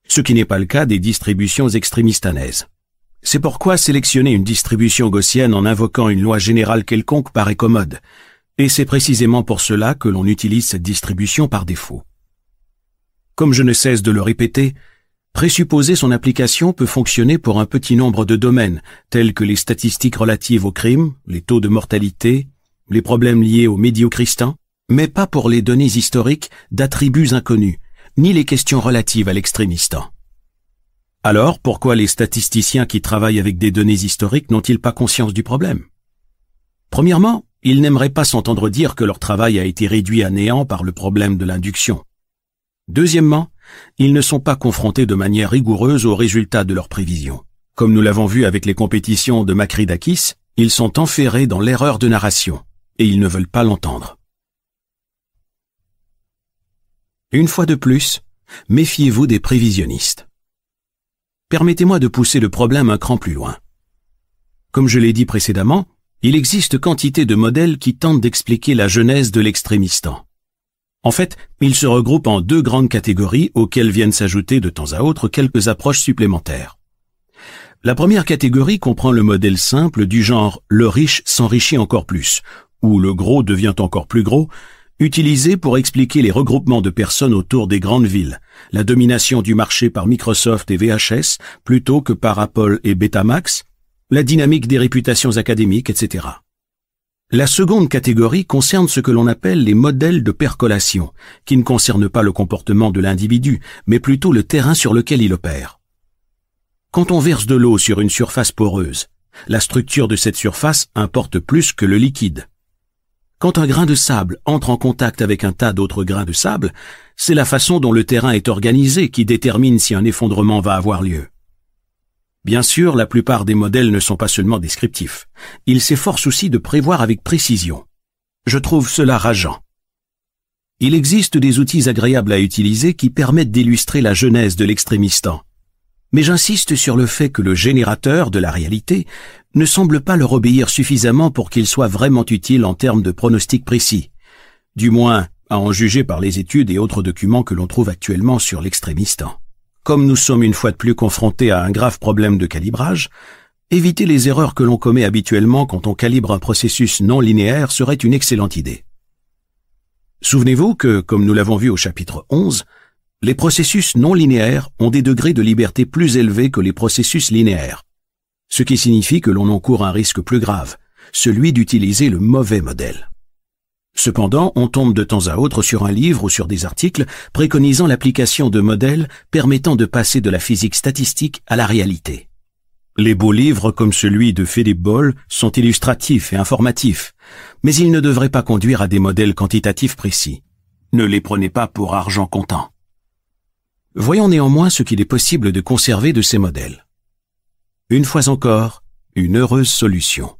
ce qui n'est pas le cas des distributions extrémistanaises. C'est pourquoi sélectionner une distribution gaussienne en invoquant une loi générale quelconque paraît commode, et c'est précisément pour cela que l'on utilise cette distribution par défaut. Comme je ne cesse de le répéter, présupposer son application peut fonctionner pour un petit nombre de domaines, tels que les statistiques relatives au crime, les taux de mortalité, les problèmes liés aux médiocristes, mais pas pour les données historiques d'attributs inconnus, ni les questions relatives à l'extrémistan. Alors, pourquoi les statisticiens qui travaillent avec des données historiques n'ont-ils pas conscience du problème? Premièrement, ils n'aimeraient pas s'entendre dire que leur travail a été réduit à néant par le problème de l'induction. Deuxièmement, ils ne sont pas confrontés de manière rigoureuse aux résultats de leurs prévisions. Comme nous l'avons vu avec les compétitions de Makridakis, ils sont enferrés dans l'erreur de narration, et ils ne veulent pas l'entendre. Une fois de plus, méfiez-vous des prévisionnistes. Permettez-moi de pousser le problème un cran plus loin. Comme je l'ai dit précédemment, il existe quantité de modèles qui tentent d'expliquer la genèse de l'extrémistan. En fait, ils se regroupent en deux grandes catégories auxquelles viennent s'ajouter de temps à autre quelques approches supplémentaires. La première catégorie comprend le modèle simple du genre le riche s'enrichit encore plus, ou le gros devient encore plus gros, utilisé pour expliquer les regroupements de personnes autour des grandes villes, la domination du marché par Microsoft et VHS plutôt que par Apple et Betamax, la dynamique des réputations académiques, etc. La seconde catégorie concerne ce que l'on appelle les modèles de percolation, qui ne concernent pas le comportement de l'individu, mais plutôt le terrain sur lequel il opère. Quand on verse de l'eau sur une surface poreuse, la structure de cette surface importe plus que le liquide. Quand un grain de sable entre en contact avec un tas d'autres grains de sable, c'est la façon dont le terrain est organisé qui détermine si un effondrement va avoir lieu. Bien sûr, la plupart des modèles ne sont pas seulement descriptifs. Ils s'efforcent aussi de prévoir avec précision. Je trouve cela rageant. Il existe des outils agréables à utiliser qui permettent d'illustrer la genèse de l'extrémistan. Mais j'insiste sur le fait que le générateur de la réalité ne semble pas leur obéir suffisamment pour qu'il soit vraiment utile en termes de pronostics précis. Du moins, à en juger par les études et autres documents que l'on trouve actuellement sur l'extrémistan. Comme nous sommes une fois de plus confrontés à un grave problème de calibrage, éviter les erreurs que l'on commet habituellement quand on calibre un processus non linéaire serait une excellente idée. Souvenez-vous que, comme nous l'avons vu au chapitre 11, les processus non linéaires ont des degrés de liberté plus élevés que les processus linéaires, ce qui signifie que l'on encourt un risque plus grave, celui d'utiliser le mauvais modèle. Cependant, on tombe de temps à autre sur un livre ou sur des articles préconisant l'application de modèles permettant de passer de la physique statistique à la réalité. Les beaux livres comme celui de Philippe Boll sont illustratifs et informatifs, mais ils ne devraient pas conduire à des modèles quantitatifs précis. Ne les prenez pas pour argent comptant. Voyons néanmoins ce qu'il est possible de conserver de ces modèles. Une fois encore, une heureuse solution.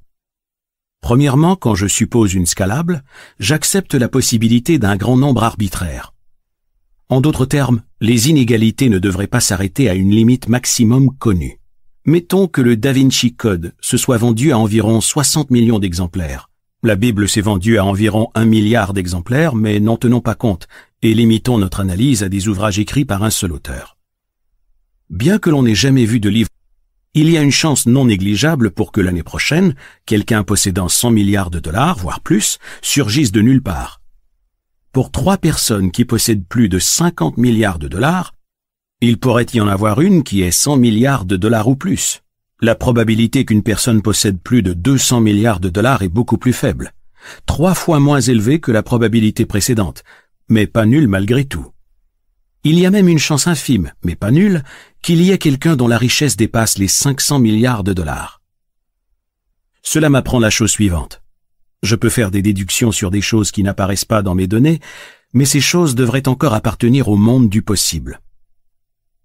Premièrement, quand je suppose une scalable, j'accepte la possibilité d'un grand nombre arbitraire. En d'autres termes, les inégalités ne devraient pas s'arrêter à une limite maximum connue. Mettons que le Da Vinci Code se soit vendu à environ 60 millions d'exemplaires. La Bible s'est vendue à environ un milliard d'exemplaires, mais n'en tenons pas compte et limitons notre analyse à des ouvrages écrits par un seul auteur. Bien que l'on n'ait jamais vu de livre il y a une chance non négligeable pour que l'année prochaine, quelqu'un possédant 100 milliards de dollars, voire plus, surgisse de nulle part. Pour trois personnes qui possèdent plus de 50 milliards de dollars, il pourrait y en avoir une qui ait 100 milliards de dollars ou plus. La probabilité qu'une personne possède plus de 200 milliards de dollars est beaucoup plus faible, trois fois moins élevée que la probabilité précédente, mais pas nulle malgré tout. Il y a même une chance infime, mais pas nulle, qu'il y ait quelqu'un dont la richesse dépasse les 500 milliards de dollars. Cela m'apprend la chose suivante. Je peux faire des déductions sur des choses qui n'apparaissent pas dans mes données, mais ces choses devraient encore appartenir au monde du possible.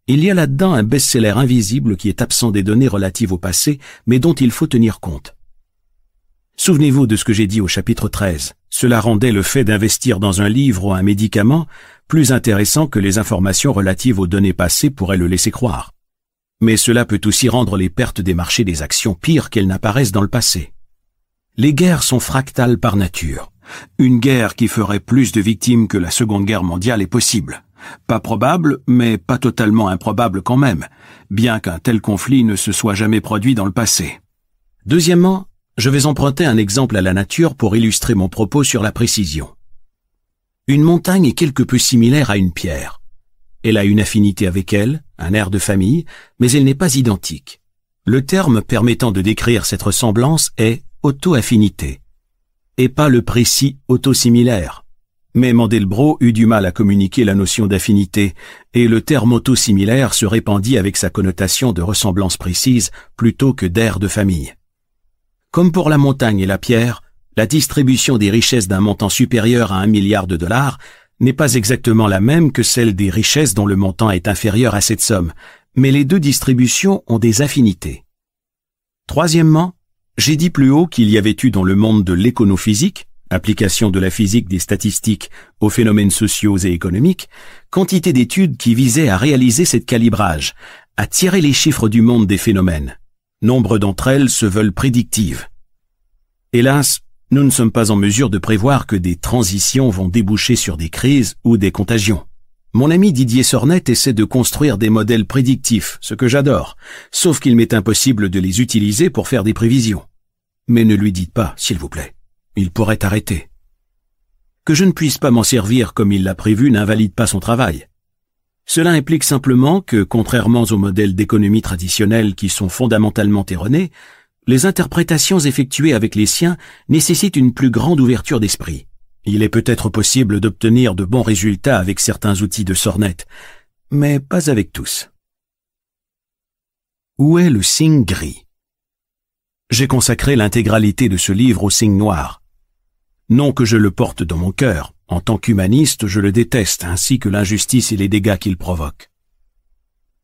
Il y a là-dedans un best-seller invisible qui est absent des données relatives au passé, mais dont il faut tenir compte. Souvenez-vous de ce que j'ai dit au chapitre 13. Cela rendait le fait d'investir dans un livre ou un médicament plus intéressant que les informations relatives aux données passées pourraient le laisser croire. Mais cela peut aussi rendre les pertes des marchés des actions pires qu'elles n'apparaissent dans le passé. Les guerres sont fractales par nature. Une guerre qui ferait plus de victimes que la Seconde Guerre mondiale est possible. Pas probable, mais pas totalement improbable quand même, bien qu'un tel conflit ne se soit jamais produit dans le passé. Deuxièmement, je vais emprunter un exemple à la nature pour illustrer mon propos sur la précision. Une montagne est quelque peu similaire à une pierre. Elle a une affinité avec elle, un air de famille, mais elle n'est pas identique. Le terme permettant de décrire cette ressemblance est auto-affinité, et pas le précis auto-similaire. Mais Mandelbrot eut du mal à communiquer la notion d'affinité, et le terme auto-similaire se répandit avec sa connotation de ressemblance précise plutôt que d'air de famille. Comme pour la montagne et la pierre, la distribution des richesses d'un montant supérieur à un milliard de dollars n'est pas exactement la même que celle des richesses dont le montant est inférieur à cette somme, mais les deux distributions ont des affinités. Troisièmement, j'ai dit plus haut qu'il y avait eu dans le monde de l'éconophysique, application de la physique des statistiques aux phénomènes sociaux et économiques, quantité d'études qui visaient à réaliser cette calibrage, à tirer les chiffres du monde des phénomènes. Nombre d'entre elles se veulent prédictives. Hélas, nous ne sommes pas en mesure de prévoir que des transitions vont déboucher sur des crises ou des contagions. Mon ami Didier Sornet essaie de construire des modèles prédictifs, ce que j'adore, sauf qu'il m'est impossible de les utiliser pour faire des prévisions. Mais ne lui dites pas, s'il vous plaît. Il pourrait arrêter. Que je ne puisse pas m'en servir comme il l'a prévu n'invalide pas son travail. Cela implique simplement que, contrairement aux modèles d'économie traditionnels qui sont fondamentalement erronés, les interprétations effectuées avec les siens nécessitent une plus grande ouverture d'esprit. Il est peut-être possible d'obtenir de bons résultats avec certains outils de sornette, mais pas avec tous. Où est le signe gris? J'ai consacré l'intégralité de ce livre au signe noir. Non que je le porte dans mon cœur, en tant qu'humaniste je le déteste, ainsi que l'injustice et les dégâts qu'il provoque.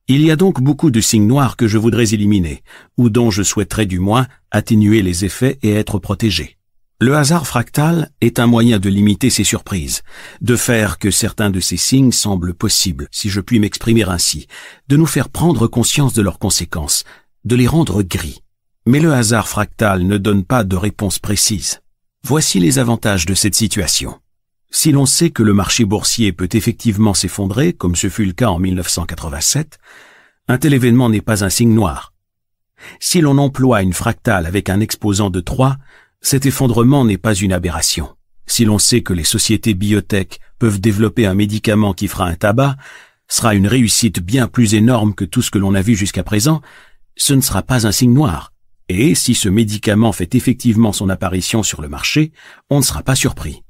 Il y a donc beaucoup de signes noirs que je voudrais éliminer, ou dont je souhaiterais du moins atténuer les effets et être protégé. Le hasard fractal est un moyen de limiter ces surprises, de faire que certains de ces signes semblent possibles, si je puis m'exprimer ainsi, de nous faire prendre conscience de leurs conséquences, de les rendre gris. Mais le hasard fractal ne donne pas de réponse précise. Voici les avantages de cette situation. si l'on sait que le marché boursier peut effectivement s'effondrer, comme ce fut le cas en 1987, un tel événement n'est pas un signe noir. Si l'on emploie une fractale avec un exposant de 3, cet effondrement n'est pas une aberration. Si l'on sait que les sociétés biotech peuvent développer un médicament qui fera un tabac, sera une réussite bien plus énorme que tout ce que l'on a vu jusqu'à présent, ce ne sera pas un signe noir. Et si ce médicament fait effectivement son apparition sur le marché, on ne sera pas surpris.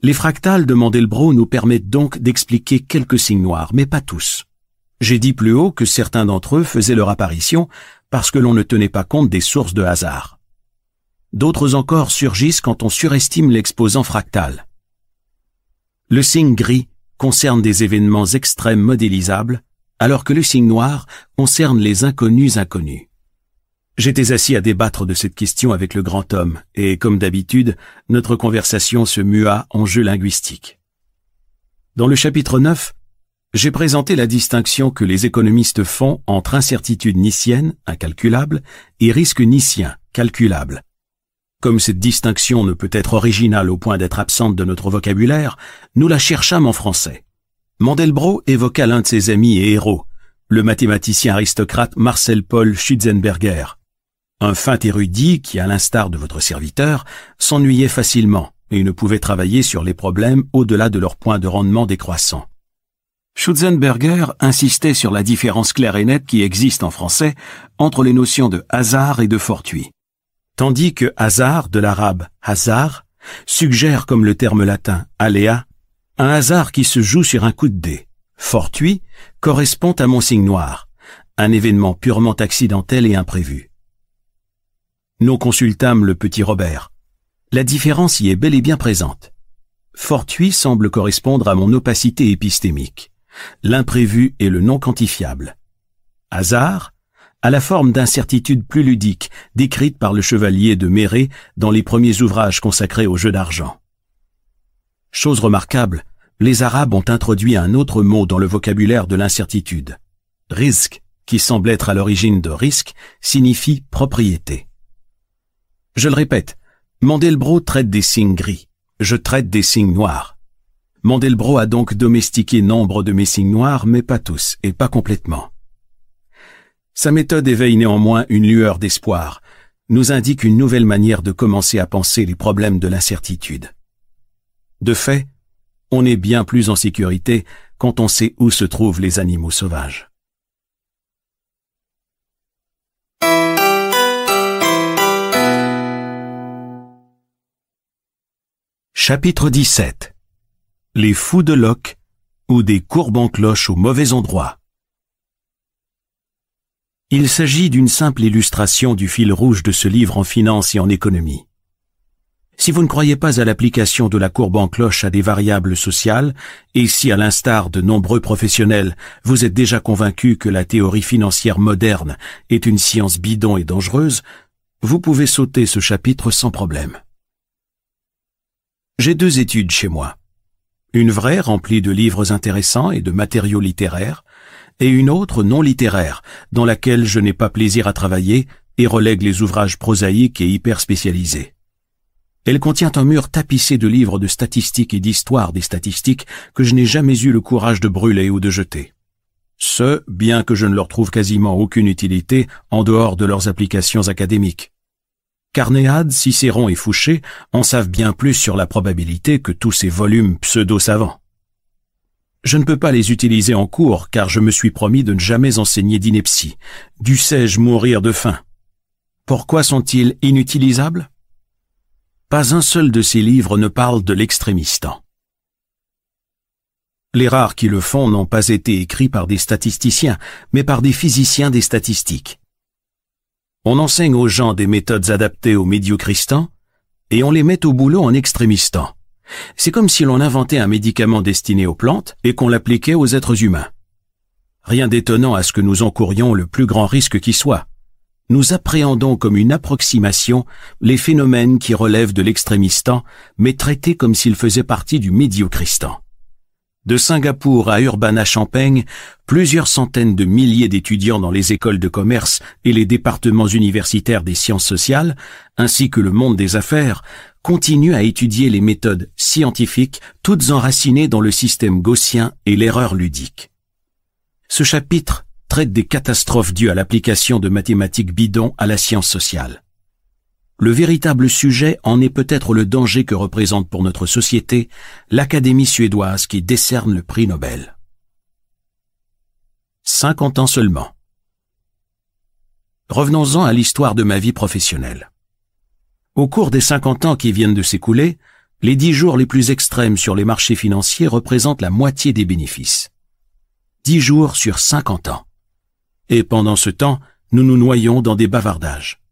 Les fractales de Mandelbrot nous permettent donc d'expliquer quelques signes noirs, mais pas tous. J'ai dit plus haut que certains d'entre eux faisaient leur apparition parce que l'on ne tenait pas compte des sources de hasard. D'autres encore surgissent quand on surestime l'exposant fractal. Le signe gris concerne des événements extrêmes modélisables, alors que le signe noir concerne les inconnus inconnus. J'étais assis à débattre de cette question avec le grand homme, et comme d'habitude, notre conversation se mua en jeu linguistique. Dans le chapitre 9, j'ai présenté la distinction que les économistes font entre incertitude nicienne, incalculable, et risque nicien, calculable. Comme cette distinction ne peut être originale au point d'être absente de notre vocabulaire, nous la cherchâmes en français. Mandelbrot évoqua l'un de ses amis et héros, le mathématicien aristocrate Marcel Paul Schützenberger, un fin érudit qui, à l'instar de votre serviteur, s'ennuyait facilement et ne pouvait travailler sur les problèmes au-delà de leur point de rendement décroissant. Schutzenberger insistait sur la différence claire et nette qui existe en français entre les notions de hasard et de fortuit. Tandis que hasard, de l'arabe hasard, suggère comme le terme latin aléa, un hasard qui se joue sur un coup de dé. Fortuit correspond à mon signe noir, un événement purement accidentel et imprévu. Nous consultâmes le petit Robert. La différence y est bel et bien présente. Fortuit semble correspondre à mon opacité épistémique l'imprévu et le non quantifiable. Hasard? À la forme d'incertitude plus ludique, décrite par le chevalier de Méré dans les premiers ouvrages consacrés au jeu d'argent. Chose remarquable, les Arabes ont introduit un autre mot dans le vocabulaire de l'incertitude. Risque, qui semble être à l'origine de risque, signifie propriété. Je le répète, Mandelbrot traite des signes gris, je traite des signes noirs. Mandelbrot a donc domestiqué nombre de mes signes noirs, mais pas tous, et pas complètement. Sa méthode éveille néanmoins une lueur d'espoir, nous indique une nouvelle manière de commencer à penser les problèmes de l'incertitude. De fait, on est bien plus en sécurité quand on sait où se trouvent les animaux sauvages. Chapitre 17 les fous de loc ou des courbes en cloche au mauvais endroit. Il s'agit d'une simple illustration du fil rouge de ce livre en finance et en économie. Si vous ne croyez pas à l'application de la courbe en cloche à des variables sociales, et si à l'instar de nombreux professionnels, vous êtes déjà convaincu que la théorie financière moderne est une science bidon et dangereuse, vous pouvez sauter ce chapitre sans problème. J'ai deux études chez moi une vraie remplie de livres intéressants et de matériaux littéraires, et une autre non littéraire, dans laquelle je n'ai pas plaisir à travailler et relègue les ouvrages prosaïques et hyper spécialisés. Elle contient un mur tapissé de livres de statistiques et d'histoire des statistiques que je n'ai jamais eu le courage de brûler ou de jeter. Ce, bien que je ne leur trouve quasiment aucune utilité en dehors de leurs applications académiques. Carnéade, Cicéron et Fouché en savent bien plus sur la probabilité que tous ces volumes pseudo-savants. Je ne peux pas les utiliser en cours car je me suis promis de ne jamais enseigner d'ineptie. Dussé-je mourir de faim? Pourquoi sont-ils inutilisables? Pas un seul de ces livres ne parle de l'extrémistan. Les rares qui le font n'ont pas été écrits par des statisticiens, mais par des physiciens des statistiques. On enseigne aux gens des méthodes adaptées aux médiocristans et on les met au boulot en extrémistan. C'est comme si l'on inventait un médicament destiné aux plantes et qu'on l'appliquait aux êtres humains. Rien d'étonnant à ce que nous encourions le plus grand risque qui soit. Nous appréhendons comme une approximation les phénomènes qui relèvent de l'extrémistan, mais traités comme s'ils faisaient partie du médiocristan. De Singapour à Urbana-Champaign, plusieurs centaines de milliers d'étudiants dans les écoles de commerce et les départements universitaires des sciences sociales, ainsi que le monde des affaires, continuent à étudier les méthodes scientifiques toutes enracinées dans le système gaussien et l'erreur ludique. Ce chapitre traite des catastrophes dues à l'application de mathématiques bidons à la science sociale. Le véritable sujet en est peut-être le danger que représente pour notre société l'Académie suédoise qui décerne le prix Nobel. 50 ans seulement. Revenons-en à l'histoire de ma vie professionnelle. Au cours des 50 ans qui viennent de s'écouler, les 10 jours les plus extrêmes sur les marchés financiers représentent la moitié des bénéfices. 10 jours sur 50 ans. Et pendant ce temps, nous nous noyons dans des bavardages.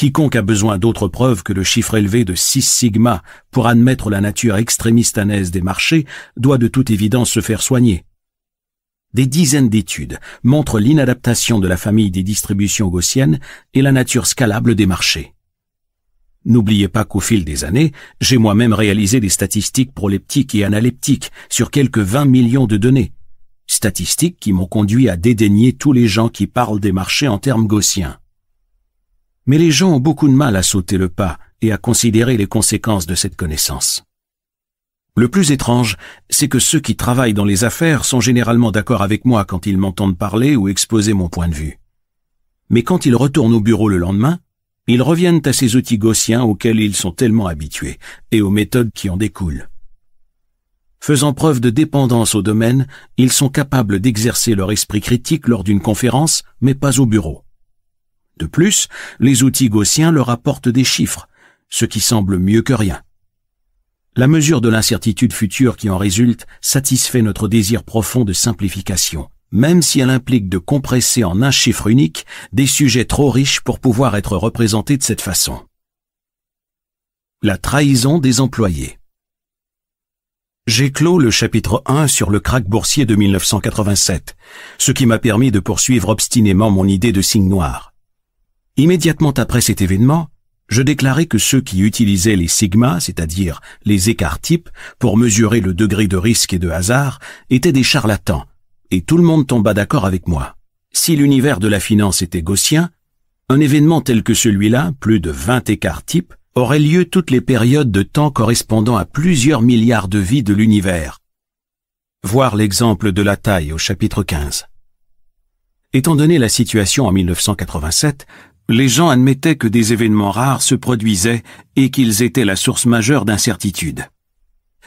Quiconque a besoin d'autres preuves que le chiffre élevé de 6 sigma pour admettre la nature extrémistanaise des marchés doit de toute évidence se faire soigner. Des dizaines d'études montrent l'inadaptation de la famille des distributions gaussiennes et la nature scalable des marchés. N'oubliez pas qu'au fil des années, j'ai moi-même réalisé des statistiques proleptiques et analeptiques sur quelques 20 millions de données. Statistiques qui m'ont conduit à dédaigner tous les gens qui parlent des marchés en termes gaussiens. Mais les gens ont beaucoup de mal à sauter le pas et à considérer les conséquences de cette connaissance. Le plus étrange, c'est que ceux qui travaillent dans les affaires sont généralement d'accord avec moi quand ils m'entendent parler ou exposer mon point de vue. Mais quand ils retournent au bureau le lendemain, ils reviennent à ces outils gaussiens auxquels ils sont tellement habitués et aux méthodes qui en découlent. Faisant preuve de dépendance au domaine, ils sont capables d'exercer leur esprit critique lors d'une conférence, mais pas au bureau. De plus, les outils gaussiens leur apportent des chiffres, ce qui semble mieux que rien. La mesure de l'incertitude future qui en résulte satisfait notre désir profond de simplification, même si elle implique de compresser en un chiffre unique des sujets trop riches pour pouvoir être représentés de cette façon. La trahison des employés. J'ai clos le chapitre 1 sur le krach boursier de 1987, ce qui m'a permis de poursuivre obstinément mon idée de signe noir. Immédiatement après cet événement, je déclarai que ceux qui utilisaient les sigmas, c'est-à-dire les écarts types, pour mesurer le degré de risque et de hasard, étaient des charlatans, et tout le monde tomba d'accord avec moi. Si l'univers de la finance était gaussien, un événement tel que celui-là, plus de 20 écarts types, aurait lieu toutes les périodes de temps correspondant à plusieurs milliards de vies de l'univers. Voir l'exemple de la taille au chapitre 15. Étant donné la situation en 1987, les gens admettaient que des événements rares se produisaient et qu'ils étaient la source majeure d'incertitude.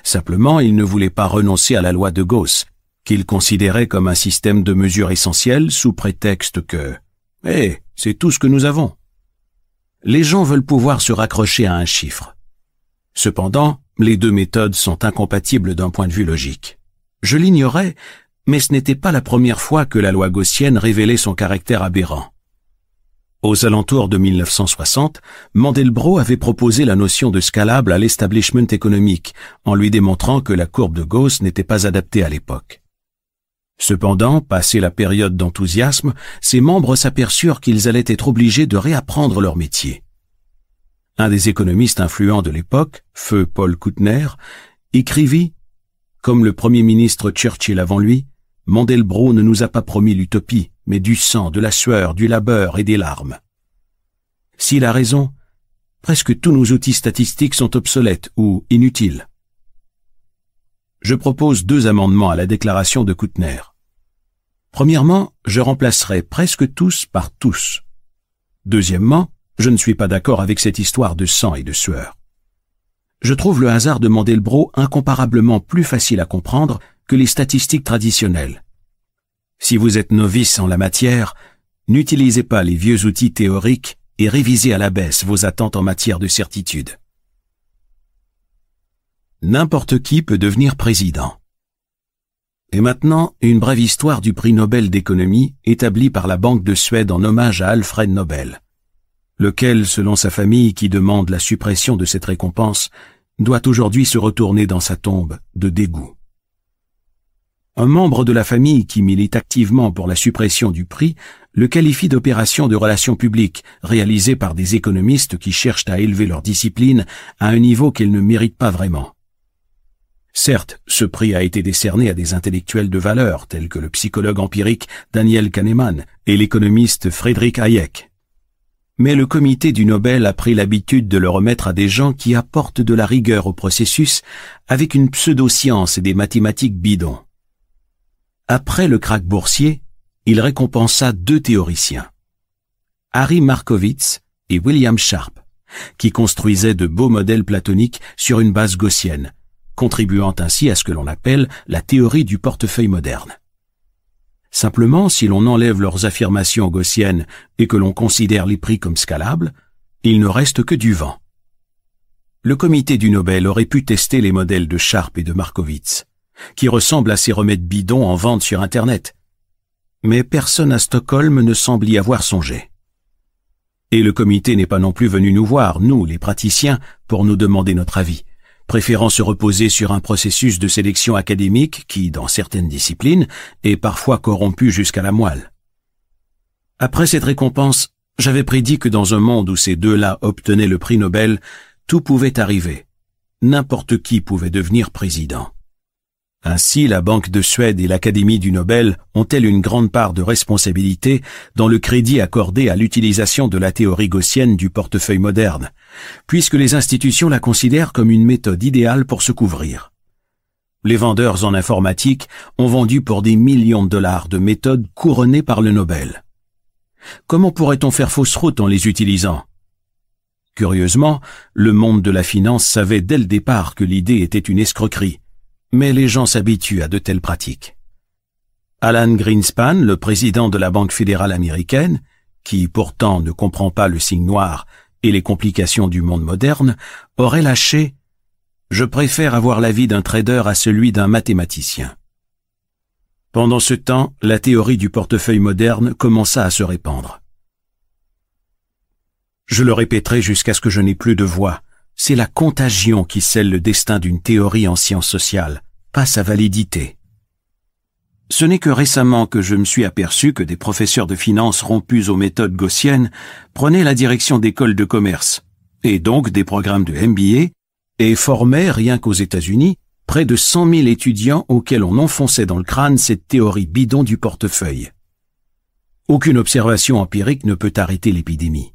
Simplement, ils ne voulaient pas renoncer à la loi de Gauss, qu'ils considéraient comme un système de mesure essentiel sous prétexte que Eh, c'est tout ce que nous avons. Les gens veulent pouvoir se raccrocher à un chiffre. Cependant, les deux méthodes sont incompatibles d'un point de vue logique. Je l'ignorais, mais ce n'était pas la première fois que la loi gaussienne révélait son caractère aberrant. Aux alentours de 1960, Mandelbrot avait proposé la notion de scalable à l'establishment économique, en lui démontrant que la courbe de Gauss n'était pas adaptée à l'époque. Cependant, passé la période d'enthousiasme, ses membres s'aperçurent qu'ils allaient être obligés de réapprendre leur métier. Un des économistes influents de l'époque, feu Paul Koutner, écrivit Comme le premier ministre Churchill avant lui, Mandelbrot ne nous a pas promis l'utopie, mais du sang, de la sueur, du labeur et des larmes. S'il a raison, presque tous nos outils statistiques sont obsolètes ou inutiles. Je propose deux amendements à la déclaration de Koutner. Premièrement, je remplacerai presque tous par tous. Deuxièmement, je ne suis pas d'accord avec cette histoire de sang et de sueur. Je trouve le hasard de Mandelbrot incomparablement plus facile à comprendre que les statistiques traditionnelles. Si vous êtes novice en la matière, n'utilisez pas les vieux outils théoriques et révisez à la baisse vos attentes en matière de certitude. N'importe qui peut devenir président. Et maintenant, une brève histoire du prix Nobel d'économie établi par la Banque de Suède en hommage à Alfred Nobel, lequel, selon sa famille qui demande la suppression de cette récompense, doit aujourd'hui se retourner dans sa tombe de dégoût. Un membre de la famille qui milite activement pour la suppression du prix le qualifie d'opération de relations publiques réalisée par des économistes qui cherchent à élever leur discipline à un niveau qu'elle ne mérite pas vraiment. Certes, ce prix a été décerné à des intellectuels de valeur tels que le psychologue empirique Daniel Kahneman et l'économiste Friedrich Hayek. Mais le comité du Nobel a pris l'habitude de le remettre à des gens qui apportent de la rigueur au processus avec une pseudo-science et des mathématiques bidons. Après le krach boursier, il récompensa deux théoriciens, Harry Markowitz et William Sharp, qui construisaient de beaux modèles platoniques sur une base gaussienne, contribuant ainsi à ce que l'on appelle la théorie du portefeuille moderne. Simplement, si l'on enlève leurs affirmations gaussiennes et que l'on considère les prix comme scalables, il ne reste que du vent. Le comité du Nobel aurait pu tester les modèles de Sharp et de Markowitz, qui ressemblent à ces remèdes bidons en vente sur Internet. Mais personne à Stockholm ne semble y avoir songé. Et le comité n'est pas non plus venu nous voir, nous, les praticiens, pour nous demander notre avis préférant se reposer sur un processus de sélection académique qui, dans certaines disciplines, est parfois corrompu jusqu'à la moelle. Après cette récompense, j'avais prédit que dans un monde où ces deux-là obtenaient le prix Nobel, tout pouvait arriver. N'importe qui pouvait devenir président. Ainsi, la Banque de Suède et l'Académie du Nobel ont-elles une grande part de responsabilité dans le crédit accordé à l'utilisation de la théorie gaussienne du portefeuille moderne, puisque les institutions la considèrent comme une méthode idéale pour se couvrir. Les vendeurs en informatique ont vendu pour des millions de dollars de méthodes couronnées par le Nobel. Comment pourrait-on faire fausse route en les utilisant? Curieusement, le monde de la finance savait dès le départ que l'idée était une escroquerie mais les gens s'habituent à de telles pratiques. Alan Greenspan, le président de la Banque fédérale américaine, qui pourtant ne comprend pas le signe noir et les complications du monde moderne, aurait lâché ⁇ Je préfère avoir l'avis d'un trader à celui d'un mathématicien ⁇ Pendant ce temps, la théorie du portefeuille moderne commença à se répandre. Je le répéterai jusqu'à ce que je n'ai plus de voix, c'est la contagion qui scelle le destin d'une théorie en sciences sociales, pas sa validité. Ce n'est que récemment que je me suis aperçu que des professeurs de finance rompus aux méthodes gaussiennes prenaient la direction d'écoles de commerce, et donc des programmes de MBA, et formaient, rien qu'aux États-Unis, près de cent mille étudiants auxquels on enfonçait dans le crâne cette théorie bidon du portefeuille. Aucune observation empirique ne peut arrêter l'épidémie.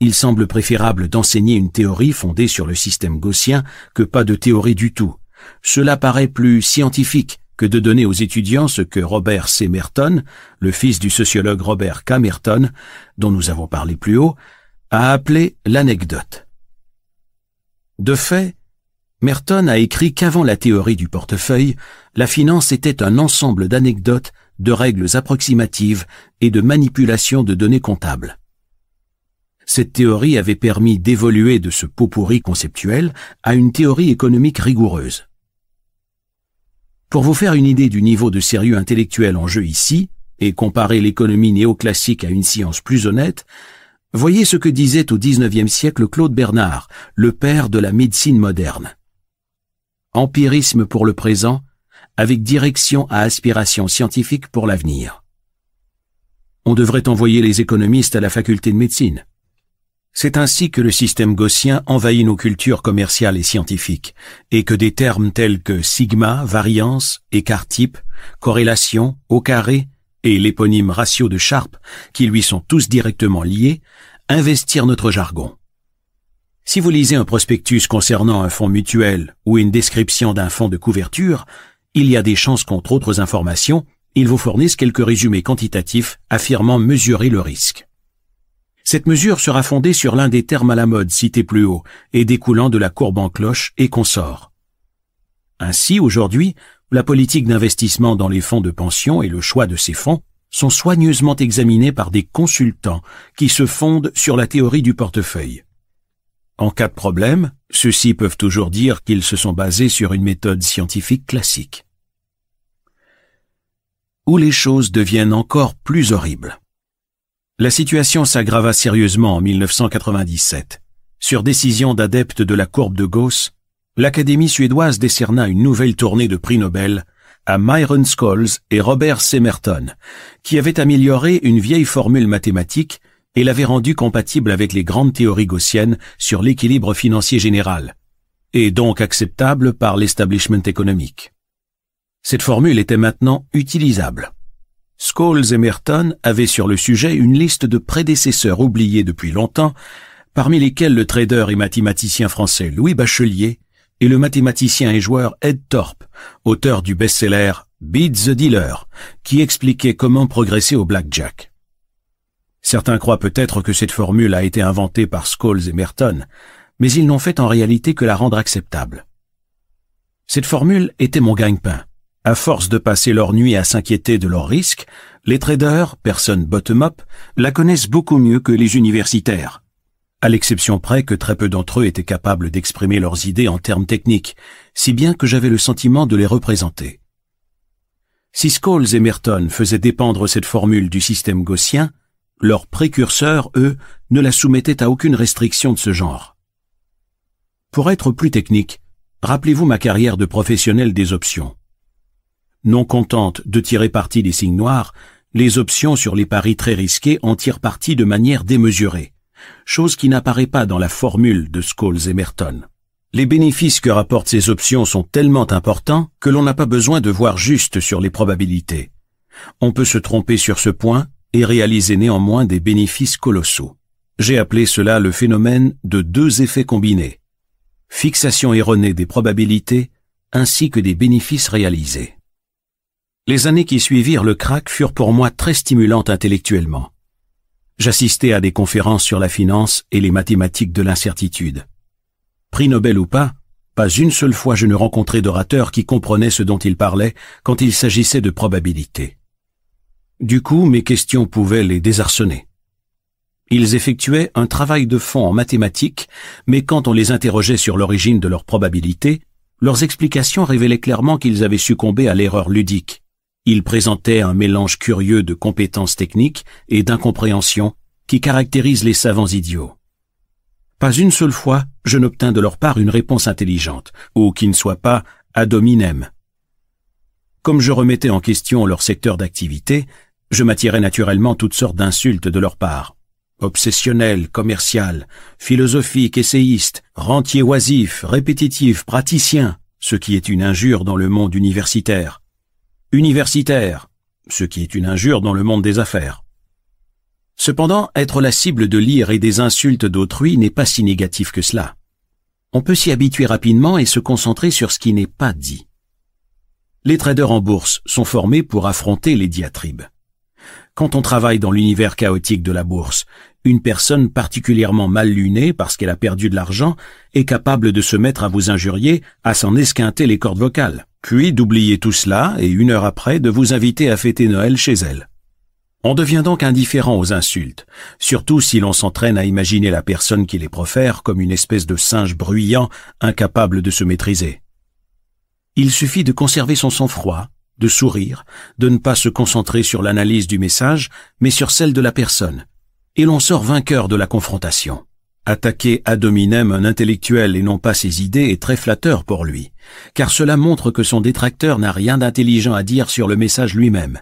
Il semble préférable d'enseigner une théorie fondée sur le système gaussien que pas de théorie du tout. Cela paraît plus scientifique que de donner aux étudiants ce que Robert C. Merton, le fils du sociologue Robert K. Merton, dont nous avons parlé plus haut, a appelé l'anecdote. De fait, Merton a écrit qu'avant la théorie du portefeuille, la finance était un ensemble d'anecdotes, de règles approximatives et de manipulation de données comptables. Cette théorie avait permis d'évoluer de ce pot pourri conceptuel à une théorie économique rigoureuse. Pour vous faire une idée du niveau de sérieux intellectuel en jeu ici, et comparer l'économie néoclassique à une science plus honnête, voyez ce que disait au XIXe siècle Claude Bernard, le père de la médecine moderne. Empirisme pour le présent, avec direction à aspiration scientifique pour l'avenir. On devrait envoyer les économistes à la faculté de médecine. C'est ainsi que le système gaussien envahit nos cultures commerciales et scientifiques, et que des termes tels que sigma, variance, écart-type, corrélation, au carré et l'éponyme ratio de Sharp, qui lui sont tous directement liés, investirent notre jargon. Si vous lisez un prospectus concernant un fonds mutuel ou une description d'un fonds de couverture, il y a des chances qu'entre autres informations, ils vous fournissent quelques résumés quantitatifs affirmant mesurer le risque. Cette mesure sera fondée sur l'un des termes à la mode cités plus haut et découlant de la courbe en cloche et consort. Ainsi, aujourd'hui, la politique d'investissement dans les fonds de pension et le choix de ces fonds sont soigneusement examinés par des consultants qui se fondent sur la théorie du portefeuille. En cas de problème, ceux-ci peuvent toujours dire qu'ils se sont basés sur une méthode scientifique classique. Où les choses deviennent encore plus horribles. La situation s'aggrava sérieusement en 1997. Sur décision d'adeptes de la courbe de Gauss, l'Académie suédoise décerna une nouvelle tournée de prix Nobel à Myron Scholes et Robert Semerton, qui avaient amélioré une vieille formule mathématique et l'avaient rendue compatible avec les grandes théories gaussiennes sur l'équilibre financier général, et donc acceptable par l'establishment économique. Cette formule était maintenant utilisable. Scholes et Merton avaient sur le sujet une liste de prédécesseurs oubliés depuis longtemps, parmi lesquels le trader et mathématicien français Louis Bachelier et le mathématicien et joueur Ed Thorpe, auteur du best-seller Beat the Dealer, qui expliquait comment progresser au blackjack. Certains croient peut-être que cette formule a été inventée par Scholes et Merton, mais ils n'ont fait en réalité que la rendre acceptable. Cette formule était mon gagne-pain. À force de passer leur nuit à s'inquiéter de leurs risques, les traders, personnes bottom-up, la connaissent beaucoup mieux que les universitaires. À l'exception près que très peu d'entre eux étaient capables d'exprimer leurs idées en termes techniques, si bien que j'avais le sentiment de les représenter. Si Scholes et Merton faisaient dépendre cette formule du système gaussien, leurs précurseurs, eux, ne la soumettaient à aucune restriction de ce genre. Pour être plus technique, rappelez-vous ma carrière de professionnel des options. Non contente de tirer parti des signes noirs, les options sur les paris très risqués en tirent parti de manière démesurée, chose qui n'apparaît pas dans la formule de Scholes et Merton. Les bénéfices que rapportent ces options sont tellement importants que l'on n'a pas besoin de voir juste sur les probabilités. On peut se tromper sur ce point et réaliser néanmoins des bénéfices colossaux. J'ai appelé cela le phénomène de deux effets combinés. Fixation erronée des probabilités ainsi que des bénéfices réalisés. Les années qui suivirent le crack furent pour moi très stimulantes intellectuellement. J'assistais à des conférences sur la finance et les mathématiques de l'incertitude. Prix Nobel ou pas, pas une seule fois je ne rencontrais d'orateur qui comprenait ce dont il parlait quand il s'agissait de probabilité. Du coup, mes questions pouvaient les désarçonner. Ils effectuaient un travail de fond en mathématiques, mais quand on les interrogeait sur l'origine de leurs probabilités, leurs explications révélaient clairement qu'ils avaient succombé à l'erreur ludique. Ils présentaient un mélange curieux de compétences techniques et d'incompréhension qui caractérise les savants idiots. Pas une seule fois, je n'obtins de leur part une réponse intelligente, ou qui ne soit pas ad hominem. Comme je remettais en question leur secteur d'activité, je m'attirais naturellement toutes sortes d'insultes de leur part. Obsessionnel, commercial, philosophique, essayiste, rentier oisif, répétitif, praticien, ce qui est une injure dans le monde universitaire. Universitaire, ce qui est une injure dans le monde des affaires. Cependant, être la cible de lire et des insultes d'autrui n'est pas si négatif que cela. On peut s'y habituer rapidement et se concentrer sur ce qui n'est pas dit. Les traders en bourse sont formés pour affronter les diatribes. Quand on travaille dans l'univers chaotique de la bourse, une personne particulièrement mal lunée parce qu'elle a perdu de l'argent est capable de se mettre à vous injurier, à s'en esquinter les cordes vocales, puis d'oublier tout cela et une heure après de vous inviter à fêter Noël chez elle. On devient donc indifférent aux insultes, surtout si l'on s'entraîne à imaginer la personne qui les profère comme une espèce de singe bruyant, incapable de se maîtriser. Il suffit de conserver son sang-froid, de sourire, de ne pas se concentrer sur l'analyse du message, mais sur celle de la personne. Et l'on sort vainqueur de la confrontation. Attaquer ad hominem un intellectuel et non pas ses idées est très flatteur pour lui, car cela montre que son détracteur n'a rien d'intelligent à dire sur le message lui-même.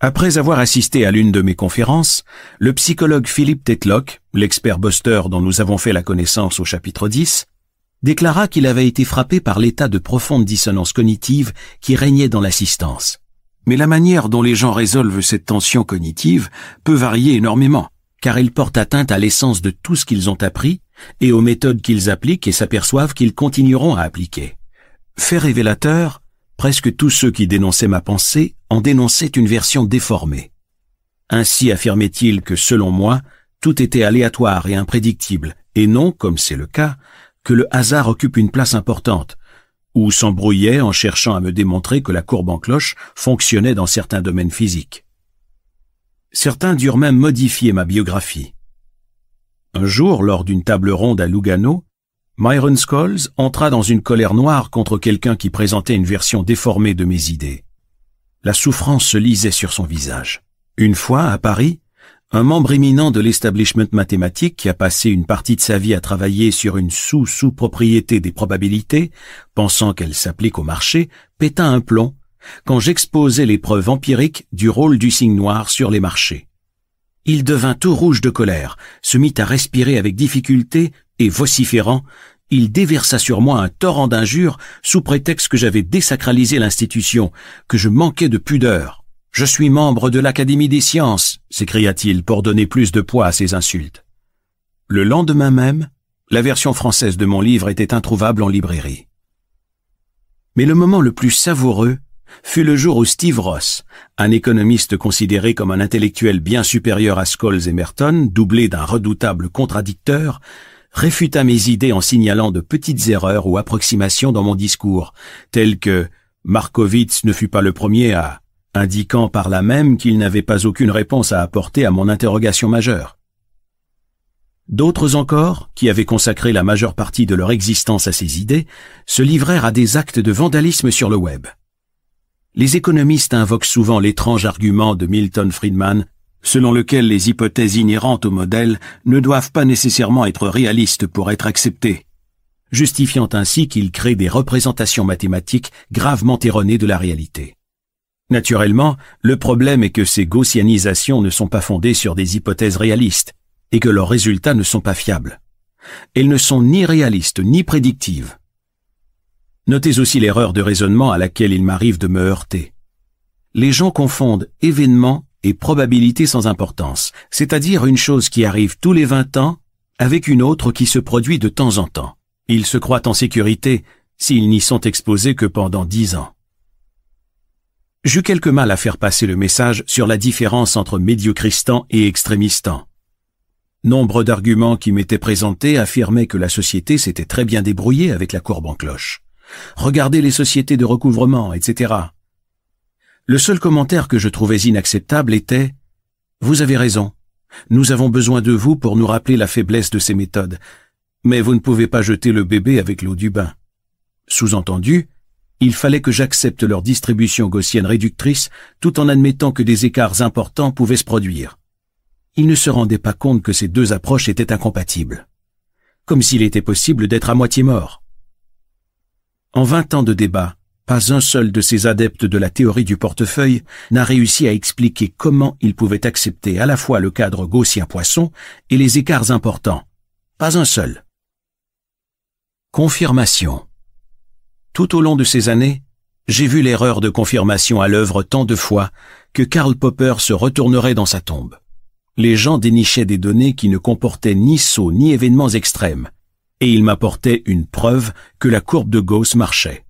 Après avoir assisté à l'une de mes conférences, le psychologue Philippe Tetlock, l'expert Buster dont nous avons fait la connaissance au chapitre 10, déclara qu'il avait été frappé par l'état de profonde dissonance cognitive qui régnait dans l'assistance. Mais la manière dont les gens résolvent cette tension cognitive peut varier énormément, car elle porte atteinte à l'essence de tout ce qu'ils ont appris et aux méthodes qu'ils appliquent et s'aperçoivent qu'ils continueront à appliquer. Fait révélateur, presque tous ceux qui dénonçaient ma pensée en dénonçaient une version déformée. Ainsi affirmait-il que, selon moi, tout était aléatoire et imprédictible, et non, comme c'est le cas, que le hasard occupe une place importante, ou s'embrouillait en cherchant à me démontrer que la courbe en cloche fonctionnait dans certains domaines physiques. Certains durent même modifier ma biographie. Un jour, lors d'une table ronde à Lugano, Myron Scholes entra dans une colère noire contre quelqu'un qui présentait une version déformée de mes idées. La souffrance se lisait sur son visage. Une fois, à Paris, un membre éminent de l'establishment mathématique qui a passé une partie de sa vie à travailler sur une sous-sous-propriété des probabilités, pensant qu'elle s'applique au marché, péta un plomb quand j'exposais les preuves empiriques du rôle du signe noir sur les marchés. Il devint tout rouge de colère, se mit à respirer avec difficulté et vociférant, il déversa sur moi un torrent d'injures sous prétexte que j'avais désacralisé l'institution, que je manquais de pudeur. Je suis membre de l'Académie des sciences, s'écria-t-il pour donner plus de poids à ses insultes. Le lendemain même, la version française de mon livre était introuvable en librairie. Mais le moment le plus savoureux fut le jour où Steve Ross, un économiste considéré comme un intellectuel bien supérieur à Scholes et Merton, doublé d'un redoutable contradicteur, réfuta mes idées en signalant de petites erreurs ou approximations dans mon discours, telles que Markowitz ne fut pas le premier à, indiquant par là même qu'il n'avait pas aucune réponse à apporter à mon interrogation majeure. D'autres encore, qui avaient consacré la majeure partie de leur existence à ces idées, se livrèrent à des actes de vandalisme sur le web. Les économistes invoquent souvent l'étrange argument de Milton Friedman selon lequel les hypothèses inhérentes au modèle ne doivent pas nécessairement être réalistes pour être acceptées, justifiant ainsi qu'ils créent des représentations mathématiques gravement erronées de la réalité. Naturellement, le problème est que ces gaussianisations ne sont pas fondées sur des hypothèses réalistes et que leurs résultats ne sont pas fiables. Elles ne sont ni réalistes ni prédictives. Notez aussi l'erreur de raisonnement à laquelle il m'arrive de me heurter. Les gens confondent événements et probabilité sans importance, c'est-à-dire une chose qui arrive tous les 20 ans avec une autre qui se produit de temps en temps. Ils se croient en sécurité s'ils n'y sont exposés que pendant dix ans. J'eus quelque mal à faire passer le message sur la différence entre médiocristan et extrémistan. Nombre d'arguments qui m'étaient présentés affirmaient que la société s'était très bien débrouillée avec la courbe en cloche. Regardez les sociétés de recouvrement, etc. Le seul commentaire que je trouvais inacceptable était ⁇ Vous avez raison, nous avons besoin de vous pour nous rappeler la faiblesse de ces méthodes, mais vous ne pouvez pas jeter le bébé avec l'eau du bain. Sous-entendu, il fallait que j'accepte leur distribution gaussienne réductrice tout en admettant que des écarts importants pouvaient se produire. Ils ne se rendaient pas compte que ces deux approches étaient incompatibles. Comme s'il était possible d'être à moitié mort. En vingt ans de débat, pas un seul de ces adeptes de la théorie du portefeuille n'a réussi à expliquer comment ils pouvaient accepter à la fois le cadre gaussien-poisson et les écarts importants. Pas un seul. Confirmation. Tout au long de ces années, j'ai vu l'erreur de confirmation à l'œuvre tant de fois que Karl Popper se retournerait dans sa tombe. Les gens dénichaient des données qui ne comportaient ni sauts ni événements extrêmes, et ils m'apportaient une preuve que la courbe de Gauss marchait.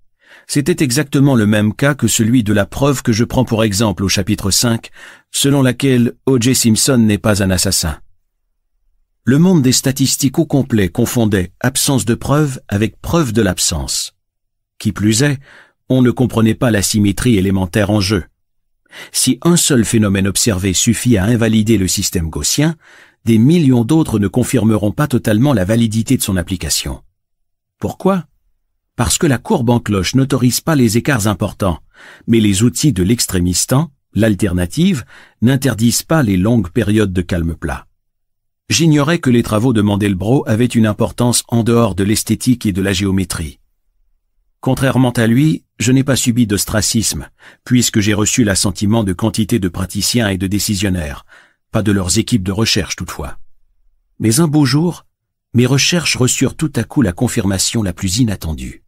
C'était exactement le même cas que celui de la preuve que je prends pour exemple au chapitre 5, selon laquelle O.J. Simpson n'est pas un assassin. Le monde des statistiques au complet confondait absence de preuve avec preuve de l'absence. Qui plus est, on ne comprenait pas la symétrie élémentaire en jeu. Si un seul phénomène observé suffit à invalider le système gaussien, des millions d'autres ne confirmeront pas totalement la validité de son application. Pourquoi? Parce que la courbe en cloche n'autorise pas les écarts importants, mais les outils de l'extrémistan, l'alternative, n'interdisent pas les longues périodes de calme plat. J'ignorais que les travaux de Mandelbrot avaient une importance en dehors de l'esthétique et de la géométrie. Contrairement à lui, je n'ai pas subi d'ostracisme, puisque j'ai reçu l'assentiment de quantité de praticiens et de décisionnaires, pas de leurs équipes de recherche toutefois. Mais un beau jour, mes recherches reçurent tout à coup la confirmation la plus inattendue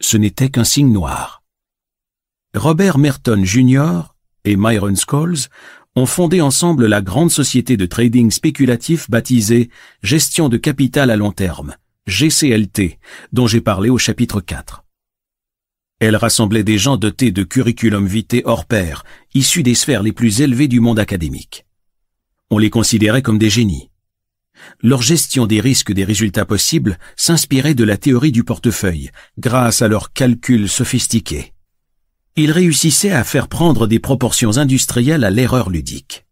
ce n'était qu'un signe noir. Robert Merton Jr. et Myron Scholes ont fondé ensemble la grande société de trading spéculatif baptisée Gestion de capital à long terme, GCLT, dont j'ai parlé au chapitre 4. Elle rassemblait des gens dotés de curriculum vitae hors pair, issus des sphères les plus élevées du monde académique. On les considérait comme des génies. Leur gestion des risques des résultats possibles s'inspirait de la théorie du portefeuille, grâce à leurs calculs sophistiqués. Ils réussissaient à faire prendre des proportions industrielles à l'erreur ludique.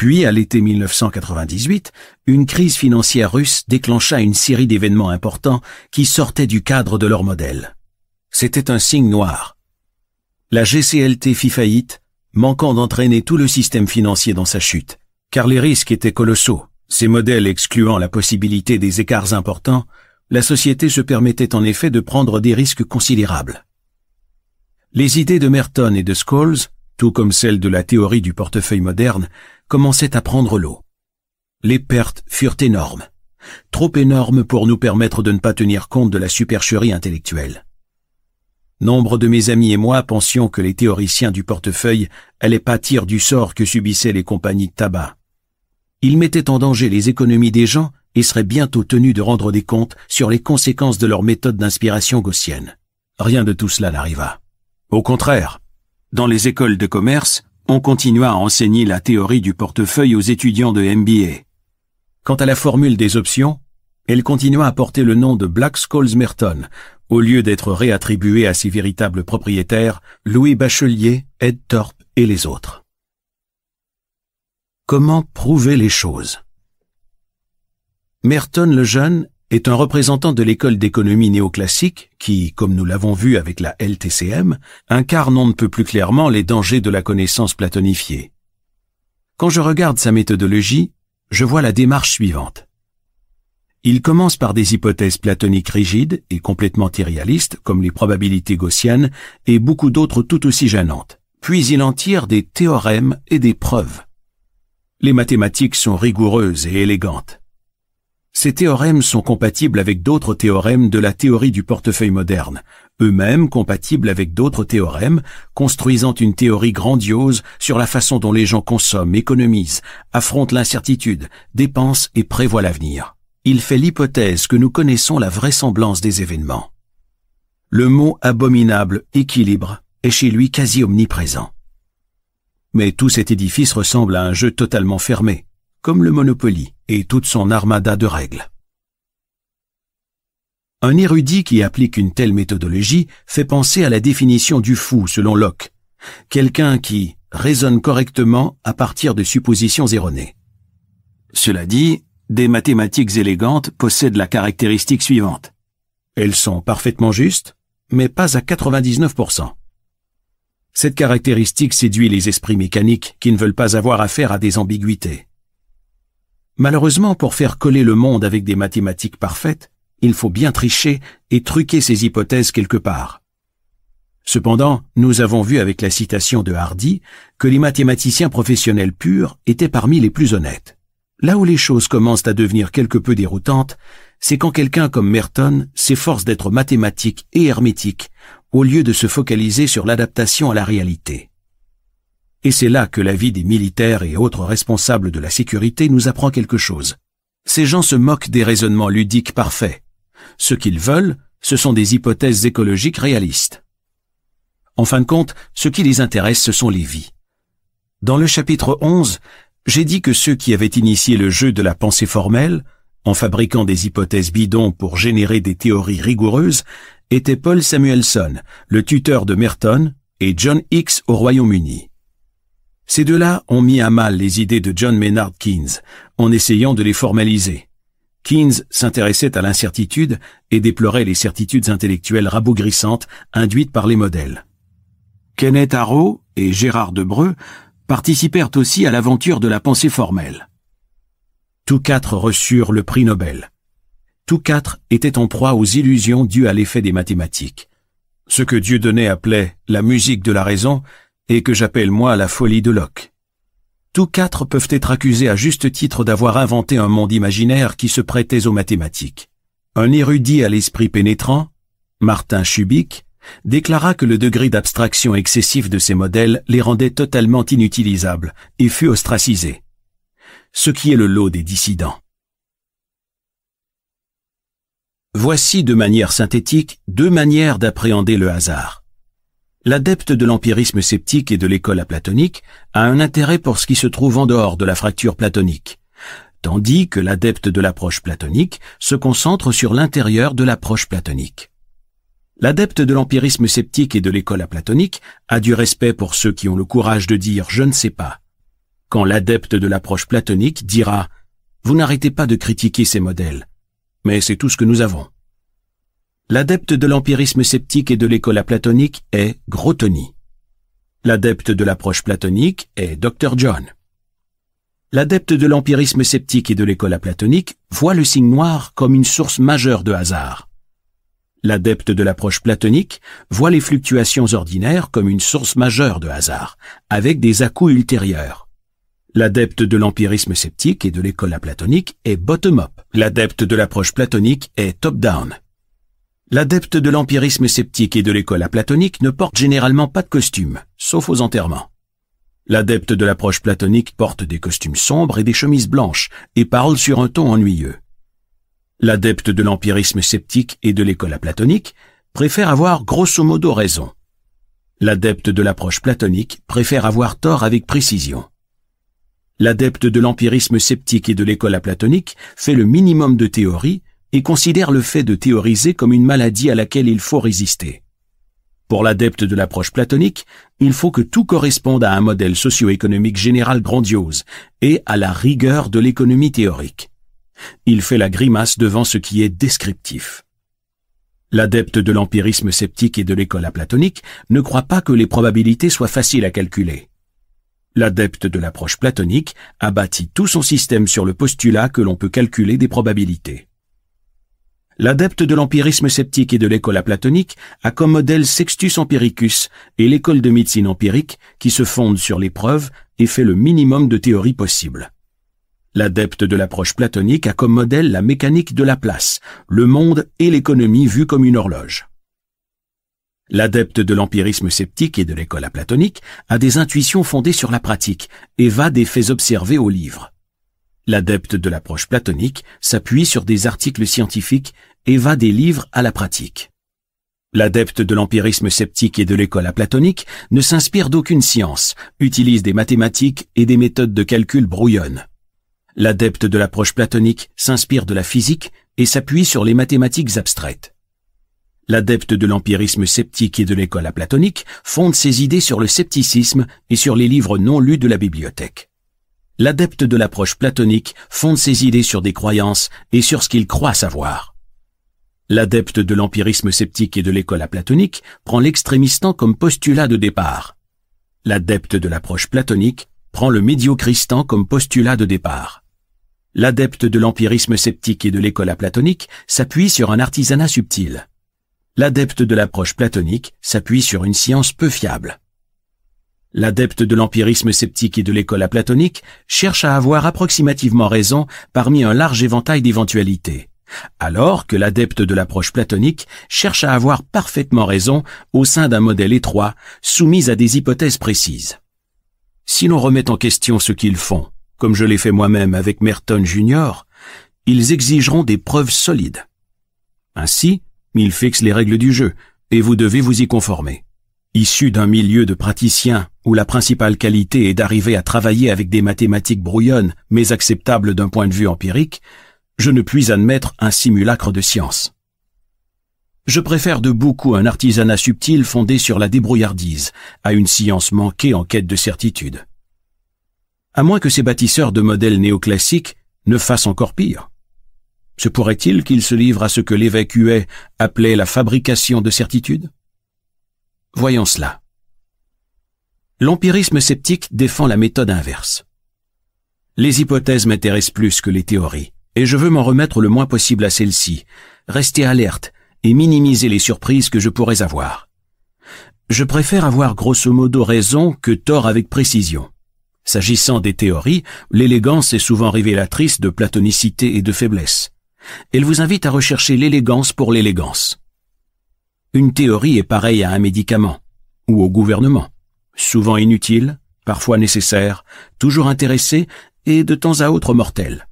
Puis, à l'été 1998, une crise financière russe déclencha une série d'événements importants qui sortaient du cadre de leur modèle. C'était un signe noir. La GCLT fit faillite, manquant d'entraîner tout le système financier dans sa chute, car les risques étaient colossaux. Ces modèles excluant la possibilité des écarts importants, la société se permettait en effet de prendre des risques considérables. Les idées de Merton et de Scholes, tout comme celles de la théorie du portefeuille moderne, commençaient à prendre l'eau. Les pertes furent énormes. trop énorme pour nous permettre de ne pas tenir compte de la supercherie intellectuelle. Nombre de mes amis et moi pensions que les théoriciens du portefeuille allaient pâtir du sort que subissaient les compagnies de tabac. Ils mettaient en danger les économies des gens et seraient bientôt tenus de rendre des comptes sur les conséquences de leur méthode d'inspiration gaussienne. Rien de tout cela n'arriva. Au contraire, dans les écoles de commerce, on continua à enseigner la théorie du portefeuille aux étudiants de MBA. Quant à la formule des options, elle continua à porter le nom de Black Scholes Merton, au lieu d'être réattribuée à ses véritables propriétaires, Louis Bachelier, Ed Thorpe et les autres. Comment prouver les choses? Merton le jeune est un représentant de l'école d'économie néoclassique qui, comme nous l'avons vu avec la LTCM, incarne on ne peut plus clairement les dangers de la connaissance platonifiée. Quand je regarde sa méthodologie, je vois la démarche suivante. Il commence par des hypothèses platoniques rigides et complètement irréalistes, comme les probabilités gaussiennes, et beaucoup d'autres tout aussi gênantes. Puis il en tire des théorèmes et des preuves. Les mathématiques sont rigoureuses et élégantes. Ces théorèmes sont compatibles avec d'autres théorèmes de la théorie du portefeuille moderne, eux-mêmes compatibles avec d'autres théorèmes, construisant une théorie grandiose sur la façon dont les gens consomment, économisent, affrontent l'incertitude, dépensent et prévoient l'avenir il fait l'hypothèse que nous connaissons la vraisemblance des événements. Le mot abominable équilibre est chez lui quasi omniprésent. Mais tout cet édifice ressemble à un jeu totalement fermé, comme le Monopoly et toute son armada de règles. Un érudit qui applique une telle méthodologie fait penser à la définition du fou selon Locke, quelqu'un qui raisonne correctement à partir de suppositions erronées. Cela dit, des mathématiques élégantes possèdent la caractéristique suivante. Elles sont parfaitement justes, mais pas à 99%. Cette caractéristique séduit les esprits mécaniques qui ne veulent pas avoir affaire à des ambiguïtés. Malheureusement, pour faire coller le monde avec des mathématiques parfaites, il faut bien tricher et truquer ces hypothèses quelque part. Cependant, nous avons vu avec la citation de Hardy que les mathématiciens professionnels purs étaient parmi les plus honnêtes. Là où les choses commencent à devenir quelque peu déroutantes, c'est quand quelqu'un comme Merton s'efforce d'être mathématique et hermétique au lieu de se focaliser sur l'adaptation à la réalité. Et c'est là que la vie des militaires et autres responsables de la sécurité nous apprend quelque chose. Ces gens se moquent des raisonnements ludiques parfaits. Ce qu'ils veulent, ce sont des hypothèses écologiques réalistes. En fin de compte, ce qui les intéresse, ce sont les vies. Dans le chapitre 11, j'ai dit que ceux qui avaient initié le jeu de la pensée formelle, en fabriquant des hypothèses bidons pour générer des théories rigoureuses, étaient Paul Samuelson, le tuteur de Merton, et John Hicks au Royaume-Uni. Ces deux-là ont mis à mal les idées de John Maynard Keynes, en essayant de les formaliser. Keynes s'intéressait à l'incertitude et déplorait les certitudes intellectuelles rabogrissantes induites par les modèles. Kenneth Arrow et Gérard Debreu participèrent aussi à l'aventure de la pensée formelle. Tous quatre reçurent le prix Nobel. Tous quatre étaient en proie aux illusions dues à l'effet des mathématiques. Ce que Dieu donnait appelait la musique de la raison et que j'appelle moi la folie de Locke. Tous quatre peuvent être accusés à juste titre d'avoir inventé un monde imaginaire qui se prêtait aux mathématiques. Un érudit à l'esprit pénétrant, Martin Chubik, déclara que le degré d'abstraction excessif de ces modèles les rendait totalement inutilisables et fut ostracisé. Ce qui est le lot des dissidents. Voici de manière synthétique deux manières d'appréhender le hasard. L'adepte de l'empirisme sceptique et de l'école aplatonique a un intérêt pour ce qui se trouve en dehors de la fracture platonique, tandis que l'adepte de l'approche platonique se concentre sur l'intérieur de l'approche platonique. L'adepte de l'empirisme sceptique et de l'école aplatonique a du respect pour ceux qui ont le courage de dire je ne sais pas. Quand l'adepte de l'approche platonique dira vous n'arrêtez pas de critiquer ces modèles, mais c'est tout ce que nous avons. L'adepte de l'empirisme sceptique et de l'école aplatonique est Grotoni. L'adepte de l'approche platonique est Dr. John. L'adepte de l'empirisme sceptique et de l'école aplatonique voit le signe noir comme une source majeure de hasard. L'adepte de l'approche platonique voit les fluctuations ordinaires comme une source majeure de hasard, avec des à-coups ultérieurs. L'adepte de l'empirisme sceptique et de l'école platonique est bottom-up. L'adepte de l'approche platonique est top-down. L'adepte de l'empirisme sceptique et de l'école platonique ne porte généralement pas de costume, sauf aux enterrements. L'adepte de l'approche platonique porte des costumes sombres et des chemises blanches et parle sur un ton ennuyeux. L'adepte de l'empirisme sceptique et de l'école platonique préfère avoir grosso modo raison. L'adepte de l'approche platonique préfère avoir tort avec précision. L'adepte de l'empirisme sceptique et de l'école platonique fait le minimum de théorie et considère le fait de théoriser comme une maladie à laquelle il faut résister. Pour l'adepte de l'approche platonique, il faut que tout corresponde à un modèle socio-économique général grandiose et à la rigueur de l'économie théorique. Il fait la grimace devant ce qui est descriptif. L'adepte de l'empirisme sceptique et de l'école platonique ne croit pas que les probabilités soient faciles à calculer. L'adepte de l'approche platonique a bâti tout son système sur le postulat que l'on peut calculer des probabilités. L'adepte de l'empirisme sceptique et de l'école platonique a comme modèle Sextus Empiricus et l'école de médecine empirique qui se fonde sur les preuves et fait le minimum de théorie possible. L'adepte de l'approche platonique a comme modèle la mécanique de la place, le monde et l'économie vus comme une horloge. L'adepte de l'empirisme sceptique et de l'école platonique a des intuitions fondées sur la pratique et va des faits observés au livre. L'adepte de l'approche platonique s'appuie sur des articles scientifiques et va des livres à la pratique. L'adepte de l'empirisme sceptique et de l'école platonique ne s'inspire d'aucune science, utilise des mathématiques et des méthodes de calcul brouillonnes. L'adepte de l'approche platonique s'inspire de la physique et s'appuie sur les mathématiques abstraites. L'adepte de l'empirisme sceptique et de l'école platonique fonde ses idées sur le scepticisme et sur les livres non lus de la bibliothèque. L'adepte de l'approche platonique fonde ses idées sur des croyances et sur ce qu'il croit savoir. L'adepte de l'empirisme sceptique et de l'école platonique prend l'extrémistan comme postulat de départ. L'adepte de l'approche platonique prend le médiocristan comme postulat de départ. L'adepte de l'empirisme sceptique et de l'école platonique s'appuie sur un artisanat subtil l'adepte de l'approche platonique s'appuie sur une science peu fiable. L'adepte de l'empirisme sceptique et de l'école platonique cherche à avoir approximativement raison parmi un large éventail d'éventualités, alors que l'adepte de l'approche platonique cherche à avoir parfaitement raison au sein d'un modèle étroit soumis à des hypothèses précises. Si l'on remet en question ce qu'ils font, comme je l'ai fait moi-même avec Merton Jr., ils exigeront des preuves solides. Ainsi, il fixe les règles du jeu, et vous devez vous y conformer. Issu d'un milieu de praticiens où la principale qualité est d'arriver à travailler avec des mathématiques brouillonnes mais acceptables d'un point de vue empirique, je ne puis admettre un simulacre de science. Je préfère de beaucoup un artisanat subtil fondé sur la débrouillardise à une science manquée en quête de certitude. À moins que ces bâtisseurs de modèles néoclassiques ne fassent encore pire. Se pourrait-il qu'il se livre à ce que l'évêque Huet appelait la fabrication de certitudes? Voyons cela. L'empirisme sceptique défend la méthode inverse. Les hypothèses m'intéressent plus que les théories, et je veux m'en remettre le moins possible à celles-ci, rester alerte et minimiser les surprises que je pourrais avoir. Je préfère avoir grosso modo raison que tort avec précision. S'agissant des théories, l'élégance est souvent révélatrice de platonicité et de faiblesse. Elle vous invite à rechercher l'élégance pour l'élégance. Une théorie est pareille à un médicament, ou au gouvernement, souvent inutile, parfois nécessaire, toujours intéressé et de temps à autre mortel.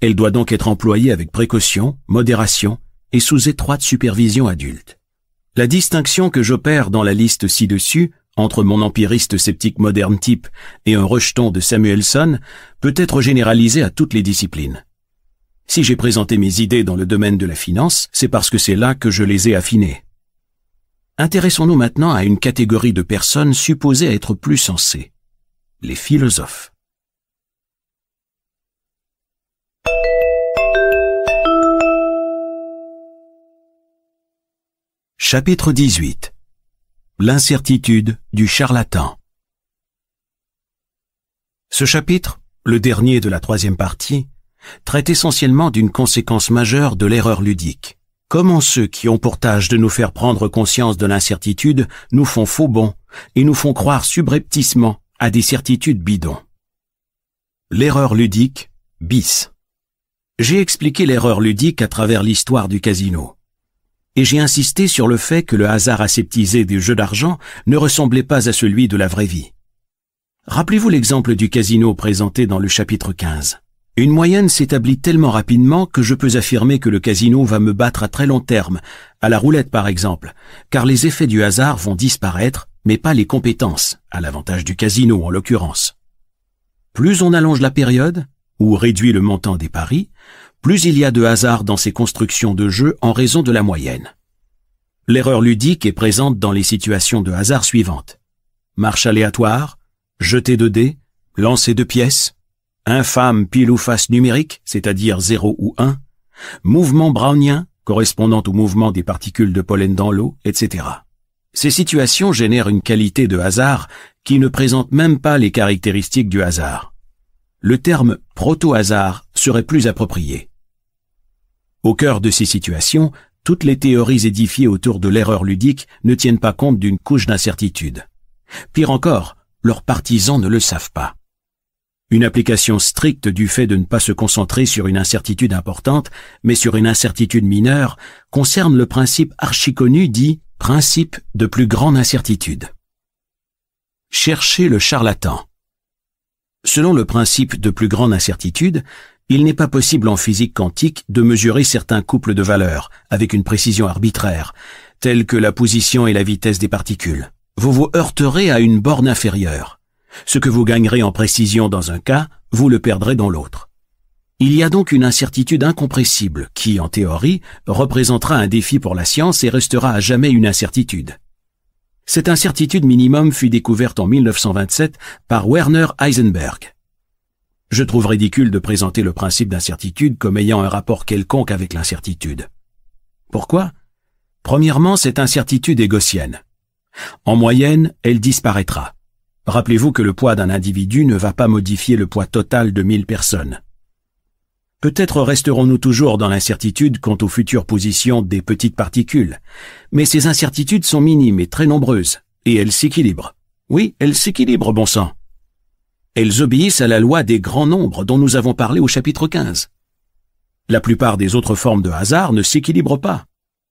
Elle doit donc être employée avec précaution, modération et sous étroite supervision adulte. La distinction que j'opère dans la liste ci-dessus entre mon empiriste sceptique moderne type et un rejeton de Samuelson peut être généralisée à toutes les disciplines. Si j'ai présenté mes idées dans le domaine de la finance, c'est parce que c'est là que je les ai affinées. Intéressons-nous maintenant à une catégorie de personnes supposées être plus sensées. Les philosophes. Chapitre 18 L'incertitude du charlatan Ce chapitre, le dernier de la troisième partie, traite essentiellement d'une conséquence majeure de l'erreur ludique. Comment ceux qui ont pour tâche de nous faire prendre conscience de l'incertitude nous font faux bons et nous font croire subrepticement à des certitudes bidons. L'erreur ludique, bis. J'ai expliqué l'erreur ludique à travers l'histoire du casino. Et j'ai insisté sur le fait que le hasard aseptisé des jeux d'argent ne ressemblait pas à celui de la vraie vie. Rappelez-vous l'exemple du casino présenté dans le chapitre 15. Une moyenne s'établit tellement rapidement que je peux affirmer que le casino va me battre à très long terme, à la roulette par exemple, car les effets du hasard vont disparaître, mais pas les compétences, à l'avantage du casino en l'occurrence. Plus on allonge la période, ou réduit le montant des paris, plus il y a de hasard dans ces constructions de jeux en raison de la moyenne. L'erreur ludique est présente dans les situations de hasard suivantes. Marche aléatoire, jeter de dés, lancer de pièces, infâme pile ou face numérique, c'est-à-dire 0 ou 1, mouvement brownien, correspondant au mouvement des particules de pollen dans l'eau, etc. Ces situations génèrent une qualité de hasard qui ne présente même pas les caractéristiques du hasard. Le terme proto-hasard serait plus approprié. Au cœur de ces situations, toutes les théories édifiées autour de l'erreur ludique ne tiennent pas compte d'une couche d'incertitude. Pire encore, leurs partisans ne le savent pas. Une application stricte du fait de ne pas se concentrer sur une incertitude importante, mais sur une incertitude mineure, concerne le principe archiconnu dit principe de plus grande incertitude. Chercher le charlatan. Selon le principe de plus grande incertitude, il n'est pas possible en physique quantique de mesurer certains couples de valeurs avec une précision arbitraire, tels que la position et la vitesse des particules. Vous vous heurterez à une borne inférieure. Ce que vous gagnerez en précision dans un cas, vous le perdrez dans l'autre. Il y a donc une incertitude incompressible qui, en théorie, représentera un défi pour la science et restera à jamais une incertitude. Cette incertitude minimum fut découverte en 1927 par Werner Heisenberg. Je trouve ridicule de présenter le principe d'incertitude comme ayant un rapport quelconque avec l'incertitude. Pourquoi? Premièrement, cette incertitude est gaussienne. En moyenne, elle disparaîtra. Rappelez-vous que le poids d'un individu ne va pas modifier le poids total de mille personnes. Peut-être resterons-nous toujours dans l'incertitude quant aux futures positions des petites particules, mais ces incertitudes sont minimes et très nombreuses, et elles s'équilibrent. Oui, elles s'équilibrent, bon sang. Elles obéissent à la loi des grands nombres dont nous avons parlé au chapitre 15. La plupart des autres formes de hasard ne s'équilibrent pas.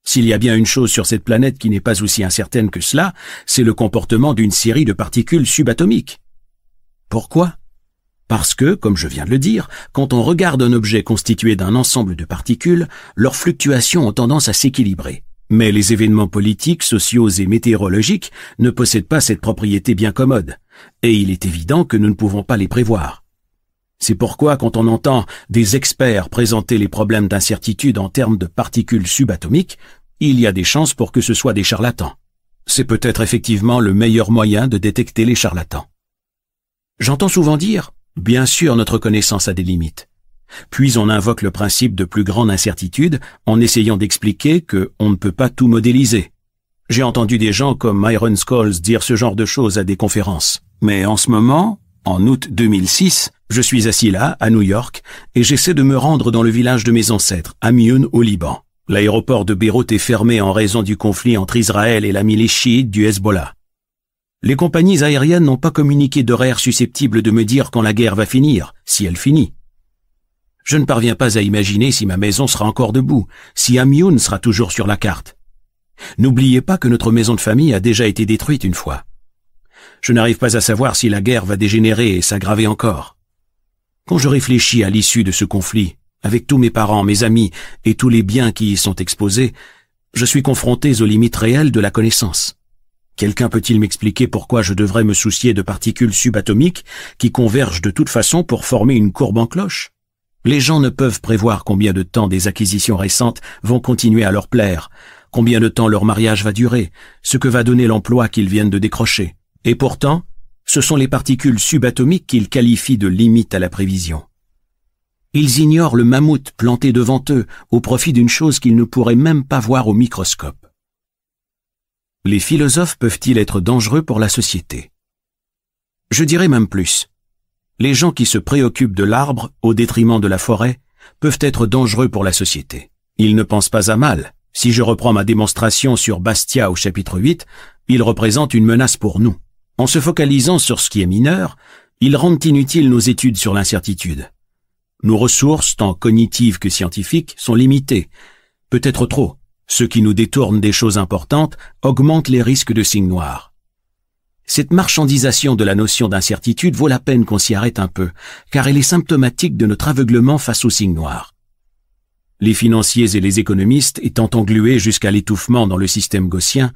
S'il y a bien une chose sur cette planète qui n'est pas aussi incertaine que cela, c'est le comportement d'une série de particules subatomiques. Pourquoi? Parce que, comme je viens de le dire, quand on regarde un objet constitué d'un ensemble de particules, leurs fluctuations ont tendance à s'équilibrer. Mais les événements politiques, sociaux et météorologiques ne possèdent pas cette propriété bien commode et il est évident que nous ne pouvons pas les prévoir. C'est pourquoi quand on entend des experts présenter les problèmes d'incertitude en termes de particules subatomiques, il y a des chances pour que ce soit des charlatans. C'est peut-être effectivement le meilleur moyen de détecter les charlatans. J'entends souvent dire, bien sûr notre connaissance a des limites. Puis on invoque le principe de plus grande incertitude en essayant d'expliquer que on ne peut pas tout modéliser. J'ai entendu des gens comme Myron Scholes dire ce genre de choses à des conférences. Mais en ce moment, en août 2006, je suis assis là, à New York, et j'essaie de me rendre dans le village de mes ancêtres, à Mioun, au Liban. L'aéroport de Beyrouth est fermé en raison du conflit entre Israël et la milice chiite du Hezbollah. Les compagnies aériennes n'ont pas communiqué d'horaire susceptible de me dire quand la guerre va finir, si elle finit. Je ne parviens pas à imaginer si ma maison sera encore debout, si Amioun sera toujours sur la carte. N'oubliez pas que notre maison de famille a déjà été détruite une fois. Je n'arrive pas à savoir si la guerre va dégénérer et s'aggraver encore. Quand je réfléchis à l'issue de ce conflit, avec tous mes parents, mes amis et tous les biens qui y sont exposés, je suis confronté aux limites réelles de la connaissance. Quelqu'un peut-il m'expliquer pourquoi je devrais me soucier de particules subatomiques qui convergent de toute façon pour former une courbe en cloche? Les gens ne peuvent prévoir combien de temps des acquisitions récentes vont continuer à leur plaire, combien de temps leur mariage va durer, ce que va donner l'emploi qu'ils viennent de décrocher. Et pourtant, ce sont les particules subatomiques qu'ils qualifient de limites à la prévision. Ils ignorent le mammouth planté devant eux au profit d'une chose qu'ils ne pourraient même pas voir au microscope. Les philosophes peuvent-ils être dangereux pour la société? Je dirais même plus. Les gens qui se préoccupent de l'arbre au détriment de la forêt peuvent être dangereux pour la société. Ils ne pensent pas à mal. Si je reprends ma démonstration sur Bastia au chapitre 8, ils représentent une menace pour nous. En se focalisant sur ce qui est mineur, Ils rendent inutiles nos études sur l'incertitude. Nos ressources, tant cognitives que scientifiques, sont limitées. Peut-être trop. Ce qui nous détourne des choses importantes augmente les risques de signes noirs. Cette marchandisation de la notion d'incertitude vaut la peine qu'on s'y arrête un peu, car elle est symptomatique de notre aveuglement face aux signes noirs. Les financiers et les économistes étant englués jusqu'à l'étouffement dans le système gaussien,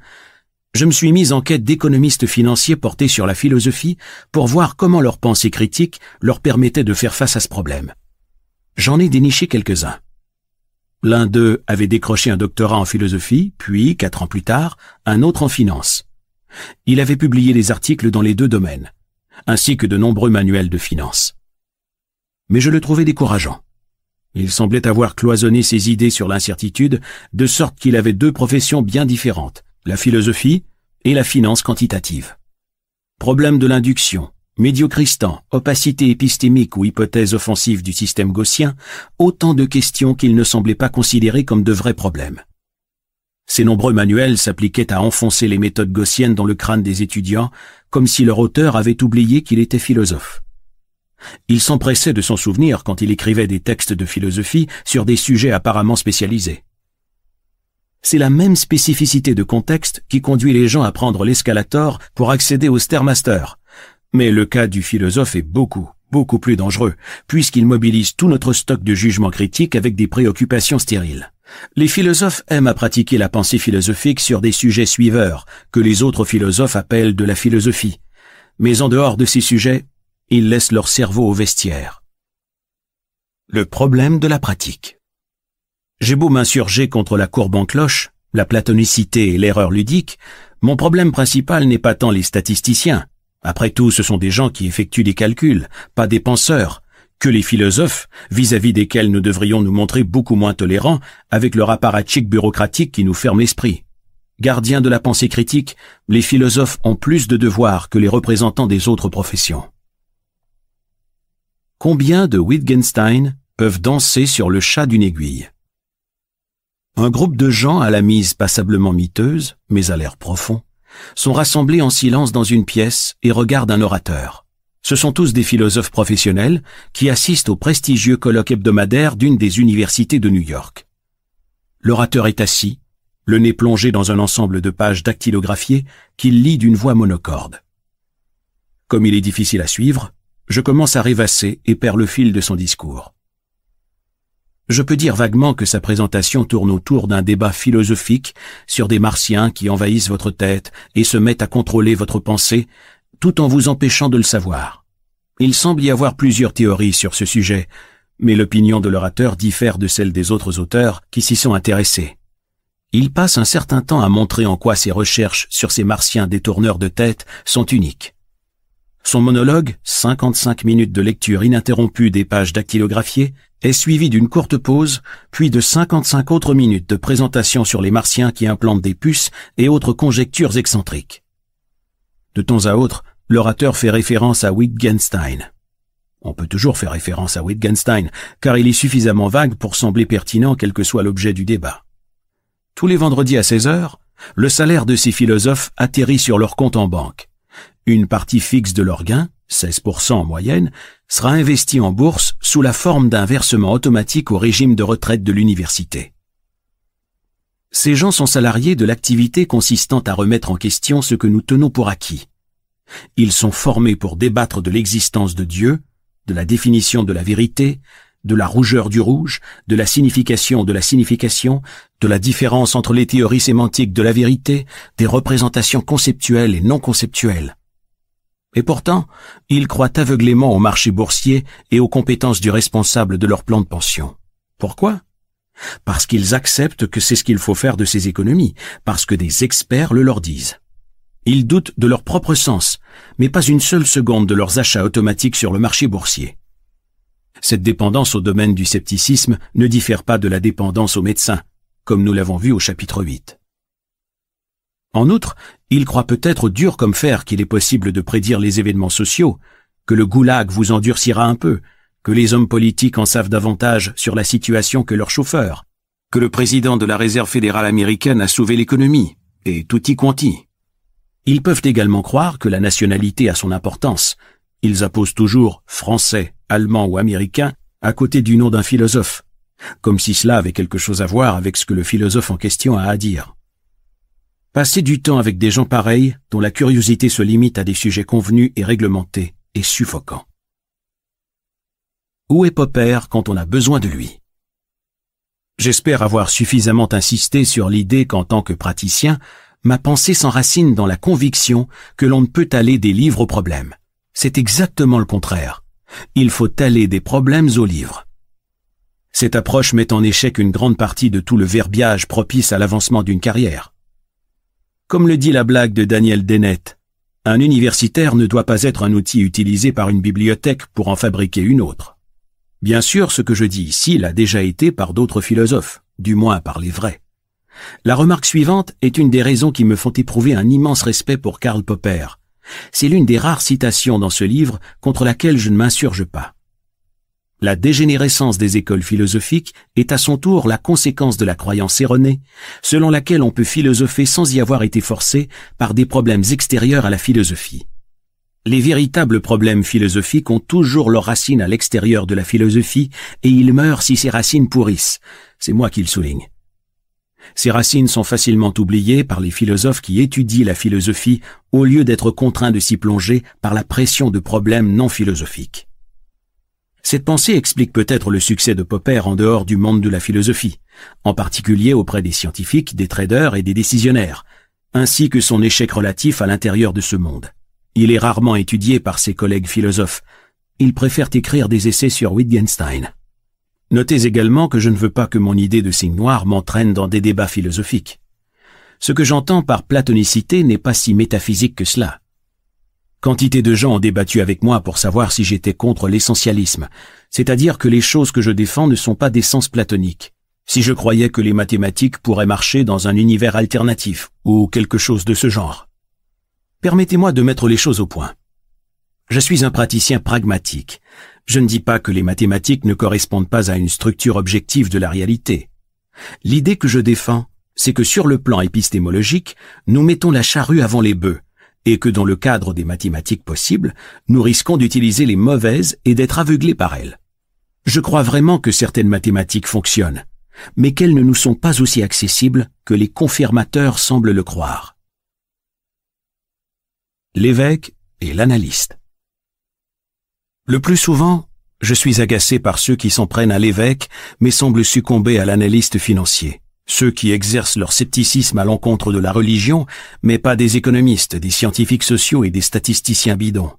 je me suis mis en quête d'économistes financiers portés sur la philosophie pour voir comment leur pensée critique leur permettait de faire face à ce problème. J'en ai déniché quelques-uns. L'un d'eux avait décroché un doctorat en philosophie, puis, quatre ans plus tard, un autre en finance. Il avait publié des articles dans les deux domaines, ainsi que de nombreux manuels de finance. Mais je le trouvais décourageant. Il semblait avoir cloisonné ses idées sur l'incertitude, de sorte qu'il avait deux professions bien différentes, la philosophie et la finance quantitative. Problème de l'induction, médiocristan, opacité épistémique ou hypothèse offensive du système gaussien, autant de questions qu'il ne semblait pas considérer comme de vrais problèmes. Ces nombreux manuels s'appliquaient à enfoncer les méthodes gaussiennes dans le crâne des étudiants, comme si leur auteur avait oublié qu'il était philosophe. Il s'empressait de s'en souvenir quand il écrivait des textes de philosophie sur des sujets apparemment spécialisés. C'est la même spécificité de contexte qui conduit les gens à prendre l'escalator pour accéder au Stairmaster, mais le cas du philosophe est beaucoup, beaucoup plus dangereux, puisqu'il mobilise tout notre stock de jugement critique avec des préoccupations stériles. Les philosophes aiment à pratiquer la pensée philosophique sur des sujets suiveurs, que les autres philosophes appellent de la philosophie. Mais en dehors de ces sujets, ils laissent leur cerveau au vestiaire. Le problème de la pratique. J'ai beau m'insurger contre la courbe en cloche, la platonicité et l'erreur ludique, mon problème principal n'est pas tant les statisticiens, après tout, ce sont des gens qui effectuent des calculs, pas des penseurs, que les philosophes, vis-à-vis desquels nous devrions nous montrer beaucoup moins tolérants avec leur apparatchik bureaucratique qui nous ferme l'esprit. Gardiens de la pensée critique, les philosophes ont plus de devoirs que les représentants des autres professions. Combien de Wittgenstein peuvent danser sur le chat d'une aiguille? Un groupe de gens à la mise passablement miteuse, mais à l'air profond, sont rassemblés en silence dans une pièce et regardent un orateur. Ce sont tous des philosophes professionnels qui assistent au prestigieux colloque hebdomadaire d'une des universités de New York. L'orateur est assis, le nez plongé dans un ensemble de pages dactylographiées qu'il lit d'une voix monocorde. Comme il est difficile à suivre, je commence à rêvasser et perds le fil de son discours. Je peux dire vaguement que sa présentation tourne autour d'un débat philosophique sur des martiens qui envahissent votre tête et se mettent à contrôler votre pensée, tout en vous empêchant de le savoir. Il semble y avoir plusieurs théories sur ce sujet, mais l'opinion de l'orateur diffère de celle des autres auteurs qui s'y sont intéressés. Il passe un certain temps à montrer en quoi ses recherches sur ces martiens détourneurs de tête sont uniques. Son monologue, 55 minutes de lecture ininterrompue des pages dactylographiées, est suivi d'une courte pause, puis de 55 autres minutes de présentation sur les martiens qui implantent des puces et autres conjectures excentriques. De temps à autre, l'orateur fait référence à Wittgenstein. On peut toujours faire référence à Wittgenstein, car il est suffisamment vague pour sembler pertinent quel que soit l'objet du débat. Tous les vendredis à 16 heures, le salaire de ces philosophes atterrit sur leur compte en banque. Une partie fixe de leurs gains, 16% en moyenne, sera investie en bourse sous la forme d'un versement automatique au régime de retraite de l'université. Ces gens sont salariés de l'activité consistant à remettre en question ce que nous tenons pour acquis. Ils sont formés pour débattre de l'existence de Dieu, de la définition de la vérité, de la rougeur du rouge, de la signification de la signification, de la différence entre les théories sémantiques de la vérité, des représentations conceptuelles et non conceptuelles. Et pourtant, ils croient aveuglément au marché boursier et aux compétences du responsable de leur plan de pension. Pourquoi? Parce qu'ils acceptent que c'est ce qu'il faut faire de ces économies, parce que des experts le leur disent. Ils doutent de leur propre sens, mais pas une seule seconde de leurs achats automatiques sur le marché boursier. Cette dépendance au domaine du scepticisme ne diffère pas de la dépendance aux médecins, comme nous l'avons vu au chapitre 8. En outre, il croit peut-être dur comme fer qu'il est possible de prédire les événements sociaux, que le goulag vous endurcira un peu, que les hommes politiques en savent davantage sur la situation que leurs chauffeurs, que le président de la Réserve fédérale américaine a sauvé l'économie, et tutti quanti. Ils peuvent également croire que la nationalité a son importance. Ils apposent toujours français, allemand ou américain à côté du nom d'un philosophe, comme si cela avait quelque chose à voir avec ce que le philosophe en question a à dire. Passer du temps avec des gens pareils, dont la curiosité se limite à des sujets convenus et réglementés, est suffocant. Où est Popper quand on a besoin de lui? J'espère avoir suffisamment insisté sur l'idée qu'en tant que praticien, ma pensée s'enracine dans la conviction que l'on ne peut aller des livres aux problèmes. C'est exactement le contraire. Il faut aller des problèmes aux livres. Cette approche met en échec une grande partie de tout le verbiage propice à l'avancement d'une carrière. Comme le dit la blague de Daniel Dennett, un universitaire ne doit pas être un outil utilisé par une bibliothèque pour en fabriquer une autre. Bien sûr, ce que je dis ici l'a déjà été par d'autres philosophes, du moins par les vrais. La remarque suivante est une des raisons qui me font éprouver un immense respect pour Karl Popper. C'est l'une des rares citations dans ce livre contre laquelle je ne m'insurge pas. La dégénérescence des écoles philosophiques est à son tour la conséquence de la croyance erronée, selon laquelle on peut philosopher sans y avoir été forcé par des problèmes extérieurs à la philosophie. Les véritables problèmes philosophiques ont toujours leurs racines à l'extérieur de la philosophie et ils meurent si ces racines pourrissent. C'est moi qui le souligne. Ces racines sont facilement oubliées par les philosophes qui étudient la philosophie au lieu d'être contraints de s'y plonger par la pression de problèmes non philosophiques. Cette pensée explique peut-être le succès de Popper en dehors du monde de la philosophie, en particulier auprès des scientifiques, des traders et des décisionnaires, ainsi que son échec relatif à l'intérieur de ce monde. Il est rarement étudié par ses collègues philosophes. Ils préfèrent écrire des essais sur Wittgenstein. Notez également que je ne veux pas que mon idée de signe noir m'entraîne dans des débats philosophiques. Ce que j'entends par platonicité n'est pas si métaphysique que cela. Quantité de gens ont débattu avec moi pour savoir si j'étais contre l'essentialisme, c'est-à-dire que les choses que je défends ne sont pas d'essence platonique. Si je croyais que les mathématiques pourraient marcher dans un univers alternatif, ou quelque chose de ce genre. Permettez-moi de mettre les choses au point. Je suis un praticien pragmatique. Je ne dis pas que les mathématiques ne correspondent pas à une structure objective de la réalité. L'idée que je défends, c'est que sur le plan épistémologique, nous mettons la charrue avant les bœufs, et que dans le cadre des mathématiques possibles, nous risquons d'utiliser les mauvaises et d'être aveuglés par elles. Je crois vraiment que certaines mathématiques fonctionnent, mais qu'elles ne nous sont pas aussi accessibles que les confirmateurs semblent le croire l'évêque et l'analyste. Le plus souvent, je suis agacé par ceux qui s'en prennent à l'évêque, mais semblent succomber à l'analyste financier. Ceux qui exercent leur scepticisme à l'encontre de la religion, mais pas des économistes, des scientifiques sociaux et des statisticiens bidons.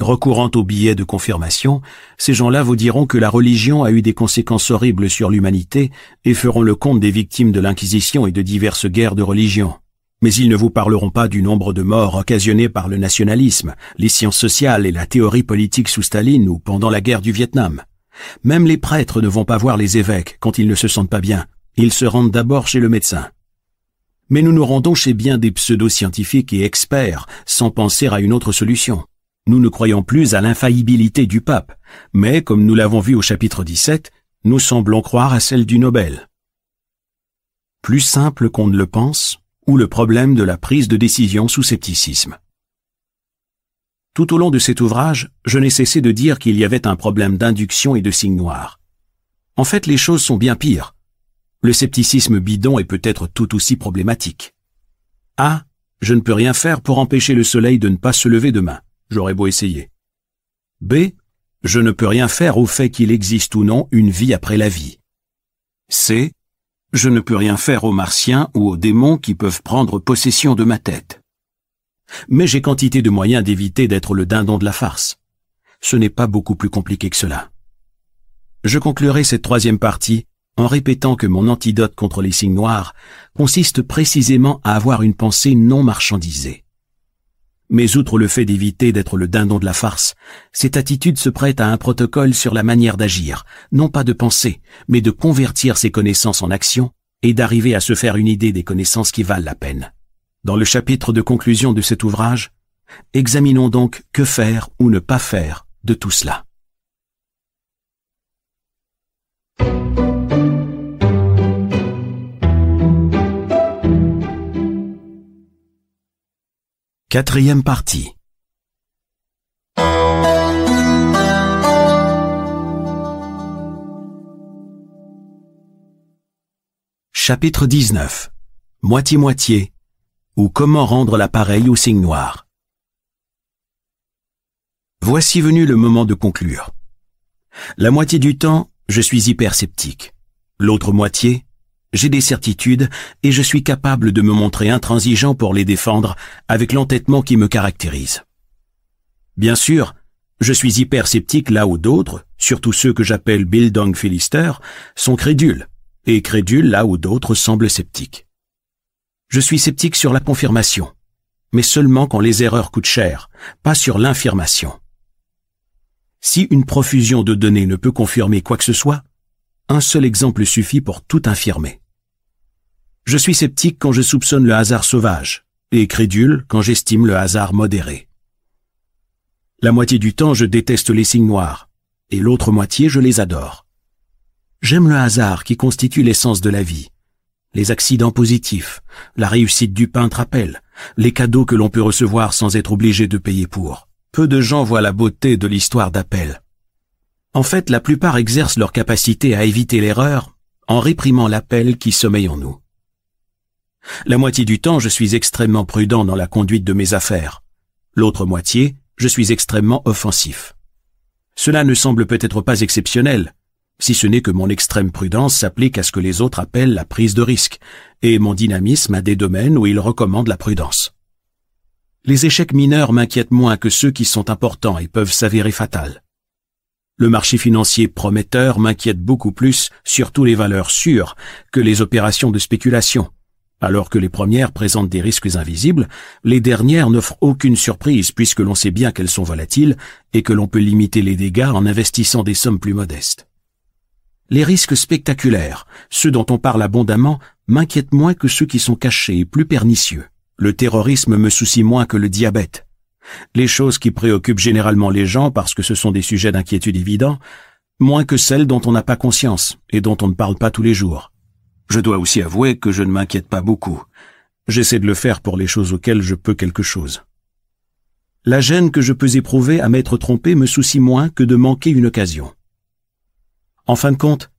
Recourant aux billets de confirmation, ces gens-là vous diront que la religion a eu des conséquences horribles sur l'humanité et feront le compte des victimes de l'Inquisition et de diverses guerres de religion mais ils ne vous parleront pas du nombre de morts occasionnés par le nationalisme, les sciences sociales et la théorie politique sous Staline ou pendant la guerre du Vietnam. Même les prêtres ne vont pas voir les évêques quand ils ne se sentent pas bien. Ils se rendent d'abord chez le médecin. Mais nous nous rendons chez bien des pseudo-scientifiques et experts sans penser à une autre solution. Nous ne croyons plus à l'infaillibilité du pape, mais comme nous l'avons vu au chapitre 17, nous semblons croire à celle du Nobel. Plus simple qu'on ne le pense, ou le problème de la prise de décision sous scepticisme. Tout au long de cet ouvrage, je n'ai cessé de dire qu'il y avait un problème d'induction et de signe noir. En fait, les choses sont bien pires. Le scepticisme bidon est peut-être tout aussi problématique. A. Je ne peux rien faire pour empêcher le soleil de ne pas se lever demain. J'aurais beau essayer. B. Je ne peux rien faire au fait qu'il existe ou non une vie après la vie. C. Je ne peux rien faire aux martiens ou aux démons qui peuvent prendre possession de ma tête. Mais j'ai quantité de moyens d'éviter d'être le dindon de la farce. Ce n'est pas beaucoup plus compliqué que cela. Je conclurai cette troisième partie en répétant que mon antidote contre les signes noirs consiste précisément à avoir une pensée non marchandisée. Mais outre le fait d'éviter d'être le dindon de la farce, cette attitude se prête à un protocole sur la manière d'agir, non pas de penser, mais de convertir ses connaissances en action et d'arriver à se faire une idée des connaissances qui valent la peine. Dans le chapitre de conclusion de cet ouvrage, examinons donc que faire ou ne pas faire de tout cela. Quatrième partie. Chapitre 19. Moitié-moitié ou comment rendre l'appareil au signe noir. Voici venu le moment de conclure. La moitié du temps, je suis hyper sceptique. L'autre moitié, j'ai des certitudes et je suis capable de me montrer intransigeant pour les défendre avec l'entêtement qui me caractérise. Bien sûr, je suis hyper sceptique là où d'autres, surtout ceux que j'appelle Bildung Philister, sont crédules, et crédules là où d'autres semblent sceptiques. Je suis sceptique sur la confirmation, mais seulement quand les erreurs coûtent cher, pas sur l'infirmation. Si une profusion de données ne peut confirmer quoi que ce soit, un seul exemple suffit pour tout infirmer. Je suis sceptique quand je soupçonne le hasard sauvage, et crédule quand j'estime le hasard modéré. La moitié du temps, je déteste les signes noirs, et l'autre moitié, je les adore. J'aime le hasard qui constitue l'essence de la vie, les accidents positifs, la réussite du peintre appelle, les cadeaux que l'on peut recevoir sans être obligé de payer pour. Peu de gens voient la beauté de l'histoire d'appel. En fait, la plupart exercent leur capacité à éviter l'erreur en réprimant l'appel qui sommeille en nous. La moitié du temps, je suis extrêmement prudent dans la conduite de mes affaires. L'autre moitié, je suis extrêmement offensif. Cela ne semble peut-être pas exceptionnel, si ce n'est que mon extrême prudence s'applique à ce que les autres appellent la prise de risque, et mon dynamisme à des domaines où ils recommandent la prudence. Les échecs mineurs m'inquiètent moins que ceux qui sont importants et peuvent s'avérer fatals. Le marché financier prometteur m'inquiète beaucoup plus, surtout les valeurs sûres, que les opérations de spéculation, alors que les premières présentent des risques invisibles, les dernières n'offrent aucune surprise puisque l'on sait bien qu'elles sont volatiles et que l'on peut limiter les dégâts en investissant des sommes plus modestes. Les risques spectaculaires, ceux dont on parle abondamment, m'inquiètent moins que ceux qui sont cachés et plus pernicieux. Le terrorisme me soucie moins que le diabète. Les choses qui préoccupent généralement les gens parce que ce sont des sujets d'inquiétude évidents, moins que celles dont on n'a pas conscience et dont on ne parle pas tous les jours. Je dois aussi avouer que je ne m'inquiète pas beaucoup. J'essaie de le faire pour les choses auxquelles je peux quelque chose. La gêne que je peux éprouver à m'être trompé me soucie moins que de manquer une occasion. En fin de compte,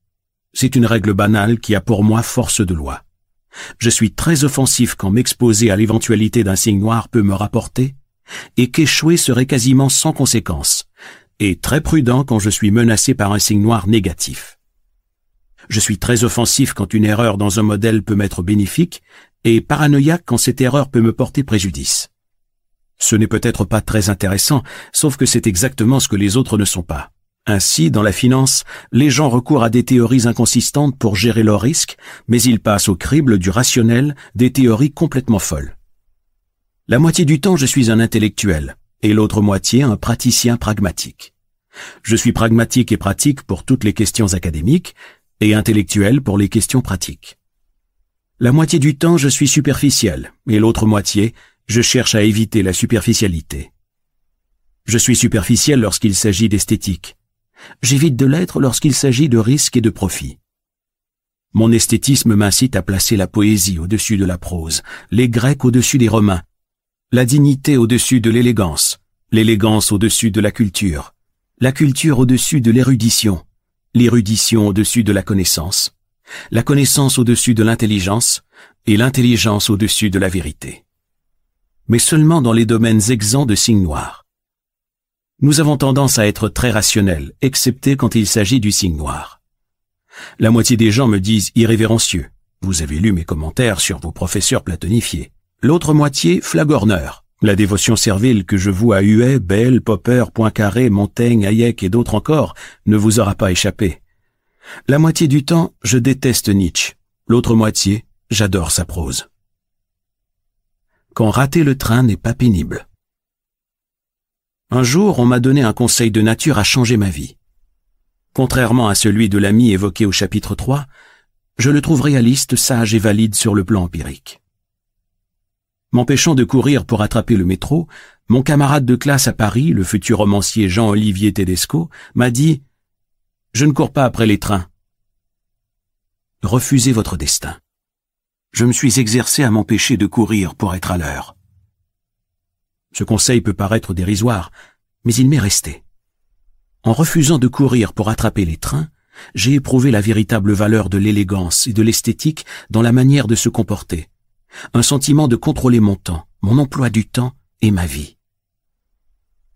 c'est une règle banale qui a pour moi force de loi. Je suis très offensif quand m'exposer à l'éventualité d'un signe noir peut me rapporter, et qu'échouer serait quasiment sans conséquence, et très prudent quand je suis menacé par un signe noir négatif. Je suis très offensif quand une erreur dans un modèle peut m'être bénéfique et paranoïaque quand cette erreur peut me porter préjudice. Ce n'est peut-être pas très intéressant, sauf que c'est exactement ce que les autres ne sont pas. Ainsi, dans la finance, les gens recourent à des théories inconsistantes pour gérer leurs risques, mais ils passent au crible du rationnel des théories complètement folles. La moitié du temps, je suis un intellectuel, et l'autre moitié un praticien pragmatique. Je suis pragmatique et pratique pour toutes les questions académiques, et intellectuel pour les questions pratiques. La moitié du temps, je suis superficiel, et l'autre moitié, je cherche à éviter la superficialité. Je suis superficiel lorsqu'il s'agit d'esthétique. J'évite de l'être lorsqu'il s'agit de risque et de profit. Mon esthétisme m'incite à placer la poésie au-dessus de la prose, les Grecs au-dessus des Romains, la dignité au-dessus de l'élégance, l'élégance au-dessus de la culture, la culture au-dessus de l'érudition, l'érudition au-dessus de la connaissance, la connaissance au-dessus de l'intelligence, et l'intelligence au-dessus de la vérité. Mais seulement dans les domaines exempts de signes noirs. Nous avons tendance à être très rationnels, excepté quand il s'agit du signe noir. La moitié des gens me disent irrévérencieux. Vous avez lu mes commentaires sur vos professeurs platonifiés. L'autre moitié flagorneur. La dévotion servile que je voue à Huet, Bell, Popper, Poincaré, Montaigne, Hayek et d'autres encore ne vous aura pas échappé. La moitié du temps, je déteste Nietzsche. L'autre moitié, j'adore sa prose. Quand rater le train n'est pas pénible. Un jour, on m'a donné un conseil de nature à changer ma vie. Contrairement à celui de l'ami évoqué au chapitre 3, je le trouve réaliste, sage et valide sur le plan empirique. M'empêchant de courir pour attraper le métro, mon camarade de classe à Paris, le futur romancier Jean-Olivier Tedesco, m'a dit « Je ne cours pas après les trains. Refusez votre destin. Je me suis exercé à m'empêcher de courir pour être à l'heure. Ce conseil peut paraître dérisoire, mais il m'est resté. En refusant de courir pour attraper les trains, j'ai éprouvé la véritable valeur de l'élégance et de l'esthétique dans la manière de se comporter. Un sentiment de contrôler mon temps, mon emploi du temps et ma vie.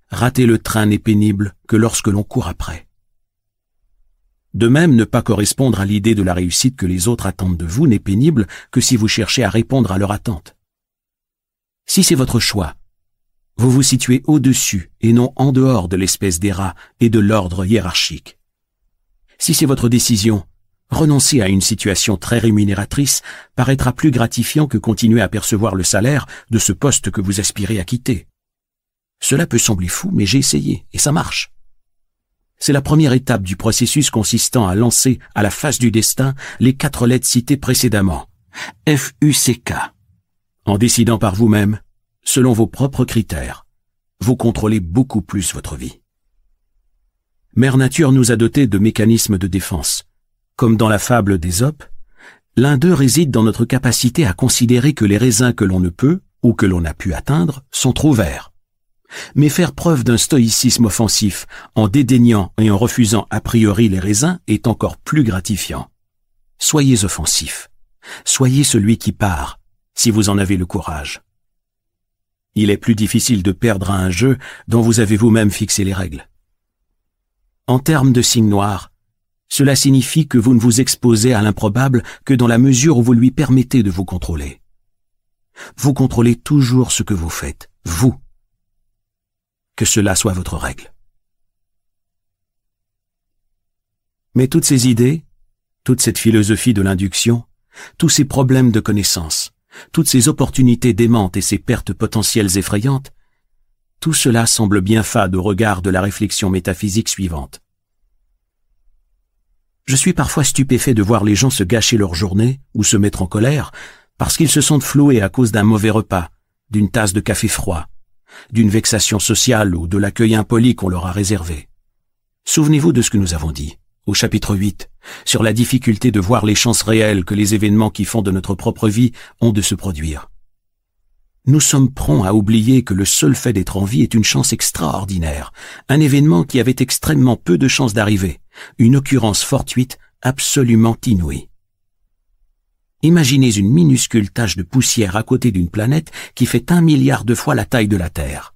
Rater le train n'est pénible que lorsque l'on court après. De même, ne pas correspondre à l'idée de la réussite que les autres attendent de vous n'est pénible que si vous cherchez à répondre à leur attente. Si c'est votre choix, vous vous situez au-dessus et non en dehors de l'espèce des rats et de l'ordre hiérarchique. Si c'est votre décision, renoncer à une situation très rémunératrice paraîtra plus gratifiant que continuer à percevoir le salaire de ce poste que vous aspirez à quitter. Cela peut sembler fou, mais j'ai essayé, et ça marche. C'est la première étape du processus consistant à lancer à la face du destin les quatre lettres citées précédemment. F-U-C-K. En décidant par vous-même, selon vos propres critères, vous contrôlez beaucoup plus votre vie. Mère Nature nous a dotés de mécanismes de défense. Comme dans la fable d'Ésope, l'un d'eux réside dans notre capacité à considérer que les raisins que l'on ne peut, ou que l'on a pu atteindre, sont trop verts. Mais faire preuve d'un stoïcisme offensif en dédaignant et en refusant a priori les raisins est encore plus gratifiant. Soyez offensif. Soyez celui qui part, si vous en avez le courage. Il est plus difficile de perdre à un jeu dont vous avez vous-même fixé les règles. En termes de signe noir, cela signifie que vous ne vous exposez à l'improbable que dans la mesure où vous lui permettez de vous contrôler. Vous contrôlez toujours ce que vous faites, vous, que cela soit votre règle. Mais toutes ces idées, toute cette philosophie de l'induction, tous ces problèmes de connaissance, toutes ces opportunités démentes et ces pertes potentielles effrayantes, tout cela semble bien fade au regard de la réflexion métaphysique suivante. Je suis parfois stupéfait de voir les gens se gâcher leur journée ou se mettre en colère parce qu'ils se sentent floués à cause d'un mauvais repas, d'une tasse de café froid, d'une vexation sociale ou de l'accueil impoli qu'on leur a réservé. Souvenez-vous de ce que nous avons dit, au chapitre 8, sur la difficulté de voir les chances réelles que les événements qui font de notre propre vie ont de se produire. Nous sommes prompts à oublier que le seul fait d'être en vie est une chance extraordinaire, un événement qui avait extrêmement peu de chances d'arriver, une occurrence fortuite absolument inouïe. Imaginez une minuscule tache de poussière à côté d'une planète qui fait un milliard de fois la taille de la Terre.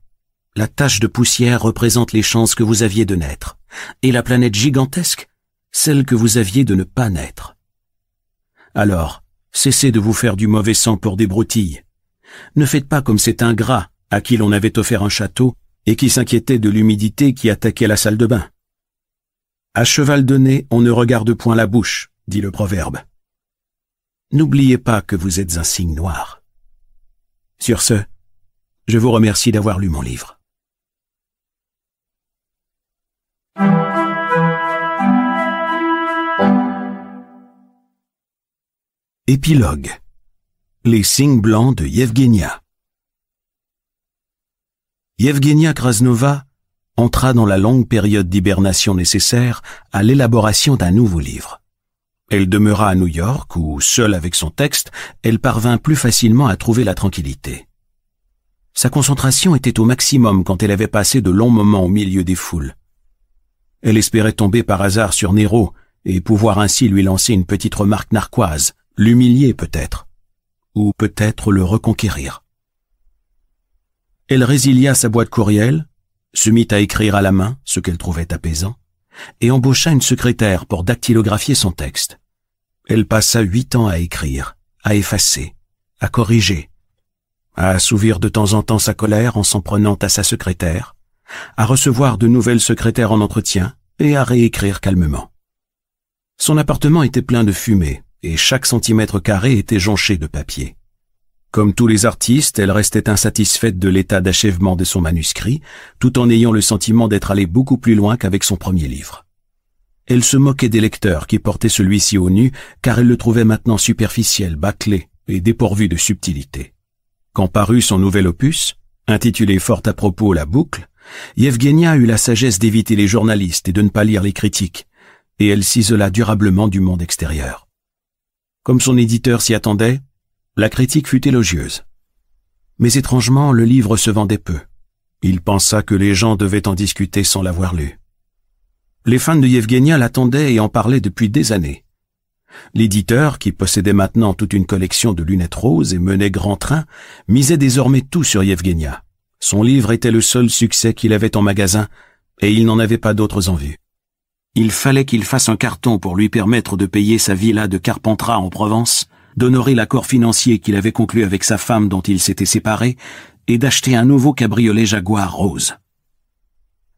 La tache de poussière représente les chances que vous aviez de naître, et la planète gigantesque, celle que vous aviez de ne pas naître. Alors, cessez de vous faire du mauvais sang pour des broutilles. Ne faites pas comme cet ingrat à qui l'on avait offert un château et qui s'inquiétait de l'humidité qui attaquait la salle de bain. À cheval donné, on ne regarde point la bouche, dit le proverbe. N'oubliez pas que vous êtes un signe noir. Sur ce, je vous remercie d'avoir lu mon livre. Épilogue Les signes blancs de Yevgenia Yevgenia Krasnova entra dans la longue période d'hibernation nécessaire à l'élaboration d'un nouveau livre. Elle demeura à New York où, seule avec son texte, elle parvint plus facilement à trouver la tranquillité. Sa concentration était au maximum quand elle avait passé de longs moments au milieu des foules. Elle espérait tomber par hasard sur Nero et pouvoir ainsi lui lancer une petite remarque narquoise, l'humilier peut-être, ou peut-être le reconquérir. Elle résilia sa boîte courriel, se mit à écrire à la main ce qu'elle trouvait apaisant, et embaucha une secrétaire pour dactylographier son texte. Elle passa huit ans à écrire, à effacer, à corriger, à assouvir de temps en temps sa colère en s'en prenant à sa secrétaire, à recevoir de nouvelles secrétaires en entretien et à réécrire calmement. Son appartement était plein de fumée et chaque centimètre carré était jonché de papier. Comme tous les artistes, elle restait insatisfaite de l'état d'achèvement de son manuscrit, tout en ayant le sentiment d'être allée beaucoup plus loin qu'avec son premier livre. Elle se moquait des lecteurs qui portaient celui-ci au nu, car elle le trouvait maintenant superficiel, bâclé et dépourvu de subtilité. Quand parut son nouvel opus, intitulé fort à propos La boucle, Yevgenia eut la sagesse d'éviter les journalistes et de ne pas lire les critiques, et elle s'isola durablement du monde extérieur. Comme son éditeur s'y attendait, la critique fut élogieuse. Mais étrangement, le livre se vendait peu. Il pensa que les gens devaient en discuter sans l'avoir lu. Les fans de Yevgenia l'attendaient et en parlaient depuis des années. L'éditeur, qui possédait maintenant toute une collection de lunettes roses et menait grand train, misait désormais tout sur Yevgenia. Son livre était le seul succès qu'il avait en magasin, et il n'en avait pas d'autres en vue. Il fallait qu'il fasse un carton pour lui permettre de payer sa villa de Carpentras en Provence, d'honorer l'accord financier qu'il avait conclu avec sa femme dont il s'était séparé, et d'acheter un nouveau cabriolet Jaguar rose.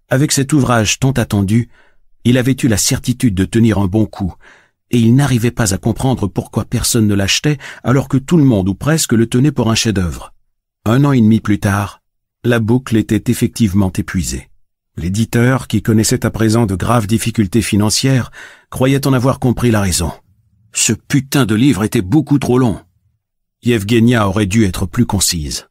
Avec cet ouvrage tant attendu, il avait eu la certitude de tenir un bon coup, et il n'arrivait pas à comprendre pourquoi personne ne l'achetait alors que tout le monde ou presque le tenait pour un chef-d'œuvre. Un an et demi plus tard, la boucle était effectivement épuisée. L'éditeur, qui connaissait à présent de graves difficultés financières, croyait en avoir compris la raison. Ce putain de livre était beaucoup trop long. Yevgenia aurait dû être plus concise.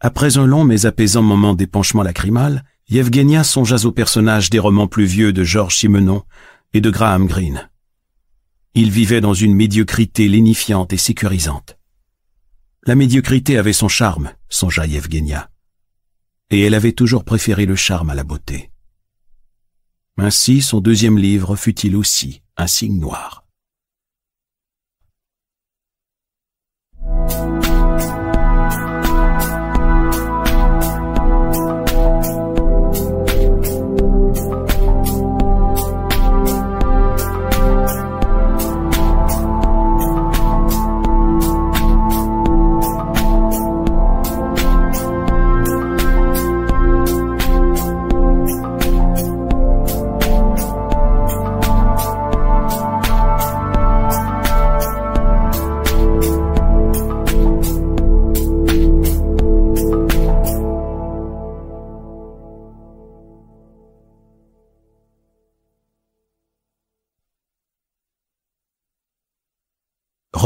Après un long mais apaisant moment d'épanchement lacrymal, Yevgenia songea aux personnages des romans plus vieux de Georges Simenon et de Graham Greene. Il vivait dans une médiocrité lénifiante et sécurisante. La médiocrité avait son charme, songea Yevgenia. Et elle avait toujours préféré le charme à la beauté. Ainsi son deuxième livre fut-il aussi un signe noir.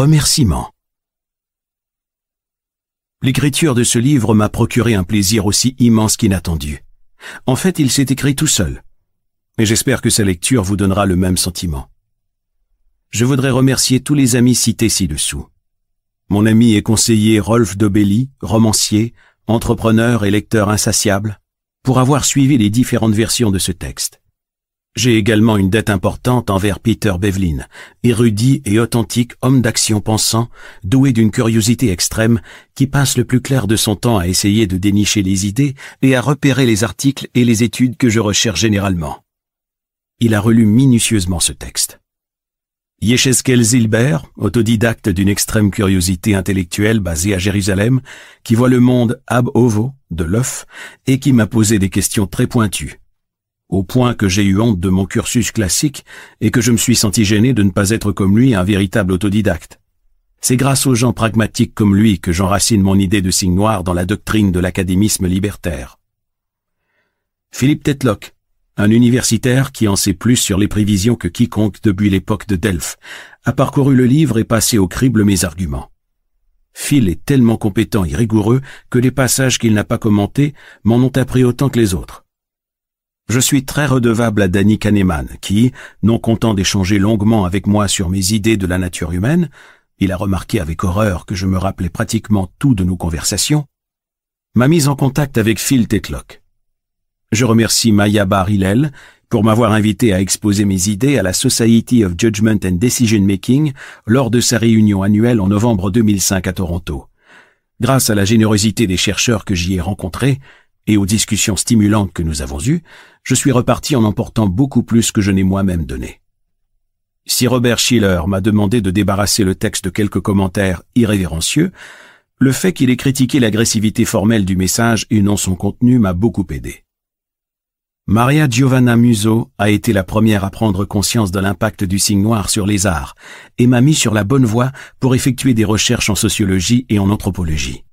Remerciement. L'écriture de ce livre m'a procuré un plaisir aussi immense qu'inattendu. En fait, il s'est écrit tout seul. Et j'espère que sa lecture vous donnera le même sentiment. Je voudrais remercier tous les amis cités ci-dessous. Mon ami et conseiller Rolf Dobelli, romancier, entrepreneur et lecteur insatiable, pour avoir suivi les différentes versions de ce texte. J'ai également une dette importante envers Peter Bevlin, érudit et authentique homme d'action pensant, doué d'une curiosité extrême, qui passe le plus clair de son temps à essayer de dénicher les idées et à repérer les articles et les études que je recherche généralement. Il a relu minutieusement ce texte. Yecheskel Zilber, autodidacte d'une extrême curiosité intellectuelle basée à Jérusalem, qui voit le monde ab ovo, de l'œuf, et qui m'a posé des questions très pointues au point que j'ai eu honte de mon cursus classique et que je me suis senti gêné de ne pas être comme lui un véritable autodidacte. C'est grâce aux gens pragmatiques comme lui que j'enracine mon idée de signe noir dans la doctrine de l'académisme libertaire. Philippe Tetlock, un universitaire qui en sait plus sur les prévisions que quiconque depuis l'époque de Delphes, a parcouru le livre et passé au crible mes arguments. Phil est tellement compétent et rigoureux que les passages qu'il n'a pas commentés m'en ont appris autant que les autres. Je suis très redevable à Danny Kahneman, qui, non content d'échanger longuement avec moi sur mes idées de la nature humaine, il a remarqué avec horreur que je me rappelais pratiquement tout de nos conversations, m'a mis en contact avec Phil Tetlock. Je remercie Maya Bar pour m'avoir invité à exposer mes idées à la Society of Judgment and Decision Making lors de sa réunion annuelle en novembre 2005 à Toronto. Grâce à la générosité des chercheurs que j'y ai rencontrés, et aux discussions stimulantes que nous avons eues, je suis reparti en emportant beaucoup plus que je n'ai moi-même donné. Si Robert Schiller m'a demandé de débarrasser le texte de quelques commentaires irrévérencieux, le fait qu'il ait critiqué l'agressivité formelle du message et non son contenu m'a beaucoup aidé. Maria Giovanna Muso a été la première à prendre conscience de l'impact du signe noir sur les arts et m'a mis sur la bonne voie pour effectuer des recherches en sociologie et en anthropologie.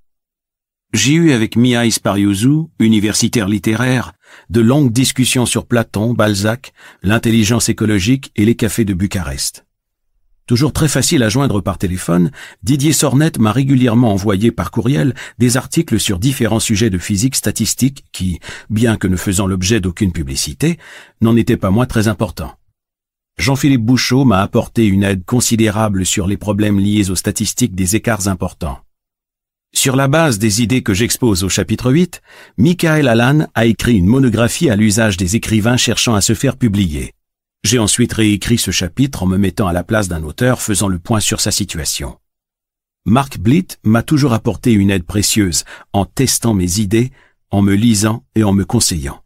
J'ai eu avec Mia Ispariouzu, universitaire littéraire, de longues discussions sur Platon, Balzac, l'intelligence écologique et les cafés de Bucarest. Toujours très facile à joindre par téléphone, Didier Sornette m'a régulièrement envoyé par courriel des articles sur différents sujets de physique statistique qui, bien que ne faisant l'objet d'aucune publicité, n'en étaient pas moins très importants. Jean-Philippe Bouchot m'a apporté une aide considérable sur les problèmes liés aux statistiques des écarts importants. Sur la base des idées que j'expose au chapitre 8, Michael Allan a écrit une monographie à l'usage des écrivains cherchant à se faire publier. J'ai ensuite réécrit ce chapitre en me mettant à la place d'un auteur faisant le point sur sa situation. Mark Blitt m'a toujours apporté une aide précieuse en testant mes idées, en me lisant et en me conseillant.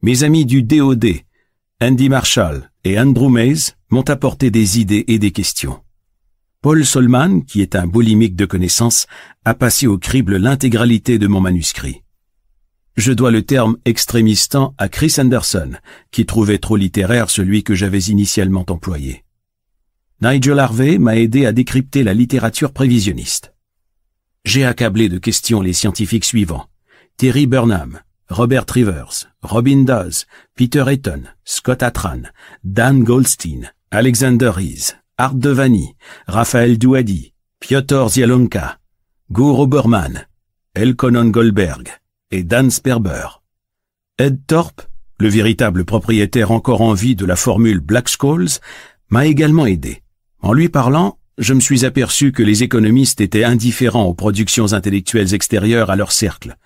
Mes amis du DOD, Andy Marshall et Andrew Mays m'ont apporté des idées et des questions. Paul Solman, qui est un boulimique de connaissances, a passé au crible l'intégralité de mon manuscrit. Je dois le terme extrémistant à Chris Anderson, qui trouvait trop littéraire celui que j'avais initialement employé. Nigel Harvey m'a aidé à décrypter la littérature prévisionniste. J'ai accablé de questions les scientifiques suivants. Terry Burnham, Robert Rivers, Robin Dawes, Peter Eaton, Scott Atran, Dan Goldstein, Alexander Rees, Art Devani, Raphaël Douadi, Piotr Zialonka, Gur Elkonon Goldberg et Dan Sperber. Ed Thorpe, le véritable propriétaire encore en vie de la formule Black Skulls, m'a également aidé. En lui parlant, je me suis aperçu que les économistes étaient indifférents aux productions intellectuelles extérieures à leur cercle,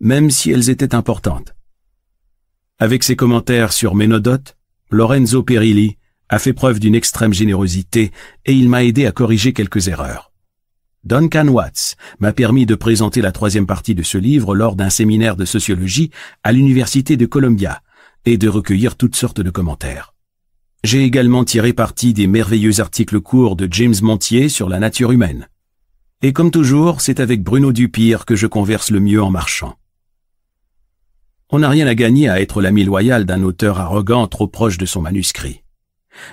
même si elles étaient importantes. Avec ses commentaires sur Ménodote, Lorenzo Perilli a fait preuve d'une extrême générosité et il m'a aidé à corriger quelques erreurs. Duncan Watts m'a permis de présenter la troisième partie de ce livre lors d'un séminaire de sociologie à l'Université de Columbia et de recueillir toutes sortes de commentaires. J'ai également tiré parti des merveilleux articles courts de James Montier sur la nature humaine. Et comme toujours, c'est avec Bruno Dupire que je converse le mieux en marchant. On n'a rien à gagner à être l'ami loyal d'un auteur arrogant trop proche de son manuscrit.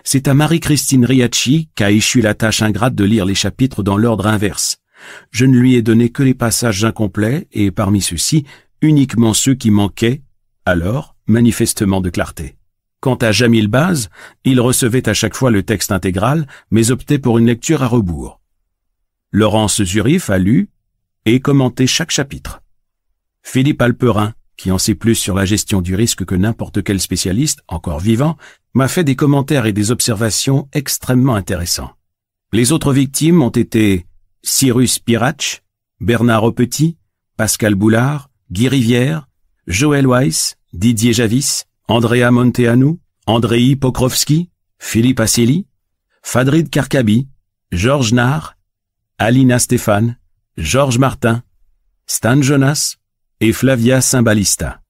C'est à Marie-Christine Riachi qu'a échu la tâche ingrate de lire les chapitres dans l'ordre inverse. Je ne lui ai donné que les passages incomplets et parmi ceux-ci, uniquement ceux qui manquaient, alors, manifestement de clarté. Quant à Jamil Baz, il recevait à chaque fois le texte intégral, mais optait pour une lecture à rebours. Laurence Zurif a lu et commenté chaque chapitre. Philippe Alperin, qui en sait plus sur la gestion du risque que n'importe quel spécialiste, encore vivant, m'a fait des commentaires et des observations extrêmement intéressants. Les autres victimes ont été Cyrus Pirach, Bernard Aupetit, Pascal Boulard, Guy Rivière, Joël Weiss, Didier Javis, Andrea Monteanu, Andrei Pokrovski, Philippe Asseli, Fadrid Karkabi, Georges Nard, Alina Stéphane, Georges Martin, Stan Jonas, et Flavia Symbalista.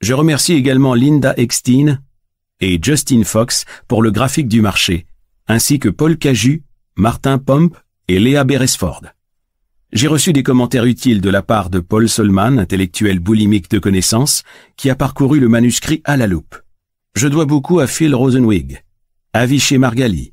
Je remercie également Linda Eckstein et Justin Fox pour le graphique du marché, ainsi que Paul Caju, Martin Pomp et Léa Beresford. J'ai reçu des commentaires utiles de la part de Paul Solman, intellectuel boulimique de connaissances, qui a parcouru le manuscrit à la loupe. Je dois beaucoup à Phil Rosenwig, Avishé Margali,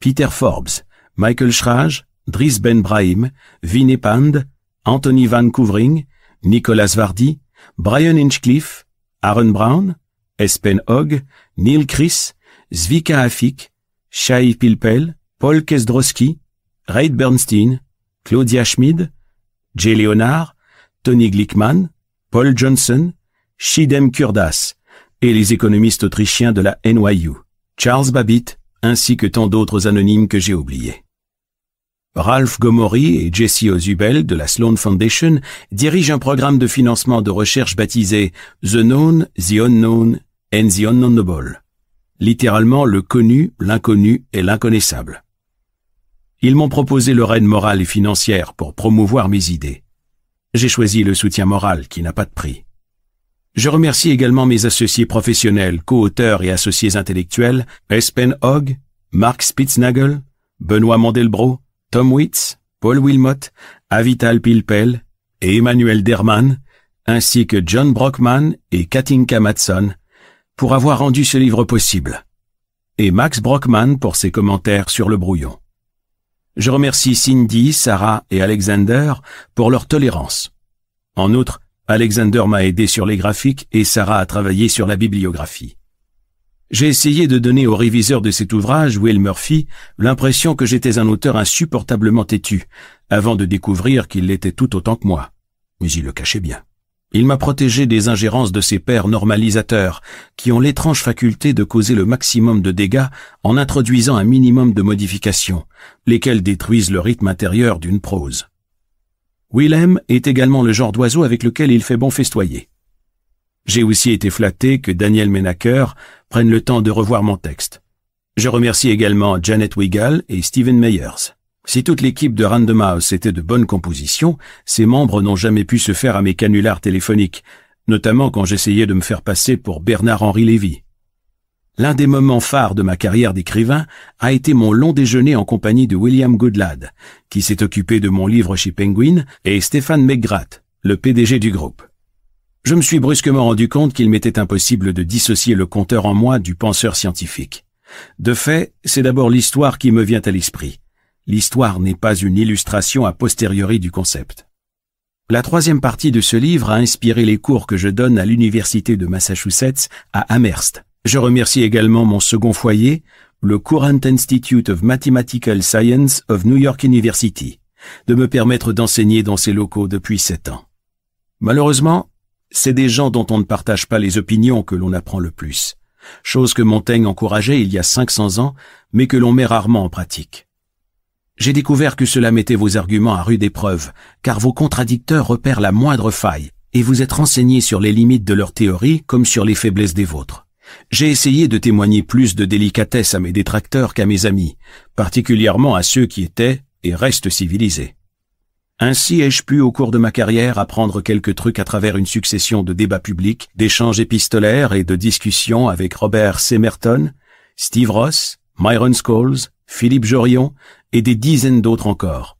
Peter Forbes, Michael Schrage, Dries Ben Brahim, Vinnie Pand, Anthony Van Kouvring Nicolas Vardy, Brian Inchcliffe, Aaron Brown, Espen Hogg, Neil Chris, Zvika Afik, Shai Pilpel, Paul Kesdrowski, Reid Bernstein, Claudia Schmid, Jay Leonard, Tony Glickman, Paul Johnson, Shidem Kurdas et les économistes autrichiens de la NYU, Charles Babbitt, ainsi que tant d'autres anonymes que j'ai oubliés. Ralph Gomory et Jesse Ozubel de la Sloan Foundation dirigent un programme de financement de recherche baptisé The Known, The Unknown and The Unknownable. Littéralement le connu, l'inconnu et l'inconnaissable. Ils m'ont proposé leur aide morale et financière pour promouvoir mes idées. J'ai choisi le soutien moral qui n'a pas de prix. Je remercie également mes associés professionnels, co-auteurs et associés intellectuels, Espen Hogg, Mark Spitznagel, Benoît Mandelbro, Tom Witz, Paul Wilmot, Avital Pilpel et Emmanuel Derman, ainsi que John Brockman et Katinka Matson, pour avoir rendu ce livre possible, et Max Brockman pour ses commentaires sur le brouillon. Je remercie Cindy, Sarah et Alexander pour leur tolérance. En outre, Alexander m'a aidé sur les graphiques et Sarah a travaillé sur la bibliographie. J'ai essayé de donner au réviseur de cet ouvrage, Will Murphy, l'impression que j'étais un auteur insupportablement têtu, avant de découvrir qu'il l'était tout autant que moi. Mais il le cachait bien. Il m'a protégé des ingérences de ses pairs normalisateurs, qui ont l'étrange faculté de causer le maximum de dégâts en introduisant un minimum de modifications, lesquelles détruisent le rythme intérieur d'une prose. Willem est également le genre d'oiseau avec lequel il fait bon festoyer. J'ai aussi été flatté que Daniel Menaker prenne le temps de revoir mon texte. Je remercie également Janet Wigal et Steven Meyers. Si toute l'équipe de Random House était de bonne composition, ses membres n'ont jamais pu se faire à mes canulars téléphoniques, notamment quand j'essayais de me faire passer pour Bernard-Henri Lévy. L'un des moments phares de ma carrière d'écrivain a été mon long déjeuner en compagnie de William Goodlad, qui s'est occupé de mon livre chez Penguin, et Stéphane McGrath, le PDG du groupe. Je me suis brusquement rendu compte qu'il m'était impossible de dissocier le conteur en moi du penseur scientifique. De fait, c'est d'abord l'histoire qui me vient à l'esprit. L'histoire n'est pas une illustration a posteriori du concept. La troisième partie de ce livre a inspiré les cours que je donne à l'Université de Massachusetts à Amherst. Je remercie également mon second foyer, le Courant Institute of Mathematical Science of New York University, de me permettre d'enseigner dans ces locaux depuis sept ans. Malheureusement, c'est des gens dont on ne partage pas les opinions que l'on apprend le plus, chose que Montaigne encourageait il y a 500 ans, mais que l'on met rarement en pratique. J'ai découvert que cela mettait vos arguments à rude épreuve, car vos contradicteurs repèrent la moindre faille, et vous êtes renseigné sur les limites de leur théorie comme sur les faiblesses des vôtres. J'ai essayé de témoigner plus de délicatesse à mes détracteurs qu'à mes amis, particulièrement à ceux qui étaient et restent civilisés. Ainsi ai-je pu au cours de ma carrière apprendre quelques trucs à travers une succession de débats publics, d'échanges épistolaires et de discussions avec Robert Semerton, Steve Ross, Myron Scholes, Philippe Jorion et des dizaines d'autres encore.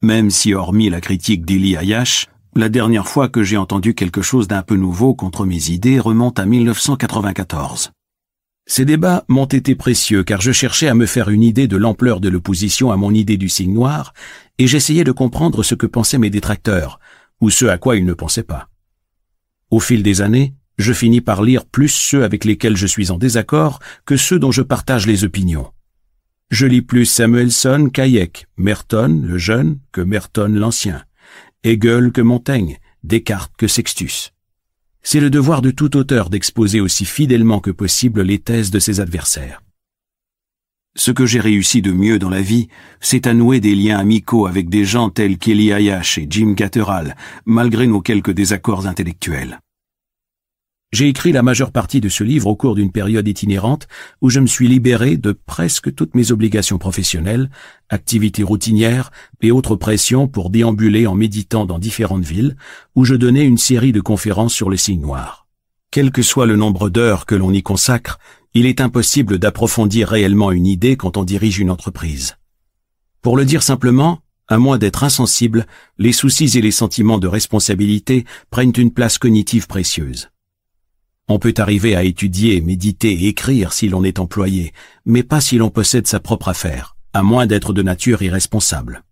Même si hormis la critique d'Ili Ayash, la dernière fois que j'ai entendu quelque chose d'un peu nouveau contre mes idées remonte à 1994. Ces débats m'ont été précieux car je cherchais à me faire une idée de l'ampleur de l'opposition à mon idée du signe noir et j'essayais de comprendre ce que pensaient mes détracteurs ou ce à quoi ils ne pensaient pas. Au fil des années, je finis par lire plus ceux avec lesquels je suis en désaccord que ceux dont je partage les opinions. Je lis plus Samuelson qu'Hayek, Merton le jeune que Merton l'ancien, Hegel que Montaigne, Descartes que Sextus. C'est le devoir de tout auteur d'exposer aussi fidèlement que possible les thèses de ses adversaires. Ce que j'ai réussi de mieux dans la vie, c'est à nouer des liens amicaux avec des gens tels qu'Eli Ayash et Jim Catterall, malgré nos quelques désaccords intellectuels. J'ai écrit la majeure partie de ce livre au cours d'une période itinérante où je me suis libéré de presque toutes mes obligations professionnelles, activités routinières et autres pressions pour déambuler en méditant dans différentes villes où je donnais une série de conférences sur le signe noir. Quel que soit le nombre d'heures que l'on y consacre, il est impossible d'approfondir réellement une idée quand on dirige une entreprise. Pour le dire simplement, à moins d'être insensible, les soucis et les sentiments de responsabilité prennent une place cognitive précieuse. On peut arriver à étudier, méditer et écrire si l'on est employé, mais pas si l'on possède sa propre affaire, à moins d'être de nature irresponsable.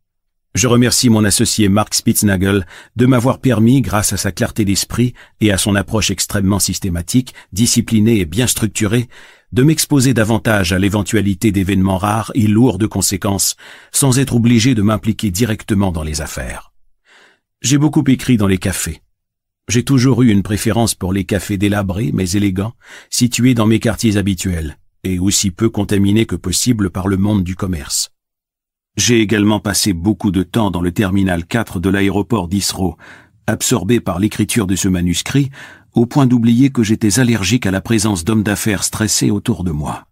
Je remercie mon associé Mark Spitznagel de m'avoir permis, grâce à sa clarté d'esprit et à son approche extrêmement systématique, disciplinée et bien structurée, de m'exposer davantage à l'éventualité d'événements rares et lourds de conséquences, sans être obligé de m'impliquer directement dans les affaires. J'ai beaucoup écrit dans les cafés, j'ai toujours eu une préférence pour les cafés délabrés mais élégants, situés dans mes quartiers habituels, et aussi peu contaminés que possible par le monde du commerce. J'ai également passé beaucoup de temps dans le terminal 4 de l'aéroport d'Isro, absorbé par l'écriture de ce manuscrit, au point d'oublier que j'étais allergique à la présence d'hommes d'affaires stressés autour de moi.